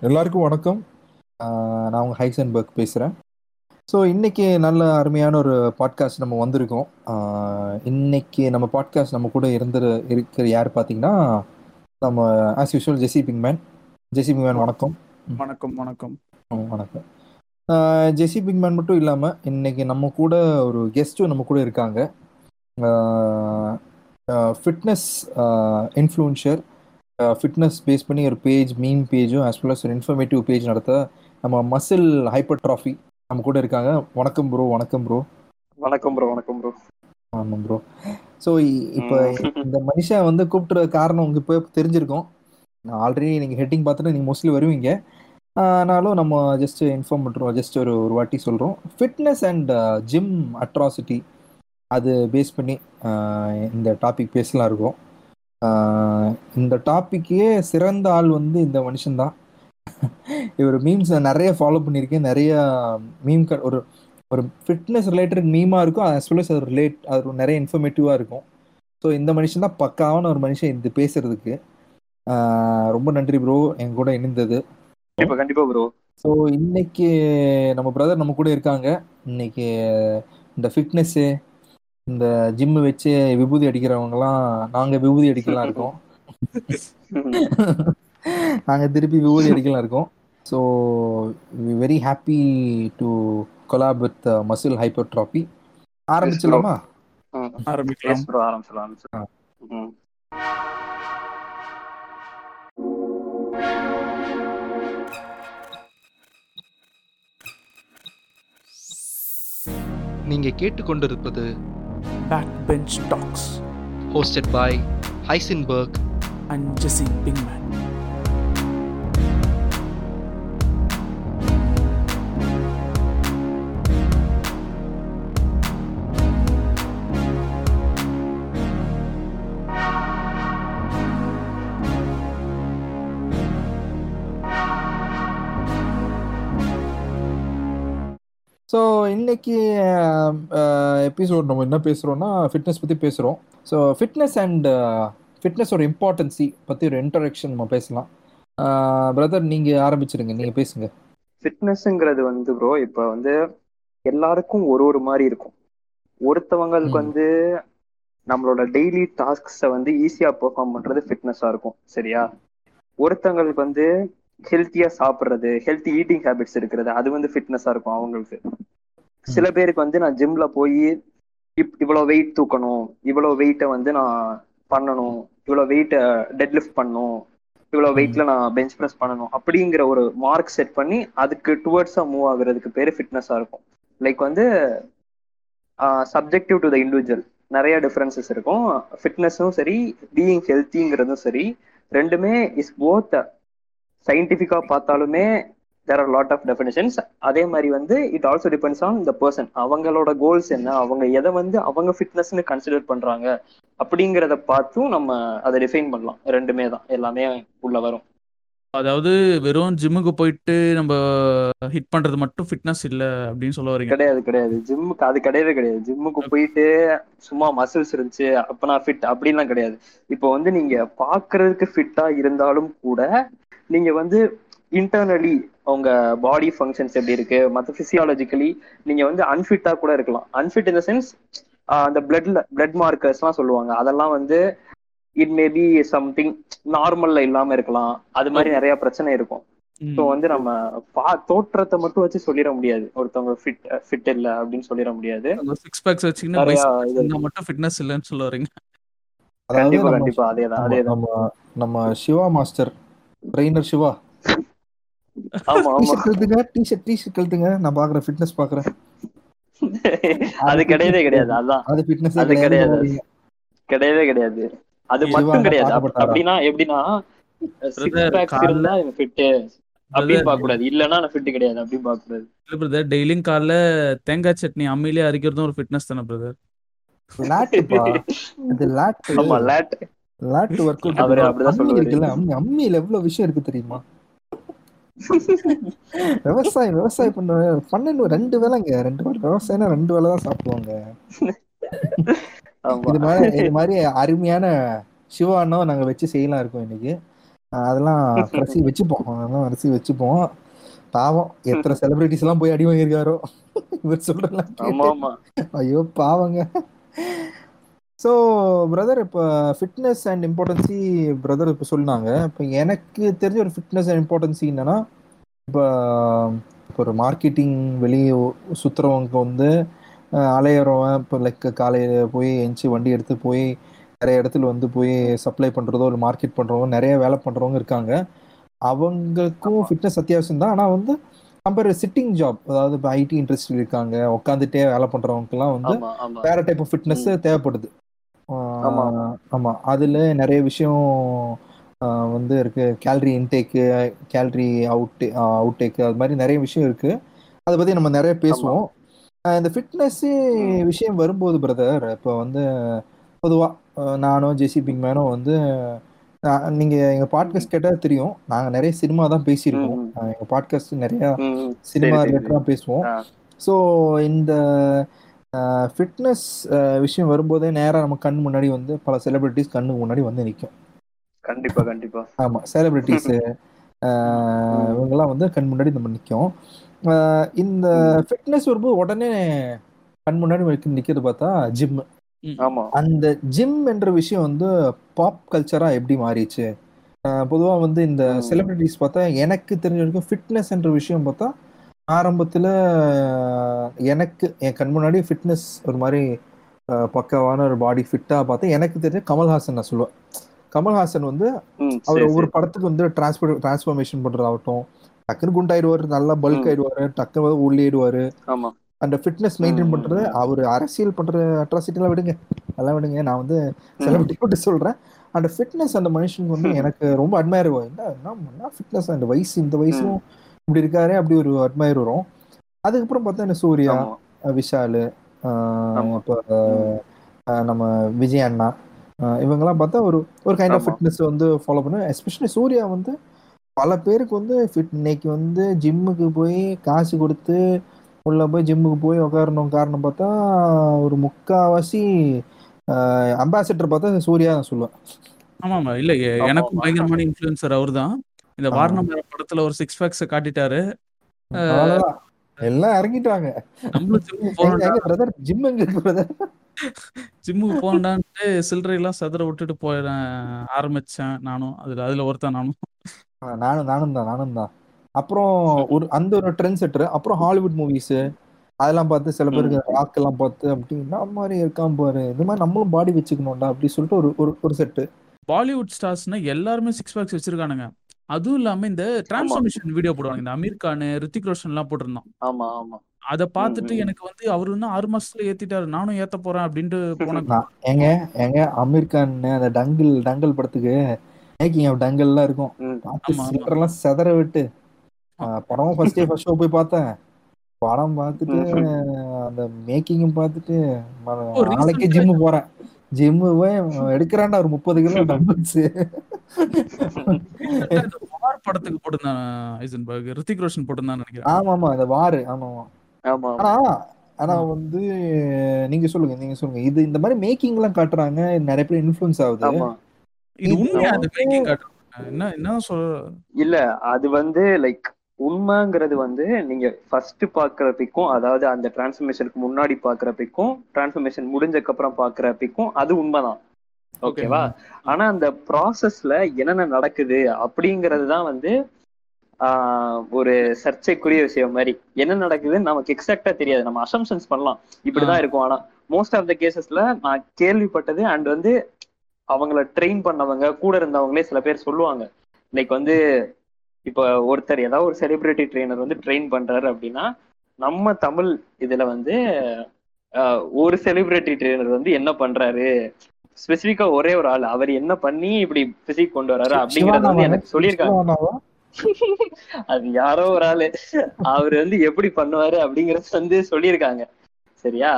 எல்லாருக்கும் வணக்கம். நான் உங்கள் ஹைசன்பர்க் பேசுகிறேன் ஸோ இன்னைக்கு நல்ல அருமையான ஒரு பாட்காஸ்ட் நம்ம வந்திருக்கோம். ஆஹ் இன்னைக்கு நம்ம பாட்காஸ்ட் நம்ம கூட இருந்த இருக்கிற யார் பார்த்தீங்கன்னா நம்ம as usual Jesse Pinkman Jesse Pinkman வணக்கம். வணக்கம் வணக்கம். வணக்கம். ஜெசி பிங்மேன் மட்டும் இல்லாமல் இன்னைக்கு நம்ம கூட ஒரு கெஸ்ட்டும் நம்ம கூட இருக்காங்க. ஃபிட்னஸ் இன்ஃப்ளூன்ஷர் ஃபிட்னஸ் பேஸ் பண்ணி ஒரு பேஜ் மீம் பேஜும் as well as ஒரு இன்ஃபர்மேட்டிவ் பேஜ் நடத்த நம்ம மசில் ஹைப்பர் ட்ராஃபி நம்ம கூட இருக்காங்க. வணக்கம் ப்ரோ வணக்கம் ப்ரோ வணக்கம் ப்ரோ வணக்கம் ப்ரோ ஆமாம் ப்ரோ ஸோ இப்போ இந்த மனுஷன் வந்து கூப்பிட்டுற காரணம் உங்களுக்கு இப்போ தெரிஞ்சிருக்கும். ஆல்ரெடி நீங்கள் ஹெட்டிங் பார்த்துட்டு நீங்கள் மோஸ்ட்லி வருவீங்க. ஆனாலும் நம்ம ஜஸ்ட் இன்ஃபார்ம் பண்ணுறோம் ஜஸ்ட் ஒரு ஒரு வாட்டி சொல்கிறோம் ஃபிட்னஸ் அண்ட் ஜிம் அட்ராசிட்டி அது பேஸ் பண்ணி இந்த டாபிக் பேசலாம் இருக்கும். இந்த டாப்பிக்கே சிறந்த ஆள் வந்து இந்த மனுஷன்தான். இவர் மீம்ஸ் நிறைய ஃபாலோ பண்ணியிருக்கேன். நிறைய மீம் ஒரு ஒரு ஃபிட்னஸ் ரிலேட்டட் மீமாக இருக்கும். as well as அது ரிலேட் அது நிறைய இன்ஃபர்மேட்டிவாக இருக்கும். ஸோ இந்த மனுஷன் தான் பக்காவான ஒரு மனுஷன் இது பேசுறதுக்கு. ரொம்ப நன்றி ப்ரோ என் கூட இணைந்தது. கண்டிப்பா கண்டிப்பா ப்ரோ ஸோ இன்னைக்கு நம்ம பிரதர் நம்ம கூட இருக்காங்க. இன்னைக்கு இந்த ஃபிட்னஸ்ஸு இந்த ஜிம்மு வச்சு விபூதி அடிக்கிறவங்கலாம் நாங்கள் விபூதி அடிக்கலாம் இருக்கோம். நாங்கள் திருப்பி விபூதி அடிக்கலாம் இருக்கோம். So very happy to collab with muscle hypertrophy ஆரம்பிச்சிடலாமா? ஆரம்பிக்கலாம். எஸ் ப்ரோ ஆரம்பிச்சலாம் ஆரம்பிச்சலாம் ம். நீங்க கேட்டுக்கொண்டிருப்பது Backbench Talks, hosted by Heisenberg and Jesse Pinkman. இன்னைக்கு எபிசோட் நம்ம என்ன பேசுகிறோம்னா ஃபிட்னஸ் பற்றி பேசுகிறோம் ஸோ ஃபிட்னஸ் அண்ட் ஃபிட்னஸோட இம்பார்ட்டன்சி பற்றி ஒரு இன்ட்ரடக்ஷன் நம்ம பேசலாம். பிரதர் நீங்கள் ஆரம்பிச்சிருங்க. நீங்கள் பேசுங்க. ஃபிட்னஸ்ங்கிறது வந்து ப்ரோ இப்ப வந்து எல்லாருக்கும் ஒரு ஒரு மாதிரி இருக்கும். ஒருத்தவங்களுக்கு. வந்து நம்மளோட டெய்லி டாஸ்க்ஸை வந்து ஈஸியா பெர்ஃபார்ம் பண்றது ஃபிட்னஸா இருக்கும். சரியா? ஒருத்தவங்களுக்கு வந்து ஹெல்த்தியா சாப்பிடுறது ஹெல்த்தி ஈட்டிங் ஹேபிட்ஸ் இருக்கிறது அது வந்து ஃபிட்னஸா இருக்கும் அவங்களுக்கு. சில பேருக்கு வந்து நான் ஜிம்ல போய் இப் இவ்வளவு வெயிட் தூக்கணும் இவ்வளவு வெயிட்டை வந்து நான் பண்ணணும் இவ்வளவு வெயிட்டை டெட் லிஃப்ட் பண்ணணும் இவ்வளவு வெயிட்ல நான் பெஞ்ச் ப்ரெஸ் பண்ணணும் அப்படிங்கிற ஒரு மார்க் செட் பண்ணி அதுக்கு டுவர்ட்ஸா மூவ் ஆகுறதுக்கு பேரு ஃபிட்னஸா இருக்கும். லைக் வந்து சப்ஜெக்டிவ் டு த இண்டிவிஜுவல் நிறைய டிஃபரன்சஸ் இருக்கும். ஃபிட்னஸும் சரி பீயிங் ஹெல்த்திங்கிறதும் சரி ரெண்டுமே இஸ் போத் சயின்டிஃபிக்கா பார்த்தாலுமே there are lot of definitions அதே மாதிரி வந்து it also depends on the person அவங்களோட கோல்ஸ் என்ன? அவங்க எதை வந்து அவங்க ஃபிட்னஸ்னு கன்சிடர் பண்றாங்க? அப்படிங்கிறத பார்த்தும் நம்ம அதை டிஃபைன் பண்ணலாம். ரெண்டுமே தான். எல்லாமே உள்ள வரும். அதாவது வெறும் ஜிம்முக்கு போயிட்டு நம்ம ஹிட் பண்றது மட்டும் ஃபிட்னஸ் இல்ல அப்படின்னு சொல்ல வரீங்க? கிடையாது கிடையாது. ஜிம்முக்கு அது கிடையவே கிடையாது. ஜிம்முக்கு போயிட்டு சும்மா மசில்ஸ் இருந்துச்சு அப்ப நான் ஃபிட் அப்படின்லாம் கிடையாது. இப்போ வந்து நீங்க பாக்குறதுக்கு ஃபிட்டா இருந்தாலும் கூட நீங்க வந்து இன்டர்னலி உங்க பாடி ஃபங்க்ஷன்ஸ் எப்படி இருக்கு? மற்ற பிசியாலஜிக்கலி நீங்க வந்து அன்ஃபிட்டா கூட இருக்கலாம். அன்ஃபிட் இன் த சென்ஸ் அந்த பிளட்ல பிளட் மார்க்கர்ஸ்லாம் சொல்லுவாங்க. அதெல்லாம் வந்து இட் மேபி சம்திங் நார்மல்ல இல்லாம இருக்கலாம். அது மாதிரி நிறைய பிரச்சனை இருக்கும். ஸோ வந்து நம்ம பா தோற்றத்தை மட்டும் வச்சு சொல்லிட முடியாது. ஒருத்தவங்க ஃபிட் ஃபிட் இல்ல அப்படின்னு சொல்லிட முடியாது. சிக்ஸ் பேக்ஸ் வச்சீங்கன்னா மட்டும் ஃபிட்னஸ் இல்லைன்னு சொல்ல வரீங்க. கண்டிப்பா கண்டிப்பா. அதேதான் நம்ம அதேதான். நம்ம நம்ம சிவா மாஸ்டர் ட்ரெயினர் சிவா? கழுத்துங்க டிஷர்ட் டிஷர்ட் கழுத்துங்க நான் பாக்குறேன் ஃபிட்னஸ் பாக்குறேன் அது கிடையவே கிடையாது அதான். அது ஃபிட்னஸ் அது கிடையாது. கிடையவே கிடையாது. அது மட்டும் கிடையாது? அப்படின்னா எப்படின்னா டெய்லியும் காலைல தேங்காய் சட்னி அம்மியிலே அரைக்கிறதும் ஒரு ஃபிட்னஸ் தானே பிரதர் லாட் அம்மி எவ்வளவு விஷயம் இருக்கு தெரியுமா? விவசாயம் விவசாயம் பண்ண பன்னெண்டு ரெண்டு வேலைங்க. ரெண்டு வேலை விவசாயம்னா ரெண்டு வேலை தான் சாப்பிடுவாங்க. இது மாதிரி இது மாதிரி அருமையான சிவா அண்ணாவை நாங்க வச்சு செய்யலாம் இருக்கோம் இன்னைக்கு. அதெல்லாம் கடைசி வச்சுப்போம். அதெல்லாம் கடைசி வச்சுப்போம். பாவம் எத்தனை செலிபிரிட்டிஸ் எல்லாம் போய் அடி வாங்கியிருக்காரோ. இவர் சொல்றலாம் ஐயோ பாவங்க. ஸோ பிரதர் இப்போ ஃபிட்னஸ் அண்ட் இம்பார்ட்டன்சி பிரதர் இப்போ சொன்னாங்க. இப்போ எனக்கு தெரிஞ்ச ஒரு ஃபிட்னஸ் அண்ட் இம்பார்ட்டன்சி என்னன்னா இப்போ இப்போ ஒரு மார்க்கெட்டிங் வெளியே சுற்றுறவங்க வந்து அலையறவன் இப்போ லைக் காலையில் போய் எஞ்சி வண்டி எடுத்து போய் நிறைய இடத்துல வந்து போய் சப்ளை பண்ணுறதோ இல்லை மார்க்கெட் பண்ணுறவங்க நிறைய வேலை பண்ணுறவங்க இருக்காங்க. அவங்களுக்கும் ஃபிட்னஸ் அத்தியாவசியம் தான். ஆனால் வந்து கம்பேர் சிட்டிங் ஜாப் அதாவது இப்போ ஐடி இண்டஸ்ட்ரி இருக்காங்க உட்காந்துட்டே வேலை பண்ணுறவங்கலாம் வந்து வேற டைப் ஆஃப் ஃபிட்னஸ் தேவைப்படுது. ஆமா, அதுல நிறைய விஷயம் வந்து இருக்கு. கேலரி இன்டேக்கு கேலரி அவுட் அவுட்டேக்கு அது மாதிரி நிறைய விஷயம் இருக்கு. அதை பத்தி நம்ம நிறைய பேசுவோம். இந்த ஃபிட்னஸ். விஷயம் வரும்போது பிரதர் இப்போ வந்து பொதுவா ஆஹ் நானும் ஜெசி பிங்மேனும் வந்து நீங்க எங்க பாட்காஸ்ட் கேட்டா தெரியும். நாங்க நிறைய சினிமா தான் பேசியிருக்கோம். எங்க பாட்காஸ்ட் நிறைய. சினிமா ரிலேட்டடாக பேசுவோம். ஸோ இந்த ஃபிட்னஸ் விஷயம் வரும்போதே நேராக நம்ம கண் முன்னாடி வந்து பல செலிபிரிட்டிஸ் கண்ணுக்கு முன்னாடி வந்து நிற்கும் கண்டிப்பா கண்டிப்பா. ஆமாம் செலிபிரிட்டிஸு இவங்கெல்லாம் வந்து கண் முன்னாடி நம்ம நிற்கும் இந்த ஃபிட்னஸ் வரும்போது உடனே கண் முன்னாடி நிற்கிறது பார்த்தா ஜிம் ஆமா. அந்த ஜிம் என்ற விஷயம் வந்து பாப் கல்ச்சரா எப்படி மாறிச்சு பொதுவாக வந்து இந்த. செலிபிரிட்டிஸ் பார்த்தா எனக்கு தெரிஞ்ச வரைக்கும் ஃபிட்னஸ் என்ற விஷயம் பார்த்தா ஆரம்பத்தில் எனக்கு என் கண் முன்னாடி ஃபிட்னஸ் ஒரு மாதிரி பக்காவான ஒரு பாடி ஃபிட்டாக பார்த்தா எனக்கு தெரிஞ்ச கமல்ஹாசன் நான் சொல்லுவேன் கமல்ஹாசன் வந்து அவர் ஒவ்வொரு. படத்துக்கு வந்து டிரான்ஸ்பர் டிரான்ஸ்ஃபர்மேஷன் பண்றதாகட்டும் டக்குன்னு குண்டாயிடுவாரு நல்லா பல்க். ஆயிடுவாரு டக்குன்னு உள்ளேடுவாரு ஆமா அந்த ஃபிட்னஸ் மெயின்டைன் பண்றது. அவர் அரசியல் பண்ற அட்ராசிட்டி எல்லாம் விடுங்க அதெல்லாம் விடுங்க நான் வந்து செலிபிரிட்டி மட்டும் சொல்றேன் அந்த ஃபிட்னஸ் அந்த மனுஷனுக்கு வந்து. எனக்கு ரொம்ப அட்மயர் என்ன ஃபிட்னஸ் அந்த வயசு இந்த வயசும் இப்படி இருக்காரு அப்படி ஒரு அட்மயர் வரும். அதுக்கப்புறம் பார்த்தா இந்த சூர்யா விஷாலு அஹ் நம்ம விஜய் அண்ணா இவங்கெல்லாம் பார்த்தா ஒரு ஒரு கைண்ட் ஆஃப். ஃபிட்னஸ் வந்து ஃபாலோ பண்ணு. எஸ்பெஷலி சூர்யா வந்து பல பேருக்கு வந்து ஃபிட் இன்னைக்கு வந்து ஜிம்முக்கு போய் காசு கொடுத்து உள்ள போய் ஜிம்முக்கு போய் உட்காரணும் காரணம் பார்த்தா ஒரு முக்காவாசி அம்பாசிடர் பார்த்தா சூர்யா நான் சொல்லுவேன். ஆமா ஆமா இல்ல எனக்கும். பயங்கரமான இன்ஃபுளுசர் அவர்தான். இந்த. வாரணம் படத்துல ஒரு சிக்ஸ் பேக்ஸ் காட்டிட்டாரு. எல்லாம் இறங்கிட்டாங்க. பிரதர் ஜிம் பிரதர் ஜிம்முக்கு போகண்டான்ட்டு சில்லறை எல்லாம் சதுர விட்டுட்டு போய் ஆரம்பிச்சேன் நானும். அதுல அதுல ஒருத்தன் நானும். நானும் நானும் தான் நானும் தான். அப்புறம் ஒரு அந்த ஒரு ட்ரெண்ட் செட்டர் அப்புறம் ஹாலிவுட் மூவிஸ் அதெல்லாம் பார்த்து சில பேருக்கு ராக் எல்லாம் பார்த்து அப்படின்னா மாதிரி இருக்கான் பாரு. இந்த மாதிரி நம்மளும் பாடி வச்சுக்கணும்டா. அப்படி சொல்லிட்டு ஒரு ஒரு ஒரு செட்டு பாலிவுட் ஸ்டார்ஸ்னா எல்லாருமே சிக்ஸ் பேக்ஸ் வச்சிருக்கானுங்க. அதுவும் இல்லாம இந்த டிரான்ஸ்ஃபர்மேஷன் வீடியோ போடுவாங்க. இந்த அமீர் கான் ரித்திக் ரோஷன் எல்லாம் போட்டிருந்தான். ஆமா ஆமா. அதை பார்த்துட்டு ம். எனக்கு வந்து அவரு இன்னும் ஆறு மாசத்துல ஏத்திட்டாரு. நானும் ஏத்த போறேன் அப்படின்ட்டு போன நான் ஏங்க ஏங்க அமீர் கான் அந்த டங்கிள் டங்கல் படத்துக்கு மேக்கிங் ஆஃப் டங்கல்லாம் இருக்கும். ம். பார்த்து ஆமா, ஆமா. சில்லறெல்லாம் செதற விட்டு ஆஹ் படமும் ஃபர்ஸ்ட் டே ஃபர்ஸ்ட் ஷோ போய் பார்த்தேன். படம் பார்த்துட்டு அந்த மேக்கிங்கும் பார்த்துட்டு நாளைக்கே ஜிம்மு போறேன். ஜிம்மு போய் எடுக்கிறான்டா ஒரு முப்பது கிலோ டம்பிள்ஸ் வார் படத்துக்கு போட்டிருந்தான் ஐசன்பர்க் ரித்திக் ரோஷன் போட்டிருந்தான்னு நினைக்கிறேன். ஆமா ஆமா இந்த வாரு ஆமா ஆமா ஆனா ஆனா வந்து நீங்க சொல்லுங்க நீங்க சொல்லுங்க. இது இந்த மாதிரி மேக்கிங் எல்லாம் காட்டுறாங்க நிறைய பேர் இன்ஃபுளுன்ஸ் ஆகுது. ஆமா. இது உண்மையா அது வந்து- மேக்கிங் காட்டுறாங்க என்ன என்ன சொல்ற இல்ல அது வந்து லைக் உண்மைங்கிறது வந்து நீங்க ஃபர்ஸ்ட் பாக்குறதுக்கும் அதாவது அந்த டிரான்ஸ்ஃபர்மேஷனுக்கு முன்னாடி பாக்குறதுக்கும் டிரான்ஸ்ஃபர்மேஷன் முடிஞ்சதுக்கு அப்புறம் பாக்குறதுக்கும் அது உண்மைதான். ஓகேவா? ஆனா அந்த ப்ராசஸ்ல என்னென்ன நடக்குது அப்படிங்கிறது தான் வந்து ஒரு சர்ச்சைக்குரிய விஷயம் மாதிரி. என்ன நடக்குதுன்னு நமக்கு எக்ஸாக்டா தெரியாது. நம்ம அசம்ஷன்ஸ் பண்ணலாம். இப்படிதான். இருக்கும். ஆனா மோஸ்ட் ஆஃப் த கேசஸ்ல நான் கேள்விப்பட்டது அண்ட் வந்து அவங்கள ட்ரெயின் பண்ணவங்க கூட இருந்தவங்களே சில பேர் சொல்லுவாங்க. லைக் வந்து இப்போ ஒருத்தர் ஏதாவது ஒரு செலிபிரிட்டி ட்ரெயினர் வந்து ட்ரெயின் பண்றாரு அப்படின்னா நம்ம தமிழ் இதுல வந்து ஒரு செலிபிரிட்டி ட்ரெயினர் வந்து என்ன பண்றாரு? ஸ்பெசிபிக்கா ஒரே ஒரு ஆள். அவர் என்ன பண்ணி இப்படி பிசிக் கொண்டு வராரு அப்படிங்கறது வந்து எனக்கு சொல்லியிருக்காங்க? அது யாரோ ஒரு ஆளு. அவர் வந்து எப்படி பண்ணுவாரு அப்படிங்கறது வந்து சொல்லியிருக்காங்க. சரியா?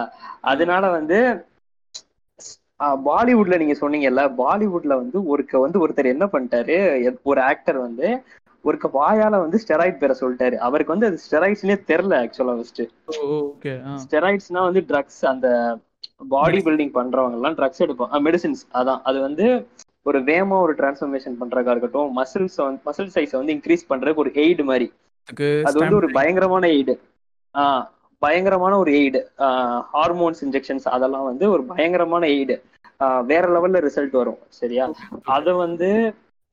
அதனால வந்து ஆஹ், பாலிவுட்ல நீங்க சொன்னீங்கல்ல பாலிவுட்ல வந்து ஒருக்க வந்து ஒருத்தர் என்ன பண்ணிட்டாரு ஒரு ஆக்டர் வந்து ஒருக்க வாயால வந்து ஸ்டெராய்ட் பெற சொல்லிட்டாரு. அவருக்கு வந்து அது ஸ்டெராய்ட்ஸ்னே தெரியல ஆக்சுவலா ஃபர்ஸ்ட் ஓகே ஸ்டெராய்ட்ஸ்னா வந்து ட்ரக்ஸ் அந்த பாடி பில்டிங் பண்றவங்க எல்லாம் ட்ரக்ஸ் எடுப்போம் மெடிசின்ஸ் அதான். அது வந்து ஒரு வேகமா ஒரு டிரான்ஸ்ஃபர்மேஷன் பண்றதா இருக்கட்டும் மசில்ஸ் மசில் சைஸை வந்து இன்க்ரீஸ் பண்றதுக்கு ஒரு எய்டு மாதிரி. அது வந்து ஒரு பயங்கரமான எய்டு ஆஹ் பயங்கரமான ஒரு எய்டு ஹார்மோன்ஸ் இன்ஜெக்ஷன்ஸ் அதெல்லாம் வந்து ஒரு பயங்கரமான எய்டு வேற லெவல்ல ரிசல்ட் வரும். சரியா? அத வந்து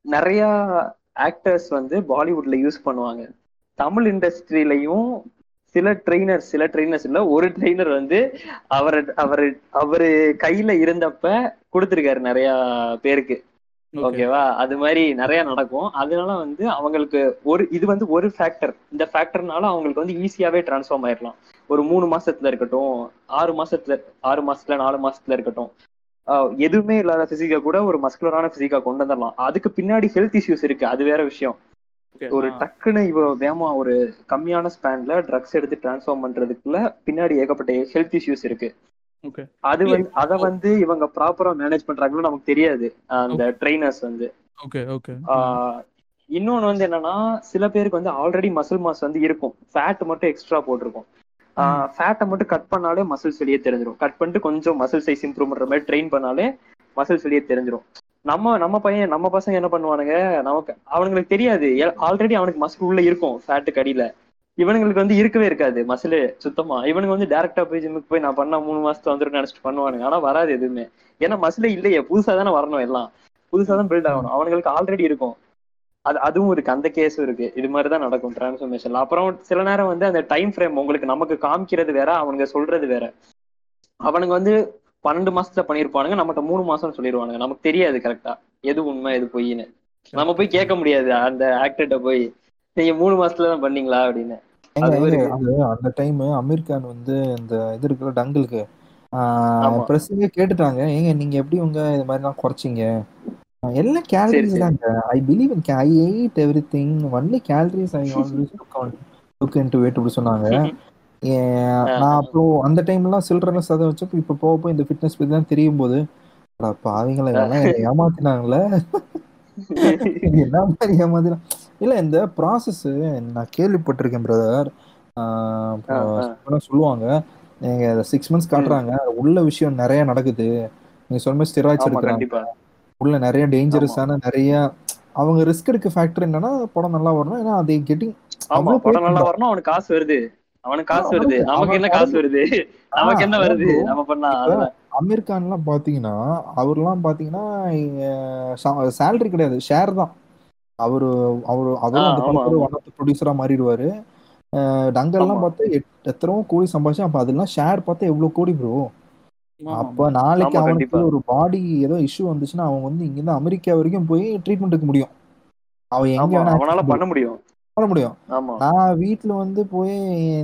நிறைய ஆக்டர்ஸ் வந்து பாலிவுட்ல யூஸ் பண்ணுவாங்க. தமிழ் இண்டஸ்ட்ரியிலையும் சில ட்ரெயினர் சில ட்ரெயினர்ஸ் இல்ல ஒரு ட்ரெயினர் வந்து அவர் அவர் அவரு கையில இருந்தப்ப கொடுத்திருக்காரு நிறைய பேருக்கு. ஓகேவா அது மாதிரி நிறைய நடக்கும். அதனால வந்து அவங்களுக்கு ஒரு இது வந்து ஒரு ஃபேக்டர் இந்த ஃபேக்டர்னால அவங்களுக்கு வந்து ஈஸியாவே டிரான்ஸ்ஃபார்ம் ஆயிடலாம் ஒரு மூணு மாசத்துல இருக்கட்டும் ஆறு மாசத்துல ஆறு மாசத்துல நாலு மாசத்துல இருக்கட்டும். எதுவுமே இல்லாத பிசிக்கா கூட ஒரு மஸ்குலரான பிசிக்கா கொண்டு வந்துடலாம் அதுக்கு பின்னாடி ஹெல்த் இஷ்யூஸ் இருக்கு. அது வேற விஷயம். ஒரு. டக்குன்னு இவ வேகமா ஒரு கம்மியான ஸ்பேன்ல ட்ரக்ஸ் எடுத்து டிரான்ஸ்ஃபார்ம் பண்றதுக்குள்ள பின்னாடி ஏகப்பட்ட ஹெல்த் இஷ்யூஸ் இருக்கு. அது வந்து அத வந்து இவங்க ப்ராப்பரா மேனேஜ் பண்றாங்களோ நமக்கு தெரியாது. அந்த ட்ரைனர்ஸ் வந்து. இன்னொன்னு வந்து என்னன்னா சில பேருக்கு வந்து ஆல்ரெடி மசில் மாஸ் வந்து இருக்கும். ஃபேட் மட்டும் எக்ஸ்ட்ரா போட்டிருக்கும். ஃபேட்டை மட்டும் கட் பண்ணாலே மசில்ஸ் வெளியே தெரிஞ்சிடும் கட் பண்ணிட்டு கொஞ்சம் மசில் சைஸ் இம்ப்ரூவ் பண்ற மாதிரி ட்ரெயின் பண்ணாலே மசில்ஸ் வெளியே தெரிஞ்சிடும் நம்ம நம்ம பையன் நம்ம பசங்க என்ன பண்ணுவானுங்க? நமக்கு அவனுங்களுக்கு தெரியாது. ஆல்ரெடி அவனுக்கு மசில் உள்ள இருக்கும் ஃபேட்டுக்கு அடியில. இவனுங்களுக்கு வந்து இருக்கவே இருக்காது மசில் சுத்தமா. இவனுக்கு வந்து டேரக்டா போய் ஜிம்முக்கு போய் நான் பண்ணா மூணு மாசத்துல வந்துடும் நினைச்சிட்டு பண்ணுவானுங்க. ஆனா வராது எதுவுமே. ஏன்னா மசிலே இல்லையே. புதுசா தானே வரணும் எல்லாம். புதுசா தான் பில்ட் ஆகணும். அவனுங்களுக்கு ஆல்ரெடி இருக்கும். அது அதுவும் இருக்கு அந்த கேஸும் இருக்கு. இது மாதிரி தான் நடக்கும் டிரான்ஸ்ஃபர்மேஷன்ல அப்புறம் சில நேரம் வந்து அந்த டைம் ஃப்ரேம் உங்களுக்கு நமக்கு காமிக்கிறது வேற அவனுங்க சொல்றது வேற. அவனுங்க வந்து பன்னெண்டு மாசத்துல பண்ணிருப்பானுங்க நம்மகிட்ட மூணு மாசம் சொல்லிடுவானுங்க நமக்கு தெரியாது கரெக்டா எது உண்மை எது பொய்ன்னு. நம்ம போய் கேட்க முடியாது அந்த ஆக்டர்கிட்ட போய். நீங்க மூணு மாசத்துல தான் பண்ணீங்களா அப்படின்னு. அந்த டைம் அமீர் கான் வந்து இந்த இது இருக்குல்ல டங்கிளுக்கு. ஆமா. பிரஸ்ஸிங்க கேட்டுட்டாங்க. ஏங்க நீங்க எப்படி உங்க இது மாதிரிலாம் குறைச்சிங்க? ஆஹ் எல்லாம் கேலரிஸ். தாங்க. I believe in I ate everything only calories I always look in to weight அப்படி சொன்னாங்க. நான் அப்புறம் அந்த டைம்லாம் சில்ட்ரன்ல சதம் வச்சப்போ இப்போ போக போய் இந்த ஃபிட்னஸ் பத்தி தான் தெரியும் போது இவெல்லாம் என்னை ஏமாத்தினாங்களே. என்ன மாதிரி ஏமாத்தினா? இல்ல இந்த ப்ராசஸ் நான் கேள்விப்பட்டிருக்கேன் பிரதர். சொல்லுவாங்க நீங்க சிக்ஸ் மந்த்ஸ் காட்டுறாங்க உள்ள விஷயம் நிறைய நடக்குது. நீங்க சொன்ன மாதிரி ஸ்டெராய்ட்ஸ் எடுக்கிறாங்க. உள்ள நிறைய டேஞ்சரஸான நிறைய அவங்க ரிஸ்க் எடுக்க ஃபேக்டர் என்னன்னா படம் நல்லா வரணும். ஏன்னா அதை கெட்டிங் படம் நல்லா வரணும் அவனுக்கு காசு வருது. அவனுக்கு காசு வருது. நமக்கு என்ன காசு வருது? நமக்கு என்ன வருது. நம்ம பண்ணா அமீர் கான்லாம் பாத்தீங்கன்னா அவர்லாம் பாத்தீங்கன்னா சேலரி கிடையாது. ஷேர் தான். அவரு அவரு அவரும் அந்த ஆமா. ஒன் ஆஃப் மாறிடுவாரு. மாறிடுவாரு டங்கல்லாம். பார்த்தா எத்தனையோ கோடி சம்பாதிச்சு அப்ப அதெல்லாம் ஷேர் பார்த்தா எவ்வளவு கோடி ப்ரோ அப்ப நாளைக்கு அவனுக்கு. ஒரு பாடி ஏதோ இஷ்யூ வந்துச்சுன்னா அவன் வந்து இங்க இருந்து அமெரிக்கா வரைக்கும் போய் ட்ரீட்மெண்ட் எடுக்க முடியும். அவன் எங்க அவனால பண்ண முடியும். பண்ண முடியும். நான் வீட்ல வந்து போய்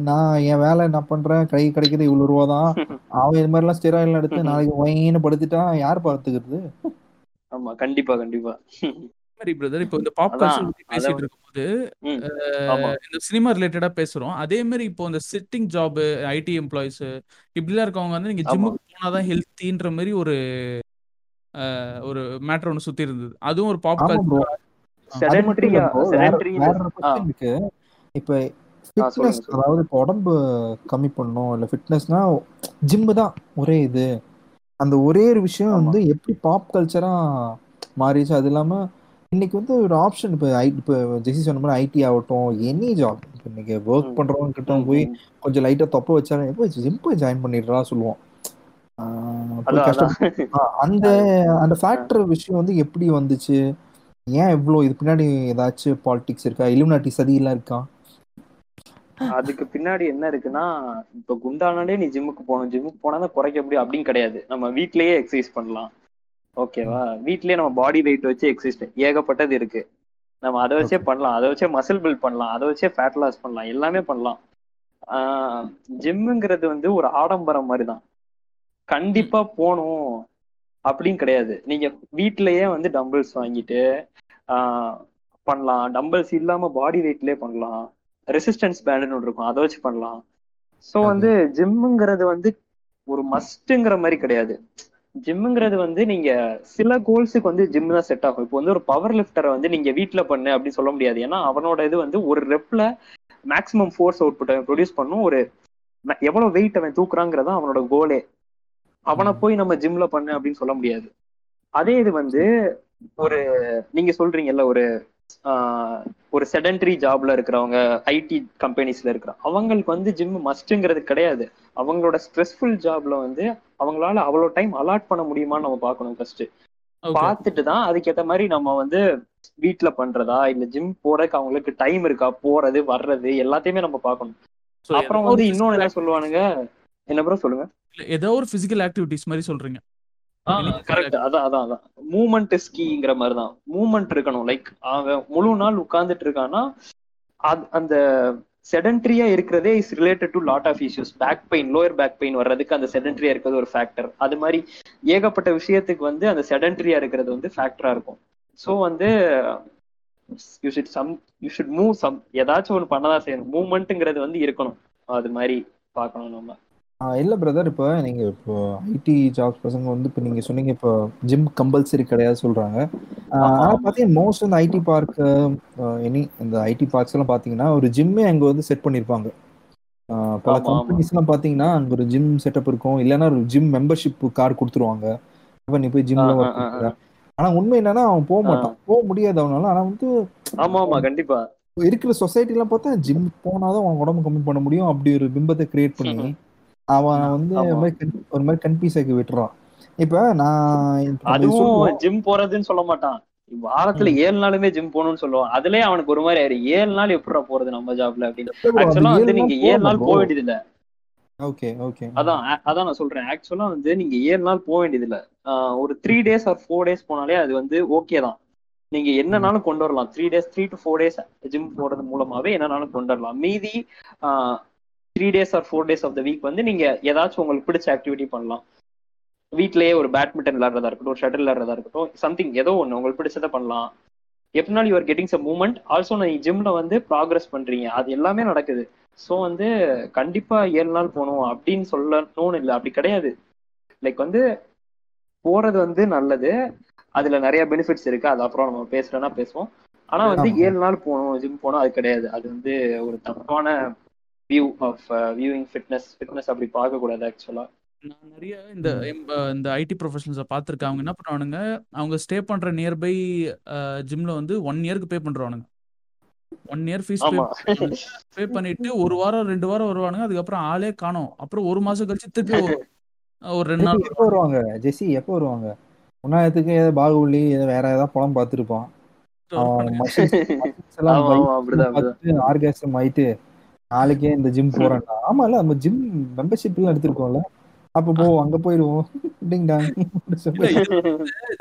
நான் என் வேலை என்ன பண்றேன் கை கிடைக்கிறது இவ்வளவு ரூபா தான். அவன் இது மாதிரி எல்லாம் ஸ்டெராய்ட்லாம் எடுத்து நாளைக்கு ஒயின்னு படுத்துட்டா யார் பார்த்துக்கிறது ஆமா கண்டிப்பா கண்டிப்பா. மாதிரி பிரதர் இப்போ இந்த பாப். பேசிட்டு இருக்கும்போது இந்த சினிமா ரிலேட்டடா பேசுறோம். அதே மாதிரி இப்போ இந்த சிட்டிங் ஜாப் ஐடி எம்ப்ளாயிஸ் இப்படிலாம் இருக்கவங்க வந்து நீங்க. ஜிம்முக்கு போனாதான் ஹெல்த்தின்ற மாதிரி ஒரு ஒரு மேட்டர் ஒன்று சுத்தி இருந்தது. அதுவும் ஒரு பாப் கல்ச்சர் இருக்கு. இப்ப ஃபிட்னஸ். அதாவது இப்போ உடம்பு கம்மி பண்ணணும் இல்ல ஃபிட்னஸ்னா ஜிம்மு தான் ஒரே இது. அந்த ஒரே ஒரு விஷயம். வந்து எப்படி பாப் கல்ச்சரா மாறிடுச்சு? அது இல்லாம இன்னைக்கு வந்து ஒரு ஆப்ஷன் இப்போ ஐ இப்போ ஜெசி சொன்ன மாதிரி ஐடி ஆகட்டும் எனி ஜாப் இன்னைக்கு ஒர்க். பண்றவங்க கிட்ட போய். கொஞ்சம் லைட்டா தொப்ப வச்சாலும் எப்போ ஜிம் போய் ஜாயின் பண்ணிடுறா சொல்லுவோம். அந்த அந்த ஃபேக்டர் விஷயம் வந்து எப்படி வந்துச்சு? ஏன் இவ்வளோ இது பின்னாடி ஏதாச்சும் பாலிடிக்ஸ் இருக்கா? இலுமினாட்டி சதியெல்லாம் இருக்கா? அதுக்கு பின்னாடி என்ன இருக்குன்னா இப்ப குண்டானாலே நீ ஜிம்முக்கு போகணும். ஜிம்முக்கு போனா தான் குறைக்க முடியும் அப்படின்னு கிடையாது. நம்ம வீட்லயே எக்ஸசைஸ் பண்ணலாம். ஓகேவா வீட்லயே நம்ம பாடி வெயிட் வச்சு எக்ஸசைஸ் ஏகப்பட்டது இருக்கு. நம்ம அதை வச்சே பண்ணலாம். அதை வச்சே மசில் பில்ட் பண்ணலாம். அதை வச்சே ஃபேட் லாஸ் பண்ணலாம். எல்லாமே பண்ணலாம். ஜிம்முங்கிறது வந்து ஒரு ஆடம்பரம் மாதிரி தான் கண்டிப்பா போகணும். அப்படின்னு கிடையாது. நீங்க வீட்லயே வந்து டம்பிள்ஸ் வாங்கிட்டு ஆஹ் பண்ணலாம். டம்பிள்ஸ் இல்லாம பாடி வெயிட்லயே பண்ணலாம். ரெசிஸ்டன்ஸ் பேண்டுன்னு ஒன்று இருக்கும். அதை வச்சு பண்ணலாம். ஸோ வந்து ஜிம்முங்கிறது வந்து ஒரு மஸ்ட்டுங்கிற மாதிரி கிடையாது. ஜிம்முங்கிறது வந்து நீங்க சில கோல்ஸுக்கு வந்து ஜிம் தான் செட் ஆகும். இப்போ வந்து ஒரு பவர் லிஃப்டரை வந்து நீங்க வீட்ல பண்ணு அப்படின்னு சொல்ல முடியாது. ஏன்னா அவனோட இது வந்து ஒரு ரெப்ல மேக்ஸிமம் ஃபோர்ஸ் அவுட்புட் அவன் ப்ரொடியூஸ் பண்ணும். ஒரு எவ்வளவு வெயிட் அவன் தூக்குறாங்கிறதா அவனோட கோலே அவனை போய் நம்ம ஜிம்ல பண்ணு அப்படின்னு சொல்ல முடியாது. அதே இது வந்து ஒரு நீங்க சொல்றீங்கல்ல ஒரு ஆஹ், ஒரு செடன்டரி ஜாப்ல இருக்கிறவங்க ஐடி கம்பெனிஸ்ல இருக்கிற அவங்களுக்கு வந்து ஜிம் மஸ்ட்ங்கிறது கிடையாது. அவங்களோட ஸ்ட்ரெஸ்ஃபுல் ஜாப்ல வந்து அவங்களால அவ்வளோ டைம் அலாட் பண்ண முடியுமான்னு நம்ம பார்க்கணும் ஃபர்ஸ்ட் பார்த்துட்டு தான் அதுக்கேற்ற மாதிரி நம்ம வந்து வீட்ல பண்றதா இல்ல ஜிம் போறதுக்கு அவங்களுக்கு டைம் இருக்கா போறது வர்றது எல்லாத்தையுமே நம்ம பார்க்கணும். அப்புறம் வந்து இன்னொன்னு என்ன சொல்லுவானுங்க? என்ன ப்ரோ சொல்லுங்க? ஏதோ ஒரு பிசிக்கல் ஆக்டிவிட்டிஸ் மாதிரி சொல்றீங்க. கரெக்ட் அதான் அதான் அதான். மூமெண்ட் ஸ்கீங்கிற மாதிரி தான் மூமெண்ட் இருக்கணும். லைக் அவன் முழு நாள் உட்கார்ந்துட்டு இருக்கான்னா அந்த செடன்ட்ரியா இருக்கிறதே is related to lot of issues back pain lower back pain வர்றதுக்கு அந்த செடன்ட்ரியா இருக்கிறது ஒரு ஃபேக்டர் அது மாதிரி ஏகப்பட்ட விஷயத்துக்கு வந்து அந்த செடன்ட்ரியா இருக்கிறது வந்து ஃபேக்டரா இருக்கும். ஸோ வந்து you should some you should move some ஏதாச்சும் ஒன்று பண்ணதான் செய்யணும். மூவ்மெண்ட்டுங்கிறது வந்து இருக்கணும். அது மாதிரி பார்க்கணும் நம்ம. இல்ல பிரதர் இப்போ நீங்க இப்போ ஐடி ஜாப்ஸ் பசங்க வந்து இப்போ நீங்க சொன்னீங்க இப்போ ஜிம் கம்பல்சரி கிடையாது சொல்றாங்க. ஆனா. பாத்தீங்கன்னா மோஸ்ட் இந்த ஐடி பார்க் எனி இந்த ஐடி பார்க்ஸ் எல்லாம் பாத்தீங்கன்னா ஒரு ஜிம்மே அங்க வந்து செட் பண்ணிருப்பாங்க. பல. கம்பெனிஸ் எல்லாம் பாத்தீங்கன்னா அங்க ஒரு ஜிம் செட்டப் இருக்கும். இல்லைன்னா ஒரு ஜிம் மெம்பர்ஷிப் கார்டு கொடுத்துருவாங்க. அப்ப நீ போய் ஜிம்ல ஆனா உண்மை என்னன்னா அவன் போக மாட்டான். போக முடியாது அவனால. ஆனா வந்து ஆமா ஆமா கண்டிப்பா. இருக்கிற சொசைட்டி எல்லாம் பார்த்தா ஜிம் போனாதான் அவன் உடம்பு கம்மி பண்ண முடியும். அப்படி ஒரு பிம்பத்தை கிரியேட் பண்ணி அவன் வந்து. ஒரு மாதிரி con- ஒரு மாதிரி கன்ஃபியூஸ் ஆக்கி விட்டுறான். இப்ப நான் அதுவும். ஜிம் போறதுன்னு சொல்ல மாட்டான். வாரத்துல ஏழு நாளுமே ஜிம் போகணும்னு சொல்லுவான். அதுலயே அவனுக்கு ஒரு மாதிரி ஆயிரு ஏழு நாள் எப்படிடா போறது நம்ம ஜாப்ல அப்படின்னு. ஆக்சுவலா வந்து நீங்க ஏழு நாள் போக. வேண்டியது இல்ல ஓகே ஓகே அதான் அதான் நான் சொல்றேன். ஆக்சுவலா வந்து நீங்க ஏழு நாள் போக வேண்டியது இல்ல ஒரு three days or four days போனாலே அது வந்து ஓகே தான். நீங்க என்னனாலும் கொண்டு வரலாம். Three days three to four days gym போறது மூலமாவே என்னனாலும் கொண்டு வரலாம். மீதி three days or four days of the week வந்து நீங்க ஏதாச்சும் உங்களுக்கு பிடிச்ச ஆக்டிவிட்டி பண்ணலாம். வீட்லயே ஒரு பேட்மிண்டன் விளையாடுறதா இருக்கட்டும் ஒரு ஷட்டில் விளையாடுறதா இருக்கட்டும் சம்திங் ஏதோ ஒன்று உங்களுக்கு பிடிச்சதை பண்ணலாம். எப்படினாலும் you're getting some moment also நீ ஜிம்ல வந்து ப்ராக்ரஸ் பண்றீங்க. அது எல்லாமே நடக்குது. ஸோ வந்து கண்டிப்பா ஏழு நாள் போகணும் அப்படின்னு சொல்லணும்னு இல்லை. அப்படி கிடையாது. லைக் வந்து போறது வந்து நல்லது. அதுல நிறைய பெனிஃபிட்ஸ் இருக்கு. அது அப்புறம் நம்ம பேசுறோம்னா பேசுவோம். ஆனா வந்து. ஏழு நாள் போகணும் ஜிம் போகணும் அது கிடையாது. அது வந்து ஒரு தப்பான view of viewing fitness fitness அப்படி பார்க்க கூடாது ஆக்சுவலா நான் நிறைய இந்த இந்த ஐடி ப்ரொஃபஷனல்ஸை பார்த்துருக்கேன். அவங்க என்ன பண்ணுவானுங்க அவங்க ஸ்டே பண்ற நியர்பை ஜிம்ல வந்து ஒன் இயருக்கு பே பண்றவானுங்க. ஒன் இயர் ஃபீஸ் பே பண்ணிட்டு ஒரு வாரம் ரெண்டு வாரம் வருவானுங்க. அதுக்கப்புறம் ஆளே காணோம். அப்புறம் ஒரு மாசம் கழிச்சு திருப்பி ஒரு ஒரு ரெண்டு நாள். எப்போ வருவாங்க ஜெசி எப்போ வருவாங்க? உன்னாயத்துக்கு ஏதோ பாகுபலி ஏதோ வேற ஏதாவது படம் பார்த்துருப்பான். ஆர்காசம் ஆயிட்டு நாளைக்கே இந்த ஜிம் போறேன்டா. ஆமா இல்ல நம்ம ஜிம் மெம்பர்ஷிப் எல்லாம் எடுத்திருக்கோம்ல. அப்ப போ அங்க போயிடுவோம் டிங் டாங். இல்ல, இது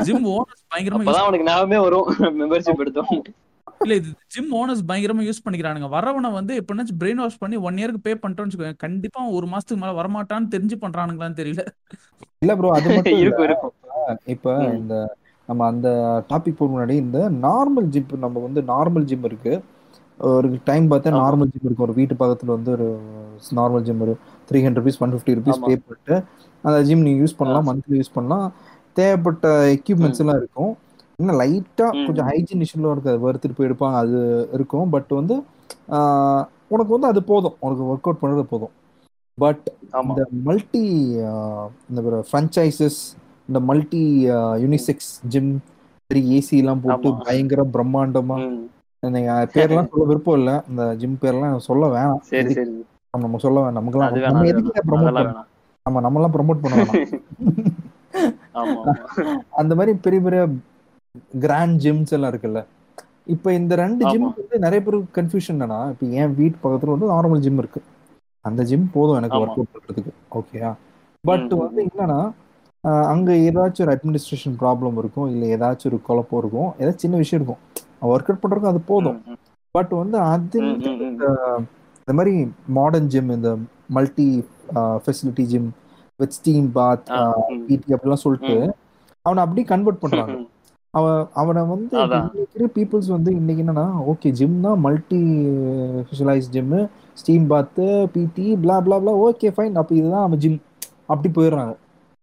ஜிம் ஓனர்ஸ் பயங்கரமா அப்பதான் அவனுக்கு ஞாபகமே வரும். மெம்பர்ஷிப் எடுத்தோம். இல்ல இது ஜிம் ஓனர்ஸ் பயங்கரமா யூஸ் பண்ணிக்கிறானுங்க. வரவனை வந்து எப்படின்னாச்சும் பிரெயின் வாஷ் பண்ணி ஒன் இயருக்கு பே வச்சுக்கோங்க கண்டிப்பா ஒரு மாசத்துக்கு மேல வரமாட்டான்னு தெரிஞ்சு பண்றானுங்களான்னு தெரியல. இல்ல ப்ரோ அது மட்டும் இருக்கும் இருக்கும். இப்ப. இந்த நம்ம அந்த டாபிக் போக முன்னாடி இந்த நார்மல் ஜிம் நம்ம வந்து நார்மல் ஜிம் இருக்கு. ஒரு டைம் பார்த்தா. நார்மல் ஜிம் இருக்கும் ஒரு வீட்டு பக்கத்துல வந்து ஒரு நார்மல் ஜிம் ஒரு three hundred rupees one fifty rupees. Pay பண்ணிட்டு அந்த ஜிம் நீங்க யூஸ் பண்ணலாம் மந்த்லி யூஸ் பண்ணலாம் தேவைப்பட்ட எக்யூப்மெண்ட்ஸ் எல்லாம் இருக்கும் இன்னும் லைட்டா ம். கொஞ்சம் ஹைஜீன் இஷ்யூலாம் இருக்காது வறுத்துட்டு போய் எடுப்பாங்க அது இருக்கும் பட் வந்து உனக்கு வந்து அது போதும் உனக்கு ஒர்க் அவுட் பண்றது போதும் பட் இந்த மல்டி இந்த ஃப்ரான்ச்சைசஸ் இந்த மல்டி யூனிசெக்ஸ் ஜிம் ஏசி எல்லாம் போட்டு. பயங்கர பிரம்மாண்டமா ம். நீங்க பேர்லாம் சொல்ல விருப்பம் இல்ல. இந்த ஜிம் பேர்லாம் சொல்ல வேணாம். சரி சரி. நம்ம நம்ம சொல்ல வேணாம். நமக்குலாம் நம்ம எதுக்கு ப்ரமோட் வேணாம். நம்ம நம்மலாம் ப்ரமோட் பண்ண அந்த மாதிரி பெரிய பெரிய கிராண்ட் ஜிம்ஸ் எல்லாம் இருக்குல்ல. இப்போ இந்த ரெண்டு. ஜிம்க்கு வந்து நிறைய பேருக்கு கன்ஃபியூஷன் என்னன்னா இப்போ என் வீட்டு பக்கத்துல வந்து நார்மல் ஜிம் இருக்கு. அந்த ஜிம் போதும் எனக்கு. ஒர்க் அவுட் பண்றதுக்கு. ஓகேயா பட் வந்து என்னன்னா அங்க ஏதாச்சும் ஒரு அட்மினிஸ்ட்ரேஷன் ப்ராப்ளம் இருக்கும் இல்ல ஏதாச்சும் ஒரு குழப்பம் இருக்கும் ஏதாச்சும் சின்ன விஷயம் இருக்கும். ஒர்க் அவுட் பண்றதுக்கு அது போதும். பட் வந்து அது. இந்த மாதிரி மாடர்ன் ஜிம் இந்த multi facility gym with steam bath PT அப்படிலாம் சொல்லிட்டு அவனை அப்படியே கன்வெர்ட் பண்றாங்க. அவன் அவனை வந்து. இன்னைக்கு பீப்புள்ஸ் வந்து இன்னைக்கு என்னன்னா ஓகே ஜிம் தான் multi specialise gym steam bath PT blah பிளா பிளா ஓகே ஃபைன் அப்போ இதுதான் நம்ம ஜிம் அப்படி போயிடுறாங்க.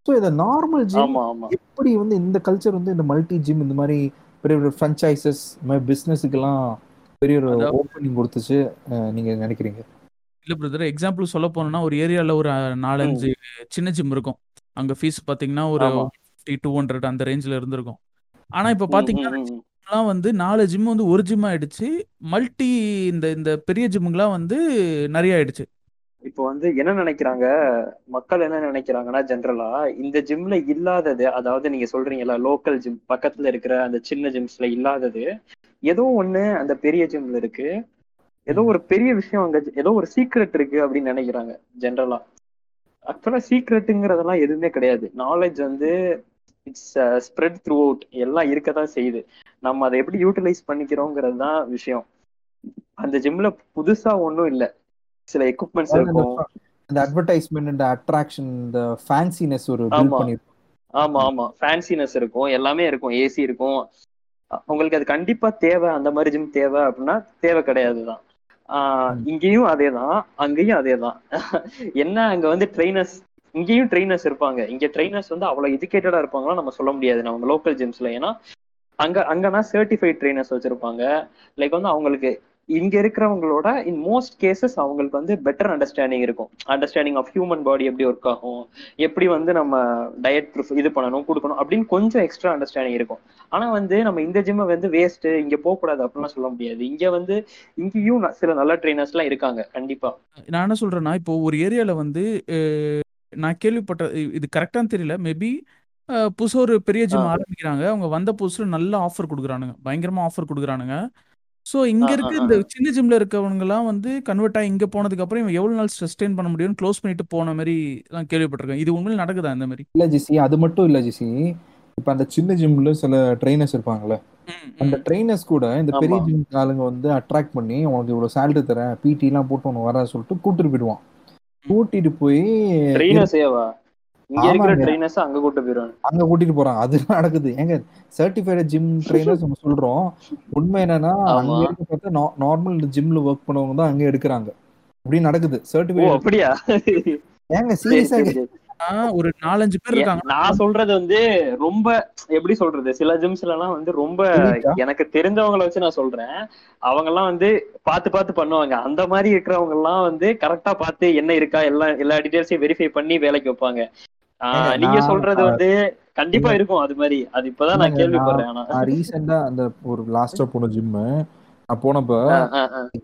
ஸோ இந்த நார்மல் ஜிம் எப்படி வந்து இந்த கல்ச்சர் வந்து இந்த மல்டி ஜிம் இந்த மாதிரி பெரிய பெரிய ஃப்ரான்ச்சைசஸ் மாதிரி பிஸ்னஸுக்கெல்லாம் பெரிய ஒரு ஓப்பனிங் கொடுத்துச்சு. அஹ் நீங்க நினைக்கிறீங்க? இல்ல பிரதர் எக்ஸாம்பிள் சொல்ல போனோம்னா ஒரு ஏரியால ஒரு நாலஞ்சு சின்ன ஜிம் இருக்கும். அங்க ஃபீஸ் பாத்தீங்கன்னா ஒரு. ஃபிஃப்டி டூ ஹண்ட்ரட் அந்த ரேஞ்சில் இருந்திருக்கும். ஆனா இப்ப. எல்லாம் வந்து நாலு ஜிம் வந்து ஒரு ஜிம் ஆயிடுச்சு. மல்டி இந்த இந்த பெரிய ஜிம்முங்கெல்லாம் வந்து நிறைய ஆயிடுச்சு. இப்போ வந்து என்ன நினைக்கிறாங்க? மக்கள் என்ன நினைக்கிறாங்கன்னா ஜென்ரலா இந்த ஜிம்ல இல்லாதது அதாவது நீங்க சொல்றீங்கல்ல லோக்கல் ஜிம் பக்கத்துல இருக்கிற அந்த சின்ன ஜிம்ஸ்ல இல்லாதது ஏதோ ஒண்ணு அந்த பெரிய ஜிம்ல இருக்கு. ஏதோ ஒரு பெரிய விஷயம் அங்க ஏதோ ஒரு சீக்ரெட் இருக்கு அப்படின்னு நினைக்கிறாங்க ஜென்ரலா ஆக்சுவலா சீக்ரெட்டுங்கிறதெல்லாம் எதுவுமே கிடையாது. நாலேஜ் வந்து இட்ஸ் ஸ்ப்ரெட் த்ரூ அவுட் எல்லாம் இருக்கதான் செய்யுது. நம்ம அதை எப்படி யூட்டிலைஸ் பண்ணிக்கிறோங்கிறது தான் விஷயம். அந்த ஜிம்ல புதுசா ஒண்ணும் இல்ல. சில எக்யூப்மெண்ட்ஸ் இருக்கும். இந்த அட்வர்டைஸ்மெண்ட் இந்த அட்ராக்ஷன் இந்த ஃபேன்சினஸ் ஒரு பில்ட் ஆமா. பண்ணிருக்கோம். ஆமா ஆமா. ஃபேன்சினஸ் இருக்கும். எல்லாமே இருக்கும். ஏசி இருக்கும். உங்களுக்கு அது கண்டிப்பா தேவை. அந்த மாதிரி ஜிம் தேவை அப்படின்னா தேவை கிடையாதுதான் ஆஹ் ம். இங்கேயும் அதேதான் அங்கேயும் அதேதான் என்ன அங்க வந்து ட்ரைனர்ஸ் இங்கேயும் ட்ரைனர்ஸ் இருப்பாங்க. இங்க ட்ரைனர்ஸ் வந்து அவ்வளவு எஜுகேட்டடா இருப்பாங்களா நம்ம சொல்ல முடியாது. நம்ம லோக்கல் ஜிம்ஸ்ல ஏன்னா அங்க அங்கன்னா சர்டிஃபைட் ட்ரைனர்ஸ் வச்சிருப்பாங்க. லைக் வந்து அவங்களுக்கு இங்க இருக்கிறவங்களோட இன் மோஸ்ட் கேசஸ் அவங்களுக்கு வந்து பெட்டர் அண்டர்ஸ்டாண்டிங் இருக்கும். அண்டர்ஸ்டாண்டிங் ஆஃப் ஹியூமன் பாடி எப்படி ஒர்க் ஆகும் எப்படி வந்து நம்ம டயட் இது பண்ணணும் கொடுக்கணும் அப்படின்னு கொஞ்சம் எக்ஸ்ட்ரா அண்டர்ஸ்டாண்டிங் இருக்கும். ஆனா வந்து நம்ம இந்த ஜிம்மை வந்து வேஸ்ட் இங்க போக கூடாது அப்படிலாம் சொல்ல முடியாது. இங்க வந்து இங்கேயும் சில நல்ல ட்ரைனர்ஸ் எல்லாம் இருக்காங்க கண்டிப்பா. நான் என்ன சொல்றேன்னா இப்போ ஒரு ஏரியால வந்து நான் கேள்விப்பட்ட இது கரெக்டான்னு தெரியல. மேபி புதுசா ஒரு பெரிய ஜிம். ஆரம்பிக்கிறாங்க. அவங்க வந்த புதுசுல நல்ல ஆஃபர் கொடுக்குறானுங்க. பயங்கரமா ஆஃபர் கொடுக்குறானுங்க. ஸோ இங்க இருக்க இந்த. சின்ன ஜிம்ல இருக்கவங்கலாம் வந்து கன்வெர்ட் ஆகி இங்க போனதுக்கு அப்புறம் இவன் எவ்வளவு நாள் சஸ்டெயின் பண்ண முடியும்னு க்ளோஸ் பண்ணிட்டு போன மாதிரி நான் கேள்விப்பட்டிருக்கேன். இது உண்மையில நடக்குதா இந்த மாதிரி இல்ல ஜிசி அது மட்டும் இல்ல ஜிசி. இப்ப அந்த சின்ன ஜிம்ல சில ட்ரைனர்ஸ் இருப்பாங்கல்ல. அந்த. ட்ரைனர்ஸ் கூட இந்த பெரிய. ஜிம் ஆளுங்க வந்து அட்ராக்ட் பண்ணி உனக்கு இவ்வளவு சேலரி தரேன் பிடி எல்லாம் போட்டு உனக்கு வர சொல்லிட்டு கூட்டிட்டு போயிடுவான். கூட்டிட்டு போய் இங்க இருக்கிற. ட்ரைனர்ஸ் அங்க கூட்டு போயிருவாங்க. அங்க கூட்டிட்டு போறாங்க. அது நடக்குது. ஏங்க சர்டிஃபைடு ஜிம் ட்ரைனர்ஸ் நம்ம சொல்றோம். உண்மை என்னன்னா. அங்க இருக்க பார்த்தா நார்மல் ஜிம்ல ஒர்க் பண்ணவங்க தான் அங்க எடுக்கிறாங்க. அப்படி நடக்குது. ஓ சர்டிஃபைடு அப்படியா? ஏங்க சரி சீரியஸா ஒரு நாலஞ்சு பேர் இருக்காங்க. நான் சொல்றது வந்து ரொம்ப எப்படி சொல்றது? சில ஜிம்ஸ்ல எல்லாம் வந்து ரொம்ப? எனக்கு தெரிஞ்சவங்கள வச்சு நான் சொல்றேன். அவங்க எல்லாம் வந்து பார்த்து பார்த்து பண்ணுவாங்க. அந்த மாதிரி இருக்கிறவங்க எல்லாம் வந்து கரெக்டா பார்த்து என்ன இருக்கா? எல்லா எல்லா டீடைல்ஸையும் வெரிஃபை பண்ணி வேலைக்கு வைப்பாங்க. நீங்க சொல்றது வந்து கண்டிப்பா. இருக்கும் அது மாதிரி அது இப்பதான் நான் கேள்விப்படுறேன் ஆனா ரீசெண்டா அந்த ஒரு லாஸ்டா போன ஜிம் நான் போனப்ப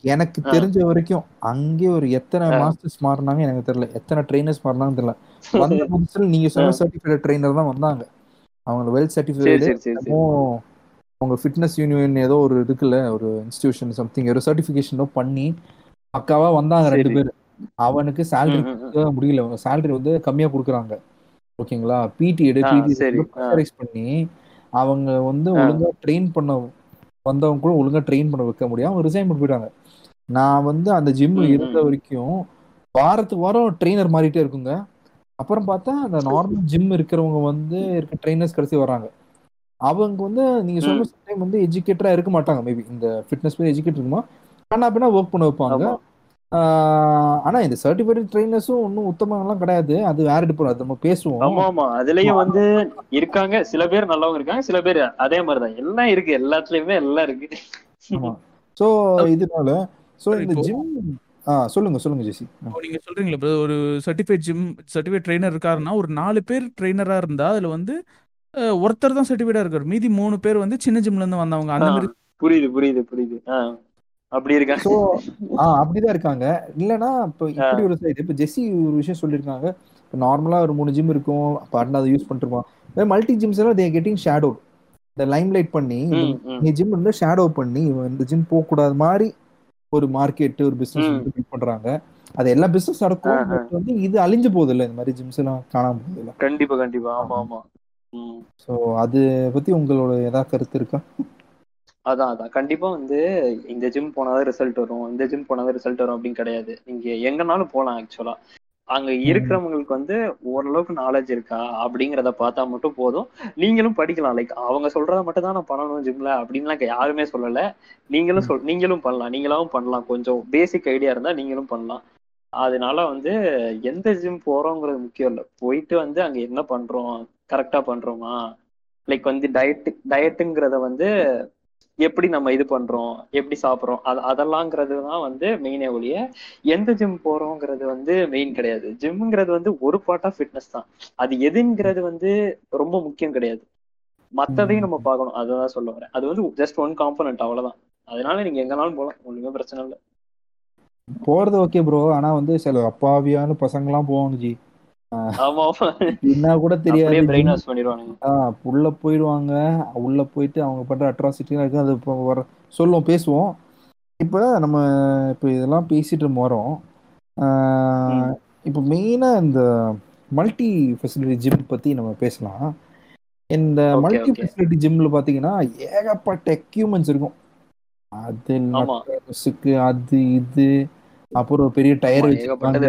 எனக்கு. தெரிஞ்ச வரைக்கும் அங்கே ஒரு எத்தனை. மாஸ்டர்ஸ் மாறினாங்க எனக்கு தெரியல எத்தனை ட்ரைனர்ஸ் மாறினாங்கன்னு தெரியல வந்த புதுசுல நீங்க சொன்ன ஆ. சர்டிஃபைடு ட்ரைனர் தான் வந்தாங்க அவங்க வெல் சரி சர்டிஃபைடு சரி சரி சரி அவங்க ஃபிட்னஸ் யூனியன் ஏதோ ஒரு இருக்குல்ல ஒரு இன்ஸ்டிடியூஷன் சம்திங் ஒரு சர்டிஃபிகேஷனோ பண்ணி பக்காவா வந்தாங்க ரெண்டு. பேர் அவனுக்கு சேலரி. முடியல சேலரி வந்து கம்மியா கொடுக்குறாங்க ஓகேங்களா? பிடி எடு பிடி பண்ணி அவங்க வந்து. ஒழுங்கா ட்ரெயின் பண்ண வந்தவங்க கூட ஒழுங்கா ட்ரெயின் பண்ண வைக்க முடியும் அவங்க ரிசைன் பண்ணி போயிட்டாங்க. நான் வந்து அந்த ஜிம் ம், இருந்த. வரைக்கும் வாரத்துக்கு வாரம் ட்ரெயினர் மாறிட்டே இருக்குங்க. அப்புறம் பார்த்தா அந்த நார்மல் ஜிம் இருக்கிறவங்க வந்து இருக்க ட்ரெயினர்ஸ் கடைசி வராங்க. அவங்க வந்து நீங்க சொன்ன டைம் வந்து எஜுகேட்டரா இருக்க மாட்டாங்க. மேபி இந்த ஃபிட்னஸ் பேர் எஜுகேட் இருக்குமா? ஆனா அப்படின்னா ஒர்க் பண்ண வைப்பாங்க. ஆனா இந்த சர்டிஃபைடு ட்ரெயினர்ஸும் ஒன்றும் உத்தமங்கள்லாம் கிடையாது. அது வேற டிப்போ அது நம்ம பேசுவோம். ஆமா ஆமா. அதுலயும் வந்து இருக்காங்க. சில பேர் நல்லவங்க இருக்காங்க. சில பேர் அதே மாதிரிதான். எல்லாம் இருக்கு. எல்லாத்துலயுமே எல்லாம் இருக்கு. சோ இதனால சோ இந்த ஜிம் சொல்லுங்க சொல்லுங்க ஜெசி. நீங்க சொல்றீங்களா ஒரு சர்டிஃபைட் ஜிம் சர்டிஃபைட் ட்ரைனர் இருக்காருன்னா ஒரு நாலு பேர் ட்ரைனரா இருந்தா அதுல வந்து ஒருத்தர் தான் சர்டிஃபைடா இருக்காரு. மீதி மூணு பேர் வந்து சின்ன ஜிம்ல இருந்து வந்தவங்க. அந்த மாதிரி புரியுது புரியுது புரியுது. அப்படி இருக்காங்க. ஸோ ஆ அப்படிதான் இருக்காங்க. இல்லைன்னா இப்போ இப்படி ஒரு சைடு இப்போ ஜெஸ்ஸி ஒரு விஷயம் சொல்லியிருக்காங்க. இப்போ நார்மலாக ஒரு மூணு ஜிம் இருக்கும். அப்போ அதை யூஸ் பண்ணிருப்பான் மல்டி ஜிம்ஸ் எல்லாம் தே கெட்டிங் ஷேடோ இந்த லைம் லைட் பண்ணி. இந்த ஜிம் வந்து ஷேடோ பண்ணி இவன் இந்த ஜிம் போகக்கூடாது மாதிரி ஒரு மார்க்கெட் ஒரு பிசினஸ் பண்றாங்க. அது எல்லா பிசினஸ் நடக்கும் வந்து இது அழிஞ்சு போகுது இல்லை இந்த மாதிரி ஜிம்ஸ் எல்லாம் காணாம போகுது கண்டிப்பா கண்டிப்பா. ஆமா ஆமா. ஸோ அது பத்தி உங்களோட ஏதாவது கருத்து இருக்கா? அதான் அதான். கண்டிப்பா வந்து இந்த ஜிம் போனாதான் ரிசல்ட் வரும். இந்த ஜிம் போனாதான் ரிசல்ட் வரும் அப்படின்னு கிடையாது. நீங்க எங்கனாலும் போலாம் ஆக்சுவலா அங்க இருக்கிறவங்களுக்கு வந்து ஓரளவுக்கு நாலேஜ் இருக்கா அப்படிங்கறத பார்த்தா மட்டும் போதும். நீங்களும் படிக்கலாம். லைக் அவங்க சொல்றத மட்டும் தான் நான் பண்ணணும் ஜிம்ல அப்படின்லாம் யாருமே சொல்லல. நீங்களும் சொல் நீங்களும் பண்ணலாம். நீங்களாவும் பண்ணலாம். கொஞ்சம் பேசிக் ஐடியா இருந்தா நீங்களும் பண்ணலாம். அதனால வந்து எந்த ஜிம் போறோங்கிறது முக்கியம் இல்லை. போயிட்டு வந்து அங்க என்ன பண்றோம்? கரெக்டா பண்றோமா? லைக் வந்து டயட் டயட்டுங்கிறத வந்து எப்படி நம்ம இது பண்றோம் எப்படி சாப்பிட்றோம் அது அதெல்லாங்கிறது தான் வந்து மெயினே ஒழிய எந்த ஜிம் போறோங்கிறது வந்து மெயின் கிடையாது. ஜிம்ங்கிறது வந்து ஒரு பார்ட் ஆஃப் ஃபிட்னஸ் தான். அது எதுங்கிறது வந்து ரொம்ப முக்கியம் கிடையாது. மத்ததையும் நம்ம பார்க்கணும். அதுதான் சொல்ல வரேன். அது வந்து ஜஸ்ட் ஒன் காம்பனண்ட் அவ்வளவுதான். அதனால நீங்க எங்கனாலும் போகலாம். ஒண்ணுமே பிரச்சனை இல்லை. போறது ஓகே ப்ரோ ஆனா வந்து சில அப்பாவியான பசங்கலாம் போகணும் ஜி. என்ன கூட தெரியாது. உள்ள போயிடுவாங்க. உள்ள போயிட்டு அவங்க பண்ற அட்ராசிட்டி இருக்கு. அது இப்போ வர சொல்லுவோம் பேசுவோம். இப்போ நம்ம இப்போ இதெல்லாம் பேசிட்டு வரோம். இப்போ மெயினா இந்த மல்டி ஃபெசிலிட்டி ஜிம் பத்தி நம்ம பேசலாம். இந்த மல்டி. ஃபெசிலிட்டி ஜிம்ல பாத்தீங்கன்னா ஏகப்பட்ட எக்யூப்மெண்ட்ஸ் இருக்கும். அது அது இது. அப்புறம் பெரிய டயர் வச்சிருப்பாங்க.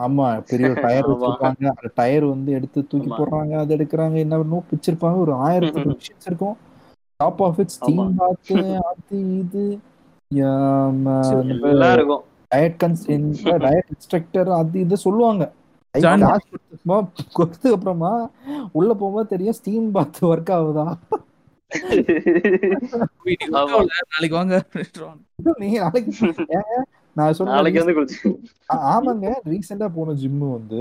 ஆமா பெரிய டயர் ஆமா. வச்சிருப்பாங்க. அந்த டயர் வந்து எடுத்து தூக்கி. போடுறாங்க அது எடுக்கிறாங்க என்ன பிச்சிருப்பாங்க. ஒரு ஆயிரத்தி மிஷின்ஸ் இருக்கும். டாப் ஆஃப் இட் ஸ்டீம் ஆமா. பாத் அது இது. எல்லாம் இருக்கும். டயட் கன்ஸ் டயட் இன்ஸ்ட்ரக்டர் அது இது சொல்லுவாங்க. கொடுத்ததுக்கு அப்புறமா உள்ள போகும்போது தெரியும் ஸ்டீம் பாத் ஒர்க் ஆகுதா? நாளைக்கு வாங்க. நீ நாளைக்கு ஏங்க நான் சொன்ன நாளைக்கு வந்து குளிச்சு ஆ- ஆமாங்க. ரீசெண்டா போன ஜிம் வந்து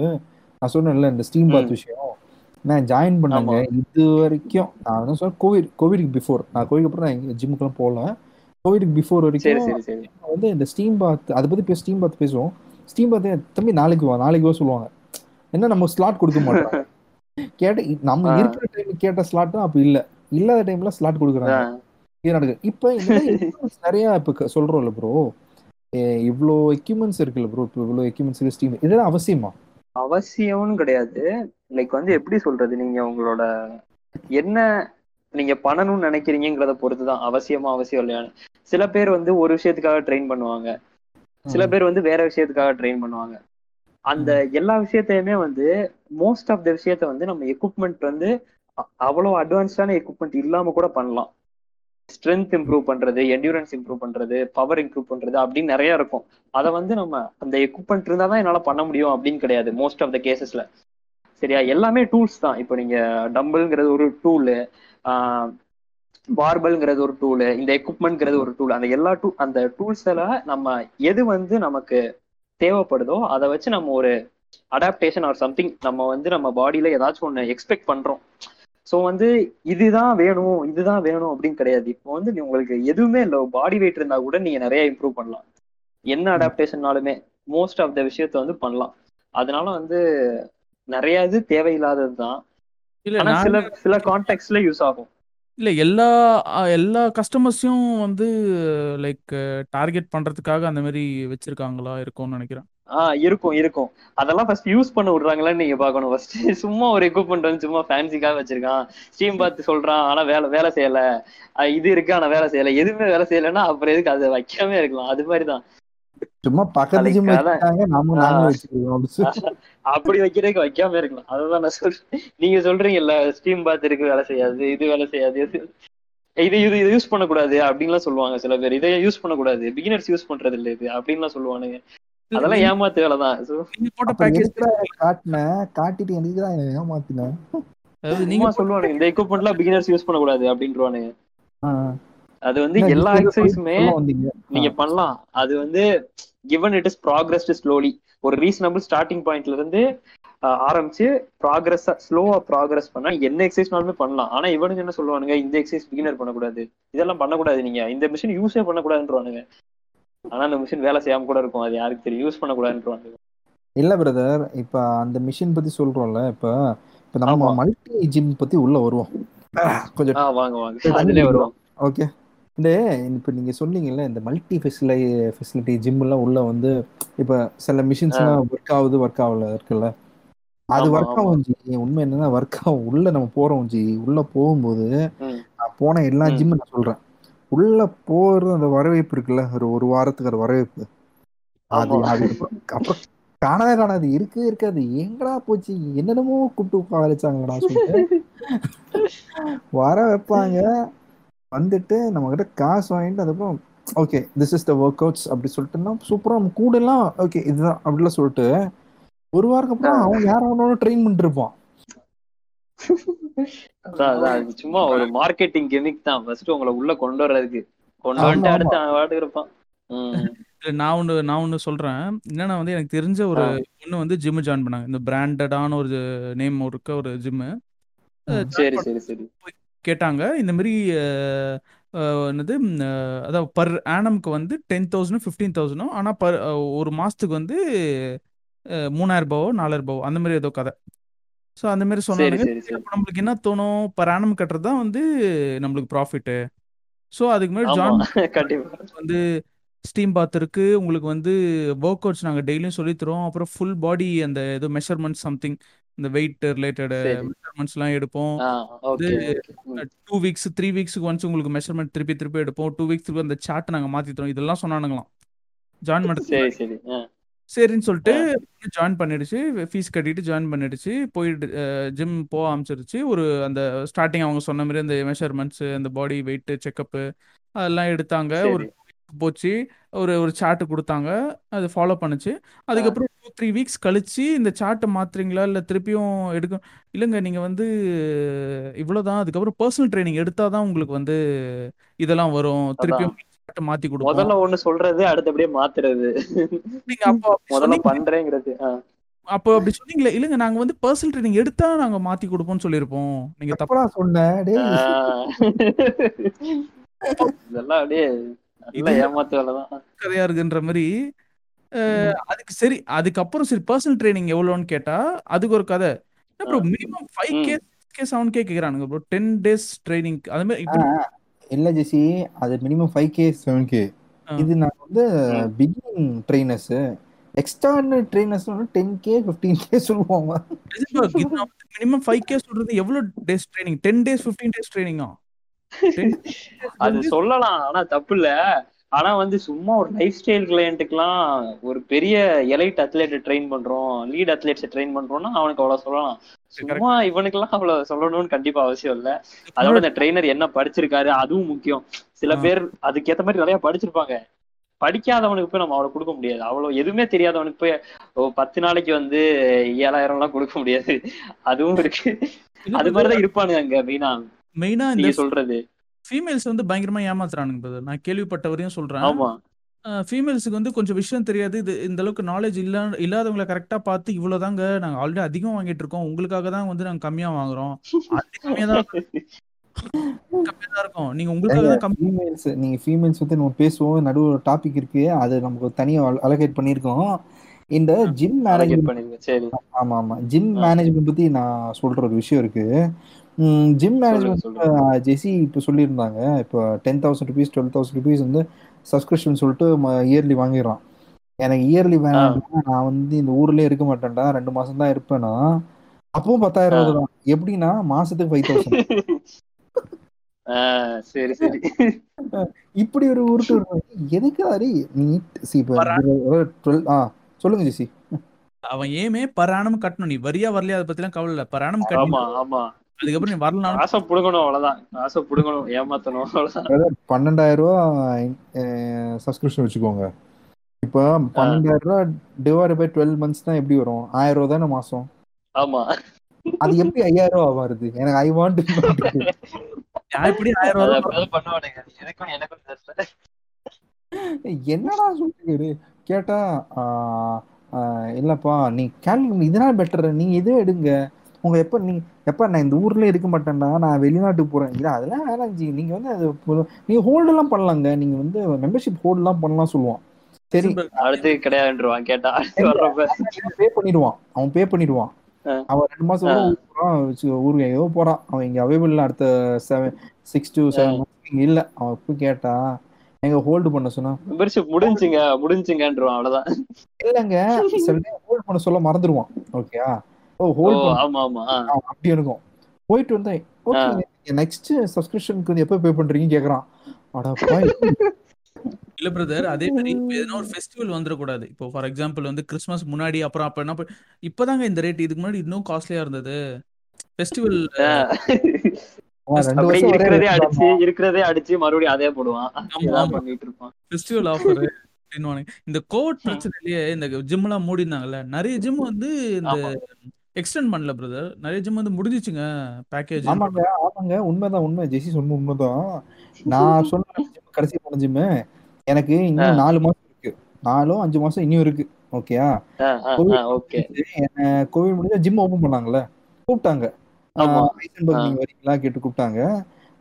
நான் சொன்னேன்ல இந்த ஸ்டீம் பாத். விஷயம். நான் ஜாயின் பண்ணேங்க. இது வரைக்கும் நான் வந்து சொன்னேன் கோவிட் கோவிட்க்கு பிஃபோர் நான் கோவிட்க்கு அப்புறம் நான் ஜிம்முக்குலாம் போகல. கோவிட்க்கு பிஃபோர் வரைக்கும் வந்து இந்த ஸ்டீம் பாத் அதை பத்தி பேச ஸ்டீம் பாத் பேசுவோம். ஸ்டீம் பாத் தம்பி நாளைக்கு வா நாளைக்கு வா சொல்லுவாங்க. என்ன நம்ம ஸ்லாட் கொடுக்க மாட்டோம்? கேட்ட நம்ம. இருக்கிற டைம் கேட்ட ஸ்லாட்டும் அப்ப இல்ல. இல்லாத டைம்ல ஸ்லாட் கொடுக்குறாங்க. இது நடக்குது. இப்போ நிறைய இப்போ சொல்றோம்ல ப்ரோ இவ்வளோ எக்யூப்மெண்ட்ஸ் இருக்குல்ல ப்ரோ இப்போ இவ்வளோ எக்யூப்மெண்ட்ஸ் ஸ்டீம் இதெல்லாம் அவசியமா? அவசியம்னு கிடையாது. லைக் வந்து எப்படி சொல்றது? நீங்க உங்களோட என்ன நீங்க பண்ணணும்னு நினைக்கிறீங்கிறத பொறுத்துதான். அவசியமா அவசியம் இல்லையான்னு சில பேர் வந்து ஒரு விஷயத்துக்காக ட்ரெயின் பண்ணுவாங்க. சில. பேர் வந்து வேற விஷயத்துக்காக ட்ரெயின் பண்ணுவாங்க. அந்த எல்லா விஷயத்தையுமே வந்து மோஸ்ட் ஆஃப் த விஷயத்த வந்து நம்ம எக்யூப்மெண்ட் வந்து அ- அவ்வளவு அட்வான்ஸ்டான எக்யூப்மெண்ட் இல்லாம கூட பண்ணலாம். ஸ்ட்ரென்த் இம்ப்ரூவ் பண்றது என்டூரன்ஸ் இம்ப்ரூவ் பண்றது பவர் இம்ப்ரூவ் பண்றது அப்படின்னு நிறைய இருக்கும். அதை வந்து நம்ம அந்த எக்யூப்மெண்ட் இருந்தா தான் என்னால பண்ண முடியும் அப்படின்னு கிடையாது மோஸ்ட் ஆஃப் த கேசஸ்ல சரியா? எல்லாமே டூல்ஸ் தான். இப்போ நீங்க டம்பிள்ங்கிறது ஒரு டூலு பார்பல்ங்கிறது ஒரு டூலு இந்த எக்யூப்மெண்ட்ங்கிறது ஒரு டூல் அந்த எல்லா டூ அந்த டூல்ஸ்ல நம்ம எது வந்து நமக்கு தேவைப்படுதோ அதை வச்சு நம்ம ஒரு அடாப்டேஷன் ஆர் சம்திங் நம்ம வந்து நம்ம பாடியில ஏதாச்சும் ஒன்று எக்ஸ்பெக்ட் பண்றோம். ஸோ வந்து இதுதான் வேணும் இதுதான் வேணும் அப்படின்னு கிடையாது. இப்போ வந்து நீ உங்களுக்கு எதுவுமே இல்லை பாடி வெயிட் இருந்தா கூட நீங்க நிறைய இம்ப்ரூவ் பண்ணலாம். என்ன அடாப்டேஷன்னாலுமே மோஸ்ட் ஆஃப் த விஷயத்த வந்து பண்ணலாம். அதனால வந்து நிறைய இது தேவையில்லாதது தான் சில சில கான்டெக்ட்ல யூஸ் ஆகும். இல்ல எல்லா அ, எல்லா கஸ்டமர்ஸையும் வந்து லைக் டார்கெட் பண்றதுக்காக அந்த மாதிரி வச்சிருக்காங்களா? இருக்கும்னு நினைக்கிறேன். ஆஹ் இருக்கும் இருக்கும். அதெல்லாம் ஃபர்ஸ்ட் யூஸ் பண்ண விடுறாங்களான்னு நீங்க பார்க்கணும். ஃபர்ஸ்ட் சும்மா ஒரு எக்யூப்மெண்ட் வந்து சும்மா ஃபேன்சிக்காக வச்சிருக்கான். ஸ்டீம் பார்த்து சொல்றான் ஆனா வேலை வேலை செய்யல. அஹ் இது இருக்கு ஆனா வேலை செய்யல. எதுவுமே வேலை செய்யலன்னா அப்புறம் எதுக்கு அதை வைக்காம இருக்கலாம். அது மாதிரிதான் சும்மா பக்கத்து ஜிம். வச்சுட்டாங்க நம்ம ஆ. நாங்களும் வச்சுக்கிறோம் அப்படி வைக்கிறதுக்கு வைக்காம இருக்கலாம். அதுதான் நான் சொல்றேன். நீங்க சொல்றீங்கல்ல ஸ்டீம் பாத் இருக்கு வேலை செய்யாது இது வேலை செய்யாது இது. இது இது யூஸ் பண்ணக்கூடாது அப்படின்லாம் சொல்லுவாங்க சில பேர். இதை யூஸ் பண்ணக்கூடாது. பிகினர்ஸ் யூஸ் பண்றது இல்ல இது அப்படின்லாம் சொல்லுவானுங்க. அதெல்லாம் ஏமாத்து வேலை தான். போட்ட பேக்கேஜ் காட்டினேன் காட்டிட்டு எனக்கு தான் ஏமாத்தினேன் நீங்க சொல்லுவானுங்க இந்த எக்யூப்மெண்ட்லாம் பிகினர்ஸ் யூஸ் பண்ணக்கூடாது அப்படின்றவானுங்க. அது வந்து எல்லா எக்ஸசைஸுமே நீங்க பண்ணலாம். அது வந்து given it is progressed slowly ஒரு ரீசனபிள் ஸ்டார்டிங் பாயிண்ட்ல இருந்து ஆரம்பிச்சு ப்ராக்ரஸ் ஸ்லோவா ப்ராக்ரஸ் பண்ணா என்ன எக்ஸசைஸ்னாலுமே பண்ணலாம். ஆனா இவனுங்க என்ன சொல்லுவானுங்க? இந்த எக்ஸசைஸ் பிகினர் பண்ணக்கூடாது. இதெல்லாம் பண்ணக்கூடாது நீங்க. இந்த மிஷின் யூஸே பண்ணக்கூடாதுன்றவானுங்க. ஆனா அந்த மிஷின் வேலை செய்யாம கூட இருக்கும். அது யாருக்கு தெரியும்? யூஸ் பண்ணக்கூடாதுன்றவானுங்க. இல்ல பிரதர் இப்ப அந்த மிஷின் பத்தி சொல்றோம்ல இப்ப இப்ப நம்ம. மல்டி ஜிம் பத்தி உள்ள வருவோம். கொஞ்சம் வாங்க வாங்க. சரி, அதுலயே வருவோம். ஓகே. இந்த இப்ப நீங்க சொன்னீங்கல்ல இந்த மல்டி ஃபெசிலை ஃபெசிலிட்டி ஜிம் எல்லாம் உள்ள வந்து இப்ப சில மிஷின்ஸ் எல்லாம் ஒர்க் ஆகுது ஒர்க் ஆகல இருக்குல்ல. அது ஒர்க். ஆகும் ஜி. உண்மை என்னன்னா ஒர்க் ஆகும். உள்ள நம்ம போறோம் ஜி. உள்ள போகும்போது. நான் போன எல்லா ம். ஜிம்மும் நான் சொல்றேன். உள்ள போறது அந்த வரவேற்பு இருக்குல்ல ஒரு ஒரு வாரத்துக்கு அந்த வரவேற்பு. அது அப்புறம் காணவே காணாது இருக்கவே இருக்காது. எங்கடா போச்சு? என்னென்னமோ கூப்பிட்டு உட்கார வச்சாங்கடா சொல்லிட்டு. வர வைப்பாங்க. வந்துட்டு நம்ம கிட்ட காசு வாங்கிட்டு அதுக்கப்புறம் okay this is the workouts அப்படி சொல்லிட்டுனா சூப்பரா நம்ம கூட எல்லாம் ஓகே இதுதான் அப்படிலாம் சொல்லிட்டு ஒரு வாரம் அப்புறம் அவன் வேற அவனோட ட்ரெயின் அது சும்மா ஒரு மார்க்கெட்டிங் கெமிக் தான். ஃபர்ஸ்ட் உங்களை உள்ள கொண்டு வர்றதுக்கு. கொண்டு வந்துட்டு. அடுத்து அவன் பாட்டுக்கு இருப்பான். நான் ஒண்ணு நான் ஒண்ணு சொல்றேன். என்னன்னா வந்து எனக்கு தெரிஞ்ச ஒரு. பொண்ணு வந்து ஜிம் ஜாயின் பண்ணாங்க. இந்த பிராண்டடான ஒரு நேம் இருக்க ஒரு ஜிம்மு. சரி சரி சரி. கேட்டாங்க. இந்த மாதிரி என்னது அதாவது பர் ஆனம்க்கு வந்து டென் தௌசண்ட் ஃபிஃப்டீன் தௌசண்டும் ஆனால் பர் ஒரு மாதத்துக்கு வந்து அஹ், மூணாயிரம் ரூபாவோ நாலாயிரம் ரூபாவோ அந்த மாதிரி ஏதோ கதை. ஸோ அந்த மாதிரி அப்போ நம்மளுக்கு என்ன தோணும்? பர் ஆனம் கட்டுறது தான் வந்து நம்மளுக்கு ப்ராஃபிட்டு ஸோ அதுக்கு முன்னாடி கண்டிப்பா. வந்து ஸ்டீம் பாத் இருக்கு. உங்களுக்கு வந்து ஒர்க் அவுட்ஸ் நாங்கள் டெய்லியும் சொல்லித் தரோம் அப்புறம் ஃபுல் பாடி அந்த ஏதோ மெஷர்மெண்ட் சம்திங் இந்த வெயிட் ரிலேட்டட் சரி. மெஷர்மெண்ட்ஸ்லாம் எடுப்போம். டூ வீக்ஸ் த்ரீ வீக்ஸுக்கு ஒன்ஸ் உங்களுக்கு மெஷர்மெண்ட் திருப்பி திருப்பி எடுப்போம். டூ வீக்ஸ்க்கு அந்த சார்ட் நாங்கள் மாற்றி தரோம் இதெல்லாம் சொன்னானுங்களாம். ஜாயின் ஆ. சரின்னு சொல்லிட்டு ஜாயின் பண்ணிடுச்சு. ஃபீஸ் கட்டிட்டு ஜாயின் பண்ணிடுச்சு. போயிட்டு ஜிம் போக ஆரம்பிச்சிருச்சு. ஒரு அந்த ஸ்டார்டிங் அவங்க சொன்ன மாதிரி அந்த மெஷர்மெண்ட்ஸ் அந்த பாடி வெயிட் செக்கப்பு அதெல்லாம் எடுத்தாங்க. ஒரு போச்சு. ஒரு ஒரு சார்ட் கொடுத்தாங்க. அது ஃபாலோ பண்ணுச்சு. ஆ. அதுக்கப்புறம் டூ த்ரீ வீக்ஸ் கழிச்சு இந்த சார்ட்டை மாத்துறீங்களா? இல்லை திருப்பியும் எடுக்க இல்லைங்க நீங்கள் வந்து இவ்வளோதான் அதுக்கப்புறம் பர்சனல் ட்ரைனிங் எடுத்தால் தான் உங்களுக்கு வந்து இதெல்லாம் வரும். அதான். திருப்பியும் சார்ட்டை மாற்றி கொடுப்போம். முதல்ல ஒண்ணு சொல்றது அடுத்தபடியே மாத்துறது. நீங்கள் அப்போ அப்படி முதல்ல சொன்னீங்க. பண்றேங்கிறது ஆ. அப்போ அப்படி சொன்னீங்களே இல்லைங்க நாங்கள் வந்து பர்சனல் ட்ரைனிங் எடுத்தா நாங்கள் மாற்றி கொடுப்போம்னு சொல்லியிருப்போம். நீங்கள் தப்பு எப்படா சொன்ன? டேய். இதெல்லாம் அப்படியே கதையா இருக்குன்ற மாதிரி அதுக்கு சரி அதுக்கப்புறம் சரி பர்சனல் ட்ரைனிங் எவ்வளோன்னு கேட்டா அதுக்கு ஒரு கதை. Bro minimum five K K seven K கேட்குறானுங்க bro ten days training அது மாதிரி இல்ல ஜெசி அது minimum five K seven K இது நான் வந்து பிகினிங் ட்ரைனர்ஸ் எக்ஸ்டர்னல் ட்ரைனர்ஸ் வந்து டென் கே ஃபிஃப்டீன் கே சொல்லுவாங்க. மினிமம் ஃபைவ் கே சொல்றது எவ்வளோ days training ten days fifteen days ட்ரைனிங்கா அது சொல்லலாம் ஆனா தப்பு இல்ல ஆனா வந்து சும்மா ஒரு லைஃப் ஸ்டைல் கிளையண்ட்டுக்கெல்லாம் ஒரு பெரிய எலைட் அத்லெட் ட்ரெயின் பண்றோம் லீட் அத்லெட்ஸ் ட்ரெயின் பண்றோம்னா அவனுக்கு அவ்வளவு சொல்லலாம். சும்மா இவனுக்கெல்லாம் அவ்வளவு சொல்லணும்னு கண்டிப்பா அவசியம் இல்ல. அதோட இந்த ட்ரெயினர் என்ன படிச்சிருக்காரு அதுவும் முக்கியம். சில. பேர் அதுக்கேத்த மாதிரி நிறைய படிச்சிருப்பாங்க. படிக்காதவனுக்கு போய் நம்ம அவ்வளவு கொடுக்க முடியாது. அவ்வளவு எதுவுமே தெரியாதவனுக்கு போய் பத்து நாளைக்கு வந்து ஏழாயிரம் எல்லாம் கொடுக்க முடியாது. அதுவும் இருக்கு. அது மாதிரிதான் இருப்பானுங்க அங்க மெயினா மெயினா இந்த நீங்க சொல்றது. ஃபீமேல்ஸ் வந்து பயங்கரமா ஏமாத்துறானுங்க brother. நான் கேள்விப்பட்டவரையும் சொல்றேன். ஆமா. ஃபீமேல்ஸுக்கு வந்து கொஞ்சம் விஷயம் தெரியாது. இது இந்த அளவுக்கு நாலேஜ் இல்ல இல்லாதவங்களை கரெக்டாக பார்த்து இவ்வளோதாங்க நாங்கள் ஆல்ரெடி அதிகம் வாங்கிட்டு இருக்கோம். உங்களுக்காக தான் வந்து நாங்கள் கம்மியாக வாங்குறோம். ஆல்ரெடி கம்மியாக தான் இருக்கும். நீங்கள் உங்களுக்காக தான் கம்மி ஃபீமேல்ஸ் நீங்க ஃபீமேல்ஸ் பத்தி நம்ம பேசுவோம். நடுவில் டாபிக் இருக்கு. அது நமக்கு தனியா அலகேட் பண்ணியிருக்கோம். இந்த ஜிம் மேனேஜ்மெண்ட் ஆமா ஆமா. ஜிம். மேனேஜ்மெண்ட் பத்தி நான் சொல்ற ஒரு விஷயம் இருக்கு. ஜிம் மேனேஜ்மெண்ட் ஜெசி இப்போ சொல்லியிருந்தாங்க. இப்போ ten thousand rupees twelve thousand rupees வந்து சப்ஸ்கிரிப்ஷன் சொல்லிட்டு இயர்லி வாங்கிடுறான். எனக்கு இயர்லி ஆ. வேணாம்டா நான் வந்து இந்த ஊர்லயே இருக்க மாட்டேன்டா. ரெண்டு மாசம் தான் இருப்பேனா? அப்பவும் பத்தாயிரம் ரூபா தான். எப்படின்னா மாசத்துக்கு ஃபைவ் தௌசண்ட் ஆ, சரி சரி. இப்படி ஒரு உருட்டு. எதுக்கு அரி நீ see இப்போ பர் டுவெல் ஆ சொல்லுங்க ஜெசி அவன் ஏமே பர் ஆனம் கட்டணும். நீ வரியா வரலையா அதை பற்றிலாம் கவலை இல்லை. பர் ஆனம் ஆமா கட்டி ஆமா. அதுக்கப்புறம் நீ வரலனாலும் காசை புடுங்கணும் அவ்வளவுதான். காசை புடுங்கணும் ஏமாத்தணும் அவ்வளவுதான். பன்னெண்டாயிரம் ரூபா சப்ஸ்கிரிப்ஷன் வச்சுக்கோங்க. இப்போ பன்னெண்டாயிரம் ரூபா டிவைட் பை டுவெல் மந்த்ஸ் தான் எப்படி வரும்? ஆயிரம் ரூபா தானே மாசம்? ஆமா. அது எப்படி ஐயாயிரம் ரூபா வருது எனக்கு ஐ வாண்ட் எப்படி ஆயிரம் ரூபா பண்ணுவானுங்க. எனக்கும் எனக்கும் என்னடா சொல்லிட்டு கேட்டா இல்லப்பா நீ கேல்குலேட் இதனால் பெட்டர் நீங்க இதே எடுங்க. உங்க எப்ப நீ எப்ப நான் இந்த ஊர்ல இருக்க மாட்டேன்டா நான் வெளிநாட்டுக்கு போறேன். இல்ல அதெல்லாம் வேணாம் ஜி. நீங்க வந்து அது நீங்க ஹோல்டு எல்லாம் பண்ணலாங்க. நீங்க வந்து மெம்பர்ஷிப் ஹோல்டு எல்லாம் பண்ணலாம் சொல்லுவான். சரி. அடுத்து கிடையாதுன்றுவான் கேட்டா. பே பண்ணிடுவான். அவன் பே பண்ணிடுவான். அவன் ரெண்டு மாசம் போறான் ஊருக்கு எங்கேயோ போறான். அவன் இங்க அவைபிள் அடுத்த செவன் சிக்ஸ் டு. செவன் இங்க இல்ல. அவன் போய் கேட்டா எங்க ஹோல்டு பண்ண சொன்னா மெம்பர்ஷிப் முடிஞ்சுங்க முடிஞ்சுங்கன்றுவான் அவ்வளவுதான். இல்லங்க சில ஹோல்ட் பண்ண சொல்ல மறந்துடுவான் ஓகேயா ஓ ஹோல்ட் ஆமா ஆமா அப்படி இருக்கும். போயிட்டு வந்தேன். ஓகே நெக்ஸ்ட் சப்ஸ்கிரிப்ஷனுக்கு வந்து எப்போ பே பண்றீங்க கேக்குறான். அடப்பா இல்ல பிரதர் அதே மாதிரி எதனா ஒரு ஃபெஸ்டிவல் வந்துடக்கூடாது. இப்போ ஃபார் எக்ஸாம்பிள் வந்து கிறிஸ்மஸ் முன்னாடி அப்புறம் அப்ப என்ன இப்பதாங்க இந்த ரேட் இதுக்கு முன்னாடி இன்னும் காஸ்ட்லியா இருந்தது. ஃபெஸ்டிவல் இருக்கிறதே rate அடிச்சு இருக்கிறதே அடிச்சு மறுபடியும் அதே போடுவான். பண்ணிட்டு இருப்பான். ஃபெஸ்டிவல் ஆஃபர் இந்த கோவிட் பிரச்சனையிலேயே இந்த ஜிம் எல்லாம் மூடி இருந்தாங்கல்ல நிறைய ஜிம் வந்து இந்த எக்ஸ்டெண்ட் பண்ணல பிரதர் நிறைய ஜிம் வந்து முடிஞ்சிச்சுங்க பேக்கேஜ் ஆமாங்க ஆமாங்க. உண்மைதான் உண்மை. ஜெசி சொன்ன உண்மைதான். நான் சொன்ன கடைசி போன ஜிம்மு எனக்கு இன்னும் நாலு மாசம் இருக்கு. நாலோ அஞ்சு மாசம் இன்னும் இருக்கு. ஓகேயா கோவிட் முடிஞ்சா ஜிம் ஓபன் பண்ணாங்க கூப்பிட்டாங்க. நீங்க வரீங்களா? கேட்டு கூப்பிட்டாங்க.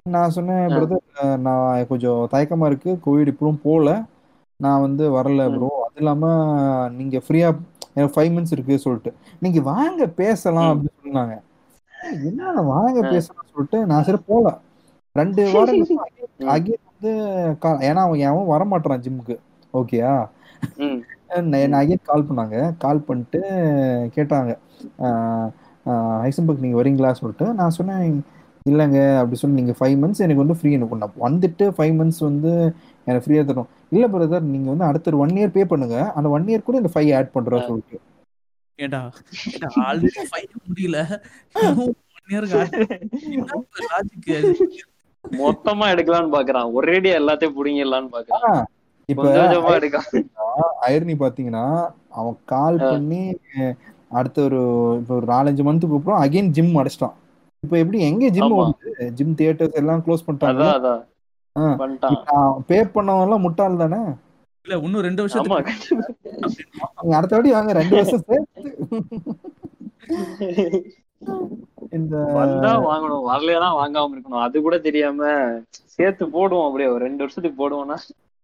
நான் சொன்னேன். பிரதர் நான் கொஞ்சம் தயக்கமா இருக்கு. கோவிட் இப்பவும் போகல நான் வந்து வரல. ப்ரோ அது இல்லாம நீங்க ஃப்ரீயா எனக்கு ஃபைவ் மினிட்ஸ் இருக்கு சொல்லிட்டு நீங்க வாங்க பேசலாம். அப்படின்னு சொன்னாங்க என்ன வாங்க. பேசலாம் சொல்லிட்டு நான் சரி போல ரெண்டு வாரம் ம். அகைன் வந்து ஏன்னா அவன் எவன் வர மாட்டான் ஜிம்முக்கு ஓகேயா ம். நான் அகைன் கால் பண்ணாங்க கால் பண்ணிட்டு கேட்டாங்க ஹைசன்பர்க் நீங்கள் வரீங்களா சொல்லிட்டு நான் சொன்னேன் இல்லைங்க அப்படி சொல்லி நீங்கள் ஃபைவ் மந்த்ஸ் எனக்கு வந்து ஃப்ரீ எனக்கு நான் வந்துட்டு ஃபைவ் மந்த்ஸ் வந்து எனக்கு ஃப்ரீயாக தரும் இல்லை பிரதர் நீங்கள் வந்து அடுத்த ஒரு ஒன் இயர் பே பண்ணுங்க. அந்த ஒன் இயர் கூட இந்த ஃபைவ் ஆட் பண்ணுறா. சொல்லிட்டு. ஏடா ஆல்ரெடி ஃபைவ் முடியல. ஒன் லாஜிக் மொத்தமா எடுக்கலாம்னு பாக்குறான். ஒரேடியா எல்லாத்தையும் புடிங்கிடலாம்னு பாக்குறான். இப்போ ஐர்னி பார்த்தீங்கன்னா அவன் கால். பண்ணி அடுத்த ஒரு இப்போ ஒரு நாலஞ்சு மந்த்துக்கு அப்புறம் அகைன் ஜிம் அடைச்சிட்டான். இப்போ எப்படி எங்க ஜிம். ஓடுது ஜிம் தியேட்டர்ஸ் எல்லாம் க்ளோஸ் பண்ணிட்டாங்க. பே பண்ணவங்க எல்லாம் முட்டாள் தானே? இல்ல இன்னும் ரெண்டு நீங்க அடுத்த வாட்டி வாங்க ரெண்டு வருஷம் சேர்த்து. இந்த வந்தா வாங்கணும். வரலையா வாங்காம இருக்கணும். அது கூட தெரியாம சேர்த்து போடுவோம். அப்படியே ஒரு ரெண்டு வருஷத்துக்கு போடுவோம்னா.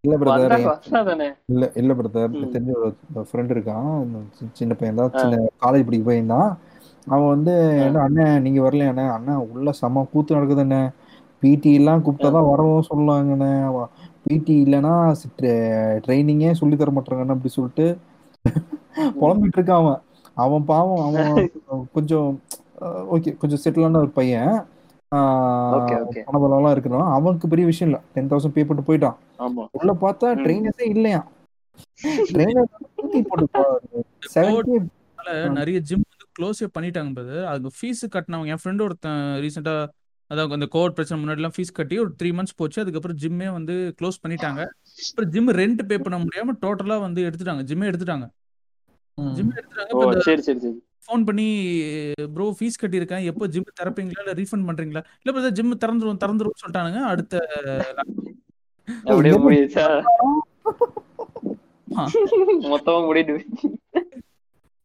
இல்ல பிரதர் இல்ல இல்ல பிரதர். தெரிஞ்ச ஒரு ஃப்ரெண்ட் இருக்கான். சின்ன பையன் தான். சின்ன காலேஜ் படிக்க பையன் தான் அவன் வந்து. என்ன அண்ணன் நீங்க வரல அண்ணே? அண்ணன் உள்ள செம கூத்து நடக்குது அண்ணே பிடி எல்லாம் கூப்பிட்டாதான் வரவும் சொல்லுவாங்கண்ணே. பிடி இல்லைன்னா ட்ரைனிங்கே சொல்லி தர மாட்டாங்கண்ணே அப்படி சொல்லிட்டு புலம்பிட்டு இருக்கான் அவன். அவன் பாவம் அவன் கொஞ்சம் ஓகே கொஞ்சம் செட்டிலான ஒரு பையன். பணபலம்லாம் இருக்கிறான் அவனுக்கு பெரிய விஷயம் இல்லை. டென் தௌசண்ட் பே பண்ணிட்டு போயிட்டான். ஆமா. உள்ள பார்த்தா ம். ட்ரெயினர்ஸே இல்லையா நிறைய ஜிம் க்ளோஸே பண்ணிட்டாங்க போது அதுக்கு ஃபீஸ் கட்டினவங்க என் ஃப்ரெண்டு ஒருத்தன் ரீசெண்டா அதாவது அந்த கோவிட் பிரச்சனை முன்னாடிலாம் ஃபீஸ் கட்டி ஒரு த்ரீ மந்த்ஸ் போச்சு. அதுக்கப்புறம் ஜிம்மே வந்து க்ளோஸ் பண்ணிட்டாங்க. அப்புறம் ஜிம் ரெண்ட் பே பண்ண முடியாம டோட்டலா வந்து எடுத்துட்டாங்க. ஜிம்மே எடுத்துட்டாங்க. ஜிம் எடுத்துட்டாங்க. ஃபோன் பண்ணி ப்ரோ ஃபீஸ் கட்டியிருக்கேன். எப்போ ஜிம் திறப்பீங்களா? இல்லை ரீஃபண்ட் பண்றீங்களா? இல்லை பிரதர் ஜிம் திறந்துரும் திறந்துரும் சொல்லிட்டானுங்க. அடுத்த மொத்தமா முடிட்டு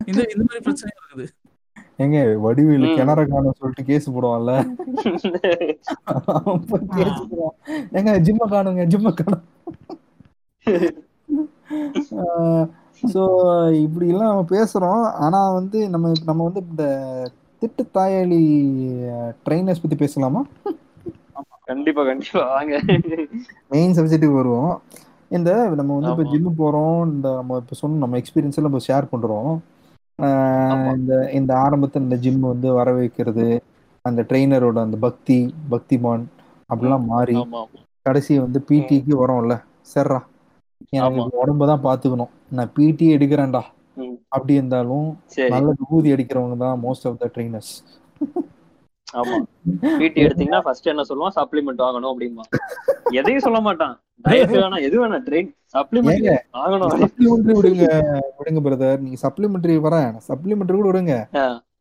இந்த இந்த மாதிரி பிரச்சனை இருக்குது. எங்க வடிவேலு. கிணற காணும் சொல்லிட்டு கேஸ் போடுவான்ல? கேஸ் போடுவான். எங்க ஜிம்ம காணுங்க ஜிம்ம காணும். ஸோ இப்படி எல்லாம் நம்ம பேசுறோம். ஆனா வந்து நம்ம நம்ம வந்து இந்த திட்டு தாயாளி ட்ரைனர்ஸ் பத்தி பேசலாமா? கண்டிப்பா கண்டிப்பா. வாங்க. மெயின் சப்ஜெக்ட்டுக்கு வருவோம். இந்த நம்ம வந்து இப்போ ஆமா. ஜிம் போறோம். இந்த நம்ம இப்போ சொன்ன நம்ம எக்ஸ்பீரியன்ஸ் எல்லாம் ஷேர் பண்றோம். இந்த இந்த ஆரம்பத்தில் இந்த ஜிம் வந்து வர வைக்கிறது அந்த ட்ரெயினரோட அந்த பக்தி பக்திமான் அப்படிலாம் மாறி கடைசி வந்து பிடிக்கு வரோம்ல சரிடா எனக்கு உடம்ப தான் பாத்துக்கணும் நான் பிடி எடுக்கிறேன்டா. அப்படி இருந்தாலும் நல்ல விபூதி அடிக்கிறவங்க தான் மோஸ்ட் ஆஃப் த ட்ரெயினர்ஸ் ஆமா. பிடி எடுத்தீங்கன்னா ஃபர்ஸ்ட் என்ன சொல்லுவான்? சப்ளிமெண்ட் வாங்கணும் அப்படிமா எதையும் சொல்ல மாட்டான். டயட் வேணாம் எது வேணாம். ட்ரெயின் சப்ளிமெண்ட் வாங்கணும். சப்ளிமெண்ட்ரி விடுங்க விடுங்க பிரதர் நீங்க சப்ளிமெண்ட்ரி வரேன். சப்ளிமெண்ட்ரி கூட விடுங்க.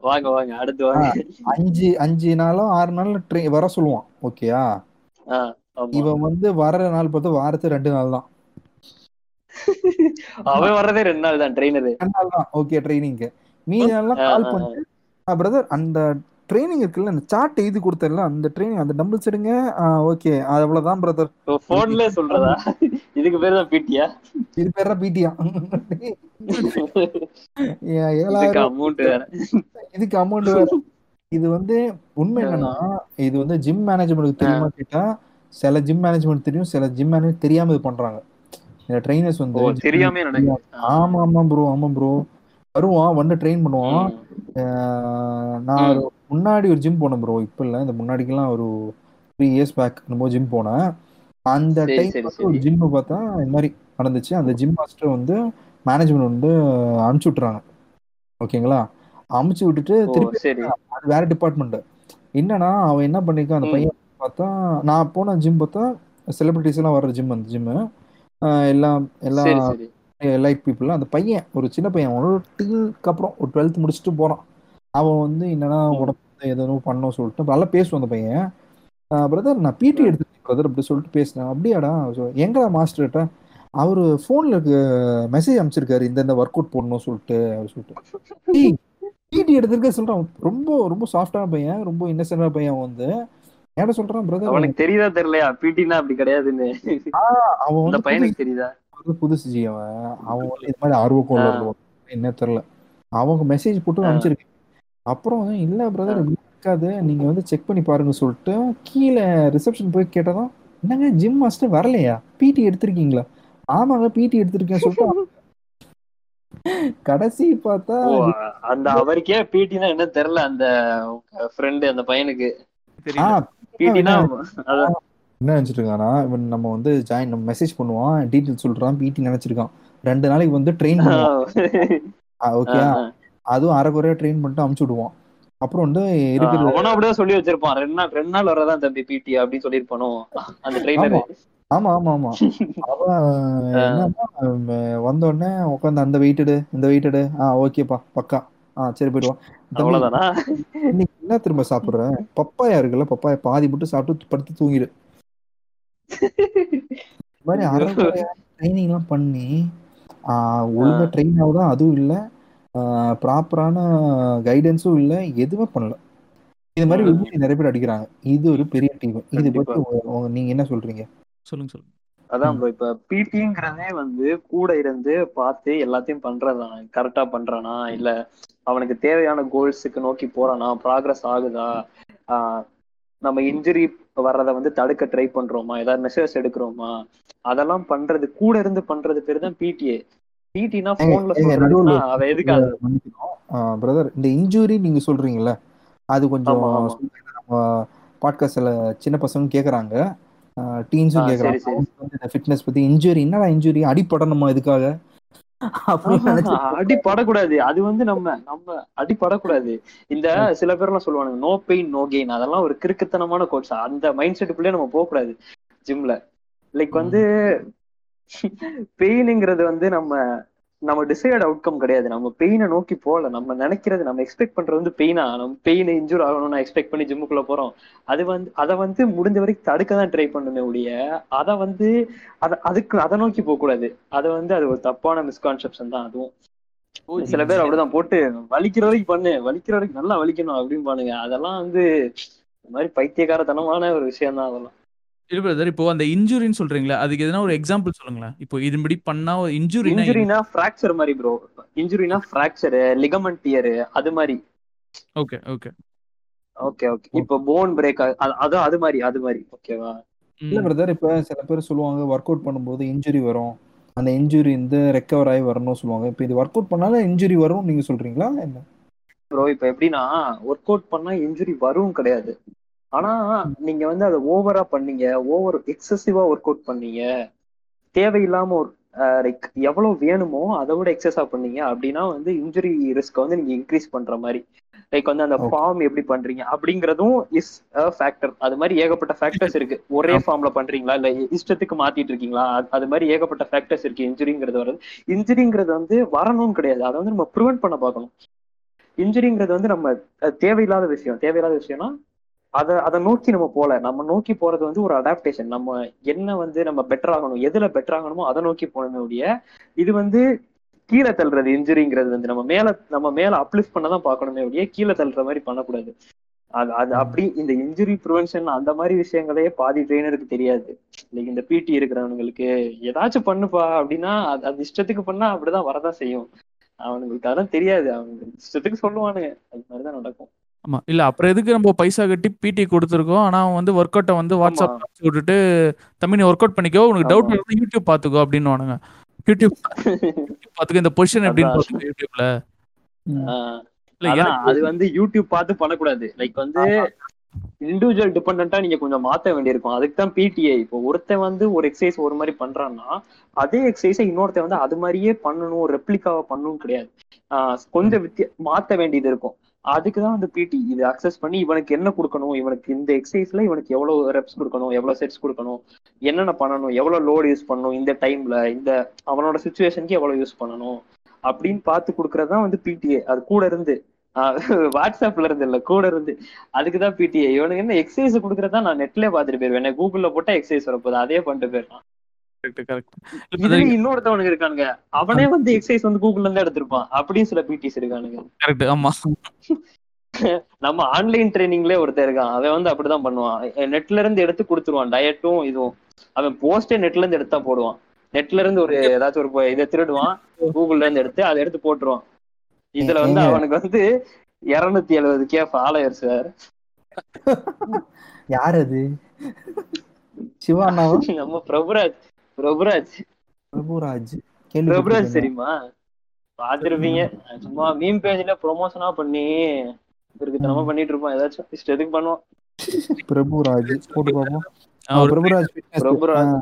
வாங்க வாங்க. அடுத்து வாங்க. அஞ்சு அஞ்சு நாளும் ஆறு நாள் ட்ரெயின் வர சொல்லுவான். ஓகேயா. இவன் வந்து வர்ற நாள் பார்த்து வாரத்துக்கு ரெண்டு நாள் தான். அவன் வர்றதே ரெண்டு நாள் தான் ட்ரெயினரு ரெண்டு நாள் தான். ஓகே ட்ரைனிங்க்கு மீதி நாள்லாம் ஆ, கால் ஆ, பண்ணிட்டு பிரதர் அந்த ட்ரைனிங் இருக்குல்ல அந்த சார்ட் எழுதி கொடுத்தல அந்த ட்ரைனிங் அந்த டம்பிள்ஸ் எடுங்க ஓகே அது அவ்வளவுதான் பிரதர் போன்ல சொல்றதா? இதுக்கு பேர் தான் பிடியா இது பேர் தான் பிடியா ஏழாயிரம் அமௌண்ட் வேற. இதுக்கு அமௌண்ட் வேற. இது வந்து உண்மை என்னன்னா இது வந்து ஜிம் மேனேஜ்மெண்ட்டுக்கு தெரியுமா கேட்டா சில ஜிம் மேனேஜ்மெண்ட் தெரியும் சில ஜிம் மேனேஜ் தெரியாம இது பண்றாங்க. இந்த ட்ரைனர்ஸ் வந்து தெரியாம ஆமா ஆமா ப்ரோ ஆமா ப்ரோ வருவான் வந்து ட்ரெயின் பண்ணுவான். நான் முன்னாடி ஒரு ஜிம் போனேன் ப்ரோ இப்போ இல்லை. இந்த முன்னாடிக்கெல்லாம் ஒரு த்ரீ இயர்ஸ் பேக் நம்ம ஜிம் போனேன். அந்த டைம் ஒரு சரி. ஜிம் பார்த்தா இந்த மாதிரி நடந்துச்சு. அந்த ஜிம் மாஸ்டர் வந்து மேனேஜ்மெண்ட் வந்து அனுப்பிச்சு விட்டுறாங்க. ஓகேங்களா? அமுச்சு விட்டுட்டு திருப்பி அது வேற டிபார்ட்மெண்ட் என்னன்னா அவன் என்ன பண்ணிருக்கான்? அந்த. பையன் பார்த்தா நான் போன ஜிம் பார்த்தா செலிபிரிட்டிஸ் எல்லாம் வர்ற ஜிம் அந்த ஜிம்மு எல்லாம் சரி லைட் பீப்புள் அந்த பையன் ஒரு சின்ன பையன். ஒரு டீலுக்கு அப்புறம் ஒரு டுவெல்த் முடிச்சுட்டு போறான். அவன் வந்து என்னன்னா. உடம்பு ஏதோ பண்ணணும் சொல்லிட்டு நல்லா பேசுவான் அந்த பையன். பிரதர் நான் பிடி. எடுத்துட்டேன் பிரதர் அப்படி சொல்லிட்டு பேசினேன் அப்படியாடா? எங்கடா மாஸ்டர்கிட்ட அவரு ஃபோன்ல மெசேஜ் அனுப்பிச்சிருக்காரு இந்த இந்த ஒர்க் அவுட் போடணும் சொல்லிட்டு. அவர் சொல்லிட்டு பிடி எடுத்திருக்க சொல்றான். ரொம்ப ரொம்ப சாஃப்டான பையன் ரொம்ப இன்னசென்டான பையன் அவன் வந்து. ஏட சொல்றான் பிரதர் அவனுக்கு தெரியுதா தெரியலையா? பிடினா அப்படி கிடையாதுன்னு. அவன் வந்து பையனுக்கு தெரியுதா? வந்து புதுசு அவன். அவன் வந்து இது மாதிரி ஆர்வ கோளாறுல என்ன தெரியல. அவங்க மெசேஜ் போட்டு. அனுப்பிச்சிருக்கேன். அப்புறம் இல்ல பிரதர் இருக்காது. நீங்க வந்து செக் பண்ணி பாருங்க சொல்லிட்டு கீழே ரிசப்ஷன் போய் கேட்டதும் என்னங்க ஜிம் மாஸ்டர் வரலையா? பிடி எடுத்திருக்கீங்களா? ஆமாங்க பிடி எடுத்திருக்கேன் சொல்லிட்டு கடைசி பார்த்தா அந்த அவருக்கே பிடினா என்ன தெரியல அந்த ஃப்ரெண்டு அந்த பையனுக்கு. என்ன நினைச்சிட்டு இருக்கானா இவன் நம்ம வந்து ஜாயின் நம்ம மெசேஜ் பண்ணுவான் டீட்டெயில் சொல்றான் பிடி நினைச்சிருக்கான். ரெண்டு நாளைக்கு வந்து ட்ரெயின் பண்ணுவான். ஓகே அதுவும் அரைக்குறையா ட்ரெயின் பண்ணிட்டு அமுச்சு விடுவான் அப்புறம் வந்து இருக்கிற அவனும் அப்படியே சொல்லி வச்சிருப்பான். ரெண்டு நாள் ரெண்டு நாள் வரதான் தம்பி பிடி அப்படின்னு சொல்லிருப்பானோ அந்த ட்ரெயினர் ஆமா. ஆமா ஆமா அவன் என்னன்னா அவன் வந்த உடனே உட்காந்து அந்த வெயிட்டடு இந்த வெயிட்டடு ஆ ஓகேப்பா பக்கா. ஆ சரி போயிடுவான் அவ்வளவுதானா? இன்னைக்கு என்ன திரும்ப சாப்பிடுற? பப்பாயா இருக்குல்ல பப்பாயா. பாதி மட்டும் சாப்பிட்டு படுத்து தூங்கிடு. மாதிரி ட்ரைனிங் எல்லாம் பண்ணி ஆஹ் ஒழுங்கா ட்ரெயின் ஆகுதா அதுவும் இல்ல. ப்ராப்பரான கைடன்ஸும் இல்ல எதுவுமே பண்ணல. இது மாதிரி. விபூதி நிறைய பேர் அடிக்கிறாங்க. இது ஒரு பெரிய டீம் இது. பத்தி நீங்க என்ன சொல்றீங்க? சொல்லுங்க சொல்லுங்க. அதான் bro, இப்ப பிடிங்கிறதே வந்து கூட இருந்து பார்த்து எல்லாத்தையும் பண்றதான் கரெக்டா பண்றானா? இல்ல அவனுக்கு தேவையான கோல்ஸுக்கு நோக்கி போறானா? ப்ராக்ரஸ் ஆகுதா? ஆஹ் நம்ம இன்ஜுரி வர்றதை வந்து தடுக்க ட்ரை பண்றோமா? ஏதாவது மெசேஜ் எடுக்கிறோமா? அதெல்லாம் பண்றது கூட இருந்து பண்றது பேர் தான் பிடிஏ ஏங்க, போன்ல பிரதர் இந்த இன்ஜூரி நீங்க சொல்றீங்கல்ல அது கொஞ்சம் பாட்காஸ்ட்ல சின்ன பசங்க கேக்குறாங்க. டீன்ஸும் கேக்குறாங்க. ஃபிட்னஸ் பத்தி இன்ஜுரி என்னடா இன்ஜுரி அடிப்படணுமா இதுக்காக? அடிப்படக்கூடாது அது வந்து நம்ம நம்ம அடிப்படக்கூடாது இந்த சில பேர்லாம் சொல்லுவானுங்க நோ பெயின் நோ கெயின் அதெல்லாம் ஒரு கிறுக்குத்தனமான கோட்ஸ் அந்த மைண்ட் செட்டுக்குள்ளே நம்ம போக கூடாது ஜிம்ல லைக் வந்து பெயினுங்கிறது வந்து நம்ம நம்ம டிசைட் அவுட்கம் கிடையாது. நம்ம பெயினை நோக்கி போகல. நம்ம நினைக்கிறது நம்ம எக்ஸ்பெக்ட் பண்றது வந்து பெயினா? நம்ம பெயின் இன்ஜூர் ஆகணும்னு எக்ஸ்பெக்ட் பண்ணி ஜிம்முக்குள்ள போறோம். அது வந்து அதை வந்து முடிஞ்ச வரைக்கும் தடுக்க தான் ட்ரை பண்ணுமே ஒழிய அதை வந்து அத அதுக்கு அதை நோக்கி போக கூடாது. அது வந்து அது ஒரு தப்பான மிஸ்கான்செப்ஷன் தான் அதுவும். சில பேர் அப்படிதான் போட்டு வலிக்கிற வரைக்கும் பண்ணு வலிக்கிற வரைக்கும் நல்லா வலிக்கணும் அப்படின்னு பண்ணுங்க. அதெல்லாம் வந்து இந்த மாதிரி பைத்தியக்காரத்தனமான ஒரு விஷயம் தான் அதெல்லாம். இல்ல பிரதர் இப்போ அந்த இன்ஜுரின்னு சொல்றீங்களா அதுக்கு எதனா ஒரு எக்ஸாம்பிள் சொல்லுங்களேன். இப்போ இதுபடி பண்ணா இன்ஜுரினா இன்ஜுரினா ஃப்ராக்சர் மாதிரி ப்ரோ இன்ஜுரினா ஃப்ராக்சர் லிகமெண்ட் டியர் அது மாதிரி. ஓகே ஓகே ஓகே ஓகே இப்போ போன் பிரேக் அது அது மாதிரி அது மாதிரி. ஓகேவா இல்ல பிரதர் இப்ப சில பேர் சொல்லுவாங்க ஒர்க் அவுட் பண்ணும்போது இன்ஜுரி வரும். அந்த இன்ஜுரி வந்து ரெக்கவர் ஆகி வரணும்னு சொல்லுவாங்க. இப்ப இது ஒர்க் அவுட் பண்ணாலும் இன்ஜுரி வரும் நீங்க சொல்றீங்களா என்ன? ப்ரோ இப்போ எப்படின்னா ஒர்க் அவுட் பண்ணா இன்ஜுரி வரும் கிடையாது. ஆனா நீங்க வந்து அதை ஓவரா பண்ணீங்க ஓவர் எக்ஸசிவா ஒர்க் அவுட் பண்ணீங்க. தேவையில்லாம ஒரு லைக் எவ்வளவு வேணுமோ அதை விட எக்ஸஸா பண்ணீங்க அப்படின்னா வந்து இன்ஜுரி ரிஸ்க் வந்து நீங்க இன்க்ரீஸ் பண்ற மாதிரி. லைக் வந்து அந்த. ஃபார்ம் எப்படி பண்றீங்க அப்படிங்கறதும் இஸ் ஃபேக்டர் அது மாதிரி ஏகப்பட்ட ஃபேக்டர்ஸ் இருக்கு. ஒரே ஃபார்ம்ல பண்றீங்களா? இல்ல இஷ்டத்துக்கு மாத்திட்டு இருக்கீங்களா? அது- மாதிரி ஏகப்பட்ட ஃபேக்டர்ஸ் இருக்கு. இன்ஜுரிங்கிறது வருது இன்ஜுரிங்கிறது வந்து வரணும்னு கிடையாது. அதை வந்து நம்ம ப்ரிவென்ட் பண்ண பார்க்கணும். இன்ஜுரிங்கிறது வந்து நம்ம தேவையில்லாத விஷயம். தேவையில்லாத விஷயம்னா அதை அதை நோக்கி நம்ம போல. நம்ம நோக்கி போறது வந்து ஒரு அடாப்டேஷன் நம்ம என்ன வந்து நம்ம பெட்டர் ஆகணும் எதுல பெட்டர் ஆகணுமோ அதை நோக்கி போனமே ஒழிய இது வந்து கீழே தள்ளுறது இன்ஜுரிங்கிறது வந்து நம்ம மேல நம்ம மேல அப்லிஃப்ட் பண்ண தான் பார்க்கணுமே ஒழிய கீழே தள்ளுற மாதிரி பண்ணக்கூடாது. அது அது அப்படி இந்த இன்ஜுரி ப்ரிவென்ஷன் அந்த மாதிரி விஷயங்களே பாதி ட்ரெயினருக்கு தெரியாது. லைக் இந்த பிடி இருக்கிறவங்களுக்கு ஏதாச்சும் பண்ணுப்பா அப்படின்னா அது அது இஷ்டத்துக்கு பண்ணா அப்படிதான் வரதான் செய்யும். அவனுங்களுக்கு அதெல்லாம் தெரியாது. அவங்க இஷ்டத்துக்கு சொல்லுவானுங்க. அது மாதிரிதான் நடக்கும். ஆமா. இல்ல அப்புறம் எதுக்கு நம்ம பைசா கட்டி பிடி கொடுத்துருக்கோம்? ஆனா அவன் வந்து ஒர்க் அவுட்டை வந்து வாட்ஸ்அப் அனுப்பிச்சு விட்டுட்டு தம்பி நீ ஒர்க் அவுட் பண்ணிக்கோ உனக்கு டவுட். இருந்தா யூடியூப் பாத்துக்கோ அப்படின்னு யூடியூப் யூடியூப் பாத்துக்கோ இந்த பொசிஷன் எப்படின்னு. பாத்துக்கோ யூடியூப்ல அது வந்து யூடியூப் பார்த்து பண்ணக்கூடாது. லைக் வந்து இண்டிவிஜுவல் டிபெண்டா நீங்க கொஞ்சம் மாத்த வேண்டியிருக்கும். அதுக்கு தான் பிடிஐ இப்போ ஒருத்தன் வந்து ஒரு எக்ஸசைஸ் ஒரு மாதிரி பண்றான்னா அதே எக்ஸசைஸை இன்னொருத்தன் வந்து அது மாதிரியே பண்ணணும் ரெப்ளிகாவா பண்ணணும் கிடையாது. கொஞ்சம் வித்திய மாத்த வேண்டியது இருக்கும். அதுக்குதான் வந்து பிடி இது அக்சஸ் பண்ணி இவனுக்கு என்ன கொடுக்கணும்? இவனுக்கு இந்த எக்ஸசைஸ்ல இவனுக்கு எவ்வளவு ரெப்ஸ் கொடுக்கணும்? எவ்வளவு செட்ஸ் கொடுக்கணும்? என்னென்ன பண்ணணும்? எவ்வளவு லோடு யூஸ் பண்ணணும்? இந்த டைம்ல இந்த அவனோட சுச்சுவேஷனுக்கு எவ்வளவு யூஸ் பண்ணணும்? அப்படின்னு பார்த்து கொடுக்கறதுதான் வந்து பிடிஏ அது கூட இருந்து. ஆஹ் வாட்ஸ்அப்ல இருந்து இல்ல கூட இருந்து. அதுக்குதான் பிடிஏ இவனுக்கு என்ன எக்ஸசைஸ் கொடுக்கறதா நான் நெட்லயே பாத்துட்டு போயிருவேன். கூகுள்ல போட்டா எக்ஸசைஸ் வரப்போகுது. அதே பண்ணிட்டு போயிருக்கான் இன்னொருத்தவனுக்கு இருக்கானுங்க. அவனே வந்து எக்ஸசைஸ் வந்து கூகுள்ல இருந்து எடுத்திருப்பான். அப்படியும் சில பிடிஸ் இருக்கானுங்க. கரெக்ட் ஆமா. நம்ம ஆன்லைன் ட்ரைனிங்லயே ஒருத்தர் இருக்கான். அவன் வந்து அப்படிதான் பண்ணுவான். நெட்ல இருந்து எடுத்து கொடுத்துருவான். டயட்டும் இதுவும். அவன் போஸ்டே நெட்ல இருந்து எடுத்தா போடுவான். நெட்ல இருந்து ஒரு ஏதாச்சும் ஒரு இதை திருடுவான். கூகுள்ல இருந்து எடுத்து அதை எடுத்து போட்டுருவான். இதுல வந்து. அவனுக்கு வந்து இருநூத்தி எழுபது கே ஃபாலோயர் சார் யார் அது? சிவா நம்ம பிரபுராஜ். பிரபுராஜ். பிரபுராஜ்? பிரபுராஜ் தெரியுமா? பாத்திருப்பீங்க சும்மா மீம் பேஜ்ல ப்ரொமோஷனா பண்ணி இவருக்கு தனமா பண்ணிட்டு இருப்பான் ஏதாச்சும் இஷ்டத்துக்கு பண்ணுவான் பிரபுராஜ் போட்டு ஒரு பிரபுராஜ் fitness. பிரபுராஜ்.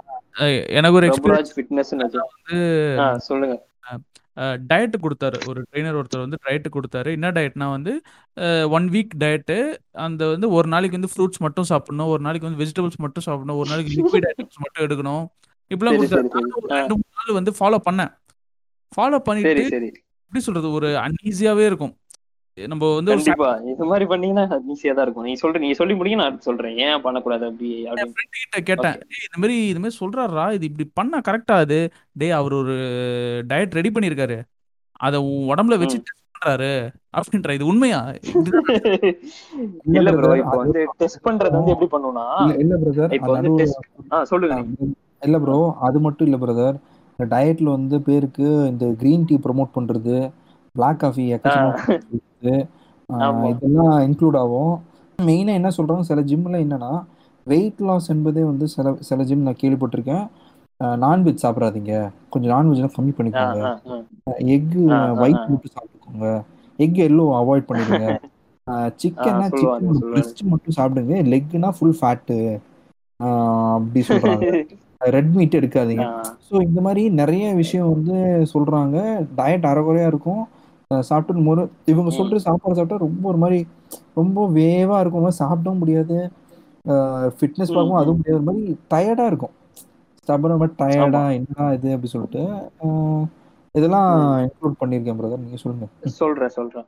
எனக்கு ஒரு பிரபுராஜ் ஃபிட்னஸ் சொல்லுங்க. டயட் கொடுத்தாரு. ஒரு ட்ரெயினர் ஒருத்தர் வந்து டயட் கொடுத்தாரு. என்ன டயட்னா வந்து ஒன் வீக் டயட்டு அந்த வந்து ஒரு நாளைக்கு வந்து ஃப்ரூட்ஸ் மட்டும் சாப்பிடணும். ஒரு நாளைக்கு வந்து வெஜிடபிள்ஸ் மட்டும் சாப்பிடணும். ஒரு நாளைக்கு லிக்விட் ஐட்டம்ஸ் மட்டும் எடுக்கணும். இப்படிலாம் கொடுத்தாரு ரெண்டு மூணு நாள் வந்து ஃபாலோ பண்ணேன். ஃபாலோ பண்ணிட்டு எப்படி சொல்றது ஒரு அன்ஈஸியாவே இருக்கும். நம்ம வந்து ஒரு கண்டிப்பா. இது மாதிரி பண்ணீங்கன்னா ஈஸியா தான் இருக்கும். நீங்க சொல்ற நீங்க சொல்லி முடிங்க நான் சொல்றேன். ஏன் பண்ணக்கூடாது அப்படி கிட்ட கேட்டேன். "டேய், இந்த மாதிரி இந்த மாதிரி சொல்றாரா? இது இப்படி பண்ணா கரெக்டா அது டேய் அவர் ஒரு டயட் ரெடி பண்ணியிருக்காரு. அதை உன் உடம்புல வச்சு பண்றாரு. அப்படின்ற இது உண்மையா? இல்ல ப்ரோ இப்போ வந்து டெஸ்ட் பண்றது வந்து எப்படி பண்ணுவோம்னா இல்ல பிரதர் இப்போ வந்து டெஸ்ட் ஆ சொல்லுங்க. இல்ல ப்ரோ அது மட்டும் இல்ல பிரதர் இந்த டயட்ல வந்து பேருக்கு இந்த கிரீன் டீ ப்ரோமோட் பண்றது பிளாக் காஃபி. இதெல்லாம் இன்க்ளூட் ஆகும். மெயினா என்ன சொல்றாங்க சில ஜிம்ல என்னன்னா வெயிட் லாஸ் என்பதே வந்து சில சில ஜிம் நான் கேள்விப்பட்டிருக்கேன். நான்வெஜ் சாப்பிடாதீங்க. கொஞ்சம் நான்வெஜ்லாம் கம்மி பண்ணிக்கோங்க. ஆ, ஆ. எக் ஆ, ஆ, ஒயிட். மட்டும் சாப்பிட்டுக்கோங்க. எக் எல்லோ அவாய்ட் பண்ணிடுங்க. சிக்கன்னா சிக்கன் மட்டும் சாப்பிடுங்க. லெக்னா ஃபுல் ஃபேட்டு அப்படி சொல்றாங்க. ரெட் மீட் எடுக்காதீங்க. ஸோ இந்த மாதிரி நிறைய விஷயம் வந்து சொல்றாங்க. டயட் அரைகுறையா இருக்கும். சாப்பிட்டு ஒரு இவங்க. சொல்ற சாப்பாடு சாப்பிட்டா ரொம்ப ஒரு மாதிரி ரொம்ப வேவா இருக்கும். மாதிரி சாப்பிடவும் முடியாது. ஃபிட்னஸ் பார்க்கவும். அதுவும் முடியாது. ஒரு மாதிரி டயர்டா இருக்கும். ஸ்டபன மாதிரி டயர்டா என்னடா இது அப்படி சொல்லிட்டு. இதெல்லாம் இன்க்ளூட் பண்ணியிருக்கேன் பிரதர் நீங்க சொல்லுங்க. சொல்றேன் சொல்றேன்.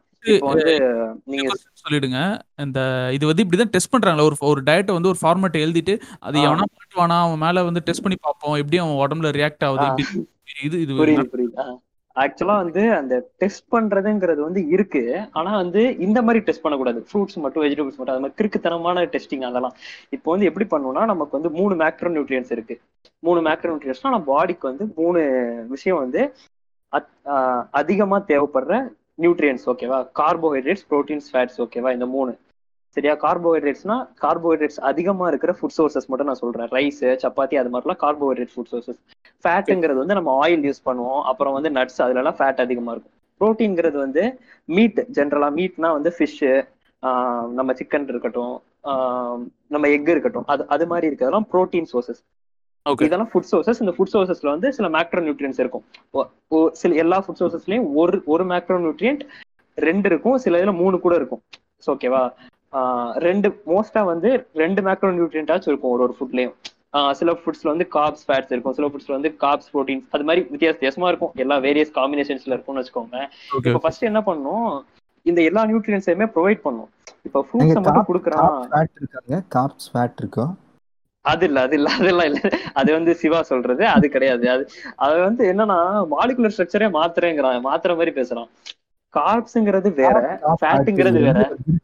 நீங்க சொல்லிடுங்க. இந்த இது வந்து இப்படிதான் டெஸ்ட் பண்றாங்களா ஒரு ஒரு டயட்டை வந்து ஒரு ஃபார்மேட் எழுதிட்டு அது. எவனா மாட்டுவானா அவன் மேல வந்து டெஸ்ட் பண்ணி பார்ப்போம் எப்படி அவன் உடம்புல ரியாக்ட் ஆகுது இது இது புரியுது புரியுது. ஆக்சுவலா வந்து அந்த டெஸ்ட் பண்றதுங்கிறது வந்து இருக்கு. ஆனா வந்து இந்த மாதிரி டெஸ்ட் பண்ணக்கூடாது. ஃப்ரூட்ஸ் மட்டும் வெஜிடபிள்ஸ் மட்டும் அது மாதிரி கிறுக்குத்தனமான டெஸ்டிங் அதெல்லாம். இப்போ வந்து எப்படி பண்ணணும்னா நமக்கு வந்து மூணு மேக்ரோ நியூட்ரியன்ஸ் இருக்கு. மூணு மேக்ரோ நியூட்ரியன்ஸ்னா நம்ம பாடிக்கு வந்து மூணு விஷயம் வந்து அதிகமா தேவைப்படுற நியூட்ரியன்ஸ் ஓகேவா கார்போஹைட்ரேட்ஸ் ப்ரோட்டீன்ஸ் ஃபேட்ஸ் ஓகேவா இந்த மூணு. சரியா? கார்போஹைட்ரேட்ஸ்னா கார்போஹைட்ரேட்ஸ் அதிகமா இருக்கிற ஃபுட் சோர்சஸ் மட்டும் நான் சொல்றேன். ரைஸ் சப்பாத்தி அது மாதிரிலாம் கார்போஹைட்ரேட் ஃபுட் சோர்சஸ் ஃபேட்டுங்கிறது வந்து நம்ம ஆயில் யூஸ் பண்ணுவோம். அப்புறம் வந்து நட்ஸ் அதுலலாம் ஃபேட் அதிகமா இருக்கும். ப்ரோட்டீன்ங்கிறது வந்து மீட் ஜென்ரலா மீட்னா வந்து ஃபிஷ்ஷு நம்ம சிக்கன் இருக்கட்டும் ஆஹ் நம்ம எக் இருக்கட்டும். அது அது மாதிரி இருக்கிறதெல்லாம் ப்ரோட்டீன் சோர்சஸ் இதெல்லாம் ஃபுட் சோர்சஸ் இந்த ஃபுட் சோர்சஸ்ல வந்து சில மேக்ரோ நியூட்ரியன்ஸ் இருக்கும் சில எல்லா ஃபுட் சோர்சஸ்லயும் ஒரு ஒரு மேக்ரோ நியூட்ரியன்ட் ரெண்டு இருக்கும். சில இதுல மூணு கூட இருக்கும். ஓகேவா ரெண்டு மோஸ்டா வந்து ரெண்டு மேக்ரோ நியூட்ரியன்டாச்சும் இருக்கும் ஒரு ஒரு ஃபுட்லயும் சில ஃபுட்ஸ்ல வந்து காப்ஸ் ஃபேட்ஸ் இருக்கும். சில ஃபுட்ஸ்ல வந்து காப்ஸ் ப்ரோட்டீன்ஸ் அது மாதிரி வித்தியாச வித்தியாசமா இருக்கும். எல்லா வேரியஸ் காம்பினேஷன்ஸ்ல இருக்கும்னு வச்சுக்கோங்க இப்போ ஃபர்ஸ்ட் என்ன பண்ணும் இந்த எல்லா நியூட்ரியன்ஸையுமே ப்ரொவைட் பண்ணும் இப்போ ஃப்ரூட்ஸ் மட்டும் இருக்காங்க. காப்ஸ் ஃபேட் இருக்கா? அது இல்ல அது இல்ல அதெல்லாம் இல்ல. அது வந்து சிவா சொல்றது அது கிடையாது. அது அது வந்து என்னன்னா மாலிகுலர் ஸ்ட்ரக்சரே மாத்துறேங்கிறான் மாத்துற மாதிரி பேசுறான். கார்ப்ஸ்ங்கிறது வேற ஃபேட்டுங்கிறது வேற.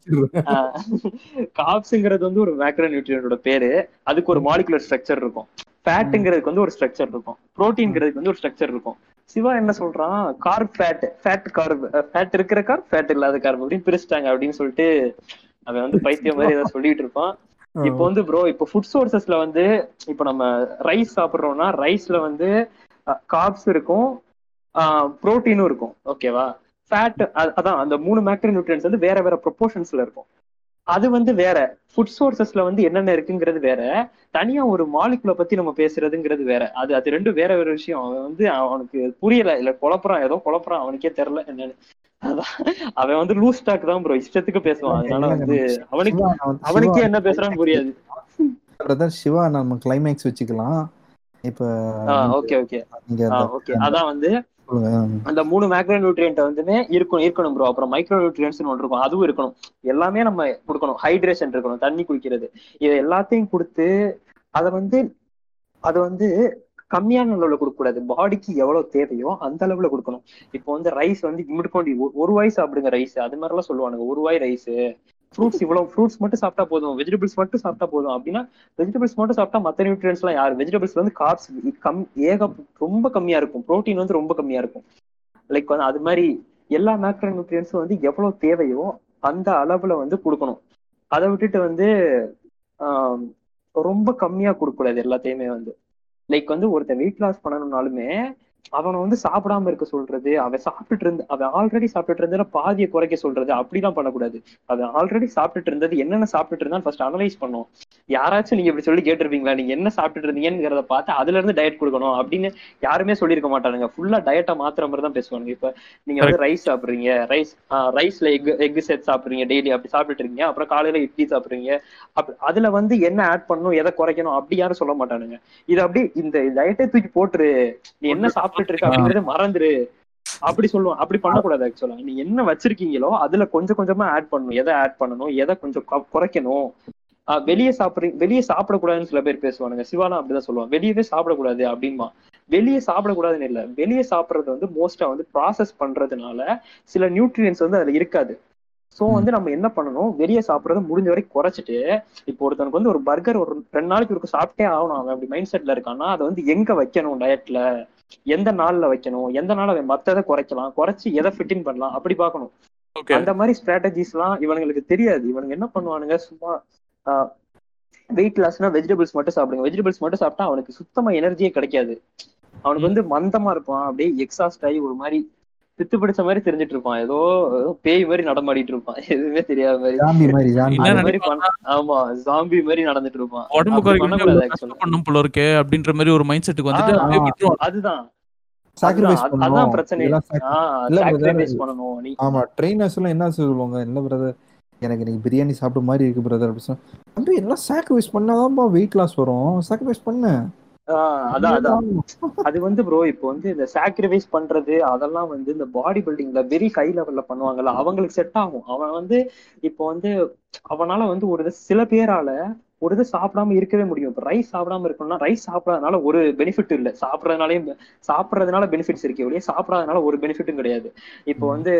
காப்ஸ்ங்கிறது வந்து ஒரு மேக்ரோ நியூட்ரியனோட பேரு. அதுக்கு ஒரு மாலிகுலர் ஸ்ட்ரக்சர் இருக்கும். ஃபேட்டுங்கிறதுக்கு வந்து ஒரு ஸ்ட்ரக்சர் இருக்கும். புரோட்டீன்ங்கிறதுக்கு வந்து ஒரு ஸ்ட்ரக்சர் இருக்கும். சிவா என்ன சொல்றான்? Carb fat fat carb fat இருக்கிற கார்ப் ஃபேட் இல்லாத கார்ப் அப்படின்னு பிரிச்சுட்டாங்க அப்படின்னு சொல்லிட்டு அவன் வந்து பைத்தியம் மாதிரி ஏதாவது சொல்லிட்டு இருப்பான். இப்ப வந்து ப்ரோ இப்ப ஃபுட் சோர்சஸ்ல வந்து இப்ப நம்ம ரைஸ் சாப்பிடுறோம்னா ரைஸ்ல வந்து கார்ப்ஸ் இருக்கும் புரோட்டீனும் இருக்கும். ஓகேவா ஃபேட் அதான் அந்த மூணு மேக்ரோ நியூட்ரியன்ஸ் வந்து வேற வேற ப்ரொபோர்ஷன்ஸ்ல இருக்கும். அது வந்து வேற. ஃபுட் சோர்சஸ்ல வந்து என்னென்ன இருக்குங்கிறது வேற. தனியா ஒரு மாலிகுலை பத்தி நம்ம பேசுறதுங்கிறது வேற. அது அது ரெண்டும் வேற வேற விஷயம். அவன் வந்து அவனுக்கு புரியல. இல்ல குழப்பறான். ஏதோ குழப்பறான். அவனுக்கே தெரியல. என்னன்னு. அதான். அவன் வந்து லூஸ் ஸ்டாக் தான் ப்ரோ இஷ்டத்துக்கு பேசுவான். அதனால வந்து அவனுக்கு அவனுக்கே என்ன பேசுறான்னு புரியாது. பிரதர் சிவா நம்ம கிளைமேக்ஸ் வச்சுக்கலாம். இப்ப ஓகே ஓகே ஓகே அதான் வந்து அந்த மூணு மேக்ரோ நியூட்ரியன்ட் வந்துமே இருக்கணும் இருக்கணும் ப்ரோ அப்புறம் மைக்ரோ நியூட்ரியன்ஸ் ஒன்று இருக்கும். அதுவும் இருக்கணும். எல்லாமே நம்ம கொடுக்கணும். ஹைட்ரேஷன் இருக்கணும். தண்ணி குடிக்கிறது. இது எல்லாத்தையும் கொடுத்து அதை வந்து அதை வந்து கம்மியான அளவுல கொடுக்க கூடாது பாடிக்கு எவ்வளவு தேவையோ அந்த அளவுல கொடுக்கணும். இப்போ வந்து ரைஸ் வந்து இமிடுக்கொண்டி ஒரு வாய் சாப்பிடுங்க ரைஸ் அது மாதிரி எல்லாம் சொல்லுவானுங்க. ஒரு வாய் ரைஸ் ஃப்ரூட்ஸ் இவ்வளவு ஃப்ரூட்ஸ் மட்டும் சாப்பிட்டா போதும். வெஜிடபிள்ஸ் மட்டும் சாப்பிட்டா போதும். அப்படின்னா வெஜிடபிள்ஸ் மட்டும் சாப்பிட்டா மற்ற நியூட்ரியன்ஸ் எல்லாம் யாரு? வெஜிடபிள்ஸ் வந்து கார்ப்ஸ் கம் ஏக ரொம்ப கம்மியா இருக்கும். புரோட்டீன் வந்து ரொம்ப கம்மியா இருக்கும். லைக் வந்து அது மாதிரி எல்லா மேக்ரோ நியூட்ரியன்ஸும் வந்து எவ்வளவு தேவையோ அந்த அளவுல வந்து கொடுக்கணும். அதை விட்டுட்டு வந்து ரொம்ப கம்மியா கொடுக்கக்கூடாது எல்லாத்தையுமே வந்து. லைக் வந்து ஒருத்தன் வெயிட் லாஸ் பண்ணணும்னாலுமே அவனை வந்து சாப்பிடாம இருக்க சொல்றது அவன் சாப்பிட்டுட்டு இருந்து அவன் ஆல்ரெடி சாப்பிட்டுட்டு இருந்ததுல பாதியை குறைக்க சொல்றது அப்படிலாம் பண்ணக்கூடாது. அவன் ஆல்ரெடி சாப்பிட்டுட்டு இருந்தது என்னென்ன சாப்பிட்டுட்டு இருந்தான்னு ஃபர்ஸ்ட் அனலைஸ் பண்ணும். யாராச்சும் நீங்க இப்படி சொல்லி கேட்டிருப்பீங்களா? நீங்க என்ன சாப்பிட்டுட்டு இருந்தீங்கிறத பார்த்து அதுல இருந்து டயட் கொடுக்கணும் அப்படின்னு யாருமே சொல்லியிருக்க மாட்டானுங்க. ஃபுல்லா டயட்டை மாத்திர மாதிரி தான் பேசுவானுங்க. இப்ப நீங்க வந்து ரைஸ் சாப்பிடுறீங்க ரைஸ் ரைஸ்ல எக் எக் சேர்த்து சாப்பிடுறீங்க டெய்லி அப்படி சாப்பிட்டுட்டு இருக்கீங்க. அப்புறம் காலையில இட்லி சாப்பிடுறீங்க. அதுல வந்து என்ன ஆட் பண்ணணும் எதை குறைக்கணும் அப்படி யாரும் சொல்ல மாட்டானுங்க. இது அப்படி இந்த டயட்டை தூக்கி போட்டுரு. நீ என்ன சாப்பிட்டுட்டு இருக்க அப்படிங்கறத மறந்துரு. அப்படி சொல்லுவோம். அப்படி பண்ணக்கூடாது ஆக்சுவலா நீ என்ன வச்சிருக்கீங்களோ அதுல கொஞ்சம் கொஞ்சமா ஆட் பண்ணணும். எதை ஆட் பண்ணணும் எதை கொஞ்சம் குறைக்கணும். வெளியே சாப்பிடுறீங்க வெளியே சாப்பிடக்கூடாதுன்னு சில பேர் பேசுவானுங்க. சிவானா அப்படிதான் சொல்லுவான் வெளியவே சாப்பிடக்கூடாது அப்படின்பா. வெளியே சாப்பிடக்கூடாதுன்னு இல்ல. வெளியே சாப்பிடுறது வந்து மோஸ்டா வந்து ப்ராசஸ் பண்றதுனால சில நியூட்ரியன்ஸ் வந்து அதுல இருக்காது. சோ வந்து நம்ம என்ன பண்ணணும்? வெளியே சாப்பிடறத முடிஞ்ச வரைக்கும் குறைச்சிட்டு இப்போ ஒருத்தனுக்கு வந்து ஒரு பர்கர் ஒரு ரெண்டு நாளைக்கு ஒருக்கு சாப்பிட்டே ஆகணும். அவன் அப்படி மைண்ட் செட்ல இருக்கான்னா அதை வந்து எங்க வைக்கணும் டயட்ல எந்த நாள்ல வைக்கணும்? எந்த நாள் அவன் மத்ததை குறைக்கலாம்? குறைச்சு எதை ஃபிட்டிங் பண்ணலாம்? அப்படி பார்க்கணும். ஓகே அந்த மாதிரி ஸ்ட்ராட்டஜிஸ் எல்லாம் இவனுங்களுக்கு தெரியாது. இவனுங்க என்ன பண்ணுவானுங்க? சும்மா வெயிட் லாஸ்னா வெஜிடபிள்ஸ் மட்டும் சாப்பிடுங்க. வெஜிடபிள்ஸ் மட்டும் சாப்பிட்டா அவனுக்கு சுத்தமா எனர்ஜியே கிடைக்காது. அவனுக்கு வந்து மந்தமா இருப்பான். அப்படியே எக்ஸாஸ்ட் ஆகி ஒரு மாதிரி பித்து பிடிச்ச மாதிரி தெரிஞ்சிட்டு இருப்பான். ஏதோ பேய் மாதிரி நடமாடிட்டு இருப்பான். எதுவுமே தெரியாத மாதிரி. ஜாம்பி மாதிரி ஜாம்பி. என்ன அது மாதிரி பண்ண ஆமா ஜாம்பி மாதிரி நடந்துட்டு இருப்பான். உடம்பு அப்படி பண்ணக்கூடாது குறைக்க ஆக்சுவலா பண்ணும் போல இருக்கே அப்படின்ற மாதிரி ஒரு மைண்ட் செட்டுக்கு வந்துட்டு அதுதான். அதான் பிரச்சனை. பண்ணணும். ஆமா ட்ரெயினர்ஸ் எல்லாம் என்ன சொல்லுவாங்க? என்ன பிரதர் எனக்கு இன்னைக்கு பிரியாணி சாப்பிட்ட மாதிரி இருக்கு பிரதர் அப்படி சொன்னா எல்லாம் சாக்ரிஃபைஸ் பண்ணாதான்ப்பா வெயிட் லாஸ் வரும். சாக்ரிஃபைஸ் பண்ணு. அதான் அதான். அது வந்து ப்ரோ இப்போ வந்து இந்த சாக்ரிஃபைஸ் பண்றது அதெல்லாம் வந்து இந்த பாடி பில்டிங்ல வெரி ஹை லெவல்ல பண்ணுவாங்கல்ல அவங்களுக்கு செட் ஆகும். அவன் வந்து இப்போ வந்து அவனால வந்து ஒரு சில பேரால ஒரு இது சாப்பிடாம இருக்கவே முடியும். இப்போ ரைஸ் சாப்பிடாம இருக்கணும்னா ரைஸ் சாப்பிடாதனால ஒரு பெனிஃபிட் இல்ல. சாப்பிடறதுனாலயும் சாப்பிடறதுனால பெனிஃபிட்ஸ் இருக்கே ஒழிய சாப்பிடாதனால ஒரு பெனிஃபிட்டும் கிடையாது. இப்போ வந்து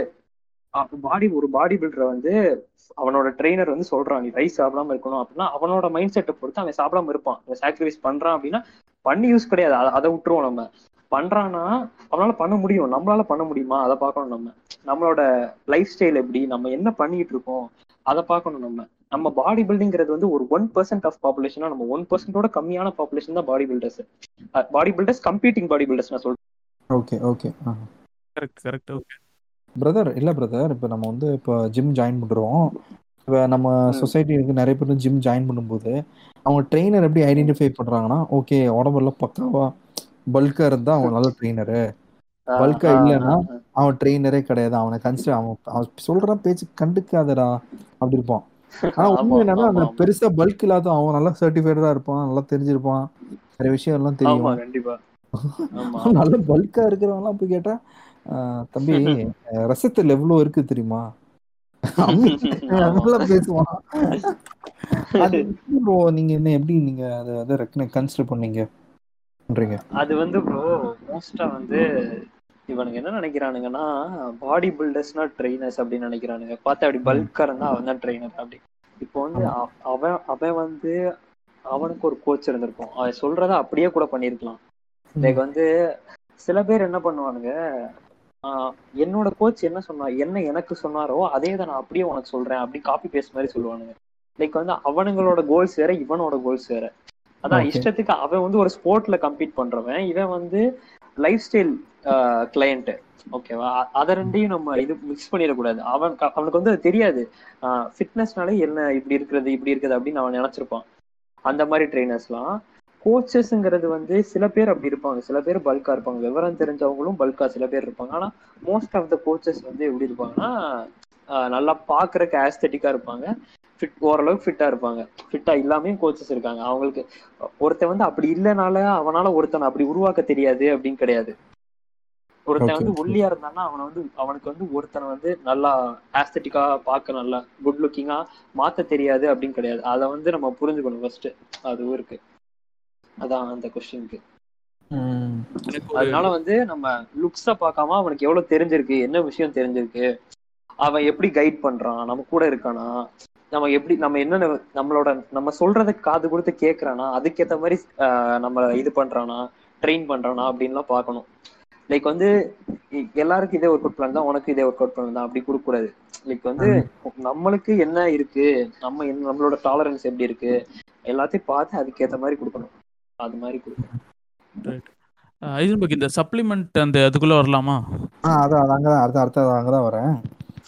பாடி ஒரு பாடி பில்டரை வந்து அவனோட ட்ரெயினர் வந்து சொல்றான் நீ ரைஸ் சாப்பிடாம இருக்கணும் அப்படின்னா அவனோட மைண்ட் செட்டை பொறுத்து அவன் சாப்பிடாம இருப்பான். அவன் சாக்ரிஃபைஸ் பண்றான் அப்படின்னா பண்ணி யூஸ் கிடையாது. அத- அதை விட்டுருவோம் நம்ம. பண்றான்னா அவனால பண்ண முடியும். நம்மளால பண்ண முடியுமா? அதை பார்க்கணும் நம்ம. நம்மளோட லைஃப் ஸ்டைல் எப்படி? நம்ம என்ன பண்ணிட்டு இருக்கோம்? அதை பார்க்கணும் நம்ம. நம்ம பாடி பில்டிங்கிறது வந்து ஒரு ஒன் பர்சன்ட் ஆஃப் பாப்புலேஷனா நம்ம ஒன் பர்சன்டோட கம்மியான பாப்புலேஷன் தான் body builders body builders competing body builders நான் சொல்றேன். Okay okay correct correct okay brother இல்ல பிரதர் இப்போ நம்ம வந்து இப்போ ஜிம் ஜாயின் பண்றோம். இப்போ நம்ம ம். சொசைட்டிக்கு நிறைய பேர் ஜிம் ஜாயின் பண்ணும்போது அவங்க ட்ரெயினர் எப்படி ஐடென்டிஃபை பண்றாங்கன்னா ஓகே உடம்புல பக்காவா பல்கா இருந்தா அவன் நல்ல ட்ரெயினரு பல்கா இல்லைன்னா அவன் ட்ரெயினரே கிடையாது. அவனை கன்சிடர் அவன் அவன் சொல்ற பேச்சு கண்டுக்காதடா அப்படி இருப்பான். ஆனா உண்மை என்னன்னா அந்த பெருசா பல்க் இல்லாத அவன் நல்லா சர்டிஃபைடா இருப்பான் நல்லா தெரிஞ்சிருப்பான். நிறைய விஷயம் எல்லாம் தெரியும் நல்ல பல்கா இருக்கிறவங்க எல்லாம் போய் கேட்டா "ஆஹ் தம்பி ரசத்துல எவ்வளவு இருக்கு தெரியுமா? பேசுவான். நீங்க என்ன எப்படி நீங்க அதை அதை கன்சிடர் பண்ணீங்க? பண்றீங்க. அது வந்து ப்ரோ மோஸ்டா வந்து இவனுங்க என்ன நினைக்கிறானுங்கன்னா பாடி பில்டர்ஸ்னா ட்ரெயினர்ஸ் அப்படின்னு நினைக்கிறானுங்க. பார்த்தா அப்படி பல்கா இருந்தா அவன் தான் ட்ரெயினர் அப்படி. இப்போ வந்து அவ- அவன் அவன் வந்து அவனுக்கு ஒரு கோச் இருந்திருக்கும். அவன் சொல்றத அப்படியே கூட பண்ணிருக்கலாம் லைக் வந்து சில பேர் என்ன பண்ணுவானுங்க என்னோட கோச் என்ன சொன்னா என்ன எனக்கு சொன்னாரோ அதே தான் நான் அப்படியே உனக்கு சொல்றேன் அப்படி காப்பி பேஸ்ட் மாதிரி சொல்லுவானுங்க. லைக் வந்து அவனுங்களோட கோல்ஸ் வேற இவனோட கோல்ஸ் வேற. அதான். இஷ்டத்துக்கு அவன் வந்து ஒரு ஸ்போர்ட்ல கம்பீட் பண்றவன் இவன் வந்து லைஃப் ஸ்டைல் கிளையண்ட் ஓகேவா அத ரெண்டையும் நம்ம இது மிக்ஸ் பண்ணிடக்கூடாது அவன் அவனுக்கு வந்து அது தெரியாது. ஃபிட்னஸ்னாலே என்ன இப்படி இருக்கிறது இப்படி இருக்குது அப்படின்னு அவன் நினைச்சிருப்பான். அந்த மாதிரி ட்ரைனர்ஸ்லாம் கோச்சஸ்ங்கிறது வந்து சில பேர் அப்படி இருப்பாங்க. சில பேர் பல்கா இருப்பாங்க. விவரம் தெரிஞ்சவங்களும் பல்கா சில பேர் இருப்பாங்க. ஆனா மோஸ்ட் ஆஃப் த கோச்சஸ் வந்து எப்படி இருப்பாங்கன்னா நல்லா பாக்குறதுக்கு ஆஸ்தட்டிக்கா இருப்பாங்க. ஃபிட் ஓரளவுக்கு ஃபிட்டா இருப்பாங்க. ஃபிட்டா இல்லாமையும் கோச்சஸ் இருக்காங்க. அவங்களுக்கு ஒருத்தன் வந்து அப்படி இல்லைனால அவனால ஒருத்தனை அப்படி உருவாக்க தெரியாது அப்படின்னு கிடையாது. ஒருத்தன் வந்து. ஒல்லியா இருந்தான்னா அவனை வந்து அவனுக்கு வந்து ஒருத்தனை வந்து நல்லா ஆஸ்தட்டிக்கா பார்க்க நல்லா குட் லுக்கிங்கா மாத்த தெரியாது அப்படின்னு கிடையாது. அதை வந்து நம்ம புரிஞ்சுக்கணும் ஃபர்ஸ்ட் அதுவும் இருக்கு. அதான் அந்த கொஸ்டினுக்கு அதனால வந்து நம்ம லுக்ஸ பார்க்காம அவனுக்கு எவ்வளவு தெரிஞ்சிருக்கு என்ன விஷயம் தெரிஞ்சிருக்கு அவன் எப்படி கைட் பண்றான் நம்ம கூட இருக்கானா நம்ம எப்படி நம்ம என்ன நம்மளோட நம்ம சொல்றத காது கொடுத்து கேக்குறானா அதுக்கேத்த மாதிரி ஆஹ், நம்ம இது பண்றானா ட்ரெயின் பண்றானா அப்படின்லாம் பார்க்கணும். லைக் வந்து எல்லாருக்கும் இதே ஒர்க் அவுட் பிளான் தான் உனக்கு இதே ஒர்க் அவுட் பிளான் தான் அப்படி கொடுக்க கூடாது லைக் வந்து நம்மளுக்கு என்ன இருக்கு நம்ம என்ன- நம்மளோட டாலரன்ஸ் எப்படி இருக்கு எல்லாத்தையும் பார்த்து அதுக்கேத்த மாதிரி கொடுக்கணும். அது மாதிரி கொடுக்கணும். ஐசன்பர்க் இந்த சப்ளிமெண்ட் அந்த அதுக்குள்ள வரலாமா? ஆ அதான் அது அங்கதான் அடுத்த அடுத்த அங்கதான் வரேன்.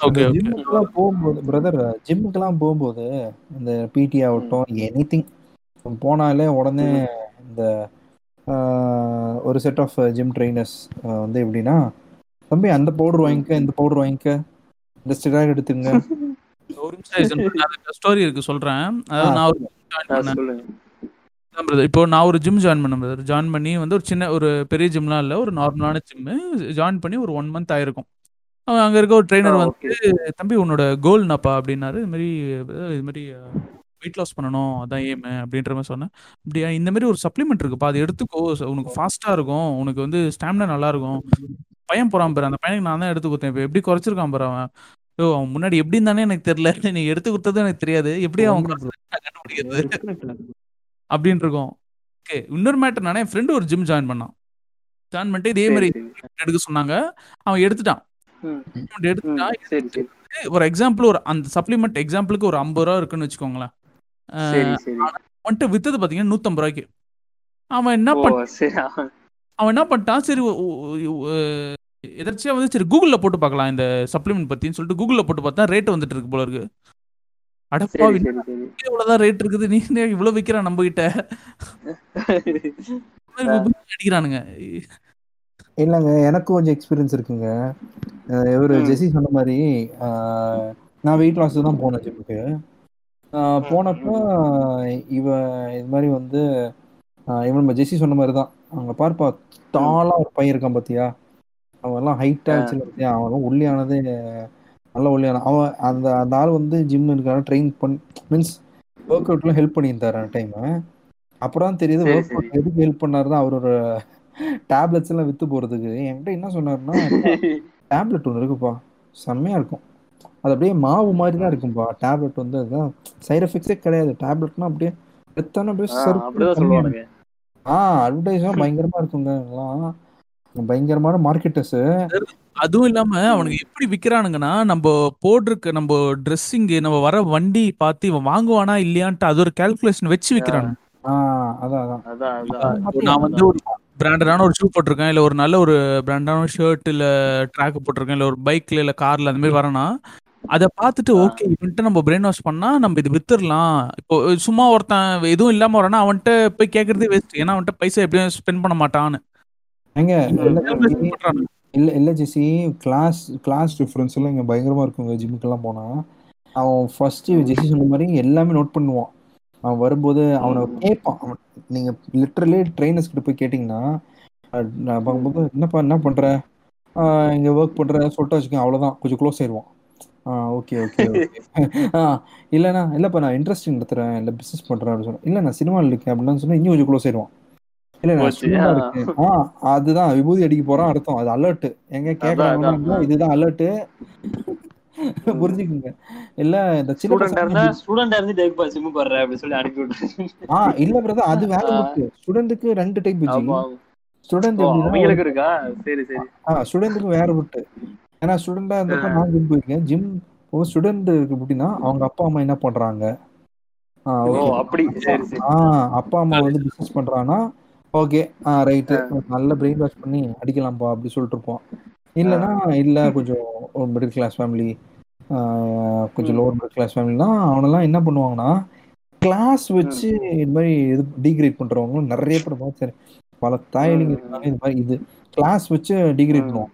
ஓகே ஓகே ஜிம்முக்கெல்லாம் போகும்போது பிரதர் ஜிம்முக்கெல்லாம் போகும்போது இந்த பிடி ஆகட்டும் எனி திங் போனாலே உடனே இந்த ஆஹ், ஒரு செட் ஆஃப் ஜிம் ட்ரைனர்ஸ் வந்து எப்படின்னா தம்பி அந்த பவுடர் வாங்கிக்க இந்த பவுடர் வாங்கிக்க இந்த ஸ்டெராய்டு எடுத்துங்க ஒரு நிமிஷம் ஸ்டோரி இருக்கு சொல்றேன். அதாவது நான் அதான் brother. இப்போ நான் ஒரு ஜிம் ஜாயின் பண்ணேன் பிரதர் ஜாயின் பண்ணி வந்து ஒரு சின்ன ஒரு பெரிய ஜிம்லாம் இல்லை ஒரு நார்மலான ஜிம்மு ஜாயின் பண்ணி ஒரு ஒன் மந்த் ஆயிருக்கும். அவன் அங்கே இருக்க ஒரு ட்ரெயினர் ஆ, வந்து தம்பி உன்னோட கோல் என்னப்பா? அப்படின்னாரு. இது இது மாதிரி வெயிட் லாஸ் பண்ணணும். அதான் ஏம் அப்படின்ற மாதிரி சொன்னேன். அப்படியா? இந்த மாதிரி ஒரு சப்ளிமெண்ட் இருக்குப்பா. அது எடுத்துக்கோ. ச- உனக்கு ஃபாஸ்ட்டாக இருக்கும். உனக்கு வந்து ஸ்டாமினா நல்லா இருக்கும். பையன் போறான் பாரு. அந்த பையனுக்கு நான் தான் எடுத்து கொடுத்தேன். இப்போ எப்படி குறைச்சிருக்கான் பாரு அவன்? ஓ அவன் முன்னாடி எப்படி தானே எனக்கு தெரியல. நீ எடுத்து கொடுத்ததும் எனக்கு தெரியாது. எப்படி அவன் கண்டுபிடிக்கிறது? அப்படின்னு இருக்கும் ஓகே இன்னொரு மேட்டர் நானே என் ஃப்ரெண்டு ஒரு ஜிம் ஜாயின் பண்ணான். ஜாயின் பண்ணிட்டு இதே மாதிரி. எடுக்க சொன்னாங்க. அவன் எடுத்துட்டான். எடுத்துட்டான் ஒரு எக்ஸாம்பிள் ஒரு அந்த சப்ளிமெண்ட் எக்ஸாம்பிளுக்கு ஒரு ஐம்பது ரூபா இருக்குன்னு வச்சுக்கோங்களேன். வந்துட்டு வித்தது பார்த்தீங்கன்னா நூற்றம்பது ரூபாய்க்கு. அவன் என்ன பண்ண அவன் என்ன பண்ணிட்டான் சரி எதர்ச்சியா வந்து சரி கூகுளில் போட்டு பார்க்கலாம் இந்த சப்ளிமெண்ட் பத்தின்னு சொல்லிட்டு கூகுளில் போட்டு பார்த்தா ரேட் வந்துட்டு இருக்கு போல இருக்கு. அடப்பா இவ்வளவுதான் ரேட் இருக்குது நீ என்ன இவ்வளவு விற்கிறான் நம்ம கிட்ட அடிக்கிறானுங்க. இல்லைங்க எனக்கும் கொஞ்சம் எக்ஸ்பீரியன்ஸ் இருக்குங்க. இவரு. ஜெசி சொன்ன மாதிரி ஆஹ், நான் வெயிட் லாஸ் தான் போனேன் ஜிம்முக்கு. போனப்போ இவ இது மாதிரி வந்து இவன் நம்ம ஜெசி சொன்ன மாதிரி தான். அங்க பார்ப்பா டாலா ஒரு பையன் இருக்கான் பாத்தியா? அவன் எல்லாம் ஹைட்டா வச்சு பார்த்தியா அவன் ஒல்லியானதே நல்ல ஒல்லியான அவன் அந்த அந்த ஆள் வந்து ஜிம் இருக்கான ட்ரெயின் பண்ணி மீன்ஸ் ஒர்க் அவுட்லாம் ஹெல்ப் பண்ணியிருந்தாரு அந்த டைம் அப்புறம் தெரியுது ஒர்க் அவுட் எதுக்கு ஹெல்ப் பண்ணாருன்னா அவரோட டேப்லெட்ஸ் எல்லாம் வித்து போறதுக்கு. என்கிட்ட என்ன சொன்னாருன்னா டேப்லெட் ஒன்று இருக்குப்பா செம்மையா இருக்கும். அது அப்படியே மாவு மாதிரி தான் இருக்கும்பா டேப்லெட் வந்து அதுதான் சைடு எஃபெக்ட்ஸே கிடையாது. டேப்லெட்னா அப்படியே எத்தனை அப்படியே ஆ, அட்வர்டைஸ்லாம் பயங்கரமா இருக்குங்க பயங்கரமான மார்க்கெட்டர்ஸ் அதுவும் இல்லாம அவனுக்கு எப்படி விக்கிறானுங்கன்னா நம்ம போட்டிருக்க நம்ம ட்ரெஸ்ஸிங் நம்ம வர வண்டி பார்த்து இவன் வாங்குவானா இல்லையான்ட்டு அது ஒரு கால்குலேஷன் வச்சு இப்போ நான் வந்து ஒரு பிராண்டடான ஒரு ஷூ போட்டிருக்கேன் இல்ல ஒரு நல்ல ஒரு பிராண்டான ஷர்ட் இல்ல ட்ராக் போட்டிருக்கேன் இல்ல ஒரு பைக்ல இல்ல கார்ல அந்த மாதிரி வரேன்னா அதை பார்த்துட்டு ஓகே இவன்ட்டு நம்ம பிரெயின் வாஷ் பண்ணா நம்ம இது வித்துடலாம் இப்போ சும்மா ஒருத்தன் எதுவும் இல்லாம வரானா அவன்கிட்ட போய் கேட்கறதே வேஸ்ட் ஏன்னா அவன்கிட்ட பைசா எப்படியும் ஸ்பெண்ட் பண்ண மாட்டான்னு. இல்ல. இல்ல ஜெசி. கிளாஸ் கிளாஸ் டிஃபரன்ஸ் எல்லாம் இங்க பயங்கரமா இருக்குங்க. ஜிம்முக்கெல்லாம் போனா அவன் ஃபர்ஸ்ட் ஜெசி சொன்ன மாதிரி எல்லாமே நோட் பண்ணுவான். அவன் வரும்போது அவனை கேட்பான் அவன் நீங்க லிட்டரலி ட்ரைனர்ஸ் கிட்ட போய் கேட்டிங்கன்னா நான் பார்க்கும்போது என்னப்பா என்ன பண்ற? ஆஹ் இங்க ஒர்க் பண்ற? சொல்லிட்டு வச்சுக்கோங்க அவ்வளவுதான். கொஞ்சம் க்ளோஸ் ஆயிடுவான். ஆ ஓகே ஓகே ஆ இல்லைண்ணா இல்லைப்பா நான் இன்ட்ரெஸ்டிங் நடத்துறேன். இல்லை பிஸ்னஸ் பண்றேன் அப்படின்னு சொன்னேன் இல்லை நான் சினிமாவில் இருக்கேன் அப்படின்னு சொன்னா இன்னும் கொஞ்சம் க்ளோஸ் ஆயிடுவான். இல்லை அதுதான் விபூதி அடிக்க போறான் அர்த்தம். அது அலர்ட் எங்க அதான். இதுதான் அலர்ட் புரிஞ்சுக்குங்க. இல்ல இந்த சின்ன இல்ல பிரதர் அது வேற ஸ்டூடெண்ட்டுக்கு ரெண்டு டைப் ஸ்டூடெண்ட் இருக்கா? சரி சரி. ஸ்டூடெண்ட்டுக்கு வேற விட்டு ஏன்னா ஸ்டூடெண்டா இருந்தப்ப நான் ஜிம் போயிருக்கேன். ஜிம் ஸ்டூடெண்ட் அப்படின்னா அவங்க அப்பா அம்மா என்ன பண்றாங்க? அப்பா அம்மா வந்து பிசினஸ் பண்றானா ஓகே. ஆ ரைட்டு நல்ல பிரெயின் வாஷ் பண்ணி அடிக்கலாம்ப்பா அப்படி சொல்லிட்டு இருப்போம். இல்லைன்னா இல்ல கொஞ்சம் மிடில் கிளாஸ் ஃபேமிலி கொஞ்சம். லோவர் மிடில் கிளாஸ் ஃபேமிலினா அவனெல்லாம் என்ன பண்ணுவாங்கன்னா கிளாஸ் வச்சு இது மாதிரி இது டிகிரேட் பண்றவங்களும் நிறைய பேர் பார்த்து பல தாயலிங்க ம். இருக்காங்க இது மாதிரி இது கிளாஸ் வச்சு டிகிரேட். பண்ணுவான்.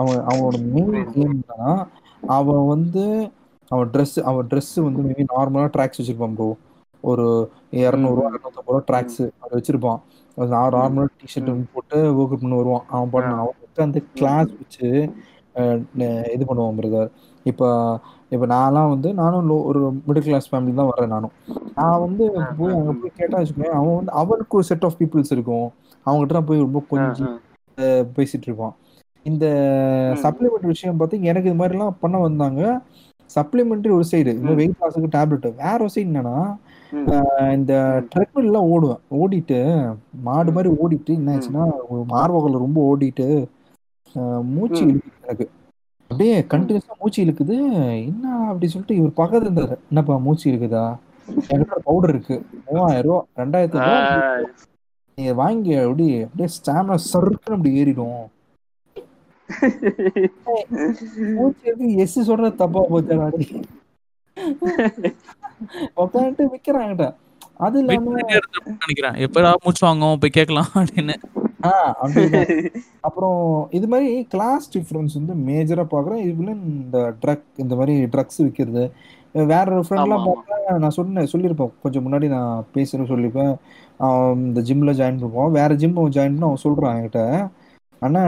அவன் அவனோட மெயின். எய்ம்னா அவன் வந்து அவன் ட்ரெஸ் அவன் ட்ரெஸ் வந்து மேபி நார்மலா ட்ராக்ஸ் வச்சிருப்பான் ப்ரோ ஒரு இரநூறுவா. இரநூத்தம்பது ரூபா ட்ராக்ஸ் அது வச்சிருப்பான். அது நார்மலா டிஷர்ட் ம். போட்டு ஒர்க் அவுட் பண்ணி வருவான். அவன் பண்ண அவன் வந்து அந்த கிளாஸ் வச்சு இது பண்ணுவோம் பிரதர் இப்போ இப்போ நான்லாம் வந்து நானும் low- ஒரு மிடில் கிளாஸ் ஃபேமிலி தான் வரேன் நானும். நான் வந்து போய் அங்கே போய் கேட்டா வச்சுக்கோங்க அவன் வந்து அவனுக்கு ஒரு செட் ஆஃப் பீப்புள்ஸ் இருக்கும். அவங்ககிட்ட போய் ரொம்ப கொஞ்சம் பேசிட்டு இருப்பான். இந்த. சப்ளிமெண்ட் விஷயம் பார்த்து எனக்கு இது மாதிரிலாம் பண்ண வந்தாங்க. சப்ளிமெண்ட்ரி ஒரு சைடு. வெயிட் லாஸுக்கு டேப்லெட் வேற ஒரு சைடு என்னன்னா இந்த. ட்ரெட்மில்லாம் ஓடுவேன். ஓடிட்டு மாடு. மாதிரி ஓடிட்டு என்ன ஆச்சுன்னா ஒரு மார்பகத்தில் ரொம்ப ஓடிட்டு மூச்சு. இழுக்குது எனக்கு. அப்படியே கண்டினியூஸா மூச்சு இழுக்குது. என்ன அப்படி சொல்லிட்டு இவர் பக்கத்துல இருந்தாரு என்னப்பா மூச்சு இழுக்குதா? என்கிட்ட பவுடர் இருக்கு. மூவாயிரம் ரூபா ரெண்டாயிரத்தி ரூபா நீங்க வாங்கி அப்படி அப்படியே ஸ்டாமினா சருக்குன்னு அப்படி ஏறிடும். மூச்சு எஸ் சொல்றது தப்பா போச்சு நாடி உட்காந்துட்டு விக்கிறாங்கடா அது இல்லாம நினைக்கிறேன். எப்படா மூச்சு வாங்கும் போய் கேட்கலாம் அப்படின்னு. அப்புறம் இது மாதிரி கிளாஸ் டிஃபரன்ஸ் வந்து மேஜரா பாக்குறேன் இதுல இந்த ட்ரக் இந்த மாதிரி ட்ரக்ஸ் விற்கிறது வேற ஒரு ஃப்ரெண்ட்லாம். பார்த்தா நான் சொன்னேன் சொல்லியிருப்பேன். கொஞ்சம் முன்னாடி நான் பேசுறேன் சொல்லியிருப்பேன். அவன் இந்த ஜிம்ல ஜாயின் பண்ணுவான். வேற ஜிம் ஜாயின் பண்ண அவன் சொல்றான் என்கிட்ட. ஆனா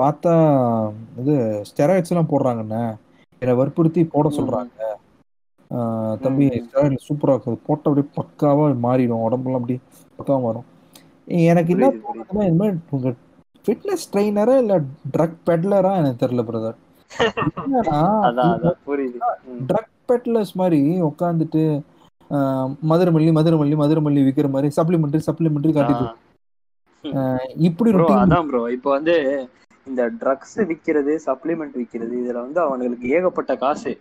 பார்த்தா இது ஸ்டெராய்ட்ஸ் எல்லாம் போடுறாங்கண்ணே. என்னை வற்புறுத்தி போட. சொல்றாங்க. தம்பி ம். ஸ்டெராய்ட் சூப்பரா இருக்குது போட்ட அப்படியே பக்காவா மாறிடும். உடம்புலாம் அப்படியே பக்காவா மாறும். எனக்கு என்ன. தோணுதுன்னா இந்த மாதிரி உங்க ஃபிட்னஸ் ட்ரைனரா இல்ல ட்ரக் பெட்லரா எனக்கு தெரியல பிரதர். ட்ரக் பெட்லர்ஸ் மாதிரி உட்காந்துட்டு மதுரமல்லி மதுரமல்லி மதுரமல்லி விக்கிற மாதிரி சப்ளிமெண்ட்ரி சப்ளிமெண்ட்ரி காட்டிட்டு இப்படி அதான் ப்ரோ இப்போ வந்து இந்த ட்ரக்ஸ் விக்கிறது சப்ளிமெண்ட் விக்கிறது இதுல வந்து அவனுங்களுக்கு ஏகப்பட்ட காசு.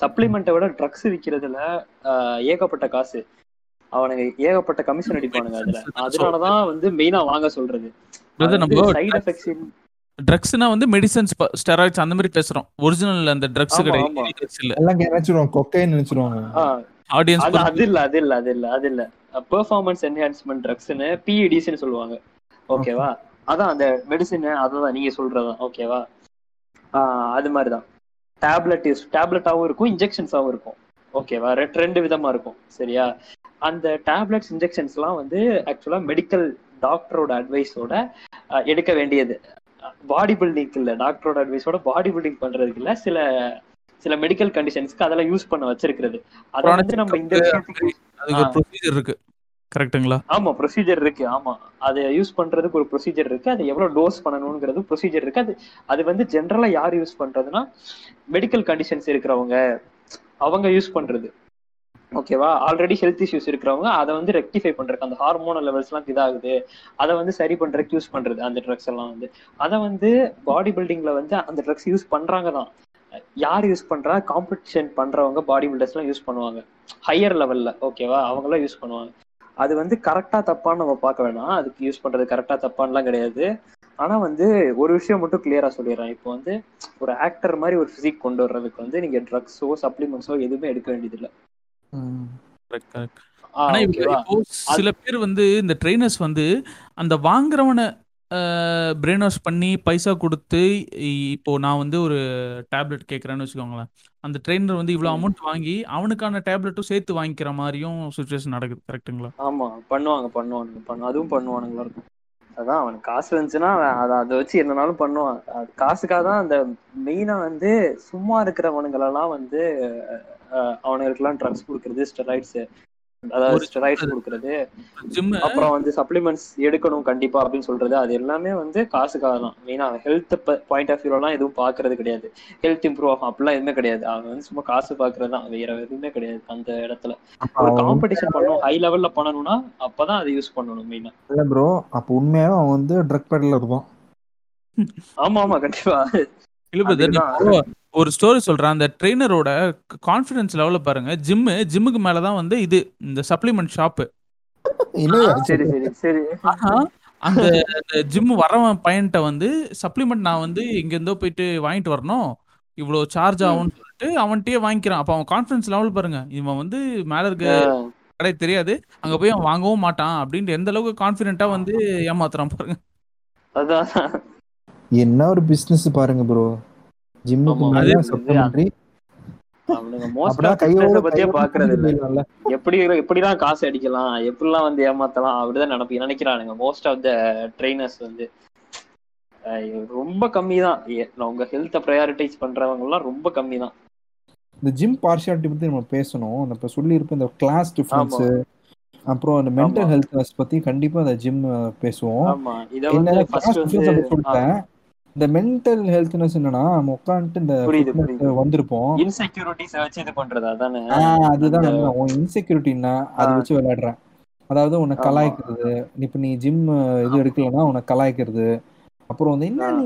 சப்ளிமெண்ட்டை விட ட்ரக்ஸ் விக்கிறதுல ஆஹ், ஏகப்பட்ட காசு. அவனுங்க ஏகப்பட்ட கமிஷன் அடிப்பானுங்க அதுல. அதனாலதான் வந்து மெயினா வாங்க சொல்றது. சைடு எஃபெக்ட்ஸ் ட்ரக்ஸ்னா வந்து மெடிசன்ஸ் ஸ்டெராய்ட்ஸ் அந்த மாதிரி பேசுறோம். ஒரிஜினல் அந்த ட்ரக்ஸ். கிடையாது. இல்ல எல்லாம் நினைச்சிருவாங்க கொக்கைன்னு நினைச்சிருவாங்க ஆடியன்ஸ் அது அது இல்ல அது இல்ல அது இல்ல அது இல்ல. பெர்ஃபார்மன்ஸ் என்ஹான்ஸ்மெண்ட் ட்ரக்ஸ்னு பிஇடிஸ்னு சொல்லுவாங்க. ஓகேவா அதான் அந்த மெடிசின் அதான் நீங்க சொல்றதான் ஓகேவா ஆஹ் அது மாதிரிதான். டேப்லெட் யூஸ் டேப்லெட்டாவும் இருக்கும் இன்ஜெக்ஷன்ஸாவும் இருக்கும். ஓகேவா ரெண்டு ரெண்டு விதமா இருக்கும் சரியா? அந்த டேப்லெட்ஸ் இன்ஜெக்ஷன்ஸ்லாம் வந்து ஆக்சுவலா மெடிக்கல் டாக்டரோட அட்வைஸோட எடுக்க வேண்டியது. பாடி பில்டிங்க்கு இல்ல டாக்டரோட அட்வைஸோட பாடி பில்டிங் பண்றதுக்கு இல்ல சில சில மெடிக்கல் கண்டிஷன்ஸ்க்கு அதெல்லாம் யூஸ் பண்ண வச்சிருக்கிறது. அதை வந்து நம்ம இந்த இருக்கு. கரெக்ட்டுங்களா? ஆமா ப்ரொசீஜர் இருக்கு. ஆமா. அதை யூஸ் பண்றதுக்கு ஒரு ப்ரொசீஜர் இருக்கு. அதை எவ்வளவு டோஸ் பண்ணணுங்கிறது ப்ரொசீஜர் இருக்கு. அது அது வந்து ஜென்ரலா யார் யூஸ் பண்றதுன்னா மெடிக்கல் கண்டிஷன்ஸ் இருக்கிறவங்க. அவங்க யூஸ் பண்றது. ஓகேவா ஆல்ரெடி ஹெல்த் இஷ்யூஸ் இருக்கிறவங்க அதை வந்து ரெக்டிஃபை பண்றதுக்கு அந்த ஹார்மோனல் எல்லாம் இதாகுது. அதை வந்து சரி பண்றதுக்கு யூஸ் பண்றது அந்த ட்ரக்ஸ் எல்லாம் வந்து. அதை வந்து பாடி பில்டிங்ல வந்து அந்த ட்ரக்ஸ் யூஸ் பண்றாங்க தான். யார் யூஸ் பண்றா? காம்படிஷன் பண்றவங்க பாடி பில்டர்ஸ் எல்லாம் யூஸ் பண்ணுவாங்க. ஹையர் லெவல்ல ஓகேவா அவங்க எல்லாம் யூஸ் பண்ணுவாங்க. அது வந்து கரெக்டா தப்பான்னு நம்ம பார்க்க வேணாம். அதுக்கு யூஸ் பண்றது கரெக்டா தப்பான்லாம் கிடையாது. ஆனா வந்து ஒரு விஷயம் மட்டும் கிளியரா சொல்லிடுறேன். இப்போ வந்து ஒரு ஆக்டர் மாதிரி ஒரு பிசிக் கொண்டு வர்றதுக்கு வந்து நீங்க ட்ரக்ஸோ சப்ளிமெண்ட்ஸோ எதுவுமே எடுக்க வேண்டியது இல்ல சில பேர் வந்து இந்த ட்ரெயினர்ஸ் வந்து அந்த வாங்குறவனை பிரெயின் வாஷ் பண்ணி பைசா கொடுத்து இப்போ நான் வந்து ஒரு டேப்லெட் கேட்குறேன்னு வச்சுக்கோங்களேன். அந்த ட்ரெயினர் வந்து இவ்வளோ. அமௌண்ட் வாங்கி அவனுக்கான டேப்லெட்டும் சேர்த்து வாங்கிக்கிற மாதிரியும் சுச்சுவேஷன் நடக்குது கரெக்ட்டுங்களா ஆமா பண்ணுவாங்க பண்ணுவானுங்க பண்ணு அதுவும் பண்ணுவானுங்களா இருக்கும். அதான் அவனுக்கு காசு இருந்துச்சுன்னா அதை அதை வச்சு என்னனாலும் பண்ணுவான். அது காசுக்காக தான் அந்த மெயினா வந்து சும்மா இருக்கிறவனுங்களெல்லாம் வந்து அஹ், அவனுங்களுக்கெல்லாம் ட்ரக்ஸ் கொடுக்கறது ஸ்டெராய்ட்ஸ் அதாவது ஸ்டெராய்ட்ஸ் கொடுக்கறது. அப்புறம் வந்து சப்ளிமெண்ட்ஸ் எடுக்கணும் கண்டிப்பா அப்படின்னு சொல்றது. அது எல்லாமே வந்து காசுக்காக தான். மெயினா ஹெல்த் பாயிண்ட் ஆஃப் வியூலாம் எதுவும் பாக்குறது கிடையாது. ஹெல்த் இம்ப்ரூவ் ஆகும். அப்படிலாம் எதுவுமே கிடையாது. அவன் வந்து சும்மா காசு பாக்குறது தான். வேற எதுவுமே கிடையாது அந்த இடத்துல. ஒரு காம்படிஷன் பண்ணணும். ஹை லெவல்ல பண்ணணும்னா அப்பதான் அதை யூஸ் பண்ணணும் மெயினா இல்ல ப்ரோ அப்ப உண்மையாவே அவன் வந்து ட்ரக் பெட்லர் இருப்பான் ஆமா ஆமா கண்டிப்பா. ஒரு ஸ்டோரி சொல்றேன். அந்த ட்ரெயினரோட கான்ஃபிடன்ஸ் லெவல பாருங்க. ஜிம்மு ஜிம்முக்கு மேலதான் வந்து இது இந்த சப்ளிமெண்ட் ஷாப்பு என்னையா சரி சரி சரி. ஆனா அந்த ஜிம் வரவன் பையன்கிட்ட வந்து சப்ளிமெண்ட் நான் வந்து இங்க இருந்தோ போயிட்டு வாங்கிட்டு வரணும். இவ்வளவு சார்ஜ் ஆகும்னு சொல்லிட்டு அவன்கிட்டயே வாங்கிக்கிறான். அப்ப அவன் கான்ஃபிடன்ஸ் லெவல் பாருங்க. இவன் வந்து மேல இருக்க கடை தெரியாது. அங்க போய் அவன் வாங்கவும் மாட்டான். அப்படின்ட்டு எந்த அளவுக்கு கான்பிடென்ட்டா வந்து ஏமாத்துறான் பாருங்க. அதான். என்ன ஒரு பிசினஸ் பாருங்க ப்ரோ ஜிம்முக்கு இல்ல. போயிடலாம்ல. எப்படி எப்படிலாம் காசு அடிக்கலாம் எப்படிலாம் வந்து ஏமாத்தலாம் அப்படிதான் நினைப்பி நினைக்கிறானுங்க? மோஸ்ட் ஆஃப் த ட்ரைனர்ஸ் வந்து ரொம்ப கம்மி தான் உங்க ஹெல்த்தை ப்ரையாரிட்டைஸ் பண்றவங்க எல்லாம் ரொம்ப கம்மி தான் இந்த ஜிம் பார்ஷியாலிட்டி பத்தி நம்ம பேசணும். நம்ம சொல்லியிருப்போம் இந்த கிளாஸ் டிஃபரன்ஸ் அப்புறம் அந்த மென்டல். ஹெல்த் பத்தி கண்டிப்பா அந்த ஜிம் பேசுவோம். சொல்லிட்டேன். இந்த மென்டல் ஹெல்த்னஸ் என்னன்னா நம்ம உட்காந்துட்டு இந்த. வந்திருப்போம். இன்செக்யூரிட்டிஸ் வச்சு இது பண்றது அதானே? அதுதான் உன் இன்செக்யூரிட்டின்னா அதை. வச்சு விளையாடுறேன். அதாவது உன்னை. கலாய்க்கிறது. இப்ப நீ ஜிம் இது எடுக்கலன்னா உன்னை கலாய்க்கிறது. அப்புறம் வந்து என்ன நீ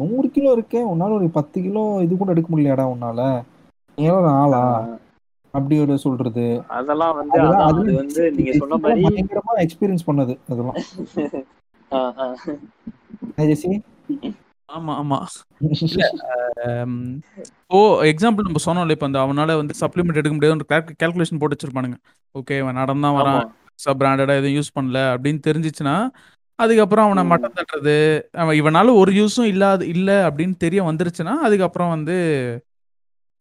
நூறு கிலோ இருக்கே உன்னால ஒரு பத்து கிலோ இது கூட எடுக்க முடியலடா உன்னால? நீ எவ்வளவு ஆளா? அப்படி ஒரு சொல்றது. அதெல்லாம் வந்து அது வந்து நீங்க சொன்ன மாதிரி பயங்கரமா எக்ஸ்பீரியன்ஸ் பண்ணது அதெல்லாம். ஆமா ஆமா. ஓ எக்ஸாம்பிள் நம்ம சொன்னோம்ல இப்போ அந்த அவனால வந்து சப்ளிமெண்ட் எடுக்க முடியாது கேல்குலேஷன் போட்டு வச்சிருப்பானுங்க. ஓகே அவன் நடந்தான் ஆமா. வரான். பிராண்டடா எதுவும் யூஸ் பண்ணல அப்படின்னு தெரிஞ்சிச்சுன்னா அதுக்கப்புறம் அவனை. மட்டம் தட்டுறது அவன் இவனால ஒரு யூஸும் இல்லாத இல்ல அப்படின்னு தெரிய வந்துருச்சுன்னா அதுக்கப்புறம் வந்து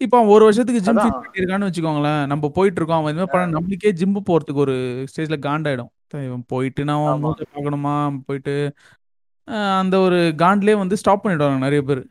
இப்போ அவன் ஒரு வருஷத்துக்கு ஜிம். ஃபிட் பண்ணிருக்கான்னு வச்சுக்கோங்களேன் நம்ம போயிட்டு இருக்கோம் அவன் இதுமாதிரி பண்ண நம்மளுக்கே ஜிம் போறதுக்கு ஒரு ஸ்டேஜ்ல காண்டாயிடும். இவன் போயிட்டு நான் பார்க்கணுமா? போயிட்டு அந்த ஒரு காண்ட்லயே வந்து ஸ்டாப் பண்ணிடுவாங்க நிறைய பேர்.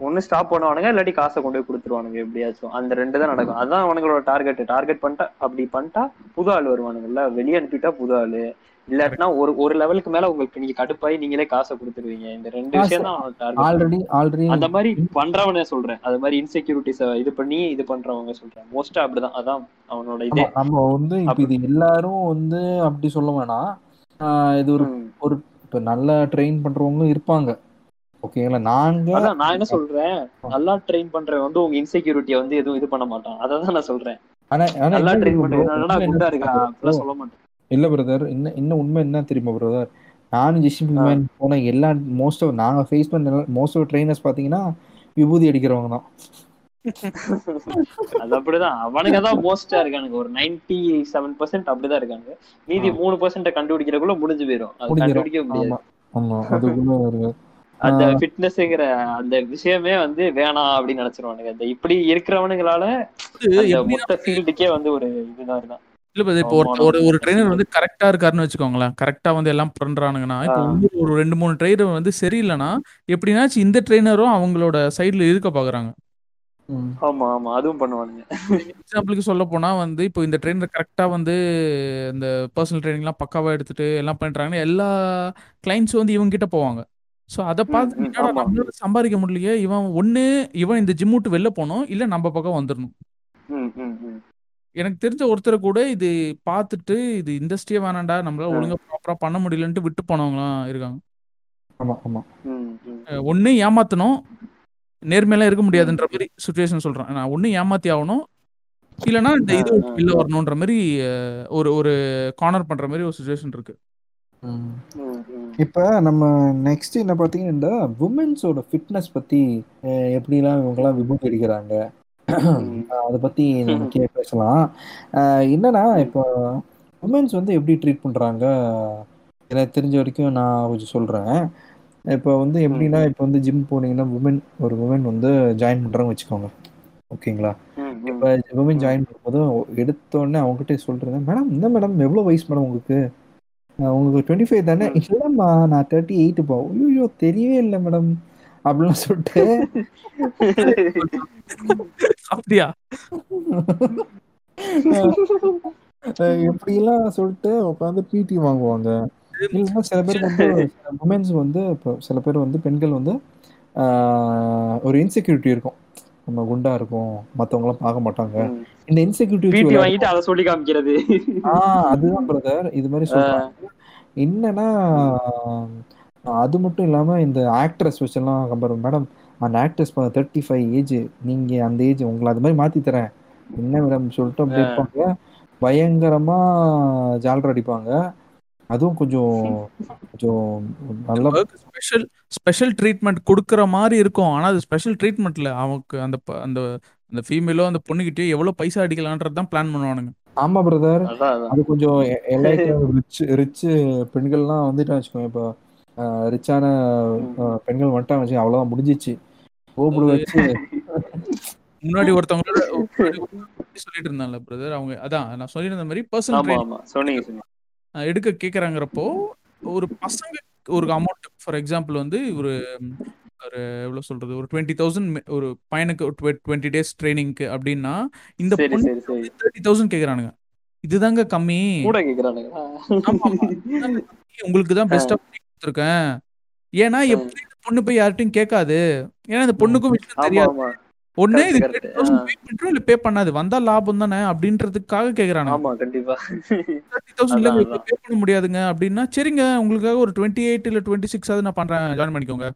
ஒண்ணு ஸ்டாப் பண்ணுவானுங்க இல்லாட்டி காசை கொண்டு போய் கொடுத்துருவானுங்க எப்படியாச்சும். அந்த ரெண்டு தான் நடக்கும். அதான் அவனுங்களோட டார்கெட் டார்கெட் பண்ணிட்டா அப்படி பண்ணிட்டா புது ஆள் வருவானுங்கல்ல. வெளியே அனுப்பிட்டா புது ஆளு. இல்லாட்டினா ஒரு ஒரு லெவலுக்கு மேல உங்களுக்கு நீங்க கடுப்பாயி நீங்களே காசை கொடுத்துருவீங்க. இந்த ரெண்டு விஷயம் தான் ஆல்ரெடி ஆல்ரெடி அந்த மாதிரி பண்றவனே சொல்றேன். அது மாதிரி இன்செக்யூரிட்டிஸ் இது பண்ணி இது பண்றவங்க சொல்றேன். மோஸ்டா அப்படிதான். அதான் அவனோட இதே. நம்ம வந்து இது எல்லாரும் வந்து அப்படி சொல்ல வேணாம். ஆஹ் இது ஒரு. ஒரு இப்ப நல்லா ட்ரெயின் பண்றவங்களும் இருப்பாங்க. ஓகேங்களா? நாங்க நான் என்ன சொல்றேன்? நல்லா ட்ரெயின் பண்றவன் வந்து உங்க இன்செக்யூரிட்டியை வந்து எதுவும் இது பண்ண மாட்டான். அதான் நான் சொல்றேன். ஆனா நல்லா என்ன ட்ரெயின் என்ன? அப்படிலாம் சொல்ல மாட்டேன். இல்ல பிரதர் இன்னும் இன்னும் உண்மை என்ன தெரியுமா பிரதர் நானும் ஜிஷிபி ஆ. மேன் போன எல்லா மோஸ்ட் ஆஃப் நாங்க ஃபேஸ் பண்ண மோஸ்ட் ஆஃப் ட்ரைனர்ஸ் பாத்தீங்கன்னா விபூதி அடிக்கிறவங்க தான். அது அப்படிதான். அவனுங்க தான் மோஸ்டா இருக்கானுங்க. ஒரு நைன்டி செவன் பர்சன்ட் அப்படிதான் இருக்காங்க மீதி. மூணு பர்சன்ட் கண்டுபிடிக்கிறக்குள்ள முடிஞ்சு போயிடும் அது கண்டுபிடிக்க முடியாது. அந்த ஃபிட்னஸ்ங்கிற அந்த விஷயமே வந்து வேணாம் அப்படின்னு நினைச்சிருவானுங்க. இந்த இப்படி இருக்கிறவனுங்களால அந்த மொத்த ஃபீல்டுக்கே வந்து ஒரு இதுதான் இருந்தான் இல்ல இப்போ ஒரு ஒரு ட்ரெயினர் வந்து கரெக்டா இருக்காருன்னு வச்சுக்கோங்களேன். கரெக்டா வந்து எல்லாம் பண்றானுங்கன்னா இப்போ ஒரு ரெண்டு மூணு ட்ரெயினர் வந்து சரியில்லைன்னா எப்படின்னாச்சும் இந்த ட்ரெயினரும் அவங்களோட சைடுல இருக்க பாக்குறாங்க. ஆமா ஆமா. அதுவும் பண்ணுவானுங்க. எக்ஸாம்பிளுக்கு சொல்ல போனா வந்து இப்போ இந்த ட்ரெயினர் கரெக்டா வந்து இந்த பர்சனல் ட்ரைனிங்லாம் பக்காவா எடுத்துட்டு எல்லாம் பண்றாங்கன்னா எல்லா கிளைண்ட்ஸ் வந்து இவங்க கிட்ட போவாங்க. ஸோ அதை பார்த்து. நம்மளால சம்பாதிக்க முடியலையே? இவன் ஒண்ணு இவன் இந்த ஜிம் விட்டு வெளில போகணும் இல்ல நம்ம பக்கம் வந்துடணும் ம், ம், ம். எனக்கு தெரிஞ்ச ஒருத்தர் கூட இது பார்த்துட்டு இது இண்டஸ்ட்ரியே வேணாண்டா நம்மளால. ஒழுங்கா ப்ராப்பரா பண்ண முடியலன்ட்டு விட்டு போனவங்களாம் இருக்காங்க. ஆமா ஆமா. ஒண்ணு ஏமாத்தணும் நேர்மையெல்லாம் இருக்க முடியாதுன்ற மாதிரி சுச்சுவேஷன் சொல்றேன். நான் ஒண்ணு ஏமாத்தி ஆகணும். இல்லைன்னா இந்த இது வெளில வரணுன்ற மாதிரி ஒரு ஒரு கார்னர் பண்ற மாதிரி ஒரு சுச்சுவேஷன் இருக்கு. இப்ப நம்ம நெக்ஸ்ட் என்ன பாத்தீங்கன்னா இந்த உமன்ஸோட ஃபிட்னஸ் பத்தி அஹ், எப்படிலாம் இவங்கெல்லாம் விபூதி அடிக்கிறாங்க ம். அதை பத்தி நம்ம கே பேசலாம். என்னன்னா இப்போ உமன்ஸ் வந்து எப்படி ட்ரீட் பண்றாங்க? எனக்கு தெரிஞ்ச வரைக்கும் நான் கொஞ்சம் சொல்றேன். இப்போ வந்து எப்படின்னா இப்போ வந்து ஜிம் போனீங்கன்னா உமன் ஒரு உமன் வந்து ஜாயின் பண்றாங்க வச்சுக்கோங்க. ஓகேங்களா. இப்போ உமன் ஜாயின் பண்ணும்போது எடுத்த உடனே அவங்ககிட்ட சொல்றேன் மேடம் இந்த மேடம்? எவ்வளோ வயசு மேடம் உங்களுக்கு? உங்களுக்கு டுவெண்ட்டி ஃபைவ் தானே. இல்லைம்மா நான் தேர்ட்டி எயிட்டுப்பா ஐயோ தெரியவே இல்லை மேடம். அப்படிலாம் சொல்லிட்டு. அப்படியா? எப்படிலாம் சொல்லிட்டு உட்காந்து பிடி வாங்குவாங்க. சில பேருக்கு வந்து உமன்ஸ் வந்து இப்போ சில பேர் வந்து பெண்கள் வந்து ஒரு இன்செக்யூரிட்டி இருக்கும். நம்ம குண்டா இருக்கும் மற்றவங்களாம் பார்க்க மாட்டாங்க. இந்த இன்செக்யூரிட்டி வாங்கிட்டு அதை சொல்லி காமிக்கிறது. ஆஹ் அதுதான் பிரதர் இது மாதிரி சொல்றாங்க. என்னன்னா அது மட்டும் இல்லாம இந்த ஆக்ட்ரஸ் வச்செல்லாம் கம்பேர் மேடம் அந்த ஆக்ட்ரஸ் தேர்ட்டி ஃபைவ் ஏஜ் நீங்க அந்த ஏஜ் உங்களை அது மாதிரி மாத்தி தரேன். என்ன மேடம் சொல்லிட்டு அப்படி இருப்பாங்க. பயங்கரமா ஜாலர் அடிப்பாங்க. அதுவும் கொஞ்சம் கொஞ்சம் நல்லா ஸ்பெஷல் ஸ்பெஷல் ட்ரீட்மெண்ட் கொடுக்குற மாதிரி இருக்கும். ஆனா அது ஸ்பெஷல் ட்ரீட்மெண்ட்ல அவனுக்கு அந்த அந்த அந்த ஃபீமேலோ அந்த பொண்ணுகிட்டயோ எவ்வளவு பைசா அடிக்கலான்றது தான் பிளான் பண்ணுவானுங்க. ஆமா பிரதர் அது கொஞ்சம் ரிச் ரிச் பெண்கள்லாம் வந்துட்டா வச்சுக்கோங்க இப்போ ரிச்சான பெண்கள் வந்துட்டா வச்சு அவ்வளவுதான் முடிஞ்சிச்சு. கோபுடு வச்சு. முன்னாடி ஒருத்தவங்களோட ஒருத்தவங்க சொல்லிட்டு இருந்தாங்கல்ல பிரதர் அவங்க அதான் நான் சொல்லியிருந்த மாதிரி பர்சனல் ஆமா ஆமா. சொன்னீங்க சொன்னீங்க. எடுக்க கேக்குறாங்கிறப்போ ஒரு பசங்க ஒரு அமௌண்ட் ஃபார் எக்ஸாம்பிள் வந்து ஒரு ஒரு எவ்வளோ சொல்றது ஒரு டுவெண்ட்டி தௌசண்ட் ஒரு பையனுக்கு டுவெண்ட்டி டேஸ் ட்ரைனிங்க்கு அப்படின்னா இந்த தேர்ட்டி தௌசண்ட் கேட்குறானுங்க இதுதாங்க கம்மி. உங்களுக்கு தான் பெஸ்டா கொடுத்துருக்கேன். ஏன்னா எப்படி இந்த பொண்ணு போய் யார்கிட்டயும் கேட்காது. ஏன்னா இந்த பொண்ணுக்கும் விஷயம் தெரியாது. ஒண்ணே இது பே இல்ல பே பண்ணாது. வந்தா லாபம் தானே அப்படின்றதுக்காக கேக்குறானுங்க. ஆமா கண்டிப்பா. தேர்ட்டி தௌசண்ட் இல்ல பே பண்ண முடியாதுங்க அப்படின்னா சரிங்க உங்களுக்காக ஒரு டுவெண்ட்டி எயிட் இல்ல டுவெண்ட்டி சிக்ஸ் ஆகுது நான் பண்றேன். ஜாயின் பண்ணிக்கோங்க.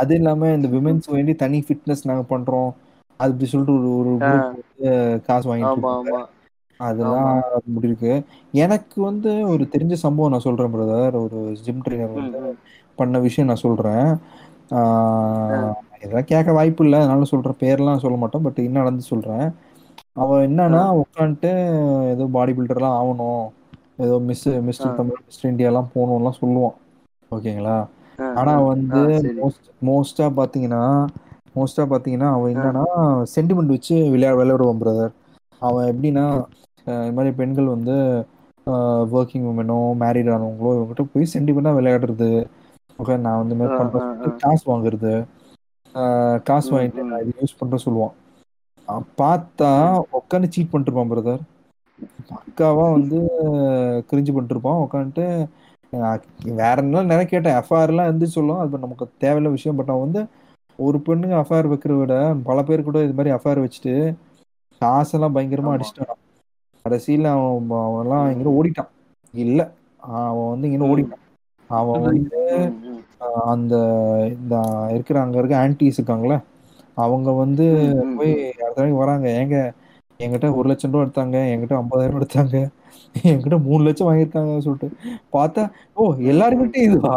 அது இல்லாம இந்த விமென்ஸ் வேண்டி தனி ஃபிட்னஸ் நாங்க பண்றோம். அது இப்படி சொல்லிட்டு ஒரு ஒரு காசு வாங்கிட்டு ஆமா இருக்காங்க. ஆமா. அதெல்லாம் இப்படி இருக்கு எனக்கு வந்து ஒரு தெரிஞ்ச சம்பவம் நான் சொல்றேன் பிரதர் ஒரு ஜிம் ட்ரைனர் வந்து. பண்ண விஷயம் நான் சொல்றேன். இதெல்லாம் கேட்க வாய்ப்பு இல்லை அதனால சொல்றேன் பேர்லாம் சொல்ல மாட்டோம். பட் என்ன நடந்து சொல்றேன். அவன் என்னன்னா உட்காந்துட்டு ஏதோ பாடி பில்டர்லாம் ஆகணும். ஏதோ மிஸ் மிஸ்டர். தமிழ் மிஸ்டர் இந்தியாலாம் போகணும்லாம் சொல்லுவான். ஓகேங்களா? ஆனா. வந்து. மோஸ்ட் மோஸ்டா பாத்தீங்கன்னா மோஸ்டா பாத்தீங்கன்னா அவன் என்னன்னா சென்டிமெண்ட் வச்சு விளையாட விளையாடுவான் பிரதர் அவன் எப்படின்னா இந்த மாதிரி பெண்கள் வந்து ஒர்க்கிங் உமனோ மேரிட் ஆனவங்களோ இவங்ககிட்ட போய் சென்டிமெண்டா விளையாடுறது. ஓகே நான் வந்து காசு வாங்குறது. காசு வாங்கிட்டு. நான் இது யூஸ் பண்றேன் சொல்லுவான். பார்த்தா உட்காந்து சீட் பண்ணிட்டு இருப்பான் பிரதர் பக்காவா வந்து கிரிஞ்சு பண்ணிட்டு இருப்பான் உட்காந்துட்டு வேற என்ன நிறைய கேட்டேன். எஃப்ஐஆர் எல்லாம் இருந்து சொல்லும். அது நமக்கு தேவையில்ல விஷயம். பட் அவன் வந்து ஒரு பெண்ணுங்க அஃபேர் வைக்கிறத விட பல பேர் கூட இது மாதிரி அஃபேர் வச்சுட்டு காசெல்லாம் பயங்கரமா. அடிச்சிட்டான் கடைசியில அவன் அவன்லாம் இங்க ஓடிட்டான். இல்ல அவன் வந்து இங்க. ஓடிட்டான். அவன் வந்து அந்த இந்த இருக்கிற அங்க இருக்க ஆன்டிஸ் இருக்காங்களே அவங்க வந்து போய். அடுத்த வராங்க. ஏங்க என்கிட்ட ஒரு லட்சம் ரூபா எடுத்தாங்க என்கிட்ட ஐம்பதாயிரம் எடுத்தாங்க என்கிட்ட மூணு லட்சம் வாங்கியிருக்காங்க சொல்லிட்டு பார்த்தா ஓ எல்லாருக்கிட்டையும் இதுவா?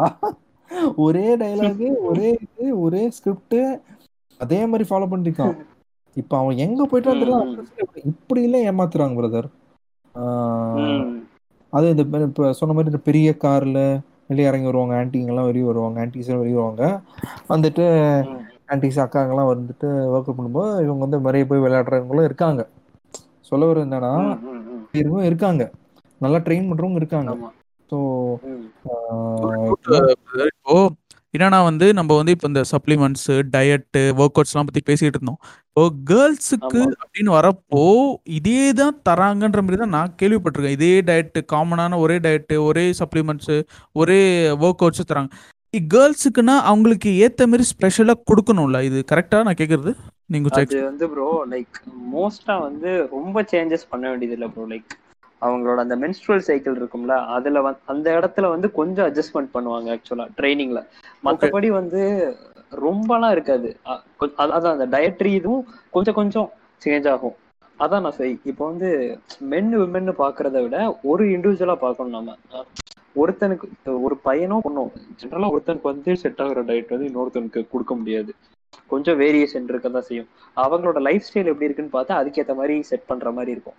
ஒரே டைலாக் ஒரே இது ஒரே ஸ்கிரிப்ட் அதே மாதிரி ஃபாலோ பண்ணிருக்கான் இப்ப அவன் எங்க போயிட்டான் தெரியல இப்படி எல்லாம் ஏமாத்துறாங்க பிரதர். அது இந்த சொன்ன மாதிரி இந்த பெரிய கார்ல வெளியே இறங்கி வருவாங்க ஆன்டிங்க எல்லாம் வெளியே வருவாங்க ஆன்டிஸ் எல்லாம் வெளியே வருவாங்க வந்துட்டு. ஆன்டிஸ் அக்காங்கெல்லாம் வந்துட்டு ஒர்க் அவுட் பண்ணும்போது இவங்க வந்து நிறைய போய் விளையாடுறவங்களும் இருக்காங்க சொல்ல வர என்னன்னா இருக்காங்க நல்லா ட்ரெயின் பண்றவங்க இருக்காங்க. ஸோ. இப்போ என்னன்னா வந்து நம்ம வந்து இப்போ இந்த சப்ளிமெண்ட்ஸ் டயட்டு ஒர்க் அவுட்ஸ்லாம் பத்தி பேசிட்டு இருந்தோம். இப்போ கேர்ள்ஸுக்கு. அப்படின்னு வரப்போ இதே தான் தராங்கன்ற மாதிரி தான் நான் கேள்விப்பட்டிருக்கேன். இதே டயட்டு காமனான ஒரே டயட்டு ஒரே சப்ளிமெண்ட்ஸ் ஒரே ஒர்க் அவுட்ஸ் தராங்க கேர்ள்ஸுக்குன்னா அவங்களுக்கு ஏத்த மாதிரி ஸ்பெஷலா கொடுக்கணும்ல? இது கரெக்டா நான் கேக்குறது? நீங்க செக் அது வந்து ப்ரோ லைக் மோஸ்டா வந்து ரொம்ப சேஞ்சஸ் பண்ண வேண்டியது இல்ல ப்ரோ லைக் அவங்களோட அந்த மென்ஸ்ட்ரல் சைக்கிள் இருக்கும்ல அதுல அந்த இடத்துல வந்து கொஞ்சம் அட்ஜஸ்ட்மெண்ட் பண்ணுவாங்க ஆக்சுவலா ட்ரைனிங்ல மத்தபடி வந்து ரொம்பலாம் இருக்காது. அதான் அந்த டயட்ரி இதுவும் கொஞ்சம் கொஞ்சம் சேஞ்ச் ஆகும். அதான் நான் சரி இப்போ வந்து மென் விமென்னு பாக்குறத விட ஒரு இண்டிவிஜுவலா பார்க்கணும் நம்ம. ஒருத்தனுக்கு ஒரு பையனோ பொண்ணோ ஜென்ரலா ஒருத்தனுக்கு வந்து செட் ஆகுற டயட் வந்து இன்னொருத்தனுக்கு கொடுக்க முடியாது. கொஞ்சம் வேரியேஷன் இருக்க தான் செய்யும். அவங்களோட லைஃப் ஸ்டைல் எப்படி இருக்குன்னு பார்த்தா அதுக்கேற்ற மாதிரி செட் பண்ற மாதிரி இருக்கும்.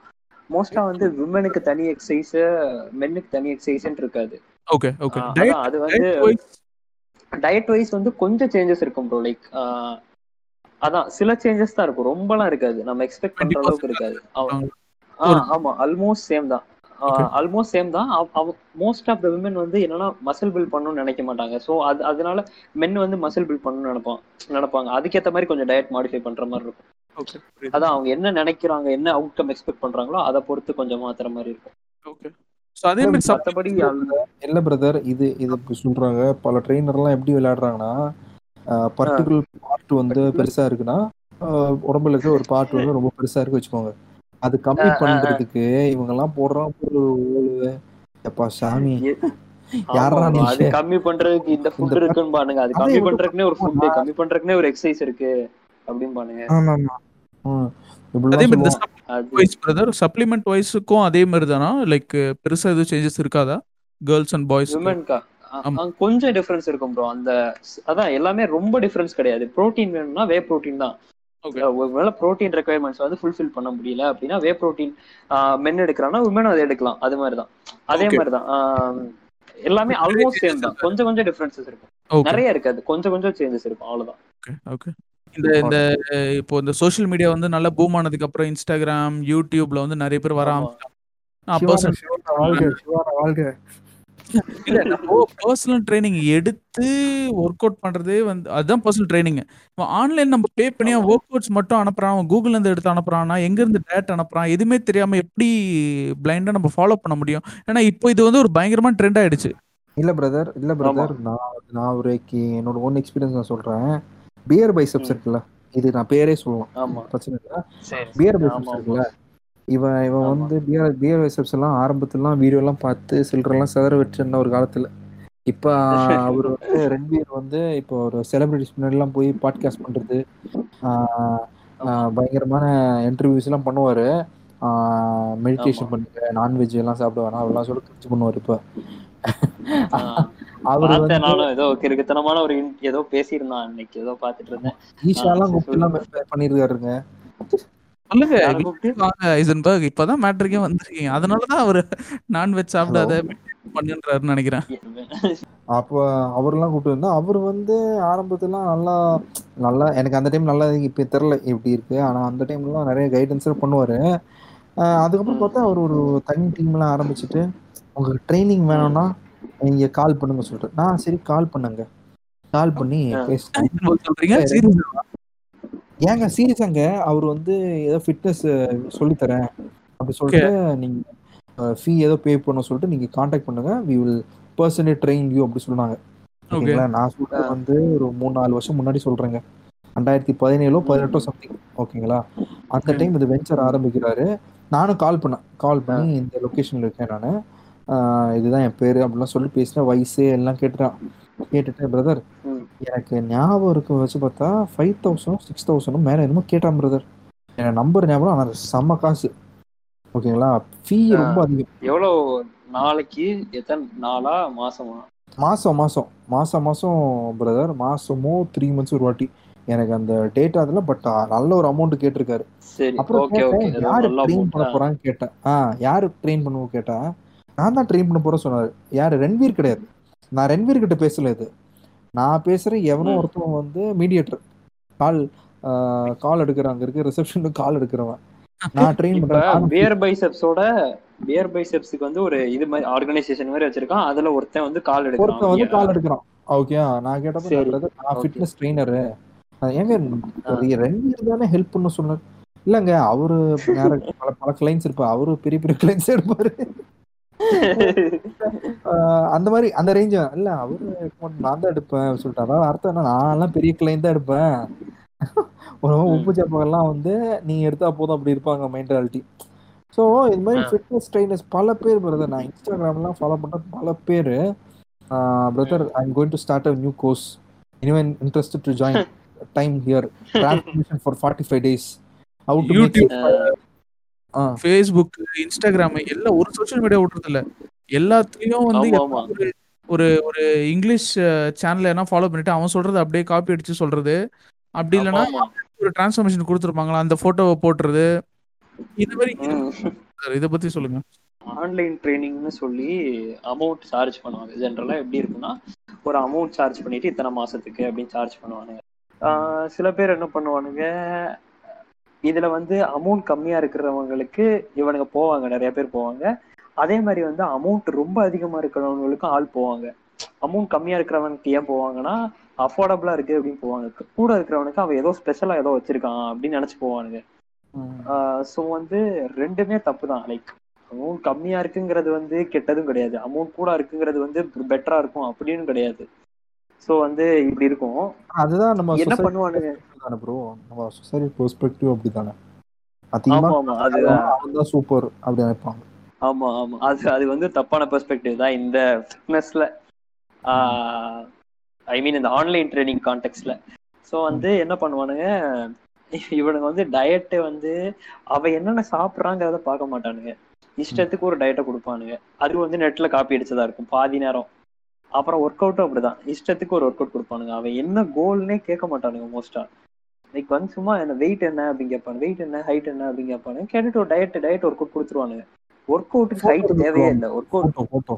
மோஸ்டா வந்து விமனுக்கு தனி எக்ஸசைஸ் மென்னுக்கு தனி எக்ஸசைஸ் இருக்காது. ஓகே ஓகே அது வந்து டயட் வைஸ் வந்து கொஞ்சம் சேஞ்சஸ் இருக்கும் ப்ரோ லைக் அதான் சில சேஞ்சஸ் தான் இருக்கும். ரொம்பலாம் இருக்காது. நம்ம எக்ஸ்பெக்ட் பண்ற அளவுக்கு இருக்காது. ஆமா. ஆல்மோஸ்ட் சேம் தான். ஆல்மோஸ்ட் சேம் தான். மோஸ்ட் ஆஃப் த விமன் வந்து என்னன்னா மசில் பில்ட் பண்ணணும்னு நினைக்க மாட்டாங்க. ஸோ அது அதனால மென் வந்து மசில் பில்ட் பண்ணணும்னு நினைப்பான் நினைப்பாங்க. அதுக்கேற்ற மாதிரி கொஞ்சம் டயட் மாடிஃபை பண்ற மாதிரி இருக்கும். அதான் அவங்க என்ன நினைக்கிறாங்க என்ன அவுட்கம் எக்ஸ்பெக்ட் பண்றாங்களோ அதை பொறுத்து கொஞ்சம் மாத்துற மாதிரி இருக்கும். ஓகே அதே மாதிரி மற்றபடி இல்ல பிரதர் இது இது சொல்றாங்க. பல ட்ரெயினர்லாம் எப்படி விளையாடுறாங்கன்னா பர்டிகுலர் பார்ட் வந்து பெருசா இருக்குன்னா உடம்புல இருக்க ஒரு பார்ட் வந்து ரொம்ப பெருசா இருக்கு வச்சுக்கோங்க. அது கம்மி பண்றதுக்கு இவங்க எல்லாம் போடுறான் ஒரு ஓலு. எப்பா சாமி. யாரா அது கம்மி பண்றதுக்கு இந்த ஃபுட் இருக்குன்னு பானுங்க அது கம்மி பண்றதுக்குனே ஒரு ஃபுட் கம்மி பண்றதுக்குனே ஒரு எக்ஸசைஸ் இருக்கு. அப்படின்னு பானுங்க ஆமா ஆமா ம், அதே இப்படிலாம் மாதிரி இந்த சொல்லுவான் அது வைஸ் பிரதர் சப்ளிமெண்ட் வைஸுக்கும் அதே மாதிரி தானா லைக் பெருசா எதுவும் சேஞ்சஸ் இருக்காதா? கேர்ள்ஸ் அண்ட் பாய்ஸ் விமன்கா ஆமா. கொஞ்சம் டிஃபரன்ஸ் இருக்கும் ப்ரோ அந்த அதான் எல்லாமே ரொம்ப டிஃபரன்ஸ் கிடையாது. புரோட்டீன் வேணும்னா வே புரோட்டீன் தான். ஒருவேளை புரோட்டீன் ரெக்குயர்மெண்ட்ஸ் வந்து ஃபுல்ஃபில் பண்ண முடியல அப்படின்னா வே புரோட்டீன் மென் எடுக்கிறாங்கன்னா உமனும் அதை எடுக்கலாம். அது மாதிரி தான் அதே. மாதிரி தான் ஆஹ் எல்லாமே ஆல்மோஸ்ட் சேம் தான். கொஞ்சம் கொஞ்சம் டிஃபரன்சஸ் இருக்கும். நிறைய இருக்காது. கொஞ்சம் கொஞ்சம் சேஞ்சஸ் இருக்கும். அவ்வளவுதான். ஓகே ஓகே இந்த இந்த இப்போ இந்த சோஷியல் மீடியா வந்து நல்லா பூம் ஆனதுக்கு அப்புறம் இன்ஸ்டாகிராம் யூடியூப்ல வந்து நிறைய பேர் வர வாழ்க இல்ல நம்ம பர்சனல் ட்ரைனிங் எடுத்து ஒர்க் அவுட் பண்றதே வந்து அதுதான் பர்சனல் ட்ரைனிங் ஆன்லைன் நம்ம பே பண்ணி ஆமா. ஒர்க் அவுட்ஸ் மட்டும் அனுப்புறான் அவன் கூகுள்ல இருந்து எடுத்து அனுப்புறான்னா எங்க இருந்து டேட் அனுப்புறான் எதுவுமே தெரியாம எப்படி பிளைண்டா நம்ம ஃபாலோ பண்ண முடியும்? ஏன்னா இப்போ இது வந்து ஒரு பயங்கரமான ட்ரெண்ட் ஆயிடுச்சு. இல்ல பிரதர் இல்ல பிரதர் நான் நான் ஒரு என்னோட ஓன் எக்ஸ்பீரியன்ஸ் நான் சொல்றேன். பியர் பைசப்ஸ். இருக்குல்ல இது நான் பேரே சொல்லலாம் பிரச்சனை இல்லை. பியர் பைசப்ஸ் இருக்குல்ல இவன் இவன். வந்து பியர் பியர் பைசப்ஸ் எல்லாம் ஆரம்பத்துலாம் வீடியோ எல்லாம் பார்த்து சில்லறெல்லாம் செதற வச்சிருந்த ஒரு காலத்துல. இப்ப அவர் வந்து ரன்பீர் வந்து இப்போ ஒரு செலிபிரிட்டிஸ் முன்னாடிலாம் போய் பாட்காஸ்ட் பண்றது பயங்கரமான இன்டர்வியூஸ் எல்லாம் பண்ணுவாரு. மெடிடேஷன். பண்ணுங்க நான்வெஜ் எல்லாம் சாப்பிட வேணாம் அதெல்லாம் சொல்லி கட்சி பண்ணுவார் இப்ப. பார்த்தேன் நானும். ஏதோ கிறுக்குத்தனமான ஒரு ஏதோ பேசியிருந்தான் அன்னைக்கு. ஏதோ பாத்துட்டு இருந்தேன். ஈஷாலாம் கூப்பிட்டு எல்லாம் பண்ணிருக்காருங்க சொல்லுங்க. இப்பதான் மேட்ருக்கே வந்திருக்கீங்க. அதனாலதான் அவரு நான்வெஜ் சாப்பிடாத பண்ணுன்றாருன்னு நினைக்கிறேன். அப்போ அவரெல்லாம் கூப்பிட்டு வந்தா அவர் வந்து ஆரம்பத்துலாம் நல்லா நல்லா எனக்கு அந்த டைம் நல்லா இப்போ தெரில எப்படி இருக்கு. ஆனா அந்த டைம்லாம் நிறைய கைடன்ஸ் பண்ணுவாரு. ஆஹ் அதுக்கப்புறம். பார்த்தா அவர் ஒரு தனி டீம்லாம் ஆரம்பிச்சுட்டு உங்களுக்கு ட்ரைனிங் வேணும்னா நீங்க கால் பண்ணுங்க சொல்லிட்டு. நான் சரி கால் பண்ணுங்க. கால் பண்ணி ஏங்க சீரியஸாங்க அவர் வந்து ஏதோ ஃபிட்னஸ் சொல்லித்தரேன். அப்படி சொல்லிட்டு நீங்க ஃபீ ஏதோ பே பண்ண சொல்லிட்டு நீங்க காண்டாக்ட் பண்ணுங்க. We will personally train you அப்படி சொன்னாங்க. ஓகே ஓகேங்களா நான் சொல்றது வந்து ஒரு மூணு நாலு வருஷம் முன்னாடி சொல்றேங்க. ரெண்டாயிரத்தி பதினேழோ பதினெட்டோ சம்திங் ஓகேங்களா அந்த டைம் இது வெஞ்சர் ஆரம்பிக்கிறாரு. நானும் கால் பண்ணேன். கால் பண்ணி இந்த லொக்கேஷன்ல இருக்கேன் நான். இதுதான் என் பேரு அப்படிலாம் சொல்லி பேசினேன் வயசு எல்லாம் கேட்டுட்டான். கேட்டுட்டு பிரதர். எனக்கு ஞாபகம் இருக்க வச்சு பார்த்தா ஃபைவ் தௌசண்ட் சிக்ஸ் தௌசண்டும் மேலே என்னமோ கேட்டான் பிரதர் எனக்கு நம்பர் ஞாபகம் ஆனால் செம்ம காசு. ஓகேங்களா ஃபீ. ரொம்ப அதிகம். எவ்வளவு? நாளைக்கு எத்தனை நாளா மாசமா? மாசம் மாசம். மாசம் மாசம் பிரதர் மாசமோ த்ரீ மந்த்ஸ் ஒரு வாட்டி. எனக்கு அந்த டேட்டா அதில் பட் நல்ல ஒரு அமௌண்ட் கேட்டிருக்காரு. அப்புறம் யாரு ட்ரெயின் பண்ண போறான்னு கேட்டேன். ஆ யாரு ட்ரெயின் பண்ணுவோம் கேட்டேன் நான் தான் ட்ரெயின் பண்ண போறேன் சொன்னாரு. யாரு? ரன்வீர் கிடையாது. நான் ரன்வீர் கிட்ட பேசல இது. நான் பேசுறேன் எவனோ ம். ஒருத்தவன் வந்து மீடியேட்டர் கால் கால் எடுக்கிறேன் அங்க இருக்க ரிசப்ஷனுக்கு கால் எடுக்கிறவன். நான் ட்ரெயின் பண்றேன். பியர் பைசெப்ஸோட பியர் பைசெப்ஸ்க்கு வந்து ஒரு இது மாதிரி ஆர்கனைசேஷன் மாதிரி வச்சிருக்கான். அதுல ஒருத்தன் வந்து கால் எடுக்கிறான். ஒருத்தன் வந்து? கால் எடுக்கிறான். ஓகே நான் கேட்டப்ப. நான். ஃபிட்னஸ் ட்ரெயினரு ஏங்க. ரன்வீர் தானே ஹெல்ப் பண்ண சொன்னார். இல்லங்க அவரு பல பல கிளைண்ட்ஸ் இருப்பா அவரு பெரிய பெரிய கிளைண்ட்ஸ் எடுப்பாரு. ஆஹ் அந்த மாதிரி அந்த ரேஞ்ச் இல்ல அவரு நான் தான் எடுப்பேன் சொல்லிட்டு. அதாவது அர்த்தம் என்ன நான் எல்லாம் பெரிய கிளைண்ட் தான் எடுப்பேன். உப்பு சாப்பாடுலாம் வந்து நீங்க எடுத்தா போதும் அப்படி இருப்பாங்க மென்டாலிட்டி ஸோ இது மாதிரி. ஃபிட்னஸ் ட்ரைனர்ஸ் பல பேர் பிரதர் நான் இன்ஸ்டாகிராம்லாம் ஃபாலோ பண்ற பல பேர். Brother I am going to start a new course anyone interested to join time here transmission for forty five days how to YouTube Facebook Instagram எல்லாம் ஒரு சோஷியல் மீடியா விடுறது இல்ல எல்லாத்துலயும் வந்து. ஒரு ஒரு இங்கிலீஷ் சேனல் என்ன ஃபாலோ பண்ணிட்டு அவன் சொல்றது அப்படியே காப்பி அடிச்சு சொல்றது. அப்படி இல்லைன்னா. ஒரு டிரான்ஸ்ஃபர்மேஷன் கொடுத்துருப்பாங்களா? அந்த போட்டோவை போட்டுறது. இது மாதிரி இது பத்தி சொல்லுங்க. ஆன்லைன் ட்ரைனிங்னு சொல்லி அமௌண்ட் சார்ஜ் பண்ணுவாங்க. ஜென்ரலா எப்படி இருக்குன்னா ஒரு அமௌண்ட் சார்ஜ் பண்ணிட்டு இத்தனை மாசத்துக்கு அப்படின்னு சார்ஜ் பண்ணுவானுங்க. ஆஹ் சில பேர் என்ன பண்ணுவானுங்க? இதுல வந்து அமௌண்ட் கம்மியா இருக்கிறவங்களுக்கு இவனுங்க போவாங்க நிறைய பேர் போவாங்க. அதே மாதிரி வந்து அமௌண்ட் ரொம்ப அதிகமா இருக்கிறவங்களுக்கும் ஆள் போவாங்க. அமௌண்ட் கம்மியா இருக்கிறவனுக்கு ஏன் போவாங்கன்னா அஃபோர்டபுளா இருக்கு அப்படின்னு போவாங்க. கூட இருக்கிறவனுக்கு அவன் ஏதோ ஸ்பெஷலா ஏதோ வச்சிருக்கான் அப்படின்னு நினைச்சு போவானுங்க. ஸோ வந்து ரெண்டுமே தப்பு தான் லைக் அமௌண்ட் கம்மியா இருக்குங்கிறது வந்து கெட்டதும் கிடையாது. அமௌண்ட் கூட இருக்குங்கிறது வந்து பெட்டரா இருக்கும் அப்படின்னு கிடையாது. ஸோ வந்து இப்படி இருக்கும். அதுதான் நம்ம என்ன பண்ணுவானுங்க? ப்ரோ நம்ம சொசைட்டி பெர்ஸ்பெக்டிவ் அப்படிதானே அதிகமா ஆமா சூப்பர் அப்படி நினைப்பாங்க. ஆமா ஆமா. அது அது வந்து தப்பான பெர்ஸ்பெக்டிவ் தான் இந்த ஃபிட்னஸ்ல ஐ மீன் இந்த ஆன்லைன் ட்ரைனிங் கான்டெக்ட்ல ஸோ வந்து என்ன பண்ணுவானுங்க? இவனுங்க வந்து டயட்டை வந்து அவன் என்னென்ன சாப்பிட்றாங்கிறத பார்க்க மாட்டானுங்க. இஷ்டத்துக்கு ஒரு டயட்டை கொடுப்பானுங்க. அது வந்து நெட்ல காப்பி அடிச்சதா இருக்கும். பாதி நேரம். அப்புறம் ஒர்க் அவுட்டும் அப்படிதான். இஷ்டத்துக்கு ஒரு ஒர்க் அவுட் கொடுப்பானுங்க. அவன் என்ன கோல்னே கேட்க மாட்டானுங்க மோஸ்டா லைக் வந்து சும்மா என்ன வெயிட் என்ன அப்படின்னு கேட்பானு. வெயிட் என்ன ஹைட் என்ன அப்படின்னு கேட்பானு. கேட்டுட்டு ஒரு டயட் டயட் ஒர்க் அவுட் கொடுத்துருவானுங்க ஒர்க் அவுட்டுக்கு ஹைட் தேவையே இல்லை. ஒர்க் அவுட் போட்டோ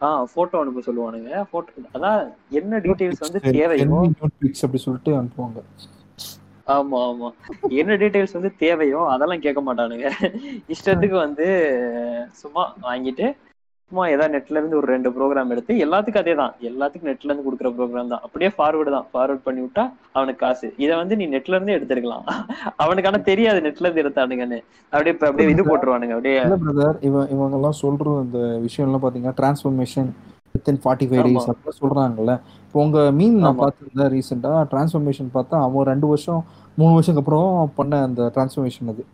ஆ போட்டோ அனுப்ப சொல்லுவானுங்க. போட்டோ அதான் என்ன டீடைல்ஸ் வந்து தேவையோ அப்படி சொல்லிட்டு அனுப்புவாங்க. ஆமா ஆமா. என்ன டீடைல்ஸ் வந்து தேவையோ அதெல்லாம் கேட்க மாட்டானுங்க. இஷ்டத்துக்கு வந்து சும்மா வாங்கிட்டு சும்மா ஏதாவது நெட்ல இருந்து ஒரு ரெண்டு ப்ரோக்ராம் எடுத்து எல்லாத்துக்கும் அதே தான் எல்லாத்துக்கும் நெட்ல இருந்து கொடுக்குற ப்ரோக்ராம் தான். அப்படியே ஃபார்வர்டு தான். ஃபார்வர்ட் பண்ணி விட்டா அவனுக்கு காசு. இதை வந்து நீ நெட்ல இருந்தே எடுத்துருக்கலாம். அவனுக்கு ஆனா தெரியாது நெட்ல இருந்து எடுத்தானுங்கன்னு. அப்படியே அப்படியே இது போட்டுருவானுங்க. அப்படியே பிரதர் இவன் இவங்க எல்லாம் சொல்ற இந்த விஷயம் எல்லாம் பாத்தீங்கன்னா transformation within forty five. Days அப்படிலாம் சொல்றாங்கல்ல. இப்போ உங்க மீன் நான். பார்த்துருந்தேன் ரீசெண்டா டிரான்ஸ்ஃபர்மேஷன் பார்த்தா அவன் ரெண்டு வருஷம் மூணு வருஷத்துக்கு அப்புறம் பண்ண அந்த டிரான்ஸ்ஃபர்மேஷன் அது.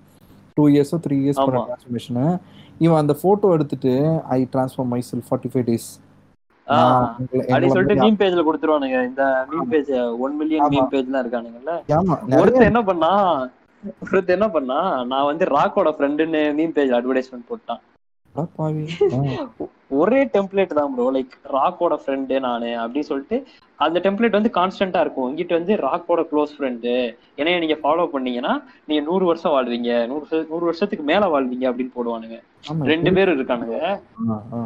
டூ இயர்ஸோ த்ரீ இயர்ஸ் பண்ண. டிரான்ஸ்ஃபர்மேஷன் இவன் அந்த போட்டோ எடுத்துட்டு I transform myself forty five days அப்படி சொல்லிட்டு மீம் பேஜ்ல கொடுத்துருவானுங்க. இந்த meme page one million. Meme பேஜ்லாம் இருக்கானுங்கல்ல. ஒருத்தன் என்ன பண்ணா ஒருத்தன் என்ன பண்ணா நான் வந்து ராக்கோட ஃப்ரெண்டுன்னு மீம் பேஜ் அட்வர்டைஸ்மெண்ட் போட்டான். ஒரே டெம்ப்ளேட் தான் ப்ரோ லைக் ராக்கோட ஃப்ரெண்டு நானு அப்படின்னு சொல்லிட்டு அந்த டெம்ப்ளேட் வந்து கான்ஸ்டன்டா இருக்கும். இங்கிட்ட வந்து ராக்கோட க்ளோஸ் ஃப்ரெண்டு என்னைய நீங்க ஃபாலோ பண்ணீங்கன்னா நீங்க நூறு வருஷம் வாழ்வீங்க. நூறு நூறு வருஷத்துக்கு மேல வாழ்வீங்க அப்படின்னு போடுவானுங்க. ரெண்டு பேரும் இருக்கானுங்க.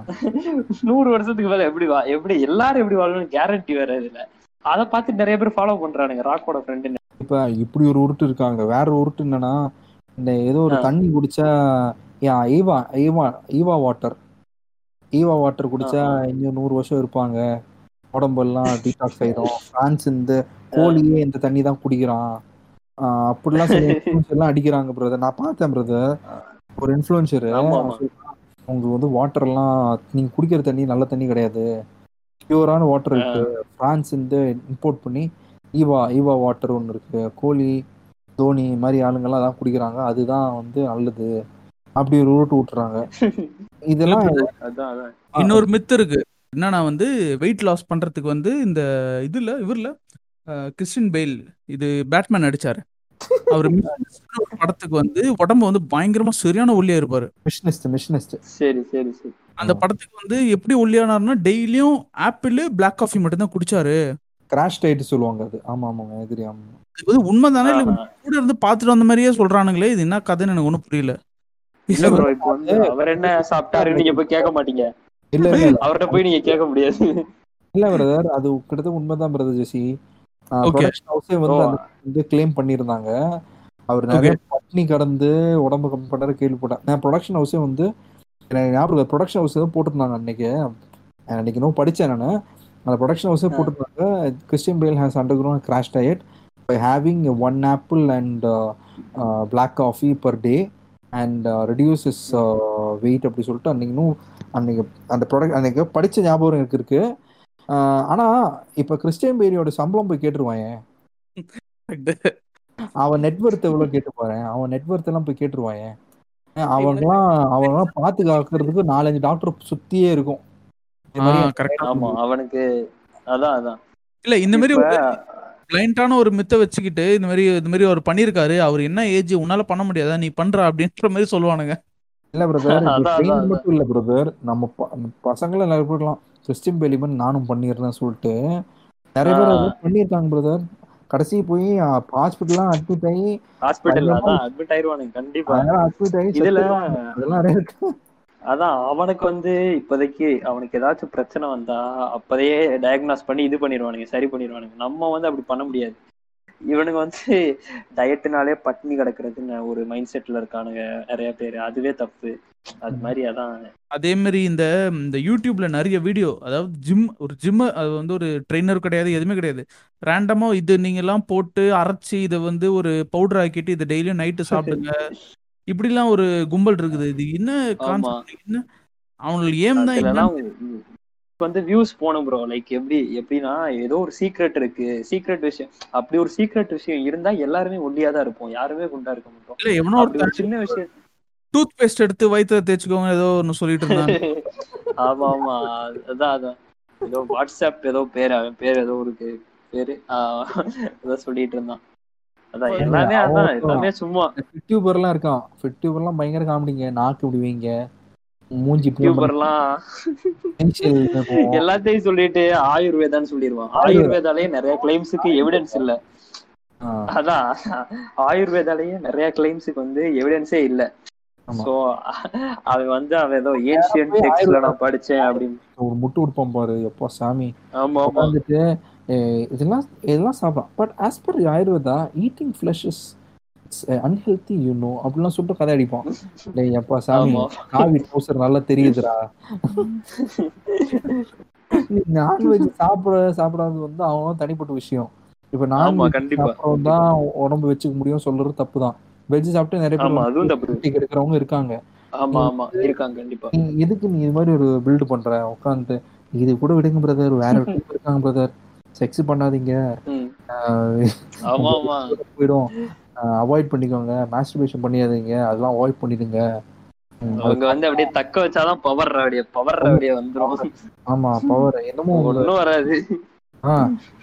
நூறு வருஷத்துக்கு மேல எப்படி வா எப்படி எல்லாரும் எப்படி வாழணும்னு கேரண்டி வேற இதுல அதை பார்த்து நிறைய பேர் ஃபாலோ பண்றானுங்க ராக்கோட ஃப்ரெண்டு இப்ப இப்படி ஒரு உருட்டு இருக்காங்க. வேற உருட்டு என்னன்னா இந்த ஏதோ ஒரு. தண்ணி குடிச்சா ஏன் ஈவா Eva Eva water. Eva water குடிச்சா இன்னும் நூறு வருஷம் இருப்பாங்க. உடம்பெல்லாம் டீடாக்ஸ் ஆயிரும் பிரான்ஸ் இந்த கோழியே இந்த தண்ணி தான் குடிக்கிறான் அப்படிலாம் சில எல்லாம் அடிக்கிறாங்க பிரதர் நான் பார்த்தேன் பிரதர் ஒரு இன்ஃப்ளூயன்சர். உங்களுக்கு வந்து வாட்டர் எல்லாம் நீங்க குடிக்கிற தண்ணி நல்ல தண்ணி கிடையாது. பியூரான வாட்டர் இருக்கு. பிரான்ஸ் இந்த இம்போர்ட் பண்ணி ஈவா ஈவா வாட்டர் ஒன்று இருக்கு. கோலி தோனி மாதிரி ஆளுங்கெல்லாம் அதான் குடிக்கிறாங்க. அதுதான் வந்து நல்லது. அப்படி ஒரு ரூட் விட்டுறாங்க. இதெல்லாம் இன்னொரு மித்து இருக்கு. என்னன்னா வந்து வெயிட் லாஸ் பண்றதுக்கு வந்து இந்த இதுல இவர்ல கிறிஸ்டின் பெயில். இது பேட்மேன் நடிச்சாரு. அவர் படத்துக்கு வந்து உடம்பு வந்து பயங்கரமா சரியான ஒல்லியா இருப்பாரு. மிஷினிஸ்ட் மிஷினிஸ்ட் சரி சரி சரி. அந்த படத்துக்கு வந்து எப்படி ஒல்லியானாருன்னா டெய்லியும் ஆப்பிள் பிளாக் காஃபி மட்டும் தான் குடிச்சாரு. கிராஷ் டைட் சொல்லுவாங்க அது. ஆமா ஆமாங்க எதிரி ஆமா. இது வந்து உண்மைதானே? இல்ல. கூட இருந்து பாத்துட்டு வந்த மாதிரியே சொல்றானுங்களே இது என்ன கதைன்னு எனக்கு ஒண்ணும் புரியல. இல்ல ப்ரோ இப்போ வந்து அவர் என்ன சாப்பிட்டாரு நீங்க போய் கேட்க மாட்டீங்க. இல்ல அவர்கிட்ட போய் நீங்க கேட்க முடியாது. இல்ல பிரதர் அது கிட்டத்தட்ட உண்மைதான் பிரதர் ஜெசி. ப்ரொடக்ஷன் ஹவுஸே வந்து கிளைம் பண்ணியிருந்தாங்க. அவர் நிறைய பட்னி கடந்து உடம்பு கம்மி பண்ணாரு கேள்விப்பட்டேன். நான் ப்ரொடக்ஷன் ஹவுஸே வந்து எனக்கு ஞாபகம் ப்ரொடக்ஷன் ஹவுஸ் தான் போட்டிருந்தாங்க அன்னைக்கு. அன்னைக்கு இன்னும் படித்தேன் நான். அந்த ப்ரொடக்ஷன் ஹவுஸே போட்டிருந்தாங்க. Christian Bale has undergone crash diet by having one apple and black coffee per day and reduce his weight அப்படி சொல்லிட்டு அன்னைக்கு இன்னும் அன்னைக்கு அந்த ப்ராடக்ட் அன்னைக்கு படிச்ச ஞாபகம் எனக்கு இருக்கு. ஆஹ் ஆனா இப்ப கிறிஸ்டியன் பேரியோட சம்பளம் போய் கேட்டுருவான் அவன் நெட்வொர்த் எவ்வளவு கேட்டு பாரு. அவன் நெட்வொர்த் எல்லாம் போய் கேட்டுருவான் ஏன் ஏன் அவங்கெல்லாம் அவங்கெல்லாம் பாத்து காக்கிறதுக்கு நாலஞ்சு டாக்டர் சுத்தியே இருக்கும். ஆமா அவனுக்கு அதான் அதான். இல்ல இந்த மாதிரி பிளைண்டான ஒரு மித்த வச்சுக்கிட்டு இந்த மாதிரி இந்த மாதிரி அவர் பண்ணிருக்காரு அவர் என்ன ஏஜ் உன்னால பண்ண முடியாதா? நீ பண்ற அப்படின்ற மாதிரி சொல்லுவானுங்க. இல்ல பிரதர். மட்டும் இல்ல பிரதர் நம்ம பசங்களும் நிறைய பேர் இருக்கலாம் கிறிஸ்டியன் பேலிமன் நானும் பண்ணிடுறேன்னு சொல்லிட்டு நிறைய பேர் பண்ணியிருக்காங்க பிரதர் கடைசி போய் ஹாஸ்பிட்டல்லாம் அட்மிட் ஆகி ஹாஸ்பிட்டல் அட்மிட் ஆயிருவானுங்க கண்டிப்பா. அட்மிட் ஆகி இதுல செத்துருவாங்க. அதெல்லாம் இருக்கு. அதான் அவனுக்கு வந்து இப்போதைக்கு அவனுக்கு ஏதாச்சும் பிரச்சனை வந்தா அப்பதையே டயக்னாஸ் பண்ணி இது பண்ணிடுவானுங்க சரி பண்ணிடுவானுங்க. நம்ம வந்து அப்படி பண்ண முடியாது. இவனுங்க வந்து டயட்டுனாலே பட்டினி கிடக்குறதுன்னு ஒரு மைண்ட் செட்ல இருக்கானுங்க நிறைய பேர். அதுவே தப்பு. அது மாதிரி அதான். அதே மாதிரி இந்த இந்த யூடியூப்ல நிறைய வீடியோ அதாவது ஜிம் ஒரு ஜிம் அது வந்து ஒரு ட்ரெயினர் கிடையாது எதுவுமே கிடையாது. ரேண்டமா இது நீங்க எல்லாம் போட்டு அரைச்சி இதை வந்து ஒரு பவுடர் ஆக்கிட்டு இதை டெய்லியும் நைட்டு சாப்பிடுங்க. இப்படிலாம் ஒரு கும்பல் இருக்குது. இது என்ன. கான்செப்ட் என்ன? அவங்களுக்கு ஏம் தான் இப்ப வந்து வியூஸ் போகணும் ப்ரோ லைக் எப்படி எப்படின்னா ஏதோ ஒரு சீக்ரெட் இருக்கு. சீக்ரெட் விஷயம். அப்படி ஒரு சீக்ரெட் விஷயம் இருந்தா எல்லாருமே ஒல்லியா தான் இருப்போம். யாருமே குண்டா இருக்க மாட்டோம். இல்ல எவனோ ஒரு ஒரு சின்ன விஷயம். டூத் பேஸ்ட் எடுத்து வயிற்றுல தேய்ச்சிக்கோங்க ஏதோ ஒன்னு சொல்லிட்டு இருந்தாங்க ஆமா ஆமா. அதான் அதான். ஏதோ வாட்ஸ்அப் ஏதோ பேர் அவன் பேர் ஏதோ இருக்கு பேரு. ஏதோ சொல்லிட்டு இருந்தான். ஃபிட்யூபர்லாம் இருக்கான். பயங்கர காமெடிங்க நாக்கு இப்படி வைங்க. மூஞ்சி. எல்லாத்தையும் சொல்லிட்டு ஆயுர்வேதான்னு சொல்லிடுவான். ஆயுர்வேதாலயே நிறைய கிளைம்ஸுக்கு எவிடன்ஸ் இல்ல. அதான் ஆயுர்வேதாலயே நிறைய கிளைம்ஸுக்கு வந்து எவிடன்ஸே இல்ல. சோ அவன் வந்து அவன் ஏதோ ஏன்ஷியன் டெக்ஸ்ட்ல நான் படிச்சேன் அப்படின்னு. ஒரு முட்டு கொடுப்பான் பாரு. எப்பா சாமி. ஆமா உட்காந்துட்டு இதெல்லாம் இதெல்லாம் சாப்பிடலாம். But as per Ayurveda eating flesh is unhealthy you know அப்படிலாம் சொல்லிட்டு கதை அடிப்பான். டேய் அப்பா சாமி காவி ட்ரௌசர் நல்லா தெரியுதுடா. நான்வெஜ் சாப்பிட சாப்பிடாதது வந்து அவங்க தனிப்பட்ட விஷயம். இப்ப நான்வெஜ் கண்டிப்பா சாப்பிட்றவங்க தான் உடம்பு வச்சுக்க முடியும் சொல்றது தப்பு தான் வெஜ் சாப்பிட்டு நிறைய பேர் எடுக்கிறவங்க இருக்காங்க. ஆமா ஆமா இருக்காங்க கண்டிப்பா. எதுக்கு நீ இது மாதிரி ஒரு பில்டு பண்ற? உட்காந்து இது கூட விடுங்க பிரதர் வேற இருக்காங்க பிரதர் செக்ஸ் பண்ணாதீங்க. ஆஹ் போயிடும். அவாய்ட் பண்ணிக்கோங்க. மாஸ்டர்பேஷன் பண்ணிடாதீங்க அதெல்லாம் அவாய்ட் பண்ணிடுங்க. அவங்க வந்து அப்படியே தக்க வச்சாதான் பவர் அப்படியே பவர் அப்படியே வந்துரும். ஆமா பவர் என்னமோ ஒண்ணும் வராது. ஆ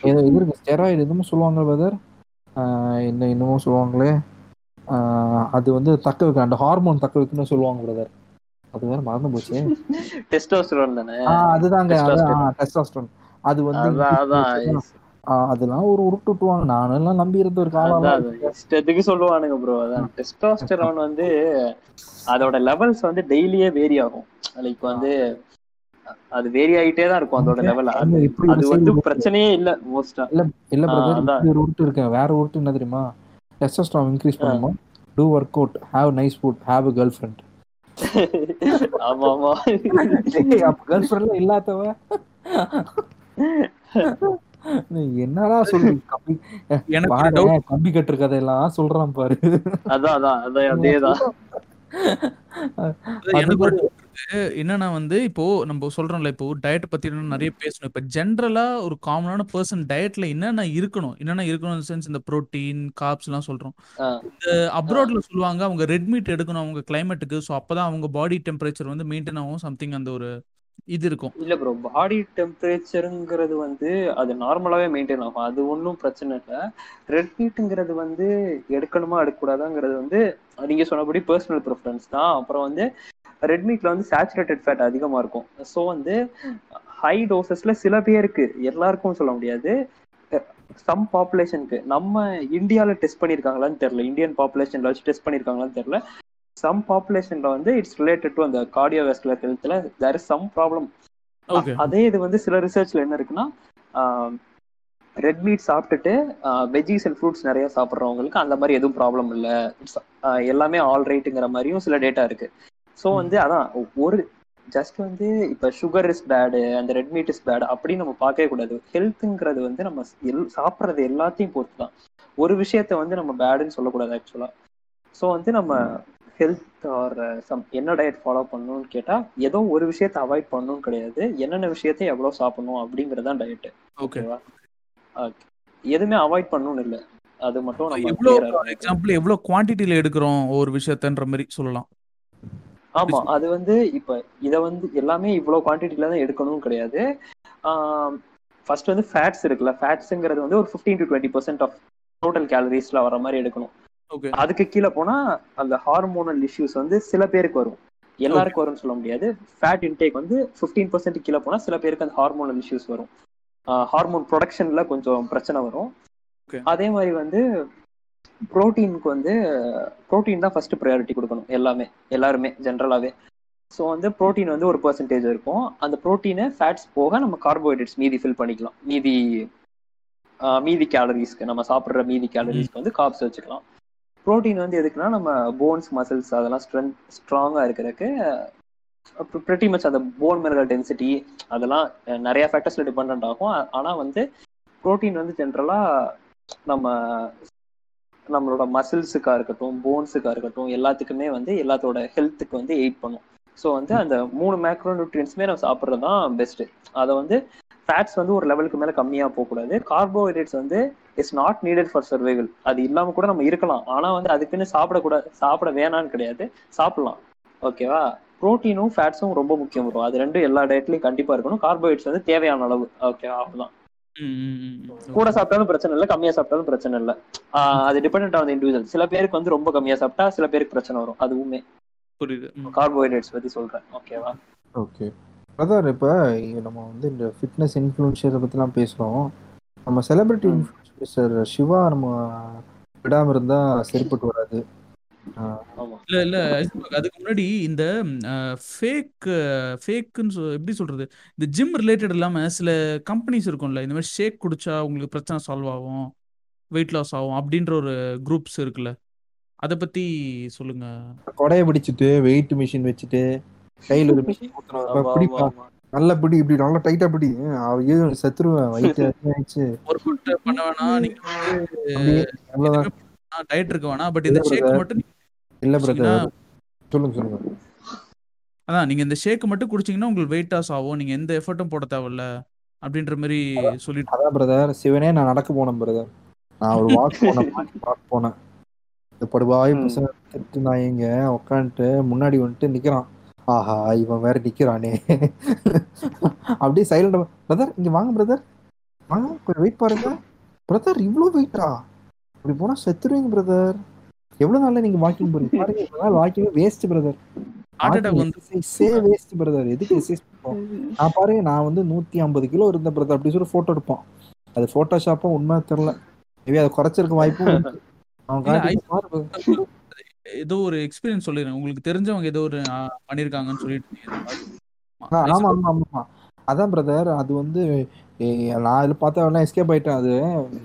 ஏதோ இது இருக்கு ஸ்டெராய்டு என்னமோ சொல்லுவாங்க பிரதர் என்ன என்னமோ சொல்லுவாங்களே. ஆஹ் அது வந்து தக்க வைக்க அந்த ஹார்மோன் தக்க வைக்கணும்னு சொல்லுவாங்க பிரதர் அது வேற மறந்து போச்சு. டெஸ்டோஸ்டரோன் தானே? அதுதாங்க. டெஸ்டாஸ்டரோன் அது வந்து அதெல்லாம் ஒரு உருட்டு விட்டுவாங்க நானும் எல்லாம் நம்பி இருந்த ஒரு காலம். இஷ்டத்துக்கு சொல்லுவானுங்க ப்ரோ அதான். டெஸ்டோஸ்டரோன் வந்து அதோட லெவல்ஸ் வந்து டெய்லியே வேரி ஆகும். லைக் வந்து அது வேரி ஆகிட்டே தான் இருக்கும் அதோட லெவல் அது வந்து. பிரச்சனையே இல்ல மோஸ்டா இல்ல இல்ல பிரதர் ஒரு உருட்டு இருக்கேன் வேற உருட்டு என்ன தெரியுமா? டெஸ்டோஸ்டரான் இன்க்ரீஸ் பண்ணுமா? Do work out have nice food have a girl friend ஆமா ஆமா கேர்ள் ஃப்ரெண்ட்ல இல்லாதவ. என்னடா சொல்லு? கம்பி எனக்கு. கம்பி கட்டுற கதையெல்லாம் சொல்றான் பாரு. அதான் அதான் அதான் அதேதான் என்னன்னா வந்து இப்போ நம்ம சொல்றோம்ல இப்போ டயட் பத்தி நிறைய பேசணும். இப்ப ஜென்ரலா ஒரு காமனான பர்சன் டயட்ல என்னென்ன இருக்கணும்? என்னென்ன இருக்கணும் சென்ஸ் இந்த புரோட்டீன் காப்ஸ் எல்லாம் சொல்றோம். இந்த அப்ராட்ல சொல்லுவாங்க அவங்க ரெட் மீட் எடுக்கணும் அவங்க கிளைமேட்டுக்கு ஸோ அப்பதான் அவங்க பாடி டெம்பரேச்சர் வந்து மெயின்டைன் ஆகும் சம்திங் அந்த ஒரு இது இருக்கும். இல்ல ப்ரோ பாடி டெம்பரேச்சருங்கிறது வந்து அது நார்மலாவே மெயின்டைன் ஆகும். அது ஒன்றும் பிரச்சனை இல்லை. ரெட் ஹீட்டுங்கிறது வந்து எடுக்கணுமா எடுக்கக்கூடாதாங்கிறது வந்து நீங்க சொன்னபடி பர்சனல் ப்ரிஃபரன்ஸ் தான். அப்புறம் வந்து ரெட் மீட்ல வந்து சேச்சுரேட்டட் ஃபேட் அதிகமா இருக்கும். ஸோ வந்து ஹை டோசஸ்ல சில பேருக்கு எல்லாருக்கும் சொல்ல முடியாது. சம் பாப்புலேஷனுக்கு நம்ம இந்தியால டெஸ்ட் பண்ணியிருக்காங்களான்னு தெரியல. இந்தியன் பாப்புலேஷன்ல வச்சு டெஸ்ட் பண்ணியிருக்காங்களான்னு தெரியல. சம் பாப்புலேஷன்ல வந்து இட்ஸ் ரிலேட்டட் டு அந்த கார்டியோவாஸ்குலர் ஹெல்த்ல தேர் இஸ் சம் ப்ராப்ளம் அதே இது வந்து சில ரிசர்ச்ல என்ன இருக்குன்னா ரெட் மீட் சாப்பிட்டுட்டு வெஜிஸ் அண்ட் ஃப்ரூட்ஸ் நிறைய சாப்பிட்றவங்களுக்கு அந்த மாதிரி எதுவும் ப்ராப்ளம் இல்லை. எல்லாமே ஆல் ரைட்டுங்கிற மாதிரியும் சில டேட்டா இருக்கு. ஸோ வந்து அதான் ஒரு ஜஸ்ட் வந்து இப்போ சுகர் இஸ் பேடு அந்த ரெட் மீட் இஸ் பேடு அப்படின்னு நம்ம பார்க்கவே கூடாது. ஹெல்த்துங்கிறது வந்து நம்ம எல் சாப்பிட்றது எல்லாத்தையும் பொறுத்து தான் ஒரு விஷயத்த வந்து நம்ம பேடுன்னு சொல்லக்கூடாது ஆக்சுவலா ஸோ வந்து நம்ம ஹெல்த் ஆர் சம் என்ன டயட் ஃபாலோ பண்ணணும்னு கேட்டா ஏதோ ஒரு விஷயத்த அவாய்ட் பண்ணணும்னு கிடையாது. என்னென்ன விஷயத்த எவ்வளவு சாப்பிடணும் அப்படிங்கறது தான் டயட் ஓகே ஓகேவா எதுவுமே அவாய்ட் பண்ணணும்னு இல்லை. அது மட்டும் நம்ம எவ்வளோ. எக்ஸாம்பிள் எவ்வளோ குவான்டிட்டியில எடுக்கிறோம் ஒரு விஷயத்தன்ற மாதிரி சொல்லலாம். ஆமா அது வந்து இப்ப இத வந்து எல்லாமே இவ்வளவு குவான்டிட்டில தான் எடுக்கணும்னு கிடையாது. ஃபர்ஸ்ட் வந்து ஃபேட்ஸ் இருக்குல்ல. ஃபேட்ஸ்ங்கிறது வந்து ஒரு 15 to twenty percent of total கேலரிஸ்ல வர மாதிரி எடுக்கணும். அதுக்கு கீழே போனா அந்த ஹார்மோனல் இஷ்யூஸ் வந்து சில பேருக்கு வரும். எல்லாருக்கும் வரும்னு சொல்ல முடியாது. ஃபேட் இன்டேக் வந்து 15% பர்சன்ட் கீழே போனா சில பேருக்கு அந்த ஹார்மோனல் இஷ்யூஸ் வரும். ஹார்மோன் ப்ரொடக்ஷன்ல கொஞ்சம் பிரச்சனை வரும். அதே மாதிரி வந்து புரோட்டீனுக்கு வந்து புரோட்டீன் தான் ஃபர்ஸ்ட் ப்ரையாரிட்டி கொடுக்கணும் எல்லாமே எல்லாருமே ஜென்ரலாவே ஸோ வந்து புரோட்டீன் வந்து ஒரு பர்சன்டேஜ் இருக்கும். அந்த புரோட்டீனை ஃபேட்ஸ் போக நம்ம கார்போஹைட்ரேட்ஸ் மீதி ஃபில் பண்ணிக்கலாம். மீதி மீதி கேலரிஸ்க்கு நம்ம சாப்பிட்ற மீதி கேலரிஸ்க்கு வந்து காப்ஸ் வச்சுக்கலாம். புரோட்டீன் வந்து எதுக்குன்னா நம்ம போன்ஸ் மசில்ஸ் அதெல்லாம் ஸ்ட்ரென்த் ஸ்ட்ராங்காக இருக்கிறதுக்கு ப்ரெட்டி மச் அந்த போன் மினரல் டென்சிட்டி அதெல்லாம் நிறைய ஃபேக்டர்ஸில் டிபெண்ட் ஆகும். ஆனால் வந்து ப்ரோட்டீன் வந்து ஜென்ரலாக நம்ம நம்மளோட மசில்ஸுக்காக இருக்கட்டும் போன்ஸுக்காக இருக்கட்டும் எல்லாத்துக்குமே வந்து எல்லாத்தோட ஹெல்த்துக்கு வந்து எயிட் பண்ணும். ஸோ வந்து அந்த மூணு மேக்ரோ நியூட்ரியன்ஸுமே நம்ம சாப்பிட்றது தான் பெஸ்ட்டு அதை வந்து ஃபேட்ஸ் வந்து ஒரு லெவலுக்கு மேல கம்மியா போகக்கூடாது. கார்போஹைட்ரேட்ஸ் வந்து it's not needed for survival அது இல்லாம கூட நம்ம இருக்கலாம். ஆனா வந்து அதுக்குன்னு சாப்பிடக்கூடாது சாப்பிட வேணாம்னு கிடையாது. சாப்பிடலாம். ஓகேவா ப்ரோட்டீனும் ஃபேட்ஸும் ரொம்ப முக்கியம் வரும் அது ரெண்டும் எல்லா டயட்லயும் கண்டிப்பா இருக்கணும். கார்போஹைட்ரேட்ஸ் வந்து தேவையான அளவு. ஓகேவா அவ்வளவுதான். கூட சாப்பிட்டாலும் பிரச்சனை இல்லை. கம்மியா சாப்பிட்டாலும் பிரச்சனை இல்லை. ஆஹ் அது டிபெண்ட் ஆன் இண்டிவிஜுவல் சில பேருக்கு வந்து ரொம்ப கம்மியா சாப்பிட்டா சில பேருக்கு பிரச்சனை வரும். அதுவுமே. புரியுது. கார்போஹைட்ரேட்ஸ் பத்தி சொல்றேன். ஓகேவா ஓகே பிரதர் இப்போ நம்ம வந்து இந்த ஃபிட்னஸ் இன்ஃப்ளூன்ஷரை பற்றிலாம் பேசுகிறோம் நம்ம செலிபிரிட்டி. இன்ஃப்ளூன்சர் சிவா நம்ம விடாமல் இருந்தால் சரிப்பட்டு வராது. இல்ல இல்ல அதுக்கு முன்னாடி இந்த ஃபேக் ஃபேக்குன்னு எப்படி சொல்றது? இந்த ஜிம் ரிலேட்டட் இல்லாம சில கம்பெனிஸ் இருக்கும்ல இந்த மாதிரி ஷேக் குடிச்சா உங்களுக்கு பிரச்சனை சால்வ் ஆகும் வெயிட் லாஸ் ஆகும் அப்படின்ற ஒரு குரூப்ஸ் இருக்குல்ல அத பத்தி சொல்லுங்க. கொடைய பிடிச்சிட்டு வெயிட் மிஷின் வச்சுட்டு கையில ஒரு பிடிப்பா. நல்லா பிடி இப்படி நல்லா டைட்டா பிடி. ஐயோ செத்துருவேன். வயிற்று ஆயிடுச்சு. ஒர்க் பண்ண வேணாம். நீங்க டயட் இருக்க வேணாம். பட் இந்த ஷேக். மட்டும் இல்ல பிரதர் சொல்லுங்க சொல்லுங்க. அதான் நீங்க இந்த ஷேக் மட்டும் குடிச்சீங்கன்னா உங்களுக்கு வெயிட் லாஸ் ஆகும். நீங்க எந்த எஃபர்ட்டும் போட தேவையில்ல. அப்படின்ற மாதிரி சொல்லிட்டு அதான் பிரதர் சிவனே நான் நடக்க போனேன் பிரதர் நான் ஒரு வாக் போனேன் வாக் போனேன். இந்த. பசங்க திட்டு நாயங்க உட்காந்துட்டு முன்னாடி வந்துட்டு நிக்கிறான். ஆஹா இவன் வேற நிக்கிறானே. அப்படியே சைலண்ட் பிரதர் இங்க வாங்க பிரதர் வாங்க கொஞ்சம் வெயிட் பாருங்க. பிரதர் இவ்வளோ வெயிட்டா இப்படி போனா செத்துருவீங்க பிரதர் எவ்வளவு நாள்ல நீங்க வாக்கிங் போறீங்க? பாருங்க walking waste brother waste brother எதுக்கு எக்ஸசைஸ் நான் பாருங்க நான் வந்து நூத்தி ஐம்பது கிலோ இருந்த பிரதர் அப்படி சொல்லி போட்டோ எடுப்பான். அது போட்டோஷாப்பா உண்மை தெரியல. மேபி அதை குறைச்சிருக்க வாய்ப்பும். அவன் ஏதோ ஒரு எக்ஸ்பீரியன்ஸ் சொல்லிடுறேன். உங்களுக்கு தெரிஞ்சவங்க ஏதோ ஒரு பண்ணிருக்காங்கன்னு சொல்லிட்டு ஆமா ஆமா ஆமா. அதான் பிரதர் அது வந்து நான் இதுல பார்த்தா எஸ்கேப் ஆயிட்டேன். அது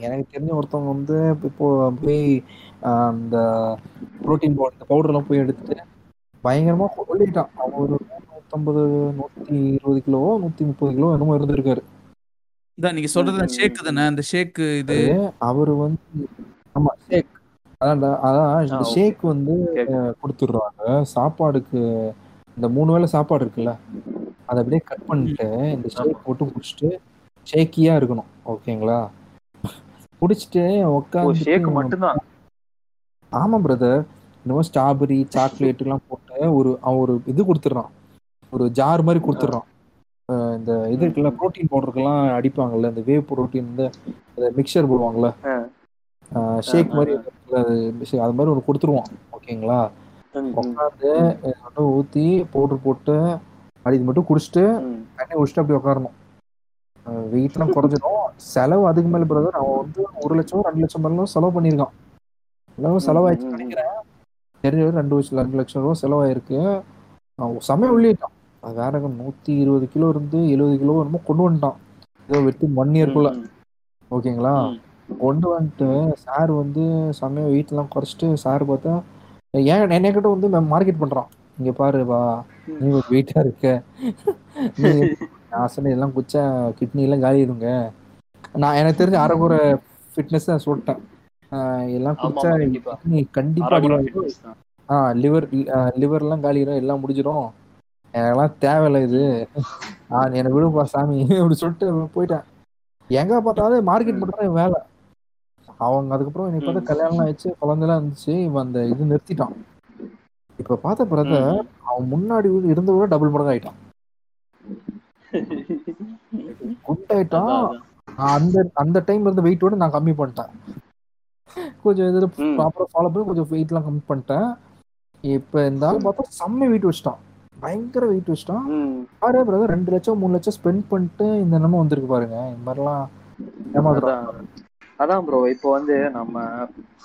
எனக்கு தெரிஞ்ச ஒருத்தவங்க வந்து இப்போ போய் ஆ, இந்த புரோட்டீன் பவுடர்லாம் போய் எடுத்துட்டு பயங்கரமா கொள்ளிட்டான் அவன் ஒரு நூத்தம்பது நூத்தி இருபது கிலோ நூத்தி முப்பது கிலோ என்னமோ இருந்திருக்காரு. இதான் நீங்க சொல்றது ஷேக் தானே? அந்த ஷேக் இது. அவரு வந்து ஆமா ஷேக் அதான்டா அதான் இந்த. ஷேக் வந்து. கொடுத்துடுறாங்க. சாப்பாடுக்கு இந்த மூணு வேளை சாப்பாடு இருக்குல்ல அதை அப்படியே கட் பண்ணிட்டு இந்த ஷேக் போட்டு குடிச்சிட்டு ஷேக்கியா இருக்கணும். ஓகேங்களா? குடிச்சிட்டு உட்காந்து ஷேக் மட்டும்தான்? ஆமா பிரதர் இன்னும் ஸ்ட்ராபெரி சாக்லேட் எல்லாம் போட்டு ஒரு அவன் ஒரு இது கொடுத்துட்றான். ஒரு ஜார் மாதிரி கொடுத்துட்றான். இந்த இது இருக்குல்ல ப்ரோட்டீன் பவுடருக்கெல்லாம் அடிப்பாங்கல்ல இந்த வேவ் ப்ரோட்டீன் இந்த மிக்சர் போடுவாங்கல்ல. ஷேக் மாதிரி அது மாதிரி ஒன்று கொடுத்துருவான் ஓகேங்களா? உட்காந்து மட்டும் ஊற்றி பவுடர் போட்டு இது மட்டும் குடிச்சிட்டு. தண்ணி குடிச்சிட்டு அப்படி உட்காரணும் வெயிட்லாம் குறைஞ்சிடும் செலவு அதுக்கு மேல பிரதர் அவன் வந்து ஒரு லட்சம் ரெண்டு லட்சம் மேலாம் செலவு பண்ணியிருக்கான். எல்லாம் செலவாயிடுச்சு. நினைக்கிறேன். தெரிஞ்ச ரெண்டு வருஷம் ரெண்டு லட்சம் ரூபா செலவாயிருக்கு. அவன் செமைய உள்ளிட்டான். வேற நூத்தி இருபது கிலோ இருந்து எழுபது கிலோ என்னமோ கொண்டு வந்துட்டான். ஏதோ வெட்டி ஒன் இயர்க்குள்ள ஓகேங்களா. கொண்டு வந்துட்டு சார் வந்து செம்மையா வெயிட்லாம் குறைச்சிட்டு சார் பார்த்தா ஏன் என்னை கிட்ட வந்து மார்க்கெட் பண்றான். இங்க பாரு வா நீ ஒரு வெயிட்டா இருக்க. நீ நான் சொன்ன எல்லாம் குச்சா கிட்னி எல்லாம் காலி இருங்க நான் எனக்கு தெரிஞ்ச அரைகுறை ஃபிட்னஸ் தான் சொல்லிட்டேன். எல்லாம் குடிச்சா ஆமா, கண்டிப்பா. கிட்னி கண்டிப்பா அடி அரைகுறை வாங்கிடும். fitness தான். ஆ லிவர் லிவர்லாம் காலிடும் எல்லாம் முடிஞ்சிடும் எனக்கெல்லாம் தேவையில்ல இது. ஆ எனக்கு விடுப்பா சாமி அப்படி சொல்லிட்டு போயிட்டேன். எங்க பார்த்தாலும் மார்க்கெட் மட்டும் தான் வேலை. அவங்க அதுக்கப்புறம் எனக்கு பார்த்தா. கல்யாணம் ஆயிடுச்சு குழந்தைலாம் இருந்துச்சு இவன் அந்த இது நிறுத்திட்டான். இப்ப பார்த்த பிறகு. அவன் முன்னாடி இருந்த விட டபுள் மடங்கு ஆயிட்டான். குண்டாயிட்டான். அந்த அந்த டைம் இருந்த வெயிட்டோட நான் கம்மி பண்ணிட்டேன். கொஞ்சம் இதில். ப்ராப்பராக ஃபாலோ பண்ணி கொஞ்சம் வெயிட்லாம் கம்மி பண்ணிட்டேன். இப்போ இந்த ஆள் பார்த்தா செம்ம வெயிட் வச்சுட்டான். பயங்கர வெயிட் வச்சுட்டான். பாரு பிரதர் ரெண்டு லட்சம் மூணு லட்சம் ஸ்பெண்ட் பண்ணிட்டு இந்த என்னமோ வந்திருக்கு பாருங்க. இந்த மாதிரிலாம் ஏமாத்துறான். அதான் ப்ரோ இப்போ வந்து நம்ம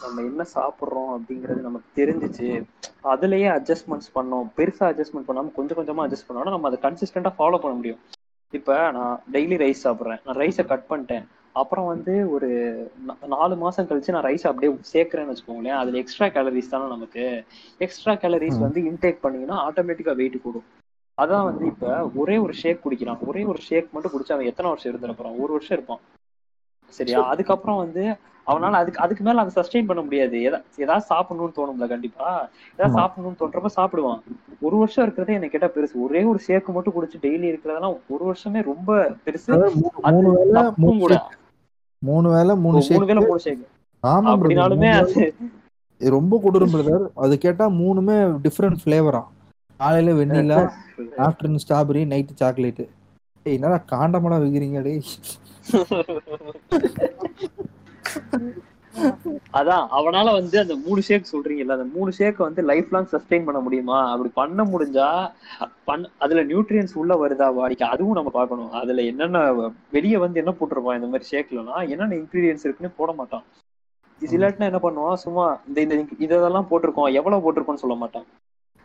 நம்ம என்ன சாப்பிட்றோம் அப்படிங்கிறது நமக்கு தெரிஞ்சிச்சு. அதுலயே அட்ஜஸ்ட்மெண்ட்ஸ் பண்ணோம். பெருசா அட்ஜஸ்ட்மெண்ட் பண்ணாம கொஞ்சம் கொஞ்சமா அட்ஜஸ்ட் பண்ணோம்னா நம்ம அதை கன்சிஸ்டண்டா ஃபாலோ பண்ண முடியும். இப்ப நான் டெய்லி ரைஸ் சாப்பிட்றேன். நான் ரைஸை கட் பண்ணிட்டேன். அப்புறம் வந்து ஒரு நாலு மாசம் கழிச்சு நான் ரைஸ் அப்படியே சேர்க்கிறேன்னு வச்சுக்கோங்களேன். அதுல எக்ஸ்ட்ரா கேலரிஸ் தானே நமக்கு. Extra calories. வந்து இன்டேக் பண்ணீங்கன்னா ஆட்டோமேட்டிக்கா வெயிட் கூடும். அதான் வந்து இப்ப ஒரே ஒரு ஷேக் குடிக்கிறான். ஒரே ஒரு ஷேக் மட்டும் குடிச்சா அவன் எத்தனை வருஷம் இருந்துட போறான்? ஒரு வருஷம் இருப்பான். சரியா? அதுக்கப்புறம் வந்து அவனால அதுக்கு அதுக்கு மேல அதை சஸ்டெயின் பண்ண முடியாது. எதா ஏதாவது சாப்பிடணும்னு தோணும்ல கண்டிப்பா. ஏதாவது. சாப்பிடணும்னு தோன்றப்ப சாப்பிடுவான். ஒரு வருஷம் இருக்கிறதே எனக்கு கேட்டா பெருசு. ஒரே ஒரு ஷேக் மட்டும் குடிச்சு டெய்லி இருக்கிறதெல்லாம் ஒரு வருஷமே ரொம்ப பெருசு. மூணு- கூட. மூணு வேளை மூணு மூணு வேளை மூணு ஷேக் ஆமா. அப்படினாலுமே அது ரொம்ப கொடூரம் பிரதர் அது கேட்டா மூணுமே டிஃப்ரெண்ட் ஃபிளேவரா காலையில vanilla afternoon strawberry night chocolate என்னடா காண்டமடா வைக்கிறீங்க டேய். அதான் அவனால வந்து அந்த மூணு ஷேக் சொல்றீங்கல்ல அந்த மூணு ஷேக் வந்து லைஃப் லாங் சஸ்டெயின் பண்ண முடியுமா? அப்படி பண்ண முடிஞ்சா பண்ண அதுல நியூட்ரியன்ஸ் உள்ள வருதா பாடிக்கு அதுவும் நம்ம பார்க்கணும். அதுல என்னென்ன வெளியே வந்து என்ன போட்டிருப்பான் இந்த மாதிரி ஷேக்லனா என்னென்ன இன்கிரீடியன்ஸ் இருக்குன்னு போட மாட்டான். இல்லாட்டினா என்ன பண்ணுவான்? சும்மா இந்த இந்த இதெல்லாம் போட்டிருக்கோம் எவ்வளவு போட்டிருக்கோம்னு சொல்ல மாட்டான்.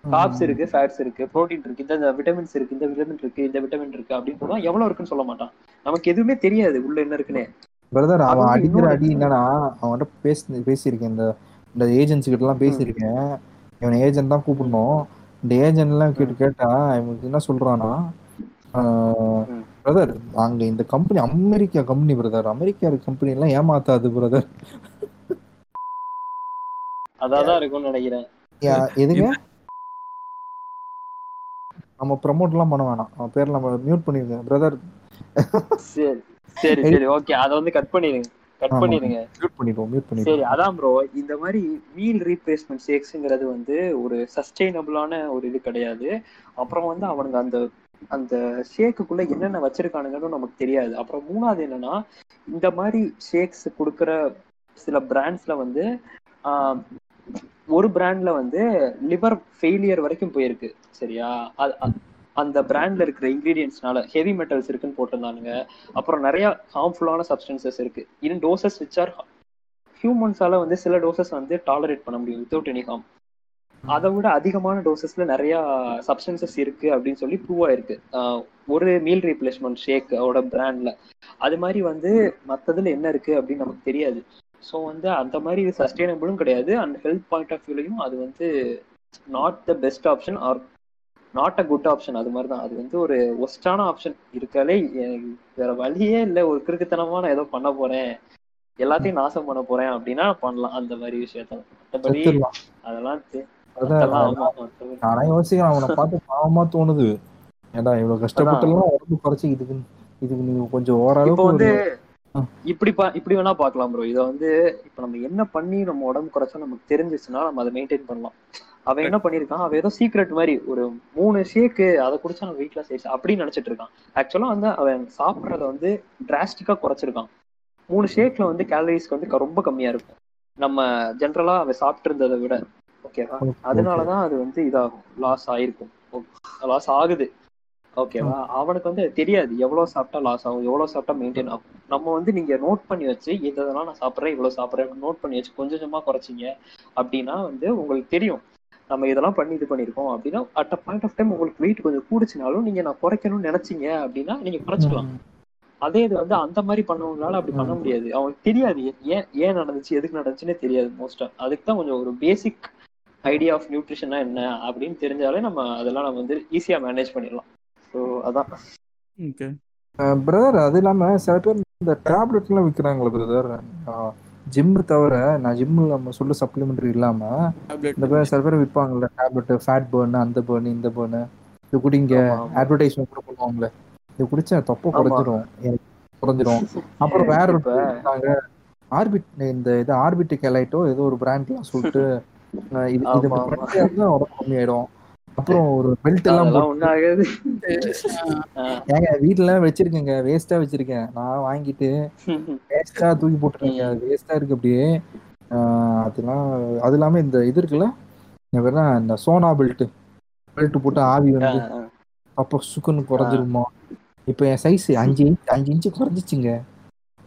காப்ஸ் இருக்கு ஃபேட்ஸ் இருக்கு புரோட்டீன் இருக்கு இந்த விட்டமின்ஸ் இருக்கு இந்த விட்டமின் இருக்கு இந்த விட்டமின் இருக்கு அப்படின்னு போடுவான் எவ்வளவு இருக்குன்னு சொல்ல மாட்டான். நமக்கு எதுவுமே தெரியாது உள்ள என்ன இருக்குன்னு. பிரதர் அவன் அடிக்கிற அடி என்னன்னா அவன்கிட்ட பேசி பேசியிருக்கேன். இந்த இந்த ஏஜென்சி கிட்ட எல்லாம் பேசியிருக்கேன். இவன் ஏஜென்ட் தான் கூப்பிடணும். இந்த ஏஜென்ட் எல்லாம் கேட்டு கேட்டா இவனுக்கு என்ன சொல்றானா ம். பிரதர் அங்க இந்த company America company brother America company எல்லாம் ஏமாத்தாது பிரதர் அதான் இருக்கும்னு நினைக்கிறேன். எதுங்க? நம்ம ப்ரமோட் எல்லாம் பண்ண வேணாம். அவன் பேர்ல நம்ம மியூட் பண்ணிருங்க பிரதர் சரி சரி சரி ஓகே அதை வந்து கட் பண்ணிடுங்க. கட் ஆமா. பண்ணிடுங்க. மியூட் பண்ணிடுவோம் மியூட் சரி பண்ணிடுவோம் அதான் ப்ரோ இந்த மாதிரி மீல் ரீப்ளேஸ்மெண்ட் ஷேக்ஸ்ங்கிறது வந்து ஒரு சஸ்டைனபிளான ஒரு இது கிடையாது. அப்புறம் வந்து அவனுங்க அந்த அந்த ஷேக்குக்குள்ள என்னென்ன வச்சிருக்கானுங்கன்னு நமக்கு தெரியாது. அப்புறம் மூணாவது என்னன்னா இந்த மாதிரி ஷேக்ஸ் கொடுக்குற சில பிராண்ட்ஸ்ல வந்து ஒரு பிராண்ட்ல வந்து லிவர் ஃபெயிலியர் வரைக்கும் போயிருக்கு சரியா? அது அந்த பிராண்ட்ல இருக்கிற இன்கிரீடியன்ஸ்னால ஹெவி மெட்டல்ஸ் இருக்குன்னு போட்டிருந்தானுங்க. அப்புறம் நிறைய ஹார்ம்ஃபுல்லான சப்ஸ்டன்சஸ் இருக்கு. இன்னும் டோசஸ் விச் ஆர் ஹியூமன்ஸால வந்து சில டோசஸ் வந்து டாலரேட் பண்ண முடியும் வித்தவுட் எனி ஹார்ம் அதை விட அதிகமான டோசஸ்ல நிறைய சப்ஸ்டன்சஸ் இருக்கு அப்படின்னு சொல்லி ப்ரூவ் ஆயிருக்கு. ஒரு மீல் ரீப்ளேஸ்மெண்ட் ஷேக் ஓட பிராண்ட்ல அது மாதிரி வந்து மத்ததுல என்ன இருக்கு அப்படின்னு நமக்கு தெரியாது. ஸோ வந்து அந்த மாதிரி இது சஸ்டைனபிளும் கிடையாது. அண்ட் ஹெல்த் பாயிண்ட் ஆஃப் வியூலையும் அது வந்து not the best option or not a good option அது மாதிரி தான். அது வந்து ஒரு ஒஸ்டான ஆப்ஷன் இருக்காலே வேற வழியே இல்லை. ஒரு கிறுக்குத்தனமா நான் ஏதோ பண்ண போறேன். எல்லாத்தையும் நாசம் பண்ண போறேன் அப்படின்னா பண்ணலாம். அந்த மாதிரி விஷயத்த. மற்றபடி அதெல்லாம் நானே யோசிக்கிறேன். அவனை பார்த்து பாவமா தோணுது. ஏடா இவ்வளவு கஷ்டப்பட்டுலாம் உடம்பு குறைச்சி இதுக்கு இதுக்கு நீங்க கொஞ்சம் ஓரளவுக்கு. இப்படி பா இப்படி வேணா பார்க்கலாம் ப்ரோ இதை வந்து இப்போ நம்ம என்ன பண்ணி நம்ம உடம்பு குறைச்சா நமக்கு தெரிஞ்சிச்சுன்னா நம்ம அதை மெயின்டைன் பண்ணலாம். அவன் என்ன பண்ணிருக்கான் அவன் ஏதோ சீக்ரெட் மாதிரி ஒரு மூணு ஷேக்கு அதை குடிச்சா நம்ம வீட்ல சரி அப்படின்னு நினைச்சிட்டு இருக்கான். ஆக்சுவலா வந்து அவன் சாப்பிட்றத வந்து டிராஸ்டிக்கா குறைச்சிருக்கான். மூணு ஷேக்ல வந்து கேலரிஸ் வந்து ரொம்ப கம்மியா இருக்கும். நம்ம ஜென்ரலா அவன் சாப்பிட்டு இருந்ததை விட ஓகேவா அதனாலதான் அது வந்து இதாகும். லாஸ் ஆயிருக்கும். லாஸ் ஆகுது. ஓகேவா அவனுக்கு வந்து தெரியாது. எவ்வளவு சாப்பிட்டா லாஸ் ஆகும் எவ்வளவு சாப்பிட்டா மெயின்டைன் ஆகும். நம்ம வந்து நீங்க நோட் பண்ணி வச்சு இதெல்லாம் நான் சாப்பிட்றேன் இவ்வளவு சாப்பிட்றேன் நோட் பண்ணி வச்சு கொஞ்சம் கொஞ்சமா குறைச்சிங்க. அப்படின்னா வந்து உங்களுக்கு தெரியும். நம்ம இதெல்லாம் பண்ணி இது பண்ணிருக்கோம் அப்படின்னா at a point of time உங்களுக்கு வெயிட் கொஞ்சம் கூடுச்சுனாலும் நீங்க நான் குறைக்கணும்னு நினைச்சீங்க அப்படின்னா நீங்க குறைச்சிக்கலாம். அதே இது வந்து அந்த மாதிரி பண்ணவங்களால அப்படி பண்ண முடியாது. அவங்களுக்கு தெரியாது. ஏன் ஏன் நடந்துச்சு எதுக்கு நடந்துச்சுன்னே தெரியாது மோஸ்டா அதுக்கு தான் கொஞ்சம் ஒரு பேசிக் ஐடியா ஆஃப் நியூட்ரிஷனா என்ன அப்படின்னு தெரிஞ்சாலே நம்ம அதெல்லாம் நம்ம வந்து ஈஸியா மேனேஜ் பண்ணிடலாம். ஸோ அதான். ஓகே பிரதர் அது இல்லாம சில பேர் இந்த டேப்லெட் எல்லாம் விற்கிறாங்களே பிரதர் ஜிம் தவிர நான் ஜிம்மில் நம்ம சொல்ல சப்ளிமெண்ட்ரி இல்லாம இந்த பேர் சில பேர் விற்பாங்கல்ல டேப்லெட் ஃபேட் பேர்னு அந்த பேர்னு இந்த பேர்னு இது குடிங்க. அட்வர்டைஸ்மெண்ட் கூட பண்ணுவாங்களே. இது குடிச்சா தொப்பை. குறைஞ்சிரும் எனக்கு குறைஞ்சிரும். அப்புறம் வேற இருக்காங்க. ஆர்பிட் இந்த இது ஆர்பிட்டிக் எலைட்டோ ஏதோ ஒரு பிராண்ட்லாம் சொல்லிட்டு இது இது உடம்பு கம்மியாயிடும். அப்புறம் ஒரு பெல்ட் எல்லாம் ஆகாது ஏங்க வீட்டுல வச்சிருக்கேங்க வேஸ்டா வச்சிருக்கேன். நான் வாங்கிட்டு வேஸ்டா தூக்கி போட்டுருக்கேங்க அது வேஸ்டா இருக்கு அப்படியே. அதெல்லாம் அது இல்லாம இந்த இது இருக்குல்ல இந்த சோனா பெல்ட் பெல்ட் போட்டு ஆவி வந்து அப்போ சுக்குன்னு குறைஞ்சிருமா? இப்போ என் சைஸ் அஞ்சு இன்ச் அஞ்சு இன்ச்சு குறைஞ்சிச்சுங்க.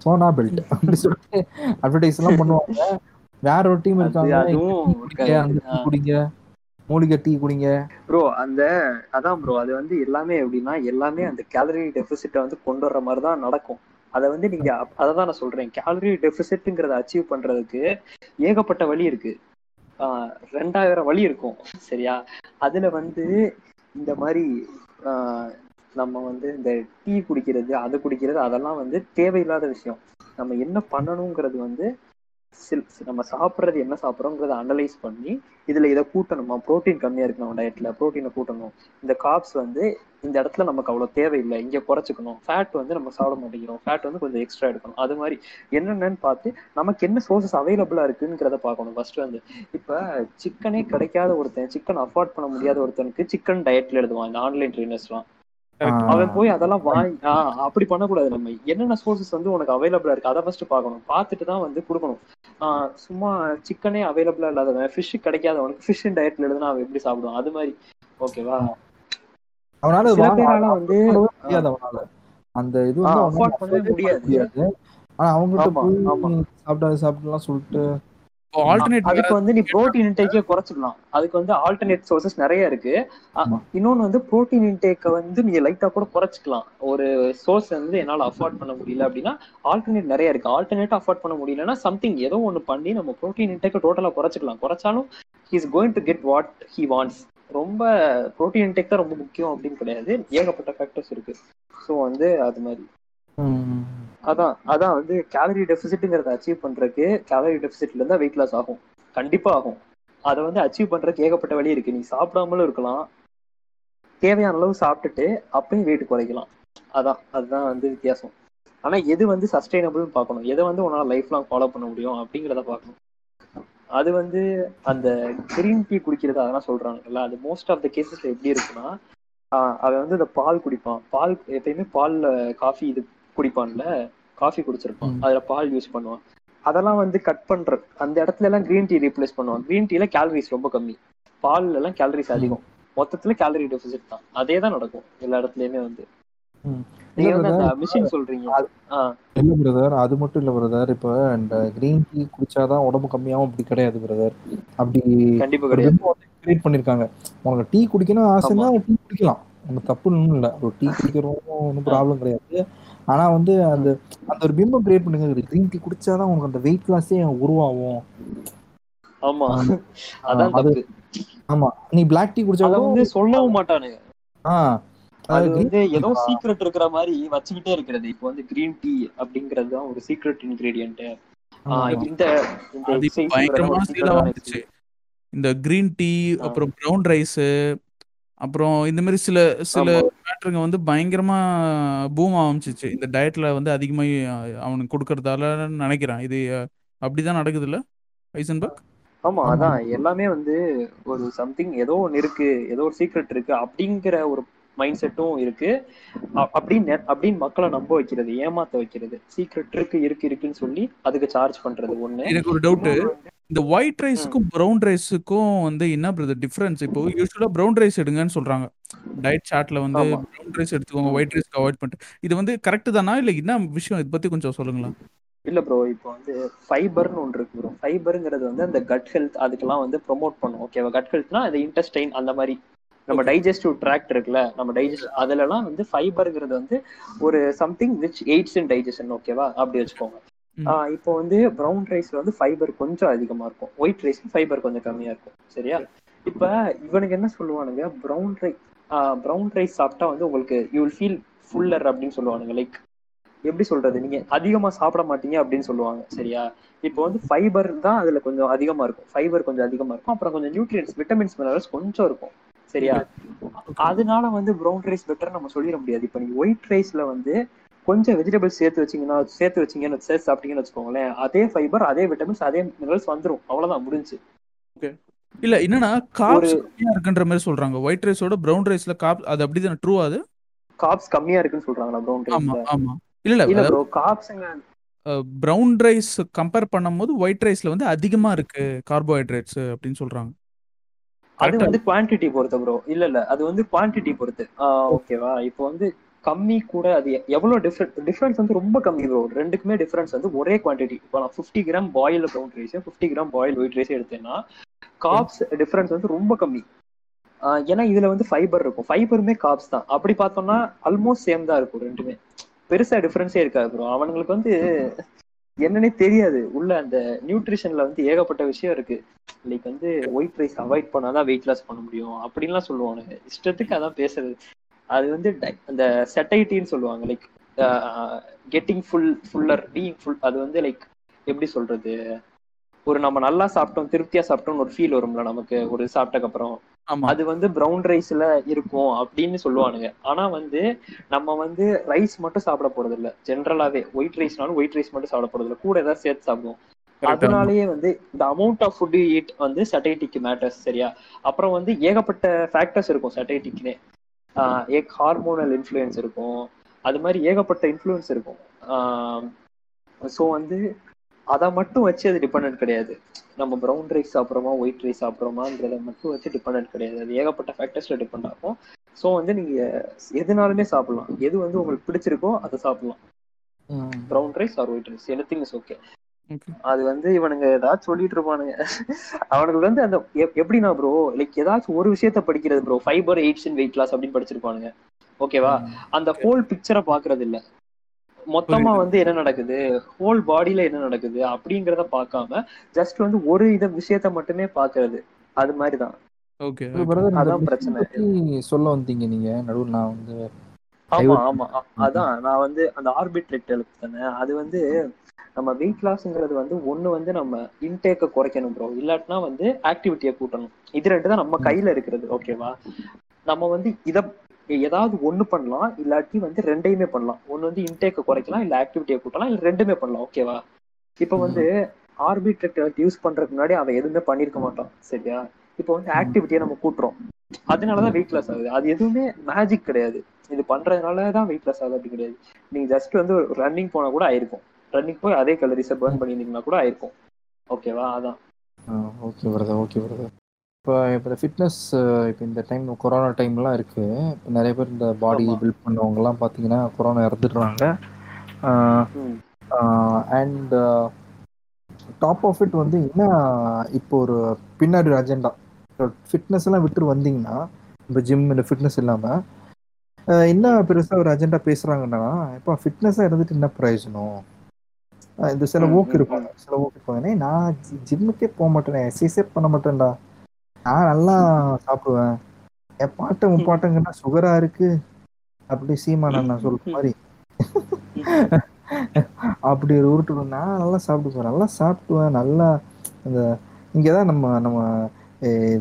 சோனா பெல்ட் அப்படி சொல்லிட்டு அட்வர்டைஸ் எல்லாம் பண்ணுவாங்க. வேற ஒரு டீம் இருக்காங்க குடிங்க. மூலிகை டீ குடிங்க. ப்ரோ அந்த அதான் ப்ரோ அது வந்து எல்லாமே எப்படின்னா எல்லாமே அந்த கேலரி டெபிசிட்டை வந்து கொண்டு வர்ற மாதிரி தான் நடக்கும். அதை வந்து நீங்க அதை தான் நான் சொல்றேன். கேலரி டெபிசிட்ங்கிறத அச்சீவ் பண்றதுக்கு ஏகப்பட்ட வழி இருக்கு. ஆஹ் ரெண்டாயிரம் வழி இருக்கும். சரியா? அதுல வந்து இந்த மாதிரி ஆஹ் நம்ம வந்து இந்த டீ குடிக்கிறது அது குடிக்கிறது அதெல்லாம் வந்து தேவையில்லாத விஷயம். நம்ம என்ன பண்ணணுங்கிறது வந்து நம்ம சாப்பிட்றது என்ன சாப்பிட்றோங்கிறத அனலைஸ் பண்ணி இதுல இதை கூட்டணுமா? புரோட்டீன் கம்மியா இருக்கு நம்ம டயட்ல புரோட்டீனை கூட்டணும். இந்த காப்ஸ் வந்து இந்த இடத்துல நமக்கு அவ்வளவு தேவையில்லை. இங்க குறைச்சிக்கணும். ஃபேட் வந்து நம்ம சாப்பிட மாட்டேங்கிறோம். ஃபேட் வந்து கொஞ்சம் எக்ஸ்ட்ரா எடுக்கணும். அது மாதிரி என்னென்னு பார்த்து நமக்கு என்ன சோர்சஸ் அவைலபிளா இருக்குங்கிறத பார்க்கணும். ஃபர்ஸ்ட் வந்து இப்ப சிக்கனே கிடைக்காத ஒருத்தன் சிக்கன் அஃபோர்ட் பண்ண முடியாத ஒருத்தனுக்கு சிக்கன் டயட்ல எழுதுவான். இந்த ஆன்லைன் ட்ரெயினர்ஸ்லாம் அவன் போய் அதெல்லாம் வாங்கி ஆஹ் அப்படி பண்ணக்கூடாது நம்ம. என்னென்ன சோர்சஸ் வந்து உனக்கு அவைலபிளா இருக்கு? அதை ஃபர்ஸ்ட் பார்க்கணும். பார்த்துட்டு தான் வந்து கொடுக்கணும். சும்மா சிக்கனே அவைலபிளா இல்லாதவன் ஃபிஷ் கிடைக்காதவனுக்கு ஃபிஷ் டயட்ல எழுதுனா அவன் எப்படி சாப்பிடுவான்? அது மாதிரி. ஓகேவா அவனால வந்து அந்த இது வந்து முடியாது. ஆனா அவங்ககிட்ட. சாப்பிடாது சாப்பிடலாம் சொல்லிட்டு ஆல்டர்னேட் அதுக்கு வந்து நீ புரோட்டீன் இன்டேக்கே குறைச்சிக்கலாம் அதுக்கு வந்து ஆல்டர்னேட் சோர்சஸ் நிறைய இருக்கு. இன்னொன்னு வந்து புரோட்டீன் இன்டேக்கை வந்து நீங்க லைட்டா கூட குறைச்சிக்கலாம். ஒரு சோர்ஸ் வந்து என்னால அஃபோர்ட் பண்ண முடியல அப்படின்னா ஆல்டர்னேட் நிறைய இருக்கு. ஆல்டர்னேட் அஃபோர்ட் பண்ண முடியலன்னா சம்திங் ஏதோ ஒன்னு பண்ணி நம்ம புரோட்டீன் இன்டேக்கை டோட்டலா குறைச்சிக்கலாம். குறைச்சாலும் is going to get what he wants ரொம்ப புரோட்டீன் இன்டேக் தான் ரொம்ப முக்கியம் அப்படின்னு கிடையாது. ஏகப்பட்ட ஃபேக்டர்ஸ் இருக்கு. ஸோ வந்து அது மாதிரி. அதான் அதான் வந்து கேலரி டெபிசிட்ங்கிறத அச்சீவ் பண்றதுக்கு கேலரி டெபிசிட்ல இருந்தா வெயிட் லாஸ் ஆகும். கண்டிப்பா ஆகும். அதை வந்து அச்சீவ் பண்றதுக்கு ஏகப்பட்ட வழி இருக்கு. நீ சாப்பிடாமலும் இருக்கலாம். தேவையான அளவு சாப்பிட்டுட்டு அப்பயும் வெயிட் குறைக்கலாம். அதான் அதுதான் வந்து வித்தியாசம். ஆனா எது வந்து சஸ்டைனபிள்னு பார்க்கணும். எதை வந்து உன்னால லைஃப் லாங் ஃபாலோ பண்ண முடியும் அப்படிங்கிறத பார்க்கணும். அது வந்து அந்த கிரீன் டீ குடிக்கிறது அதெல்லாம் சொல்றாங்கல்ல. அது மோஸ்ட் ஆஃப் த கேசஸ்ல எப்படி இருக்குன்னா அவன் வந்து இந்த பால் குடிப்பான். பால் எப்பயுமே பால்ல காஃபி இது குடிப்பான்ல காஃபி குடிச்சிருப்பான். அதுல பால் யூஸ் பண்ணுவான் அதெல்லாம் வந்து கட் பண்ற அந்த இடத்துல எல்லாம் கிரீன் டீ ரீப்ளேஸ் பண்ணுவான் கிரீன் டீல கேலரிஸ் ரொம்ப கம்மி. பால்ல எல்லாம் கேலரிஸ் அதிகம். மொத்தத்துல கேலரி டெபிசிட் தான். அதே தான் நடக்கும். எல்லா இடத்துலயுமே வந்து. இல்ல பிரதர் அது மட்டும் இல்ல பிரதர் இப்ப இந்த கிரீன் டீ குடிச்சாதான் உடம்பு கம்மியாகும் அப்படி கிடையாது பிரதர் அப்படி கண்டிப்பா கிடையாது. கிரியேட் பண்ணிருக்காங்க. உனக்கு டீ குடிக்கணும் ஆசைன்னா டீ குடிக்கலாம். ஒன்றும் தப்புன்னு இல்லை. ஒரு டீ குடிக்கிறோம் ஒன்றும் ப்ராப்ளம் கிடையாது. ஆனா வந்து அந்த அந்த ஒரு பிம்பம் கிரியேட் பண்ணுங்க. கிரீன் டீ குடிச்சாதான் உனக்கு அந்த வெயிட் லாஸே உருவாகும். ஆமா. அதான் அது- ஆமா. நீ பிளாக் டீ குடிச்சா அத கூட வந்து சொல்லவும் மாட்டானுங்க. ஆ, அது வந்து ஏதோ சீக்ரெட் இருக்கிற மாதிரி வச்சுக்கிட்டே இருக்கிறது. இப்போ வந்து கிரீன் டீ அப்படிங்கிறது தான் ஒரு சீக்ரெட் இன்கிரீடியன்ட். இந்த இந்த கிரீன் டீ அப்புறம் ப்ரௌன் ரைஸ் அப்புறம் இந்த மாதிரி சில சில ஆமா. மேட்டருங்க வந்து பயங்கரமா பூம் ஆரம்பிச்சிச்சு. இந்த டயட்ல வந்து அதிகமா அவனுக்கு கொடுக்கறதால நினைக்கிறேன். இது அப்படிதான் நடக்குது இல்ல ஐசன்பர்க்? ஆமா ஆமா. அதான். எல்லாமே வந்து ஒரு சம்திங் ஏதோ ஒன்று இருக்கு ஏதோ ஒரு சீக்ரெட் இருக்கு அப்படிங்கிற ஒரு மைண்ட் செட்டும் இருக்கு. அ- அப்படின்னு அப்படின்னு மக்களை நம்ப வைக்கிறது ஏமாத்த வைக்கிறது. சீக்ரெட் இருக்கு இருக்கு இருக்குன்னு சொல்லி அதுக்கு சார்ஜ் பண்றது ஒண்ணு. எனக்கு ஒரு டவுட் இன்னொன்னு வந்து- இந்த ஒயிட் ரைஸுக்கும் ப்ரௌன் ரைஸுக்கும் வந்து என்ன பிரதர் டிஃபரன்ஸ் இப்போ யூஸ்வலா ப்ரௌன் ரைஸ் எடுங்கன்னு சொல்றாங்க. டயட் சார்ட்ல வந்து. ப்ரௌன் ரைஸ் எடுத்துக்கோங்க ஒயிட் ரைஸ்க்கு அவாய்ட் பண்ணிட்டு. இது வந்து கரெக்ட் தானா? இல்ல என்ன விஷயம்? இதை பத்தி கொஞ்சம் சொல்லுங்களேன். இல்ல ப்ரோ இப்போ வந்து ஃபைபர்னு ஒன்று இருக்கு ப்ரோ ஃபைபருங்கிறது வந்து அந்த கட் ஹெல்த் அதுக்கெல்லாம் வந்து ப்ரோமோட் பண்ணும் ஓகேவா கட் ஹெல்த்னா அது இன்டெஸ்டைன் அந்த மாதிரி. நம்ம டைஜஸ்டிவ் ட்ராக்ட் இருக்குல்ல நம்ம டைஜஸ்ட் அதுலலாம் வந்து ஃபைபருங்கிறது வந்து ஒரு something which aids in digestion ஓகேவா அப்படி வச்சுக்கோங்க. இப்போ வந்து ப்ரௌன் ரைஸ்ல வந்து ஃபைபர் கொஞ்சம் அதிகமா இருக்கும். ஒயிட் ரைஸ் ஃபைபர் கொஞ்சம் கம்மியா இருக்கும். சரியா? இப்ப இவனுக்கு என்ன சொல்லுவானுங்க? ப்ரௌன் ரைஸ் ப்ரௌன் ரைஸ் சாப்பிட்டா வந்து உங்களுக்கு யூ வில் ஃபீல் ஃபுல்லர் அப்படின்னு சொல்லுவானுங்க. லைக் எப்படி சொல்றது? நீங்க அதிகமா சாப்பிட மாட்டீங்க அப்படின்னு சொல்லுவாங்க. சரியா? இப்போ வந்து ஃபைபர் தான் அதுல கொஞ்சம் அதிகமா இருக்கும். ஃபைபர் கொஞ்சம் அதிகமா இருக்கும். அப்புறம் கொஞ்சம் நியூட்ரியன்ஸ் விட்டமின்ஸ் மினரல்ஸ் கொஞ்சம் இருக்கும். சரியா? அதனால வந்து ப்ரௌன் ரைஸ் பெட்டர் நம்ம சொல்லிட முடியாது. இப்போ நீங்க ஒயிட் ரைஸ்ல வந்து கொஞ்சம் வெஜிடபிள்ஸ் சேர்த்து வச்சீங்கன்னா சேர்த்து வச்சீங்கன்னு சேர்த்து சாப்பிட்டீங்கன்னு வச்சுக்கோங்களேன் அதே ஃபைபர் அதே விட்டமின்ஸ் அதே மினரல்ஸ் வந்துரும். அவ்வளவுதான் முடிஞ்சு. இல்ல என்னன்னா கார்ப்ஸ் கம்மியா இருக்குன்ற மாதிரி சொல்றாங்க. ஒயிட் ரைஸோட ப்ரௌன் ரைஸ்ல காப் அது அப்படிதான் ட்ரூ அது? காப்ஸ் கம்மியா இருக்குன்னு சொல்றாங்களா ப்ரௌன் ஆமா ரைஸ்ல ஆமா. இல்ல இல்ல ப்ரோ காப்ஸ்ங்க ப்ரௌன் ரைஸ் கம்பேர் பண்ணும்போது ஒயிட் ரைஸ்ல வந்து அதிகமா இருக்கு கார்போஹைட்ரேட்ஸ் அப்படின்னு சொல்றாங்க. அது? வந்து குவான்டிட்டி பொறுத்து ப்ரோ இல்ல இல்ல அது வந்து குவான்டிட்டி பொறுத்து. ஓகேவா இப்போ வந்து கம்மி கூட அது எவ்வளவு டிஃபரெண்ட் டிஃபரன்ஸ் வந்து ரொம்ப கம்மி ப்ரோ ரெண்டுக்குமே டிஃபரன்ஸ் வந்து ஒரே குவான்டிட்டி இப்போ நான் fifty gram boil brown rice fifty gram boil white rice எடுத்தேன்னா காப்ஸ் டிஃபரன்ஸ் வந்து ரொம்ப கம்மி. ஆஹ் ஏன்னா இதுல வந்து ஃபைபர் இருக்கும். ஃபைபருமே காப்ஸ் தான். அப்படி பார்த்தோம்னா ஆல்மோஸ்ட் சேம் தான் இருக்கும் ரெண்டுமே. பெருசா டிஃபரன்ஸே இருக்காது ப்ரோ அவனுங்களுக்கு வந்து என்னன்னே தெரியாது. உள்ள அந்த நியூட்ரிஷன்ல வந்து ஏகப்பட்ட விஷயம் இருக்கு. லைக் வந்து ஒயிட் ரைஸ் அவாய்ட் பண்ணாதான் வெயிட் லாஸ் பண்ண முடியும். அப்படின்லாம் சொல்லுவானுங்க. இஷ்டத்துக்கு அதான் பேசுறது. அது வந்து அந்த செட்டைட்டின்னு சொல்லுவாங்க like getting full fuller being full அது வந்து லைக் எப்படி சொல்றது? ஒரு நம்ம நல்லா சாப்பிட்டோம் திருப்தியா சாப்பிட்டோம்னு ஒரு ஃபீல் வரும்ல நமக்கு ஒரு சாப்பிட்டக்கு அப்புறம். அது வந்து ப்ரௌன் ரைஸ்ல இருக்கும் அப்படின்னு சொல்லுவானுங்க. ஆனா வந்து நம்ம வந்து ரைஸ் மட்டும் சாப்பிட போறது இல்ல ஜென்ரலாவே ஒயிட் ரைஸ்னாலும் ஒயிட் ரைஸ் மட்டும் சாப்பிட போறது இல்ல கூட ஏதாவது சேர்த்து சாப்பிடுவோம். அதனாலேயே வந்து இந்த அமௌண்ட் ஆஃப் ஃபுட் ஈட் வந்து சட்டைட்டிக்கு மேட்டர்ஸ் சரியா? அப்புறம் வந்து ஏகப்பட்ட ஃபேக்டர்ஸ் இருக்கும் சட்டைட்டிக்குனே ஏக் ஹார்மோனல் இன்ஃப்ளூயன்ஸ் இருக்கும். அது மாதிரி ஏகப்பட்ட இன்ஃப்ளூயன்ஸ் இருக்கும். ஸோ வந்து அதை மட்டும் வச்சு அது டிபெண்ட் கிடையாது. நம்ம ப்ரௌன் ரைஸ் சாப்பிட்றோமா ஒயிட் ரைஸ் சாப்பிட்றோமான்றத மட்டும் வச்சு டிபெண்ட் கிடையாது. அது ஏகப்பட்ட ஃபேக்டர்ஸ்ல டிபெண்ட் ஆகும். ஸோ வந்து நீங்க எதுனாலுமே சாப்பிடலாம். எது வந்து உங்களுக்கு பிடிச்சிருக்கோ அதை சாப்பிடலாம். Brown rice or white rice anything is okay அது வந்து இவனுங்க ஏதாச்சும் சொல்லிட்டு இருப்பானுங்க. அவனுக்கு வந்து அந்த எப்- எப்படின்னா ப்ரோ லைக் ஏதாச்சும் ஒரு விஷயத்த படிக்கிறது bro fibre aids in weight loss அப்படின்னு படிச்சிருப்பானுங்க. ஓகேவா அந்த ஹோல் பிக்சரை பாக்குறது இல்ல மொத்தமா. வந்து என்ன நடக்குது? ஹோல் பாடியில என்ன நடக்குது? அப்படிங்கறத பார்க்காம ஜஸ்ட் வந்து ஒரு இத விஷயத்த மட்டுமே பாக்குறது அது மாதிரிதான். ஓகே பிரதர் இந்த அதான் பிரச்சனை. சொல்ல வந்தீங்க நீங்க. நடுவில் நான் வந்து ஆமா ஆமா. அதான் நான் வந்து அந்த ஆர்பிட்ரேட் தானே. அது வந்து நம்ம வெயிட் லாஸ்ங்கிறது வந்து ஒண்ணு வந்து நம்ம இன்டேக்கை குறைக்கணும் ப்ரோ இல்லாட்டினா வந்து ஆக்டிவிட்டியை கூட்டணும். இது ரெண்டு தான் நம்ம கையில இருக்கிறது ஓகேவா நம்ம வந்து இத ஏதாவது ஒண்ணு பண்ணலாம் இல்லாட்டி வந்து ரெண்டையுமே பண்ணலாம். ஒன்று வந்து இன்டேக்கை குறைக்கலாம் இல்ல ஆக்டிவிட்டியை கூட்டலாம் இல்ல ரெண்டுமே பண்ணலாம் ஓகேவா இப்ப வந்து ஆர்பிட்ரேட் யூஸ் பண்றதுக்கு முன்னாடி அவன் எதுவுமே பண்ணிருக்க மாட்டான் சரியா? இப்போ வந்து ஆக்டிவிட்டியை நம்ம கூட்டுறோம். அதனாலதான் வெயிட் லாஸ் ஆகுது. அது எதுவுமே மேஜிக் கிடையாது. இது பண்றதுனால தான் வெயிட் லாஸ் ஆகுது அப்படி கிடையாது. நீங்க ஜஸ்ட் வந்து ரன்னிங் போனா கூட ஆயிருக்கும். ரன்னிங் போய் அதே கலரிஸை பர்ன் பண்ணியிருந்தீங்கன்னா கூட ஆயிருக்கும். ஓகேவா அதான். ஓகே பிரதர் ஓகே பிரதர் இப்போ இப்போ இந்த ஃபிட்னஸ் இப்போ இந்த டைம் கொரோனா டைம்லாம் இருக்கு. இப்போ நிறைய பேர் இந்த பாடி. பில்ட் பண்ணவங்கலாம் பார்த்தீங்கன்னா கொரோனா இறந்துடுறாங்க. அண்ட் டாப் ஆஃப் இட் வந்து என்ன இப்போ ஒரு பின்னாடி ஒரு அஜெண்டா ஃபிட்னஸ் எல்லாம் விட்டு வந்தீங்கன்னா இப்போ ஜிம் இந்த ஃபிட்னஸ் இல்லாமல் என்ன பெருசாக ஒரு அஜெண்டா பேசுகிறாங்கன்னா இப்போ ஃபிட்னஸாக இருந்துட்டு என்ன பிரயோஜனம்? இந்த சில ம், ஓக் ம், இருப்பாங்க சில இருப்பாங்க "ஏய், நான் ஜிம்முக்கே போக மாட்டேனே. எக்ஸசைஸே பண்ண மாட்டேன்டா. நான் நல்லா சாப்பிடுவேன். என் பாட்டம் முப்பாட்டங்கன்னா சுகரா இருக்கு. அப்படி சீமான் நான் சொல்ற மாதிரி. அப்படி ஒரு உருட்டு நான் நல்லா சாப்பிடுவேன் நல்லா சாப்பிடுவேன் நல்லா இந்த இங்கே தான் நம்ம நம்ம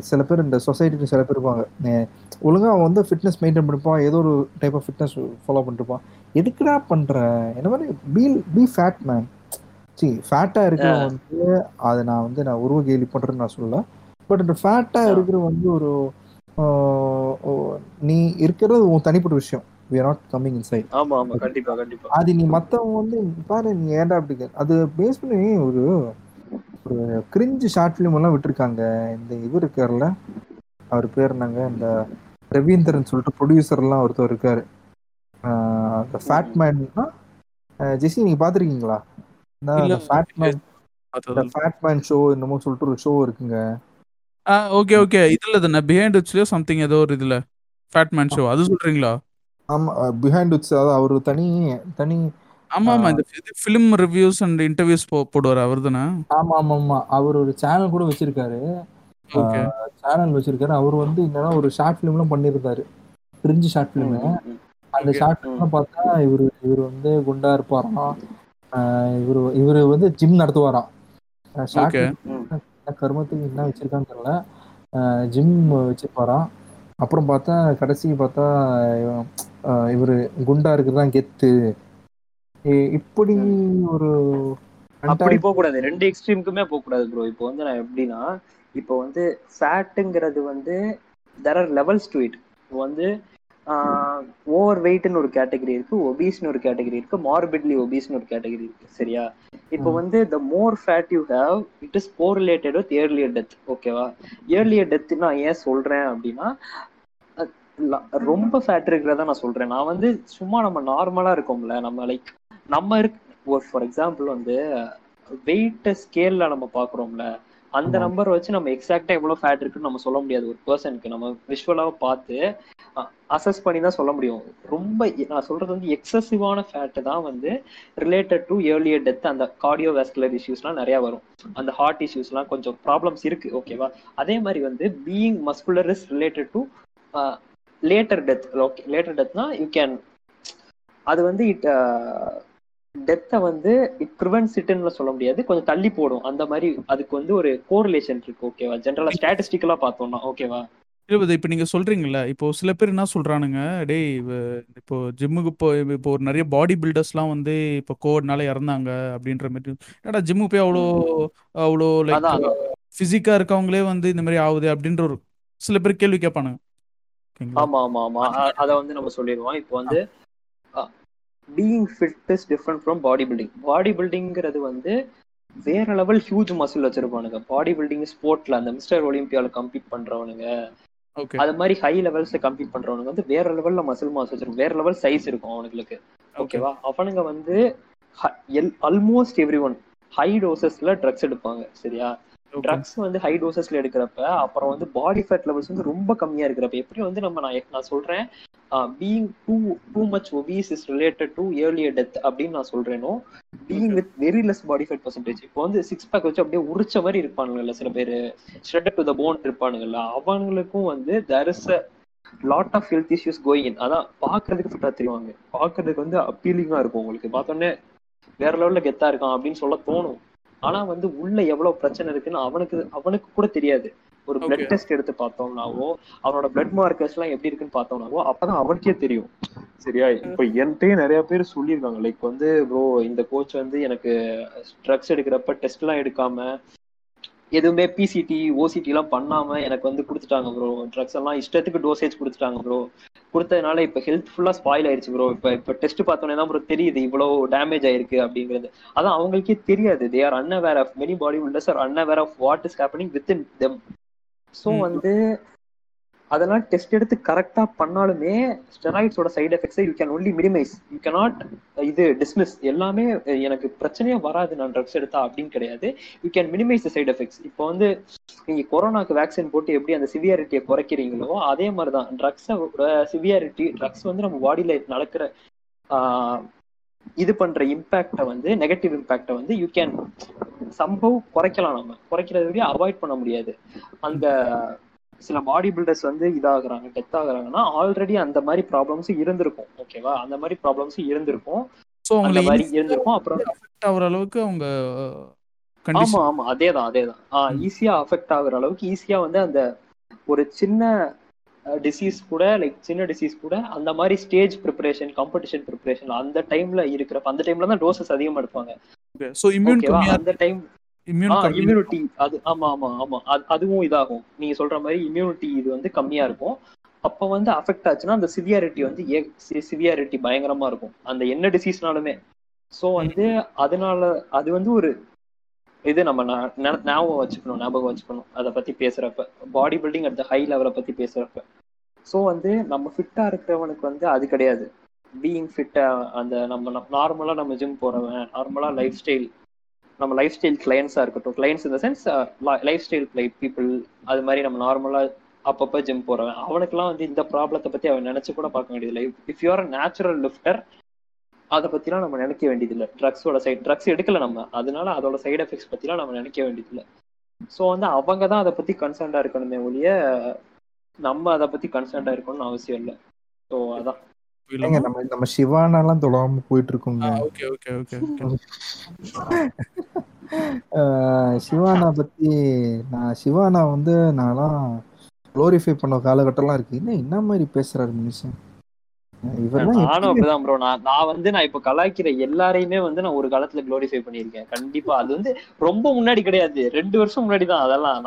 சில பேர் இந்த சொசைட்டிக்கு சில பேர் இருப்பாங்க. eh, ஒழுங்கா அவன் வந்து ஃபிட்னஸ் மெயின்டைன் பண்ணிப்பான். ஏதோ ஒரு டைப் ஆஃப் ஃபிட்னஸ் ஃபாலோ பண்ணிருப்பான் எதுக்குடா பண்ற? என்ன மாதிரி? பீ பி ஃபேட் மேன் சி ஃபேட்டாக இருக்கிறவன் வந்து அதை நான் வந்து நான் உருவ கேலி பண்ணுறேன்னு நான் சொல்லல. பட் இந்த ஃபேட்டாக. இருக்கிற வந்து ஒரு நீ இருக்கிறது உன் தனிப்பட்ட விஷயம். We are not coming inside ஆமா ஆமா. கண்டிப்பா கண்டிப்பா. அது நீ மத்தவங்க வந்து பாரு நீ ஏன்டா அப்படி அது பேஸ் பண்ணி ஒரு ஒரு கிரிஞ்சு ஷார்ட் ஃபிலிம் எல்லாம் விட்டுருக்காங்க. இந்த இவர் இருக்கார்ல அவர் பேர் என்னங்க? இந்த ரவீந்திரன் சொல்லிட்டு ப்ரொடியூசர் எல்லாம் ஒருத்தர் இருக்காரு. ஃபேட் மேன்னா ஜெசி நீங்க பாத்திருக்கீங்களா ஷோ என்னமோ சொல்லிட்டு ஒரு ஷோ இருக்குங்க. ஓகே ஓகே இதுல தானே பிஹைண்ட் வச்சுலயோ சம்திங் ஏதோ ஒரு இதுல ஃபேட் மேன் ஷோ அது சொல்றீங்களா? ஆமா பிஹைண்ட் விட்ஸ் அதாவது அவர் தனி தனி ஆமா ஆமா இந்த ஃபிலிம் ரிவ்யூஸ் அண்ட் இன்டர்வியூஸ் போடுவார் அவர் தானே? ஆமா ஆமா ஆமா. அவர் ஒரு சேனல் கூட வச்சிருக்காரு. சேனல் வச்சிருக்காரு. அவர் வந்து என்னன்னா ஒரு ஷார்ட் ஃபிலிம்லாம் பண்ணியிருந்தாரு பிரிஞ்சு ஷார்ட் ஃபிலிம் அந்த. ஷார்ட் ஃபிலிம்லாம் பார்த்தா இவர் இவர் வந்து குண்டா இருப்பாராம். இவரு இவரு வந்து ஜிம் நடத்துவாராம். கருமத்துக்கு என்ன வச்சிருக்கான்னு தெரியல. ஜிம் வச்சிருப்பாராம். அப்புறம் பார்த்தா கடைசி பார்த்தா இவரு குண்டா இருக்குதான் கெத்து. இ- இப்படி ஒரு அப்படி போக கூடாது ரெண்டு எக்ஸ்ட்ரீமுக்குமே போக கூடாது ப்ரோ இப்போ வந்து நான் எப்படின்னா இப்போ வந்து ஃபேட்டுங்கிறது வந்து there are levels to it இப்போ வந்து ஓவர் வெயிட்னு ஒரு கேட்டகரி இருக்கு ஒபீஸ்னு ஒரு கேட்டகரி இருக்கு மார்பிட்லி ஒபீஸ்னு ஒரு கேட்டகரி இருக்கு சரியா? இப்போ. வந்து the more fat you have it is correlated with earlier death ஓகேவா ஏர்லியர் டெத் நான் ஏன் சொல்றேன் அப்படின்னா ரொம்ப ஃபேட் இருக்கிறதா நான் சொல்றேன். நான் வந்து சும்மா நம்ம நார்மலா இருக்கோம்ல நம்ம லைக் நம்ம இருக்க ஃபார் எக்ஸாம்பிள் வந்து வெயிட் ஸ்கேல்ல நம்ம பாக்குறோம்ல அந்த. நம்பர் வச்சு நம்ம எக்ஸாக்டா எவ்வளவு ஃபேட் இருக்குன்னு நம்ம சொல்ல முடியாது. ஒரு பர்சனுக்கு நம்ம விஷுவலா பார்த்து அசஸ் பண்ணி தான் சொல்ல முடியும். ரொம்ப நான் சொல்றது வந்து எக்ஸசிவான ஃபேட் தான் வந்து ரிலேட்டட் டு ஏர்லியர் டெத் அந்த கார்டியோவாஸ்குலர் இஷ்யூஸ்லாம் நிறைய வரும். அந்த ஹார்ட் இஷ்யூஸ்லாம் கொஞ்சம் ப்ராப்ளம்ஸ் இருக்கு ஓகேவா அதே மாதிரி வந்து being muscular is related to later death okay later டெத்னா you can அது வந்து இட் டெத்தை வந்து ப்ரிவென்ட்ஸ் இட்னு சொல்ல முடியாது. கொஞ்சம் தள்ளி போடும். அந்த மாதிரி அதுக்கு வந்து ஒரு கோரிலேஷன் இருக்கு ஓகேவா ஜென்ரலா ஸ்டாட்டிஸ்டிக்கலா பார்த்தோம்னா ஓகேவா இருபது இப்போ நீங்க சொல்றீங்கல்ல இப்போ சில பேர் என்ன சொல்றானுங்க டேய் இப்போ ஜிம்முக்கு இப்போ இப்போ ஒரு நிறைய பாடி பில்டர்ஸ்லாம் வந்து இப்போ கோவிட்னால இறந்தாங்க அப்படின்ற மாதிரி என்னடா ஜிம்மு போய் அவ்வளோ அவ்வளோ லைக் அதான், அதான். ஃபிசிக்கா இருக்கவங்களே வந்து இந்த மாதிரி ஆகுது அப்படின்ற ஒரு சில பேர் கேள்வி கேட்பானுங்க. ஆமா ஆமா ஆமா. அத வந்து நம்ம சொல்லிடுவோம். இப்போ வந்து being fit is different from body building body பில்டிங்கிறது வந்து வேற லெவல் ஹியூஜ் மசில் வச்சிருப்பானுங்க பாடி பில்டிங் ஸ்போர்ட்ல அந்த மிஸ்டர் ஒலிம்பியால கம்பீட் பண்றவனுங்க. ஓகே அது மாதிரி ஹை லெவல்ஸ் கம்பீட் பண்றவனுங்க வந்து வேற லெவல்ல மசில் மாஸ் வச்சிருக்கும். வேற லெவல் சைஸ் இருக்கும் அவனுங்களுக்கு. ஓகேவா அவனுங்க வந்து ஆல்மோஸ்ட் எவ்ரி ஒன் ஹை டோசஸ்ல ட்ரக்ஸ் எடுப்பாங்க. சரியா? ட்ரக்ஸ் வந்து ஹை டோசஸ்ல எடுக்கிறப்ப அப்புறம் வந்து பாடி ஃபேட் லெவல்ஸ் வந்து ரொம்ப கம்மியா இருக்கிறப்ப எப்படி வந்து நம்ம நான் நான் சொல்றேன் being too too much obese is related to earlier death அப்படின்னு நான் சொல்றேனோ being with very less body fat percentage இப்போ வந்து சிக்ஸ் பேக் வச்சு அப்படியே உரிச்ச மாதிரி இருப்பானுங்கல்ல சில பேர். ஷ்ரெட்டட் டு த போன் இருப்பானுங்கல்ல அவங்களுக்கும் வந்து there is lot of health issues going அதான் பாக்குறதுக்கு ஃபிட்டா தெரிவாங்க பாக்குறதுக்கு வந்து அப்பீலிங்கா இருக்கும் உங்களுக்கு. பார்த்தோன்னே வேற லெவல்ல கெத்தா இருக்கான் அப்படின்னு சொல்ல தோணும். ஆனா வந்து உள்ள எவ்வளவு பிரச்சனை இருக்குன்னு அவனுக்கு அவனுக்கு கூட தெரியாது. ஒரு பிளட். டெஸ்ட் எடுத்து பார்த்தோம்னாவோ அவனோட பிளட் மார்க்கர்ஸ் எல்லாம் எப்படி இருக்குன்னு பார்த்தோம்னாவோ அப்பதான் அவனுக்கே தெரியும். சரியா இப்ப என்கிட்டயே நிறைய பேர் சொல்லியிருக்காங்க. லைக் வந்து ப்ரோ இந்த கோச் வந்து எனக்கு ட்ரக்ஸ் எடுக்கிறப்ப டெஸ்ட் எல்லாம் எடுக்காம எதுவுமே பிசிடி ஓசிடி எல்லாம் பண்ணாம எனக்கு வந்து கொடுத்துட்டாங்க ப்ரோ ட்ரக்ஸ் எல்லாம் இஷ்டத்துக்கு டோசேஜ் கொடுத்துட்டாங்க ப்ரோ கொடுத்ததுனால இப்ப ஹெல்த் ஃபுல்லா ஸ்பாயில் ஆயிருச்சு ப்ரோ இப்ப இப்ப டெஸ்ட் பார்த்தோன்னே தான் ப்ரோ தெரியுது இவ்வளவு டேமேஜ் ஆயிருக்கு அப்படிங்கிறது. அதான் அவங்களுக்கே தெரியாது. They are unaware of many body builders are unaware of what is happening with in them so. வந்து அதெல்லாம் டெஸ்ட் எடுத்து கரெக்டா பண்ணாலுமே ஸ்டெராய்ட்ஸோட side எஃபெக்ட்ஸை you can only minimise you cannot இது டிஸ்மிஸ் எல்லாமே எனக்கு பிரச்சனையே வராது நான் ட்ரக்ஸ் எடுத்தா அப்படின்னு கிடையாது. You can minimise the side effects இப்போ வந்து நீங்க கொரோனாக்கு வேக்சின் போட்டு எப்படி அந்த சிவியாரிட்டியை குறைக்கிறீங்களோ அதே மாதிரி தான் ட்ரக்ஸோட சிவியாரிட்டி ட்ரக்ஸ் வந்து நம்ம பாடியில நடக்கிற இது பண்ற இம்பாக்டை வந்து நெகட்டிவ் இம்பாக்டை வந்து யூ கேன் சம்பவ் குறைக்கலாம் நம்ம. குறைக்கிறத விட அவாய்ட் பண்ண முடியாது. அந்த சில பாடி பில்டர்ஸ் வந்து இதாகுறாங்க டெத் ஆகுறாங்கன்னா ஆல்ரெடி அந்த மாதிரி ப்ராப்ளம்ஸ் இருந்திருக்கும் ஓகேவா அந்த மாதிரி ப்ராப்ளம்ஸ் இருந்திருக்கும். ஸோ அந்த மாதிரி இருந்திருக்கும். அப்புறம் அஃபெக்ட் ஆகுற அளவுக்கு அவங்க ஆமா கண்டிஷன் ஆமா அதேதான் அதேதான். ஆஹ் ம். ஈஸியா அஃபெக்ட் ஆகுற அளவுக்கு ஈஸியா வந்து அந்த ஒரு சின்ன டிசீஸ் கூட லைக் சின்ன டிசீஸ் கூட அந்த மாதிரி ஸ்டேஜ் ப்ரிப்பரேஷன் காம்படிஷன் ப்ரிப்பரேஷன் அந்த டைம்ல இருக்கிறப்ப அந்த டைம்ல தான் டோசஸ் அதிகமா எடுப்பாங்க. அந்த டைம் இம்யூனிட்டி அது ஆமா ஆமா ஆமா. அது- அதுவும் இதாகும். நீங்க சொல்ற மாதிரி இம்யூனிட்டி இது வந்து கம்மியா இருக்கும். அப்ப வந்து அஃபெக்ட் ஆச்சுன்னா அந்த சிவியாரிட்டி வந்து சிவியாரிட்டி பயங்கரமா இருக்கும். அந்த என்ன டிசீஸ்னாலுமே சோ வந்து அதனால அது வந்து ஒரு இது நம்ம ஞாபகம் வச்சுக்கணும் ஞாபகம் வச்சுக்கணும். அதை பத்தி பேசுறப்ப. Body building at the high லெவலை பத்தி பேசுறப்ப. சோ வந்து நம்ம ஃபிட்டா இருக்கிறவனுக்கு வந்து அது கிடையாது. பீயிங் ஃபிட்டா அந்த நம்ம நார்மலா நம்ம ஜிம் போறவன் நார்மலா லைஃப் ஸ்டைல் நம்ம லைஃப் ஸ்டைல் கிளையன்ஸா இருக்கட்டும் கிளையன்ஸ் இந்த சென்ஸ் லைஃப் ஸ்டைல் பீப்புள் அது மாதிரி நம்ம நார்மலா அப்பப்போ ஜிம் போறவன் அவனுக்குலாம் வந்து இந்த ப்ராப்ளத்தை பத்தி அவன் நினைச்சு கூட பார்க்க வேண்டியதில்லை. இஃப் யூஆர் நேச்சுரல் லிஃப்டர் அதை பத்திலாம் நம்ம நினைக்க வேண்டியதில்லை. ட்ரக்ஸோட சைட் ட்ரக்ஸ் எடுக்கல நம்ம. அதனால அதோட சைடு எஃபெக்ட்ஸ் பத்திலாம் நம்ம நினைக்க வேண்டியதில்லை. ஸோ வந்து அவங்க தான் அதை பத்தி கன்சர்ன்டா இருக்கணுமே ஒழிய நம்ம அதை பத்தி கன்சர்ன்டா இருக்கணும்னு அவசியம் இல்லை. ஸோ அதான். நம்ம நம்ம சிவானாலாம் தொடாம போயிட்டு இருக்கோங்க. ஓகே ஓகே ஓகே சிவானா பத்தி நான் சிவானா வந்து நான்லாம் க்ளோரிஃபை பண்ண காலகட்டம்லாம் இருக்கு. என்ன என்ன மாதிரி பேசுறாரு மனுஷன்? நானும் அப்படிதான் ப்ரோ நான் நான் வந்து நான் இப்ப கலாய்க்கிற எல்லாரையுமே வந்து நான் ஒரு காலத்துல க்ளோரிஃபை பண்ணியிருக்கேன். கண்டிப்பா. அது வந்து ரொம்ப முன்னாடி கிடையாது. ரெண்டு வருஷம் முன்னாடி தான் அதெல்லாம்.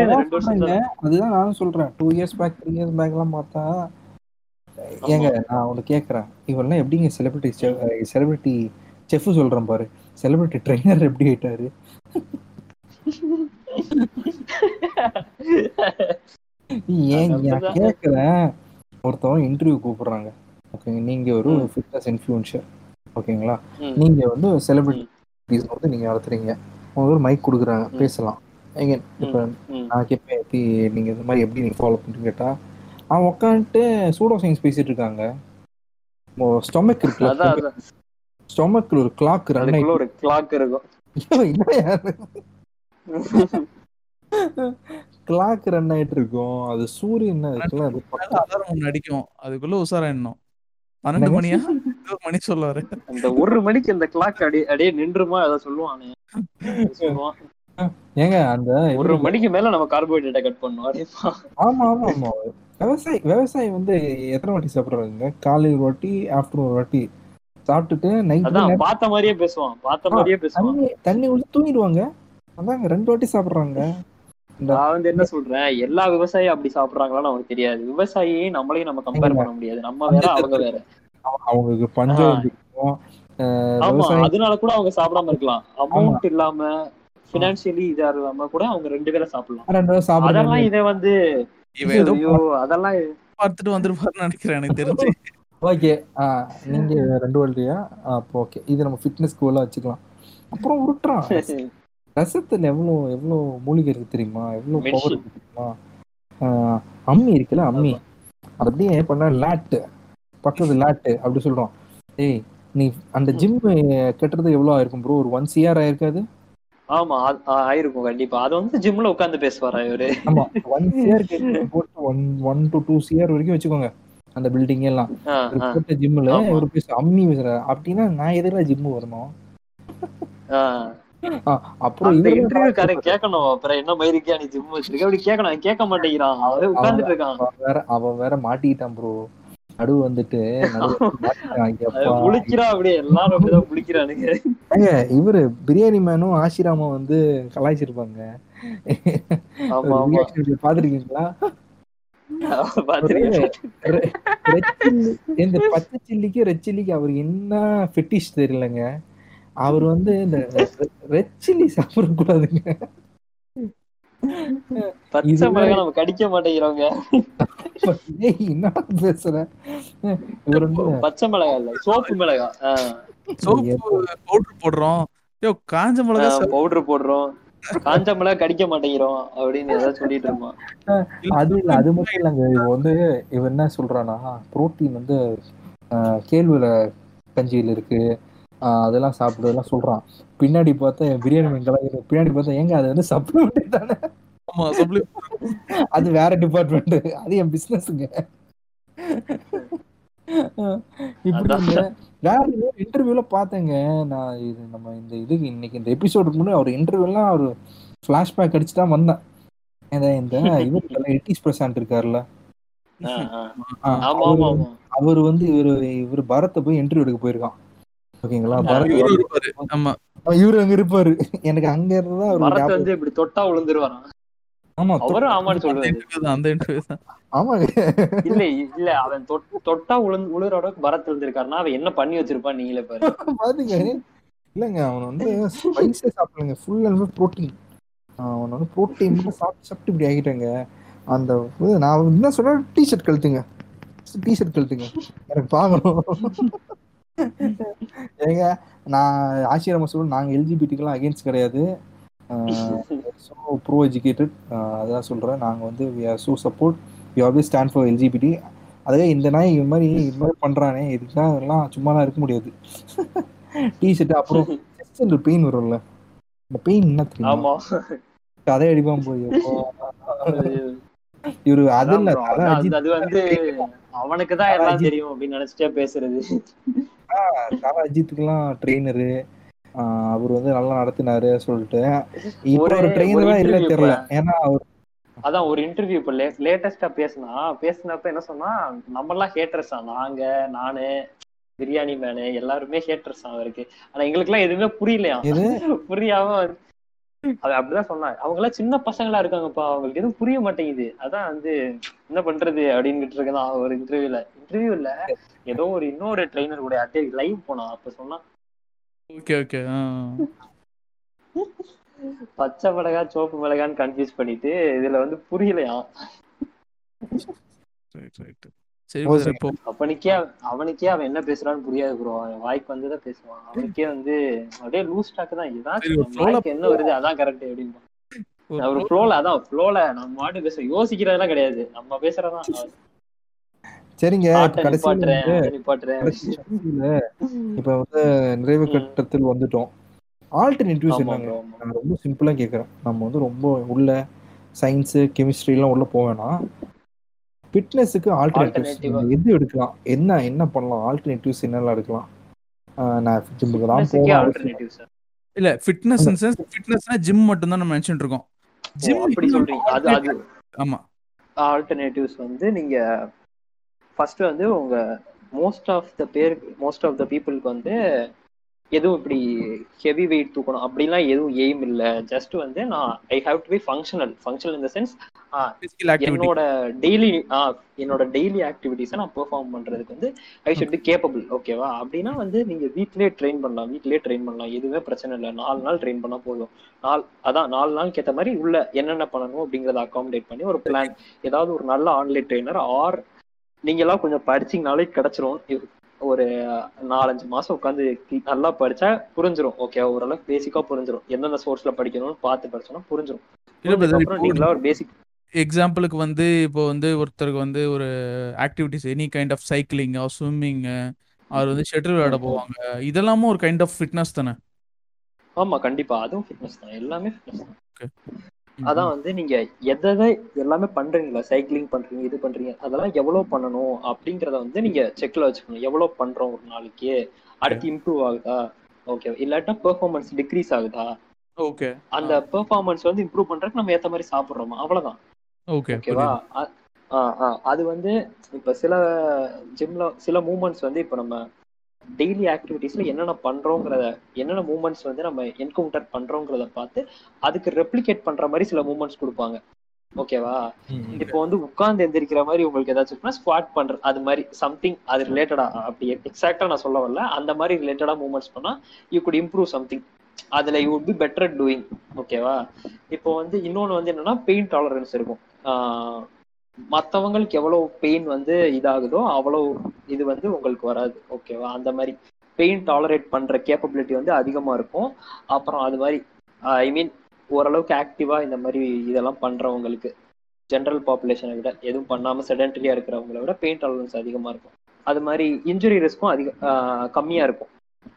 ரெண்டு வருஷம் அதுதான் நானும் சொல்றேன். Two years back three years back எல்லாம் பார்த்தா ஏங்க நான் உனக்கு கேக்குறேன். இவெல்லாம் எப்படிங்க செலிபிரிட்டி செலிபிரிட்டி செஃப் சொல்றேன் பாரு. செலிபிரிட்டி ட்ரைனர் எப்படி ஆயிட்டாரு ஏன். கேக்குறேன் ஒருத்தவங்க இன்டர்வியூ கூப்பிடுறாங்க ஓகேங்க நீங்க ஒரு. ஃபிட்னஸ் இன்ஃப்ளூன்சர் ஓகேங்களா. நீங்க வந்து செலிபிரிட்டிஸ் வந்து நீங்க வளர்த்துறீங்க உங்களுக்கு ஒரு மைக் கொடுக்குறாங்க. பேசலாம் ஏங்க இப்ப. நான் கேட்பேன் நீங்க இந்த மாதிரி எப்படி நீங்க ஃபாலோ பண்ணுறீங்க கேட்டா அவன் உட்காந்துட்டு சூடோ சயின்ஸ் பேசிட்டு இருக்காங்க ஸ்டொமக் இருக்குல்ல. ஸ்டொமக்ல ஒரு கிளாக் ரன் அதுக்குள்ள ஒரு கிளாக் இருக்கும். கிளாக் ரன் ஆயிட்டு இருக்கும். அது சூரியன் இருக்குல்ல அது பக்கம். அலாரம் ஒண்ணு அடிக்கும். அதுக்குள்ள உசாரா எண்ணும் பன்னெண்டு? மணியா? ஒரு மணி சொல்லுவாரு. அந்த ஒரு மணிக்கு அந்த கிளாக் அடி அப்படியே நின்றுமா அதை சொல்லுவானே. ஏங்க அந்த ஒரு மணிக்கு மேல நம்ம கார்போஹைட்ரேட்டை கட் அப்படிப்பா ஆமா ஆமா ஆமா. விவசாயி விவசாயி வந்து எத்தனை வாட்டி சாப்பிடுறாங்க காலையில் ஒரு வாட்டி ஆஃப்டர் ஒரு வாட்டி. சாப்பிட்டுட்டு நைட் அதான் பார்த்த மாதிரியே பேசுவான். பார்த்த மாதிரியே பேசுவான். தண்ணி தண்ணி உள்ள தூங்கிடுவாங்க. அதாங்க ரெண்டு வாட்டி சாப்பிடுறாங்க. நான் வந்து என்ன சொல்றேன்? எல்லா விவசாயியும் அப்படி சாப்பிடுறாங்களான்னு அவனுக்கு தெரியாது. விவசாயியை நம்மளையும் நம்ம கம்பேர் பண்ண முடியாது. நம்ம வேற அவங்க வேற. அவ- அவங்களுக்கு பஞ்சம் ஆமா அதனால கூட அவங்க சாப்பிடாம இருக்கலாம். அமௌண்ட் இல்லாம பினான்சியலி இதா இல்லாம கூட அவங்க ரெண்டு பேரும் சாப்பிடலாம். ரெண்டு பேரும் சாப்பிடுறாங்க அதெல்லாம் இதை வந்து அதெல்லாம் பார்த்துட்டு வந்துருப்பாருன்னு நினைக்கிறேன் எனக்கு தெரிஞ்சு. ஓகே. நீங்க ரெண்டு வாட்டியா அப்போ ஓகே. இது நம்ம ஃபிட்னஸ் கோலா வச்சுக்கலாம். அப்புறம் உருட்டுறான் ரசத்துல எவ்வளோ எவ்வளோ மூலிகை இருக்கு தெரியுமா? எவ்வளோ பவர். இருக்கு தெரியுமா? அம்மி இருக்குல்ல அம்மி. அது அப்படியே பண்ண லேட்டு. பக்கத்து லேட்டு அப்படி சொல்றோம். ஏய் நீ அந்த ஜிம் கட்டுறது எவ்வளோ ஆயிருக்கும் ப்ரோ ஒரு ஒன் சிஆர் ஆயிருக்காது? ஆமா ஆயிருக்கும் கண்டிப்பா. அது வந்து ஜிம்ல உட்கார்ந்து பேசுவாரா இவரு? ஆமா. ஒன் சிஆர் போட்டு one one to two CR வரைக்கும் வச்சுக்கோங்க. அந்த பில்டிங் எல்லாம். போட்ட ஜிம்ல. ஒரு பேச அம்மி பேசுற அப்படின்னா நான் எதிர ஜிம் வரணும்? அப்புறம் இவரு இன்டர்வியூ காரன் கேட்கணும். அப்புறம் என்ன மயிருக்கியா நீ ஜிம் வச்சிருக்க? அப்படி கேட்கணும். கேட்க மாட்டேங்கிறான். அவரே உட்கார்ந்துட்டு இருக்கான். அவன் வேற அவன் வேற மாட்டிக்கிட்டான் ப்ரோ நடு வந்துட்டு. முழிக்கிறா அப்படியே. எல்லாரும் அப்படிதான் ஏங்க, இவரு பிரியாணி மேனும் ஆஷிராமா வந்து கலாய்ச்சிருப்பாங்க. பாத்திருக்கீங்களா பாத்துருக்கேன் ரெ- ரெட் சில்லி- இந்த பச்சை சில்லிக்கு ரெட் சில்லிக்கு அவர் என்ன ஃபெட்டிஷ் தெரியலங்க. அவர் வந்து இந்த ரெட் சில்லி சாப்பிட கூடாதுங்க கடிக்க மாட்டேங்கிறோங்க. ஏய், என்ன பேசுற? பச்சை மிளகா இல்ல சோப்பு மிளகா. சோப்பு பவுடர் போடுறோம். காஞ்ச மிளகா. பவுடர் போடுறோம். காஞ்ச மிளகா கடிக்க மாட்டேங்கிறோம் அப்படின்னு ஏதாவது சொல்லிட்டு இருப்பான். அது இல்ல அது மட்டும் இல்லைங்க. இவன் வந்து இவன் என்ன சொல்றானா புரோட்டீன் வந்து ஆஹ், கேழ்வரகு கஞ்சியில இருக்கு. ஆஹ், அதெல்லாம் சாப்பிடுறதெல்லாம் சொல்றான். பின்னாடி பார்த்தா பிரியாணி வெங்காயம் பின்னாடி பார்த்தா ஏங்க அது வந்து சப்ளிமெண்ட் தானே? ஆமா supplement. அது வேற டிபார்ட்மெண்ட் அது என் பிசினஸ்ங்க இப்படி. வேற இன்டர்வியூல பார்த்தேங்க. நான் இது நம்ம இந்த இதுக்கு இன்னைக்கு இந்த எபிசோடுக்கு முன்னாடி அவர் இன்டர்வியூலாம் அவர் ஃபிளாஷ்பேக் அடிச்சு தான் வந்தேன். இந்த இந்த இவர் எட்டிஸ் பிரசாந்த் இருக்காருல்ல? ஆ, ஆ. ஆஹ் ஆமா அவரு ஆமா ஆமா. அவர் வந்து இவர் இவர் பரத்தை போய் இன்டர்வியூ எடுக்க போயிருக்கான். ஓகேங்களா? பரத் இவரு இருப்பாரு. ஆமா. இவரு அங்க இருப்பாரு. எனக்கு அங்க இருந்தா அவர் இப்படி தொட்டா விழுந்துருவாராம் ஆமா அவரும் ஆமான்னு தான் அந்த இன்டர்வியூ தான். ஆமாங்க இல்ல இல்ல அவன் தொட்- தொட்டா உளுந்து உழுற அளவுக்கு பரத் விழுந்திருக்காருன்னா அவன் என்ன பண்ணி வச்சிருப்பான் நீங்களே பாரு. பாத்துங்க இல்லங்க அவன் வந்து ஸ்பைஸே சாப்பிடலங்க. ஃபுல் அண்ட் ஃபுல் ப்ரோட்டீன் அவன் வந்து ப்ரோட்டீன் மட்டும் சாப்பிட்டு சாப்பிட்டு இப்படி ஆகிட்டாங்க. அந்த இது நான் என்ன சொல்றேன் டிஷர்ட் கழுத்துங்க டிஷர்ட் கழுத்துங்க எனக்கு பார்க்கணும். ஏங்க நான் ஆசிரியர் சொல்ல நாங்கள் எல்ஜிபிடிக்கெல்லாம் அகேன்ஸ்ட் கிடையாது. ஸோ ப்ரோ எஜுகேட்டட் அதான் சொல்கிறேன் நாங்கள் வந்து we are so support we always stand for LGBT அதே இந்த நாய் இது மாதிரி இது மாதிரி பண்ணுறானே இதுக்காக எல்லாம் சும்மாலாம் இருக்க முடியாது. டிஷர்ட் அப்புறம் செஸ்ட் பெயின் வரும்ல. இந்த பெயின் என்ன தெரியுமா? ஆமா. கதை அடிப்பான் போய் இவரு அது இல்ல அது வந்து அவனுக்கு தான் எல்லாம் தெரியும் அப்படின்னு நினைச்சிட்டே பேசுறது. தலை அஜித்துக்கெல்லாம் ட்ரெயினரு அவர் வந்து நல்லா நடத்தினாரு சொல்லிட்டு. இப்போ ஒரே- ஒரு ட்ரெயினரா இல்ல தெரியல. ஏன்னா அவர் அதான் ஒரு இன்டர்வியூ இப்ப லேட்டஸ்டா பேசினா பேசினப்ப என்ன சொன்னா நம்ம எல்லாம் ஹேட்டர்ஸா நாங்க நானு பிரியாணி மேனு எல்லாருமே ஹேட்டர்ஸ் அவருக்கு. ஆனா எங்களுக்கு எல்லாம் எதுவுமே புரியலையா? புரியாம அது அப்படிதான் சொன்னாங்க. அவங்க எல்லாம் சின்ன பசங்களா இருக்காங்கப்பா. அவங்களுக்கு எதுவும் புரிய மாட்டேங்குது. அதான் வந்து என்ன பண்றது அப்படின்னுட்டு இருக்கதான் ஒரு இன்டர்வியூல இன்டர்வியூ இல்ல ஏதோ ஒரு இன்னொரு ட்ரெயினர் கூட அப்படியே லைவ் போனான். அப்ப சொன்னா ஓகே ஓகே. பச்சை மிளகா சோப்பு மிளகான்னு கன்ஃபியூஸ் பண்ணிட்டு இதுல வந்து புரியலையா? அவனுக்கே அவனுக்கே அவன் என்ன பேசுறான்னு புரியாது ப்ரோ அவன் வாய்க்கு வந்துதான் பேசுவான். அவனுக்கே வந்து அப்படியே லூஸ் டாக் தான். வாய்க்கு என்ன வருது அதான் கரெக்ட் அப்படின்னு ஒரு அவர் ஃப்ளோல அதான் ஃப்ளோல நம்ம மாட்டு பேச யோசிக்கிறதெல்லாம் கிடையாது. நம்ம பேசுறதான். சரிங்க இப்ப வந்து கடைசியில இப்ப வந்து நிறைவு. கட்டத்தில் வந்துட்டோம். ஆல்டர்னேட்டிவ்ஸ் என்னங்க. நான் ரொம்ப சிம்பிளா கேக்குறேன். நம்ம வந்து ரொம்ப உள்ள சயின்ஸ் கெமிஸ்ட்ரி எல்லாம் உள்ள வேணாம். ஃபிட்னஸுக்கு ஆல்டர்னேட்டிவ்ஸ். எது எடுக்கலாம்? என்ன என்ன பண்ணலாம்? ஆல்டர்னேட்டிவ்ஸ் என்னெல்லாம் எடுக்கலாம்? நான் ஜிம்முக்கு தான் sir. இல்ல ஃபிட்னஸ் இன் சென்ஸ் ஃபிட்னஸ்னா ஜிம் மட்டும் தான் நம்ம நினைச்சிட்டு இருக்கோம். ஜிம் அப்படி சொல்றீங்க. அது அது. ஆமா. ஆல்டர்னேட்டிவ்ஸ் வந்து நீங்க ஃபர்ஸ்ட் வந்து உங்க மோஸ்ட் ஆஃப் த பேர் மோஸ்ட் ஆஃப் த பீப்புளுக்கு வந்து எதுவும் இப்படி ஹெவி வெயிட் தூக்கணும் அப்படிலாம் எதுவும் எய்ம் இல்ல. ஜஸ்ட் வந்து நான் I have to be functional functional இந்த சென்ஸ் என்னோட டெய்லி என்னோட டெய்லி ஆக்டிவிட்டிஸை நான் பெர்ஃபார்ம் பண்றதுக்கு வந்து ஐ ஷுட் பி கேப்பபிள் ஓகேவா அப்படின்னா வந்து நீங்க வீட்லயே ட்ரெயின் பண்ணலாம். வீட்லயே ட்ரெயின் பண்ணலாம். எதுவுமே பிரச்சனை இல்லை. நாலு நாள் ட்ரெயின் பண்ணா போதும். நாள் அதான் நாலு நாளுக்கு ஏற்ற மாதிரி உள்ள என்னென்ன பண்ணணும் அப்படிங்கறத அகாமடேட் பண்ணி ஒரு பிளான் ஏதாவது ஒரு நல்ல ஆன்லைன் ட்ரெயினர் ஆர் நீங்க எல்லாம் கொஞ்சம் படிச்சீங்கனாலே கிடைச்சிரும். ஒரு நாலஞ்சு மாசம் உட்காந்து நல்லா படிச்சா புரிஞ்சிரும். ஓகே ஓரளவுக்கு பேசிக்கா புரிஞ்சிரும். எந்தெந்த சோர்ஸ்ல படிக்கணும்னு பார்த்து படிச்சோம்னா நீங்களா ஒரு பேசிக் எக்ஸாம்பிளுக்கு வந்து இப்போ வந்து ஒருத்தருக்கு வந்து ஒரு activities any kind of cycling swimming அவர் வந்து ஷட்டில் விளையாட. போவாங்க. இதெல்லாமும் ஒரு கைண்ட் ஆஃப் ஃபிட்னஸ் தானே? ஆமா கண்டிப்பா. அதுவும் ஃபிட்னஸ் தான். எல்லாமே ஃபிட்னஸ் தான். ஓகே அதான் வந்து நீங்க எதை எல்லாமே பண்றீங்களா சைக்கிளிங் பண்றீங்க இது பண்றீங்க அதெல்லாம் எவ்வளவு பண்ணணும் அப்படிங்கறத வந்து நீங்க செக்ல வச்சுக்கணும். எவ்வளவு பண்றோம் ஒரு நாளைக்கு? அடுத்து இம்ப்ரூவ் ஆகுதா? ஓகே இல்லாட்டா பெர்ஃபார்மன்ஸ் டிக்ரீஸ் ஆகுதா? ஓகே அந்த பெர்ஃபார்மன்ஸ் வந்து இம்ப்ரூவ் பண்றதுக்கு நம்ம ஏத்த மாதிரி சாப்பிடுறோமா? அவ்வளவுதான். ஓகே ஓகேவா அது வந்து இப்ப சில ஜிம்ல சில மூமெண்ட்ஸ் வந்து இப்ப நம்ம டெய்லி ஆக்டிவிட்டீஸ்ல என்னென்ன பண்றோங்கிறத என்னென்ன மூமெண்ட்ஸ் வந்து நம்ம என்கவுண்டர் பண்றோங்கிறத பார்த்து அதுக்கு ரெப்ளிகேட் பண்ற மாதிரி சில மூமெண்ட்ஸ் கொடுப்பாங்க. ஓகேவா இப்போ வந்து உட்கார்ந்து எந்திரிக்கிற மாதிரி உங்களுக்கு ஏதாச்சும் ஸ்குவாட் பண்ற அது மாதிரி சம்திங் அது ரிலேட்டடா அப்படி எக்ஸாக்டா நான் சொல்ல வரல. அந்த மாதிரி ரிலேட்டடா மூமெண்ட்ஸ் பண்ணா யூ குட் இம்ப்ரூவ் சம்திங் அதுல you would be better doing ஓகேவா இப்போ வந்து இன்னொன்னு வந்து என்னன்னா பெயின் டாலரன்ஸ் இருக்கும். மத்தவங்களுக்கு எவ்வளவு பெயின் வந்து இதாகுதோ அவ்வளவு இது வந்து உங்களுக்கு வராது ஓகேவா அந்த மாதிரி பெயின் டாலரேட் பண்ற கேப்பபிலிட்டி வந்து அதிகமா இருக்கும். அப்புறம் அது மாதிரி ஐ மீன் ஓரளவுக்கு ஆக்டிவா இந்த மாதிரி இதெல்லாம் பண்றவங்களுக்கு ஜென்ரல் பாப்புலேஷனை விட எதுவும் பண்ணாம செடென்டரியா இருக்கிறவங்கள விட பெயின் டாலரன்ஸ் அதிகமா இருக்கும். அது மாதிரி இன்ஜுரி ரிஸ்க்கும் அதிக கம்மியா இருக்கும்.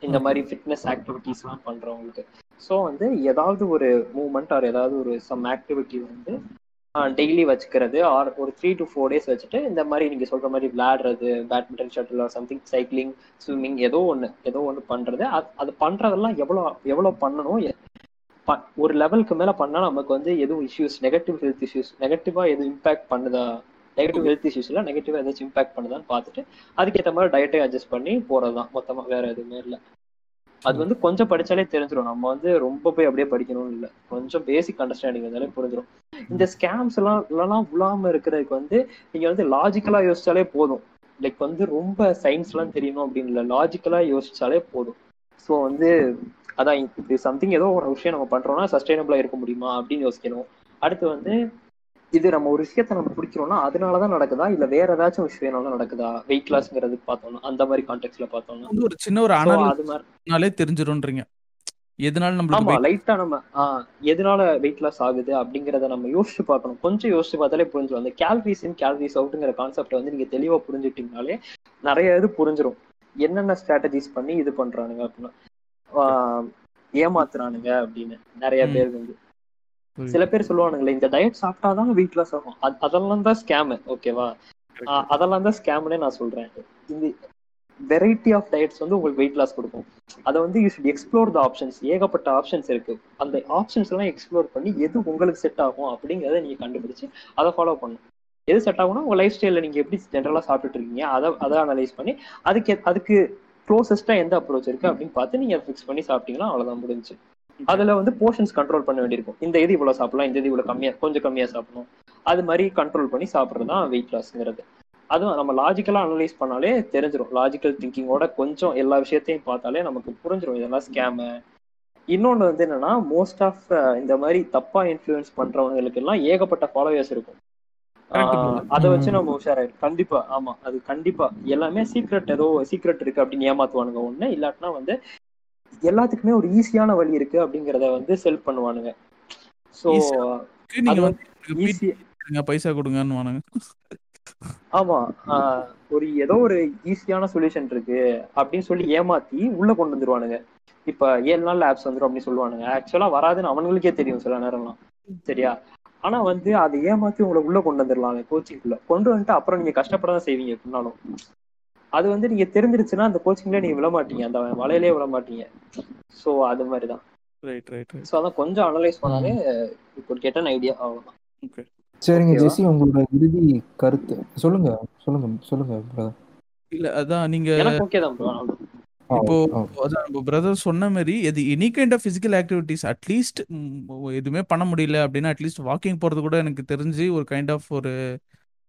இந்த மாதிரி ஃபிட்னஸ் ஆக்டிவிட்டிஸ்லாம் பண்றவங்களுக்கு. ஸோ வந்து ஏதாவது ஒரு மூவ்மெண்ட் ஆர் ஏதாவது ஒரு சம் ஆக்டிவிட்டி வந்து டெய்லி வச்சுக்கிறது. ஆர் ஒரு த்ரீ டு ஃபோர் டேஸ் வச்சுட்டு இந்த மாதிரி நீங்கள் சொல்கிற மாதிரி விளையாடுறது badminton shuttle or something cycling swimming ஏதோ ஒன்று ஏதோ ஒன்று பண்ணுறது அது அது பண்ணுறதெல்லாம் எவ்வளோ எவ்வளோ பண்ணணும்? ஒரு லெவலுக்கு மேலே பண்ணால் நமக்கு வந்து எதுவும் இஷ்யூஸ் நெகட்டிவ் ஹெல்த் இஷ்யூஸ் நெகட்டிவாக எதுவும் இம்பாக்ட் பண்ணுதா? நெகட்டிவ் ஹெல்த் இஷ்யூஸ்ல நெகட்டிவாக ஏதாச்சும் இம்பாக்ட் பண்ணுதான்னு பார்த்துட்டு அதுக்கேற்ற மாதிரி டயட்டை அட்ஜஸ்ட் பண்ணி போகிறது தான் மொத்தமாக வேறு எதுவுமே இல்லை. அது வந்து கொஞ்சம் படிச்சாலே தெரிஞ்சிடும் நம்ம வந்து ரொம்ப போய் அப்படியே படிக்கணும் இல்லை. கொஞ்சம் பேசிக் அண்டர்ஸ்டாண்டிங் இருந்தாலே புரிஞ்சிடும் இந்த ஸ்கேம்ஸ் எல்லாம் எல்லாம் விழாம இருக்கிறதுக்கு வந்து நீங்க வந்து லாஜிக்கலா யோசிச்சாலே போதும். லைக் வந்து ரொம்ப சயின்ஸ் எல்லாம் தெரியணும் அப்படின்னு இல்லை. லாஜிக்கலா யோசிச்சாலே போதும். ஸோ வந்து அதான் இப்படி சம்திங் ஏதோ ஒரு விஷயம் நம்ம பண்றோம்னா சஸ்டைனபிளா இருக்க முடியுமா அப்படின்னு யோசிக்கணும். அடுத்து வந்து இது நம்ம ஒரு விஷயத்த நம்ம பிடிக்கிறோம்னா அதனாலதான் நடக்குதா? இல்ல வேற ஏதாச்சும் விஷயம்னால நடக்குதா? வெயிட் லாஸ்ங்கிறது பார்த்தோம்னா அந்த மாதிரி கான்டெக்ட்ல பார்த்தோம்னா. ஒரு சின்ன ஒரு So, அனாலிசிஸ்னாலே அது மாதிரி. தெரிஞ்சிரும்ன்றீங்க. எதனால weight- லைட்டா நம்ம எதனால வெயிட் லாஸ் ஆகுது அப்படிங்கறத நம்ம யோசிச்சு பார்க்கணும். கொஞ்சம் யோசிச்சு பார்த்தாலே புரிஞ்சிடும் அந்த கேலரிஸ் இன் கேலரிஸ் அவுட்ங்கிற கான்செப்ட் வந்து நீங்க தெளிவா புரிஞ்சுட்டீங்கனாலே நிறைய இது புரிஞ்சிடும் என்னென்ன ஸ்ட்ராட்டஜிஸ் பண்ணி இது பண்றானுங்க அப்படின்னா. ஏமாத்துறானுங்க அப்படின்னு. நிறைய. பேர் வந்து. சில பேர் சொல்லுவானுங்களே இந்த டயட் சாப்பிட்டாதான் வெயிட் லாஸ் ஆகும் அது- அதெல்லாம் தான் ஸ்கேமு ஓகேவா அதெல்லாம் தான் ஸ்கேம்னே நான் சொல்றேன். இந்த வெரைட்டி ஆஃப் டயட்ஸ் வந்து உங்களுக்கு வெயிட் லாஸ் கொடுக்கும். அதை வந்து you should explore the options ஏகப்பட்ட ஆப்ஷன்ஸ் இருக்கு. அந்த ஆப்ஷன்ஸ் எல்லாம் எக்ஸ்ப்ளோர் பண்ணி எது உங்களுக்கு செட் ஆகும் அப்படிங்கறத நீங்க கண்டுபிடிச்சு அதை ஃபாலோ பண்ணணும். எது செட் ஆகும்னா உங்க லைஃப் ஸ்டைல நீங்க எப்படி ஜென்ரலா சாப்பிட்டுட்டு இருக்கீங்க அதை அதை அனலைஸ் பண்ணி அதுக்கு அதுக்கு க்ளோசஸ்டா எந்த அப்ரோச் இருக்கு அப்படின்னு பார்த்து நீங்க ஃபிக்ஸ் பண்ணி சாப்பிட்டீங்கன்னா அவ்வளவுதான் முடிஞ்சு அதுல வந்து போர்ஷன்ஸ் கண்ட்ரோல் பண்ண வேண்டியிருக்கும். இந்த இது இவ்வளவு சாப்பிடலாம் இந்த இது இவ்வளவு கம்மியா கொஞ்சம் கம்மியா சாப்பிடணும். அது மாதிரி கண்ட்ரோல் பண்ணி சாப்பிடுறது தான் வெயிட் லாஸ்ங்கிறது அதுவும் நம்ம லாஜிக்கலா அனலைஸ் பண்ணாலே தெரிஞ்சிடும் லாஜிக்கல் திங்கிங்கோட கொஞ்சம் எல்லா விஷயத்தையும் பார்த்தாலே நமக்கு புரிஞ்சிடும் இதெல்லாம் ஸ்கேமு இன்னொன்று வந்து என்னன்னா மோஸ்ட் ஆஃப் இந்த மாதிரி தப்பா இன்ஃப்ளூயன்ஸ் பண்றவங்களுக்கு எல்லாம் ஏகப்பட்ட ஃபாலோவர்ஸ் இருக்கும். அதை வச்சு நம்ம உஷாராயிடும். கண்டிப்பா ஆமா. அது கண்டிப்பா. எல்லாமே சீக்ரெட் ஏதோ சீக்ரெட் இருக்கு அப்படின்னு ஏமாத்துவானுங்க ஒண்ணு. இல்லாட்டினா வந்து எல்லாத்துக்குமே ஒரு ஈஸியான வழி இருக்கு அப்படிங்கறத வந்து செல் பண்ணுவானுங்க. சோ பைசா கொடுங்கன்னு ஆமா ஒரு ஏதோ ஒரு ஈஸியான சொல்யூஷன் இருக்கு அப்படின்னு சொல்லி ஏமாத்தி உள்ள கொண்டு வந்துருவானுங்க. இப்ப ஏழு நாள் ஆப்ஸ் வந்துரும் அப்படின்னு சொல்லுவானுங்க. ஆக்சுவலா வராதுன்னு அவனுங்களுக்கே தெரியும் சில நேரம்லாம். சரியா? ஆனா வந்து அதை ஏமாத்தி உங்களை உள்ள கொண்டு வந்துடலாம் கோச்சிங்குள்ள கொண்டு வந்துட்டு அப்புறம் நீங்க கஷ்டப்பட தான் செய்வீங்க பின்னாலும் அது வந்து நீங்க தெரிஞ்சிருச்சுன்னா அந்த கோச்சிங்ல நீங்க விழ மாட்டீங்க அந்த வலையிலே விழ மாட்டீங்க சோ அது மாதிரிதான். ரைட் ரைட் ரைட் சோ அதான் கொஞ்சம் அனலைஸ் பண்ணாலே இப்போ கெட்ட ஐடியா அவ்வளவுதான். ஓகே சரிங்க? ஜெசி உங்களோட இறுதி கருத்து. சொல்லுங்க சொல்லுங்க சொல்லுங்க. இல்ல அதான் நீங்க எனக்கு ஓகே தான் இப்போ. அதான் நம்ம பிரதர் சொன்ன மாதிரி எது any kind of physical activities at least எதுவுமே பண்ண முடியல அப்படின்னா அட்லீஸ்ட் வாக்கிங் போறது கூட எனக்கு தெரிஞ்சு ஒரு கைண்ட் ஆஃப் ஒரு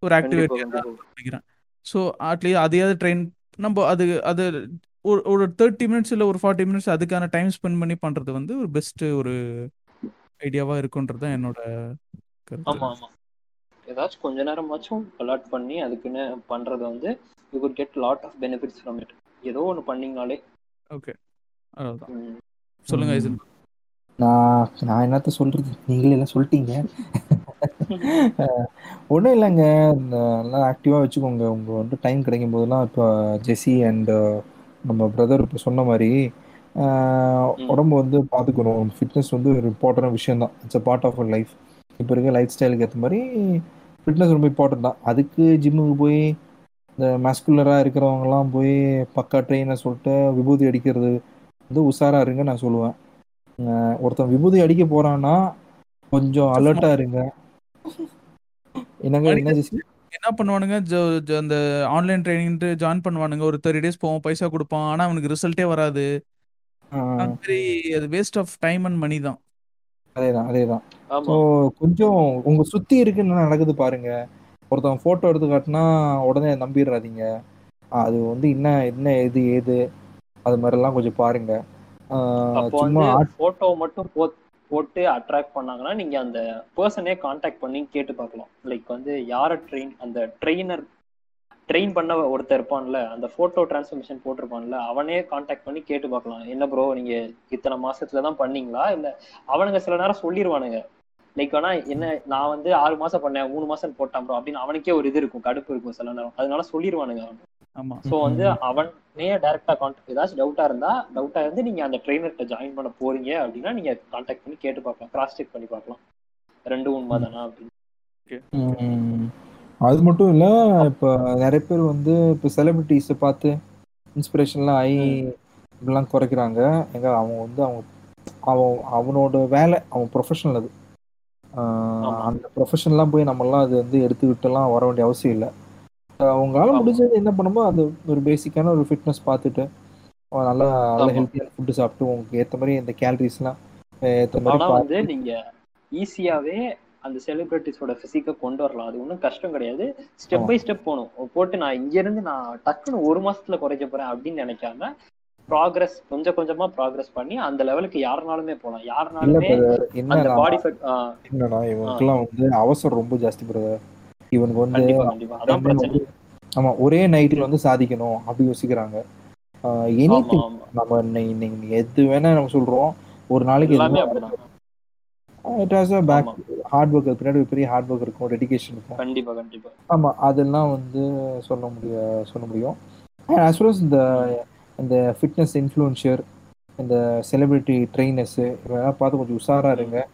ஒரு ஆக்டிவிட்டி நினைக்கிறேன். ஸோ அட்லீஸ்ட் அதையாவது ட்ரெயின் நம்ம அது அது ஒரு ஒரு தேர்ட்டி மினிட்ஸ் இல்லை ஒரு ஃபார்ட்டி மினிட்ஸ் அதுக்கான டைம் ஸ்பெண்ட் பண்ணி பண்றது வந்து ஒரு பெஸ்ட் ஒரு ஐடியாவா இருக்குன்றது தான் என்னோட கருத்து. ஆமா ஆமா. ஏதாச்சும் கொஞ்ச நேரமாச்சும் அலாட் பண்ணி அதுக்குன்னு பண்றது வந்து you could get lot of benefits from it ஏதோ ஒண்ணு பண்ணீங்கனாலே. ஓகே. சொல்லுங்க நான் நான் என்னத்த சொல்றது? நீங்களே எல்லாம் சொல்லிட்டீங்க. ஒன்றும் இல்லைங்க. இந்த நல்லா ஆக்டிவாக வச்சுக்கோங்க. உங்கள் வந்து டைம் கிடைக்கும் போதெல்லாம் இப்போ ஜெஸி அண்ட் நம்ம பிரதர் இப்போ சொன்ன மாதிரி. உடம்பு வந்து பார்த்துக்கணும் ஃபிட்னஸ் வந்து ஒரு இம்பார்ட்டன்ட் விஷயம் தான். It's a part of life இப்போ இருக்க லைஃப் ஸ்டைலுக்கு ஏற்ற மாதிரி ஃபிட்னஸ் ரொம்ப இம்பார்ட்டன்ட் தான். அதுக்கு ஜிம்முக்கு போய் இந்த மஸ்குலராக இருக்கிறவங்கலாம் போய் பக்கா ட்ரெயினை சொல்லிட்டு விபூதி அடிக்கிறது வந்து உஷாரா இருங்க நான் சொல்லுவேன். ஒருத்தன் விபூதி அடிக்க போறான்னா கொஞ்சம் அலர்ட்டா இருங்க. என்னங்க என்ன பண்ணுவானுங்க? அந்த ஆன்லைன் ட்ரைனிங்ட்டு ஜாயின் பண்ணுவானுங்க. ஒரு தேர்ட்டி டேஸ் போவோம் பைசா கொடுப்பான். ஆனா அவனுக்கு ரிசல்ட்டே வராது. மாதிரி அது waste of time and money தான். அதேதான் அதேதான். ஸோ கொஞ்சம் உங்க சுத்தி இருக்கு என்ன நடக்குது பாருங்க. ஒருத்தன் போட்டோ எடுத்து காட்டினா உடனே நம்பிடுறாதீங்க. அது வந்து என்ன என்ன எது ஏது அது மாதிரிலாம் கொஞ்சம் பாருங்க. சும்மா போட்டோ மட்டும் போ போட்டு அட்ராக்ட் பண்ணாங்கன்னா நீங்க அந்த பர்சனே காண்டாக்ட் பண்ணி கேட்டு பார்க்கலாம். லைக் வந்து யார ட்ரெயின் அந்த ட்ரெயினர் ட்ரெயின் பண்ண ஒருத்தர் இருப்பான்ல அந்த போட்டோ டிரான்ஸ்ஃபர்மேஷன் போட்டிருப்பான்ல அவனே காண்டாக்ட் பண்ணி கேட்டு பார்க்கலாம். என்ன ப்ரோ நீங்க இத்தனை மாசத்துல தான் பண்ணீங்களா? இல்ல அவனுங்க சில நேரம் சொல்லிடுவானுங்க லைக் ஆனா என்ன நான் வந்து ஆறு மாசம் பண்ணேன் மூணு மாசம் போட்டான் ப்ரோ அப்படின்னு அவனுக்கே ஒரு இது இருக்கும் கடுப்பு இருக்கும் சில நேரம். அதனால சொல்லிடுவானுங்க அவன். ஆமா. ஸோ வந்து அவனே டைரக்டா கான்டாக்ட் ஏதாச்சும் டவுட்டா இருந்தா டவுட்டா இருந்து நீங்க அந்த ட்ரெயினர்கிட்ட ஜாயின் பண்ண போறீங்க அப்படின்னா நீங்க கான்டாக்ட் பண்ணி கேட்டு பார்க்கலாம். கிராஸ் செக் பண்ணி பார்க்கலாம். ரெண்டு உண்மை தானா அப்படின்னு. அது மட்டும் இல்ல இப்ப நிறைய பேர் வந்து இப்ப செலிபிரிட்டிஸை பார்த்து இன்ஸ்பிரேஷன்லாம் ஆகி இப்படிலாம் குறைக்கிறாங்க. எங்க அவன் வந்து அவன் அவன் அவனோட வேலை அவன் ப்ரொஃபஷனல் அது. அந்த ப்ரொஃபஷன்லாம் போய் நம்மலாம் அது வந்து எடுத்துக்கிட்டுலாம் வர வேண்டிய அவசியம் இல்லை. அவங்களால ஆமா. முடிஞ்சது என்ன பண்ணுமோ அது ஒரு பேசிக்கான ஒரு ஃபிட்னஸ் பார்த்துட்டு நல்லா நல்ல. ஹெல்த்தியான ஃபுட்டு சாப்பிட்டு உங்களுக்கு ஏற்ற மாதிரி இந்த கேலரிஸ்லாம் ஏற்ற மாதிரி வந்து நீங்க ஈஸியாவே அந்த செலிபிரிட்டிஸோட பிசிக்க கொண்டு வரலாம். அது ஒன்றும் கஷ்டம் கிடையாது. ஸ்டெப். பை ஸ்டெப் போகணும். போட்டு நான் இங்க இருந்து நான் டக்குன்னு ஒரு மாசத்துல குறைக்க போறேன் அப்படின்னு நினைக்காம ப்ராக்ரஸ் கொஞ்சம் கொஞ்சமா ப்ராக்ரஸ் பண்ணி அந்த லெவலுக்கு யாருனாலுமே போகலாம் இல்ல யாருனாலுமே அந்த பாடி ஃபெட் என்னன்னா இவனுக்குலாம் வந்து அவசரம் ரொம்ப ஜாஸ்தி பிரதர் இவனுக்கு வந்து ஆமா ஒரே நைட்ல வந்து சாதிக்கணும் அப்படி யோசிக்கிறாங்க. எனி நம்ம இன்னை- இன்னைக்கு எது வேணா நம்ம சொல்றோம். ஒரு நாளைக்கு it has a back. Hard work பின்னாடி ஒரு பெரிய ஹார்ட் ஒர்க் இருக்கும் டெடிகேஷன் இருக்கும். கண்டிப்பா கண்டிப்பா. ஆமா அதெல்லாம் வந்து சொல்ல முடிய சொல்ல முடியும். ஆஸ் வெல் இந்த இந்த ஃபிட்னஸ் இன்ஃப்ளூன்ஷியர் இந்த செலிபிரிட்டி ட்ரெயினர்ஸ் இதெல்லாம் பார்த்து கொஞ்சம் உஷாரா இருங்க.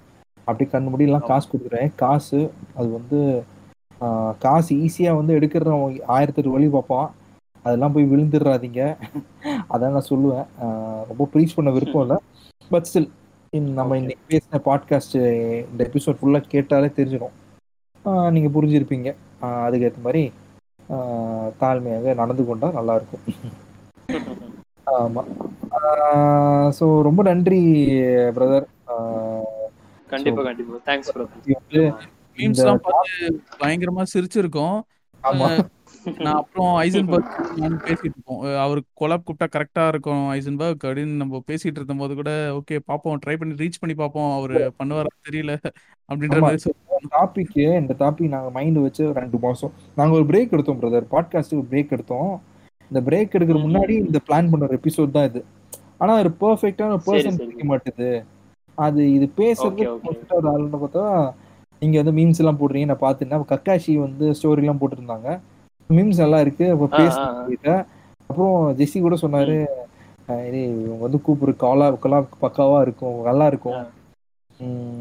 அப்படி கண்ணு முடியெல்லாம் காசு கொடுக்குறேன். காசு அது வந்து காசு ஈஸியாக வந்து எடுக்கிறவன் ஆயிரத்தெட்டு வழி பார்ப்பான். அதெல்லாம் போய் விழுந்துடுறாதீங்க. அதான் நான் சொல்லுவேன். ரொம்ப ப்ரீச் பண்ண விருப்பம் இல்லை. பட் ஸ்டில் நம்ம. இன்னைக்கு பேசின பாட்காஸ்ட் இந்த எபிசோட் ஃபுல்லாக கேட்டாலே தெரிஞ்சிடும். நீங்கள் புரிஞ்சிருப்பீங்க. அதுக்கேற்ற மாதிரி தாழ்மையாக நடந்து கொண்டா நல்லா இருக்கும் ஆமாம் ஸோ ரொம்ப நன்றி பிரதர் கண்டிப்பா கண்டிப்பா. தேங்க்ஸ் ப்ரோ வந்து மீம்ஸ் எல்லாம் பார்த்து பயங்கரமா சிரிச்சிருக்கோம். ஆமா. நான் அப்புறம் ஐசன்பர்க் நான் பேசிட்டு இருக்கோம். அவருக்கு கொலாப் கூப்பிட்டா கரெக்டா இருக்கும் ஐசன்பர்க் அப்படின்னு நம்ம பேசிட்டு இருந்த போது கூட ஓகே பாப்போம் ட்ரை பண்ணி ரீச் பண்ணி பாப்போம் அவரு பண்ணுவாரா தெரியல அப்படின்ற. மாதிரி டாபிக் இந்த டாபிக் நாங்க மைண்ட் வச்சு ரெண்டு மாசம் நாங்க ஒரு பிரேக் எடுத்தோம் பிரதர் பாட்காஸ்ட்டுக்கு பிரேக் எடுத்தோம். இந்த பிரேக் எடுக்கிற. முன்னாடி இந்த பிளான் பண்ண ஒரு எபிசோட் தான் இது. ஆனா ஒரு பெர்ஃபெக்டான பர்சன். கிடைக்க மாட்டுது. அது இது பேசுறது ஒரு பார்த்தா நீங்க வந்து மீம்ஸ் எல்லாம் போடுறீங்க நான் பார்த்தேன் கக்காஷி வந்து ஸ்டோரி எல்லாம் போட்டிருந்தாங்க. மீம்ஸ் எல்லாம் இருக்கு. அப்ப ஆ, பேச ஆ, ஆ. முடியல அப்புறம் ஜெஸ்ஸி கூட சொன்னாரு இவங்க வந்து கூப்பிடு காலா கொலா பக்காவா இருக்கும். நல்லா இருக்கும்.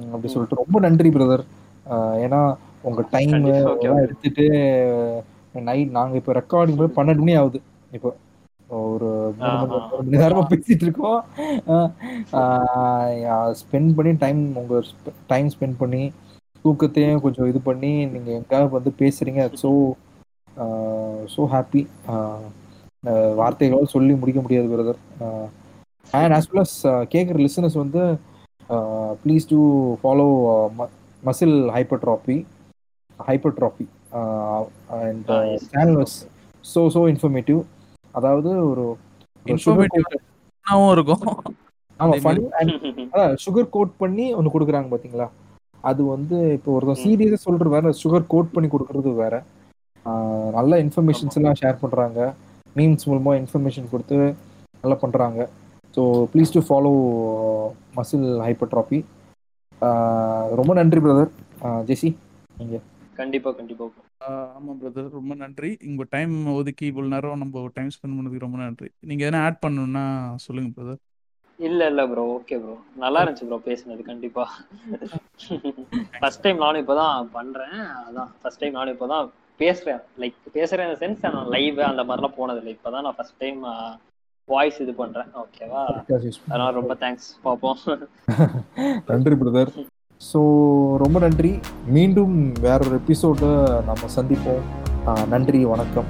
அப்படி. சொல்லிட்டு ரொம்ப நன்றி பிரதர் ஏன்னா உங்க டைம். எடுத்துட்டு நைட் நாங்க இப்ப ரெக்கார்டிங் போய் பன்னெண்டு மணி ஆகுது. இப்போ. ஒரு மணி நேரமா பேசிட்டு இருக்கோம். ஸ்பெண்ட் பண்ணி டைம் உங்க டைம் ஸ்பெண்ட் பண்ணி தூக்கத்தையும் கொஞ்சம் இது பண்ணி நீங்க எங்காவது வந்து பேசுறீங்க. ஸோ ஸோ ஹாப்பி வார்த்தைகளால் சொல்லி முடிக்க முடியாது brother and as well as கேட்குற லிசனர்ஸ் வந்து please do follow muscle hypertrophy hypertrophy and Ah, yes. Channel was so so informative அதாவது ஒரு Informative. இருக்கும். ஆமா அதே ஃபன் அண்ட் அதான் சுகர் கோட் பண்ணி ஒன்று கொடுக்குறாங்க பாத்தீங்களா? அது வந்து இப்போ ஒருத்தன். சீரியஸாக சொல்றது வேற சுகர் கோட் பண்ணி கொடுக்கறது வேற. நல்ல இன்ஃபர்மேஷன்ஸ் எல்லாம் ஷேர் பண்றாங்க. மீம்ஸ் மூலமாக இன்ஃபர்மேஷன் கொடுத்து நல்லா பண்ணுறாங்க so please do follow muscle hypertrophy ரொம்ப நன்றி பிரதர் ஜெசி நீங்கள் கண்டிப்பா கண்டிப்பா bro. ஆஹ் ஆமா பிரதர் ரொம்ப நன்றி. உங்க டைம் ஒதுக்கி இவ்வளவு நேரம் நம்ம டைம் ஸ்பெண்ட் பண்ணதுக்கு ரொம்ப நன்றி. நீங்க எதனா ஆட் பண்ணணும்னா சொல்லுங்க பிரதர் இல்ல இல்ல ப்ரோ ஓகே ப்ரோ நல்லா இருந்துச்சு ப்ரோ பேசுனது கண்டிப்பா. ஃபர்ஸ்ட் டைம் நானும் இப்பதான் பண்றேன். அதான் ஃபர்ஸ்ட் டைம் நானும் இப்பதான் பேசுறேன். லைக் பேசுறேன் சென்ஸ் நான் லைவ் அந்த மாதிரிலாம் போனது இல்லை இப்பதான் நான் ஃபர்ஸ்ட் டைம் வாய்ஸ் இது பண்றேன். ஓகேவா அதனால ரொம்ப தேங்க்ஸ் பார்ப்போம். நன்றி பிரதர் ஸோ ரொம்ப நன்றி. மீண்டும் வேற ஒரு எபிசோட நம்ம சந்திப்போம். நன்றி வணக்கம்.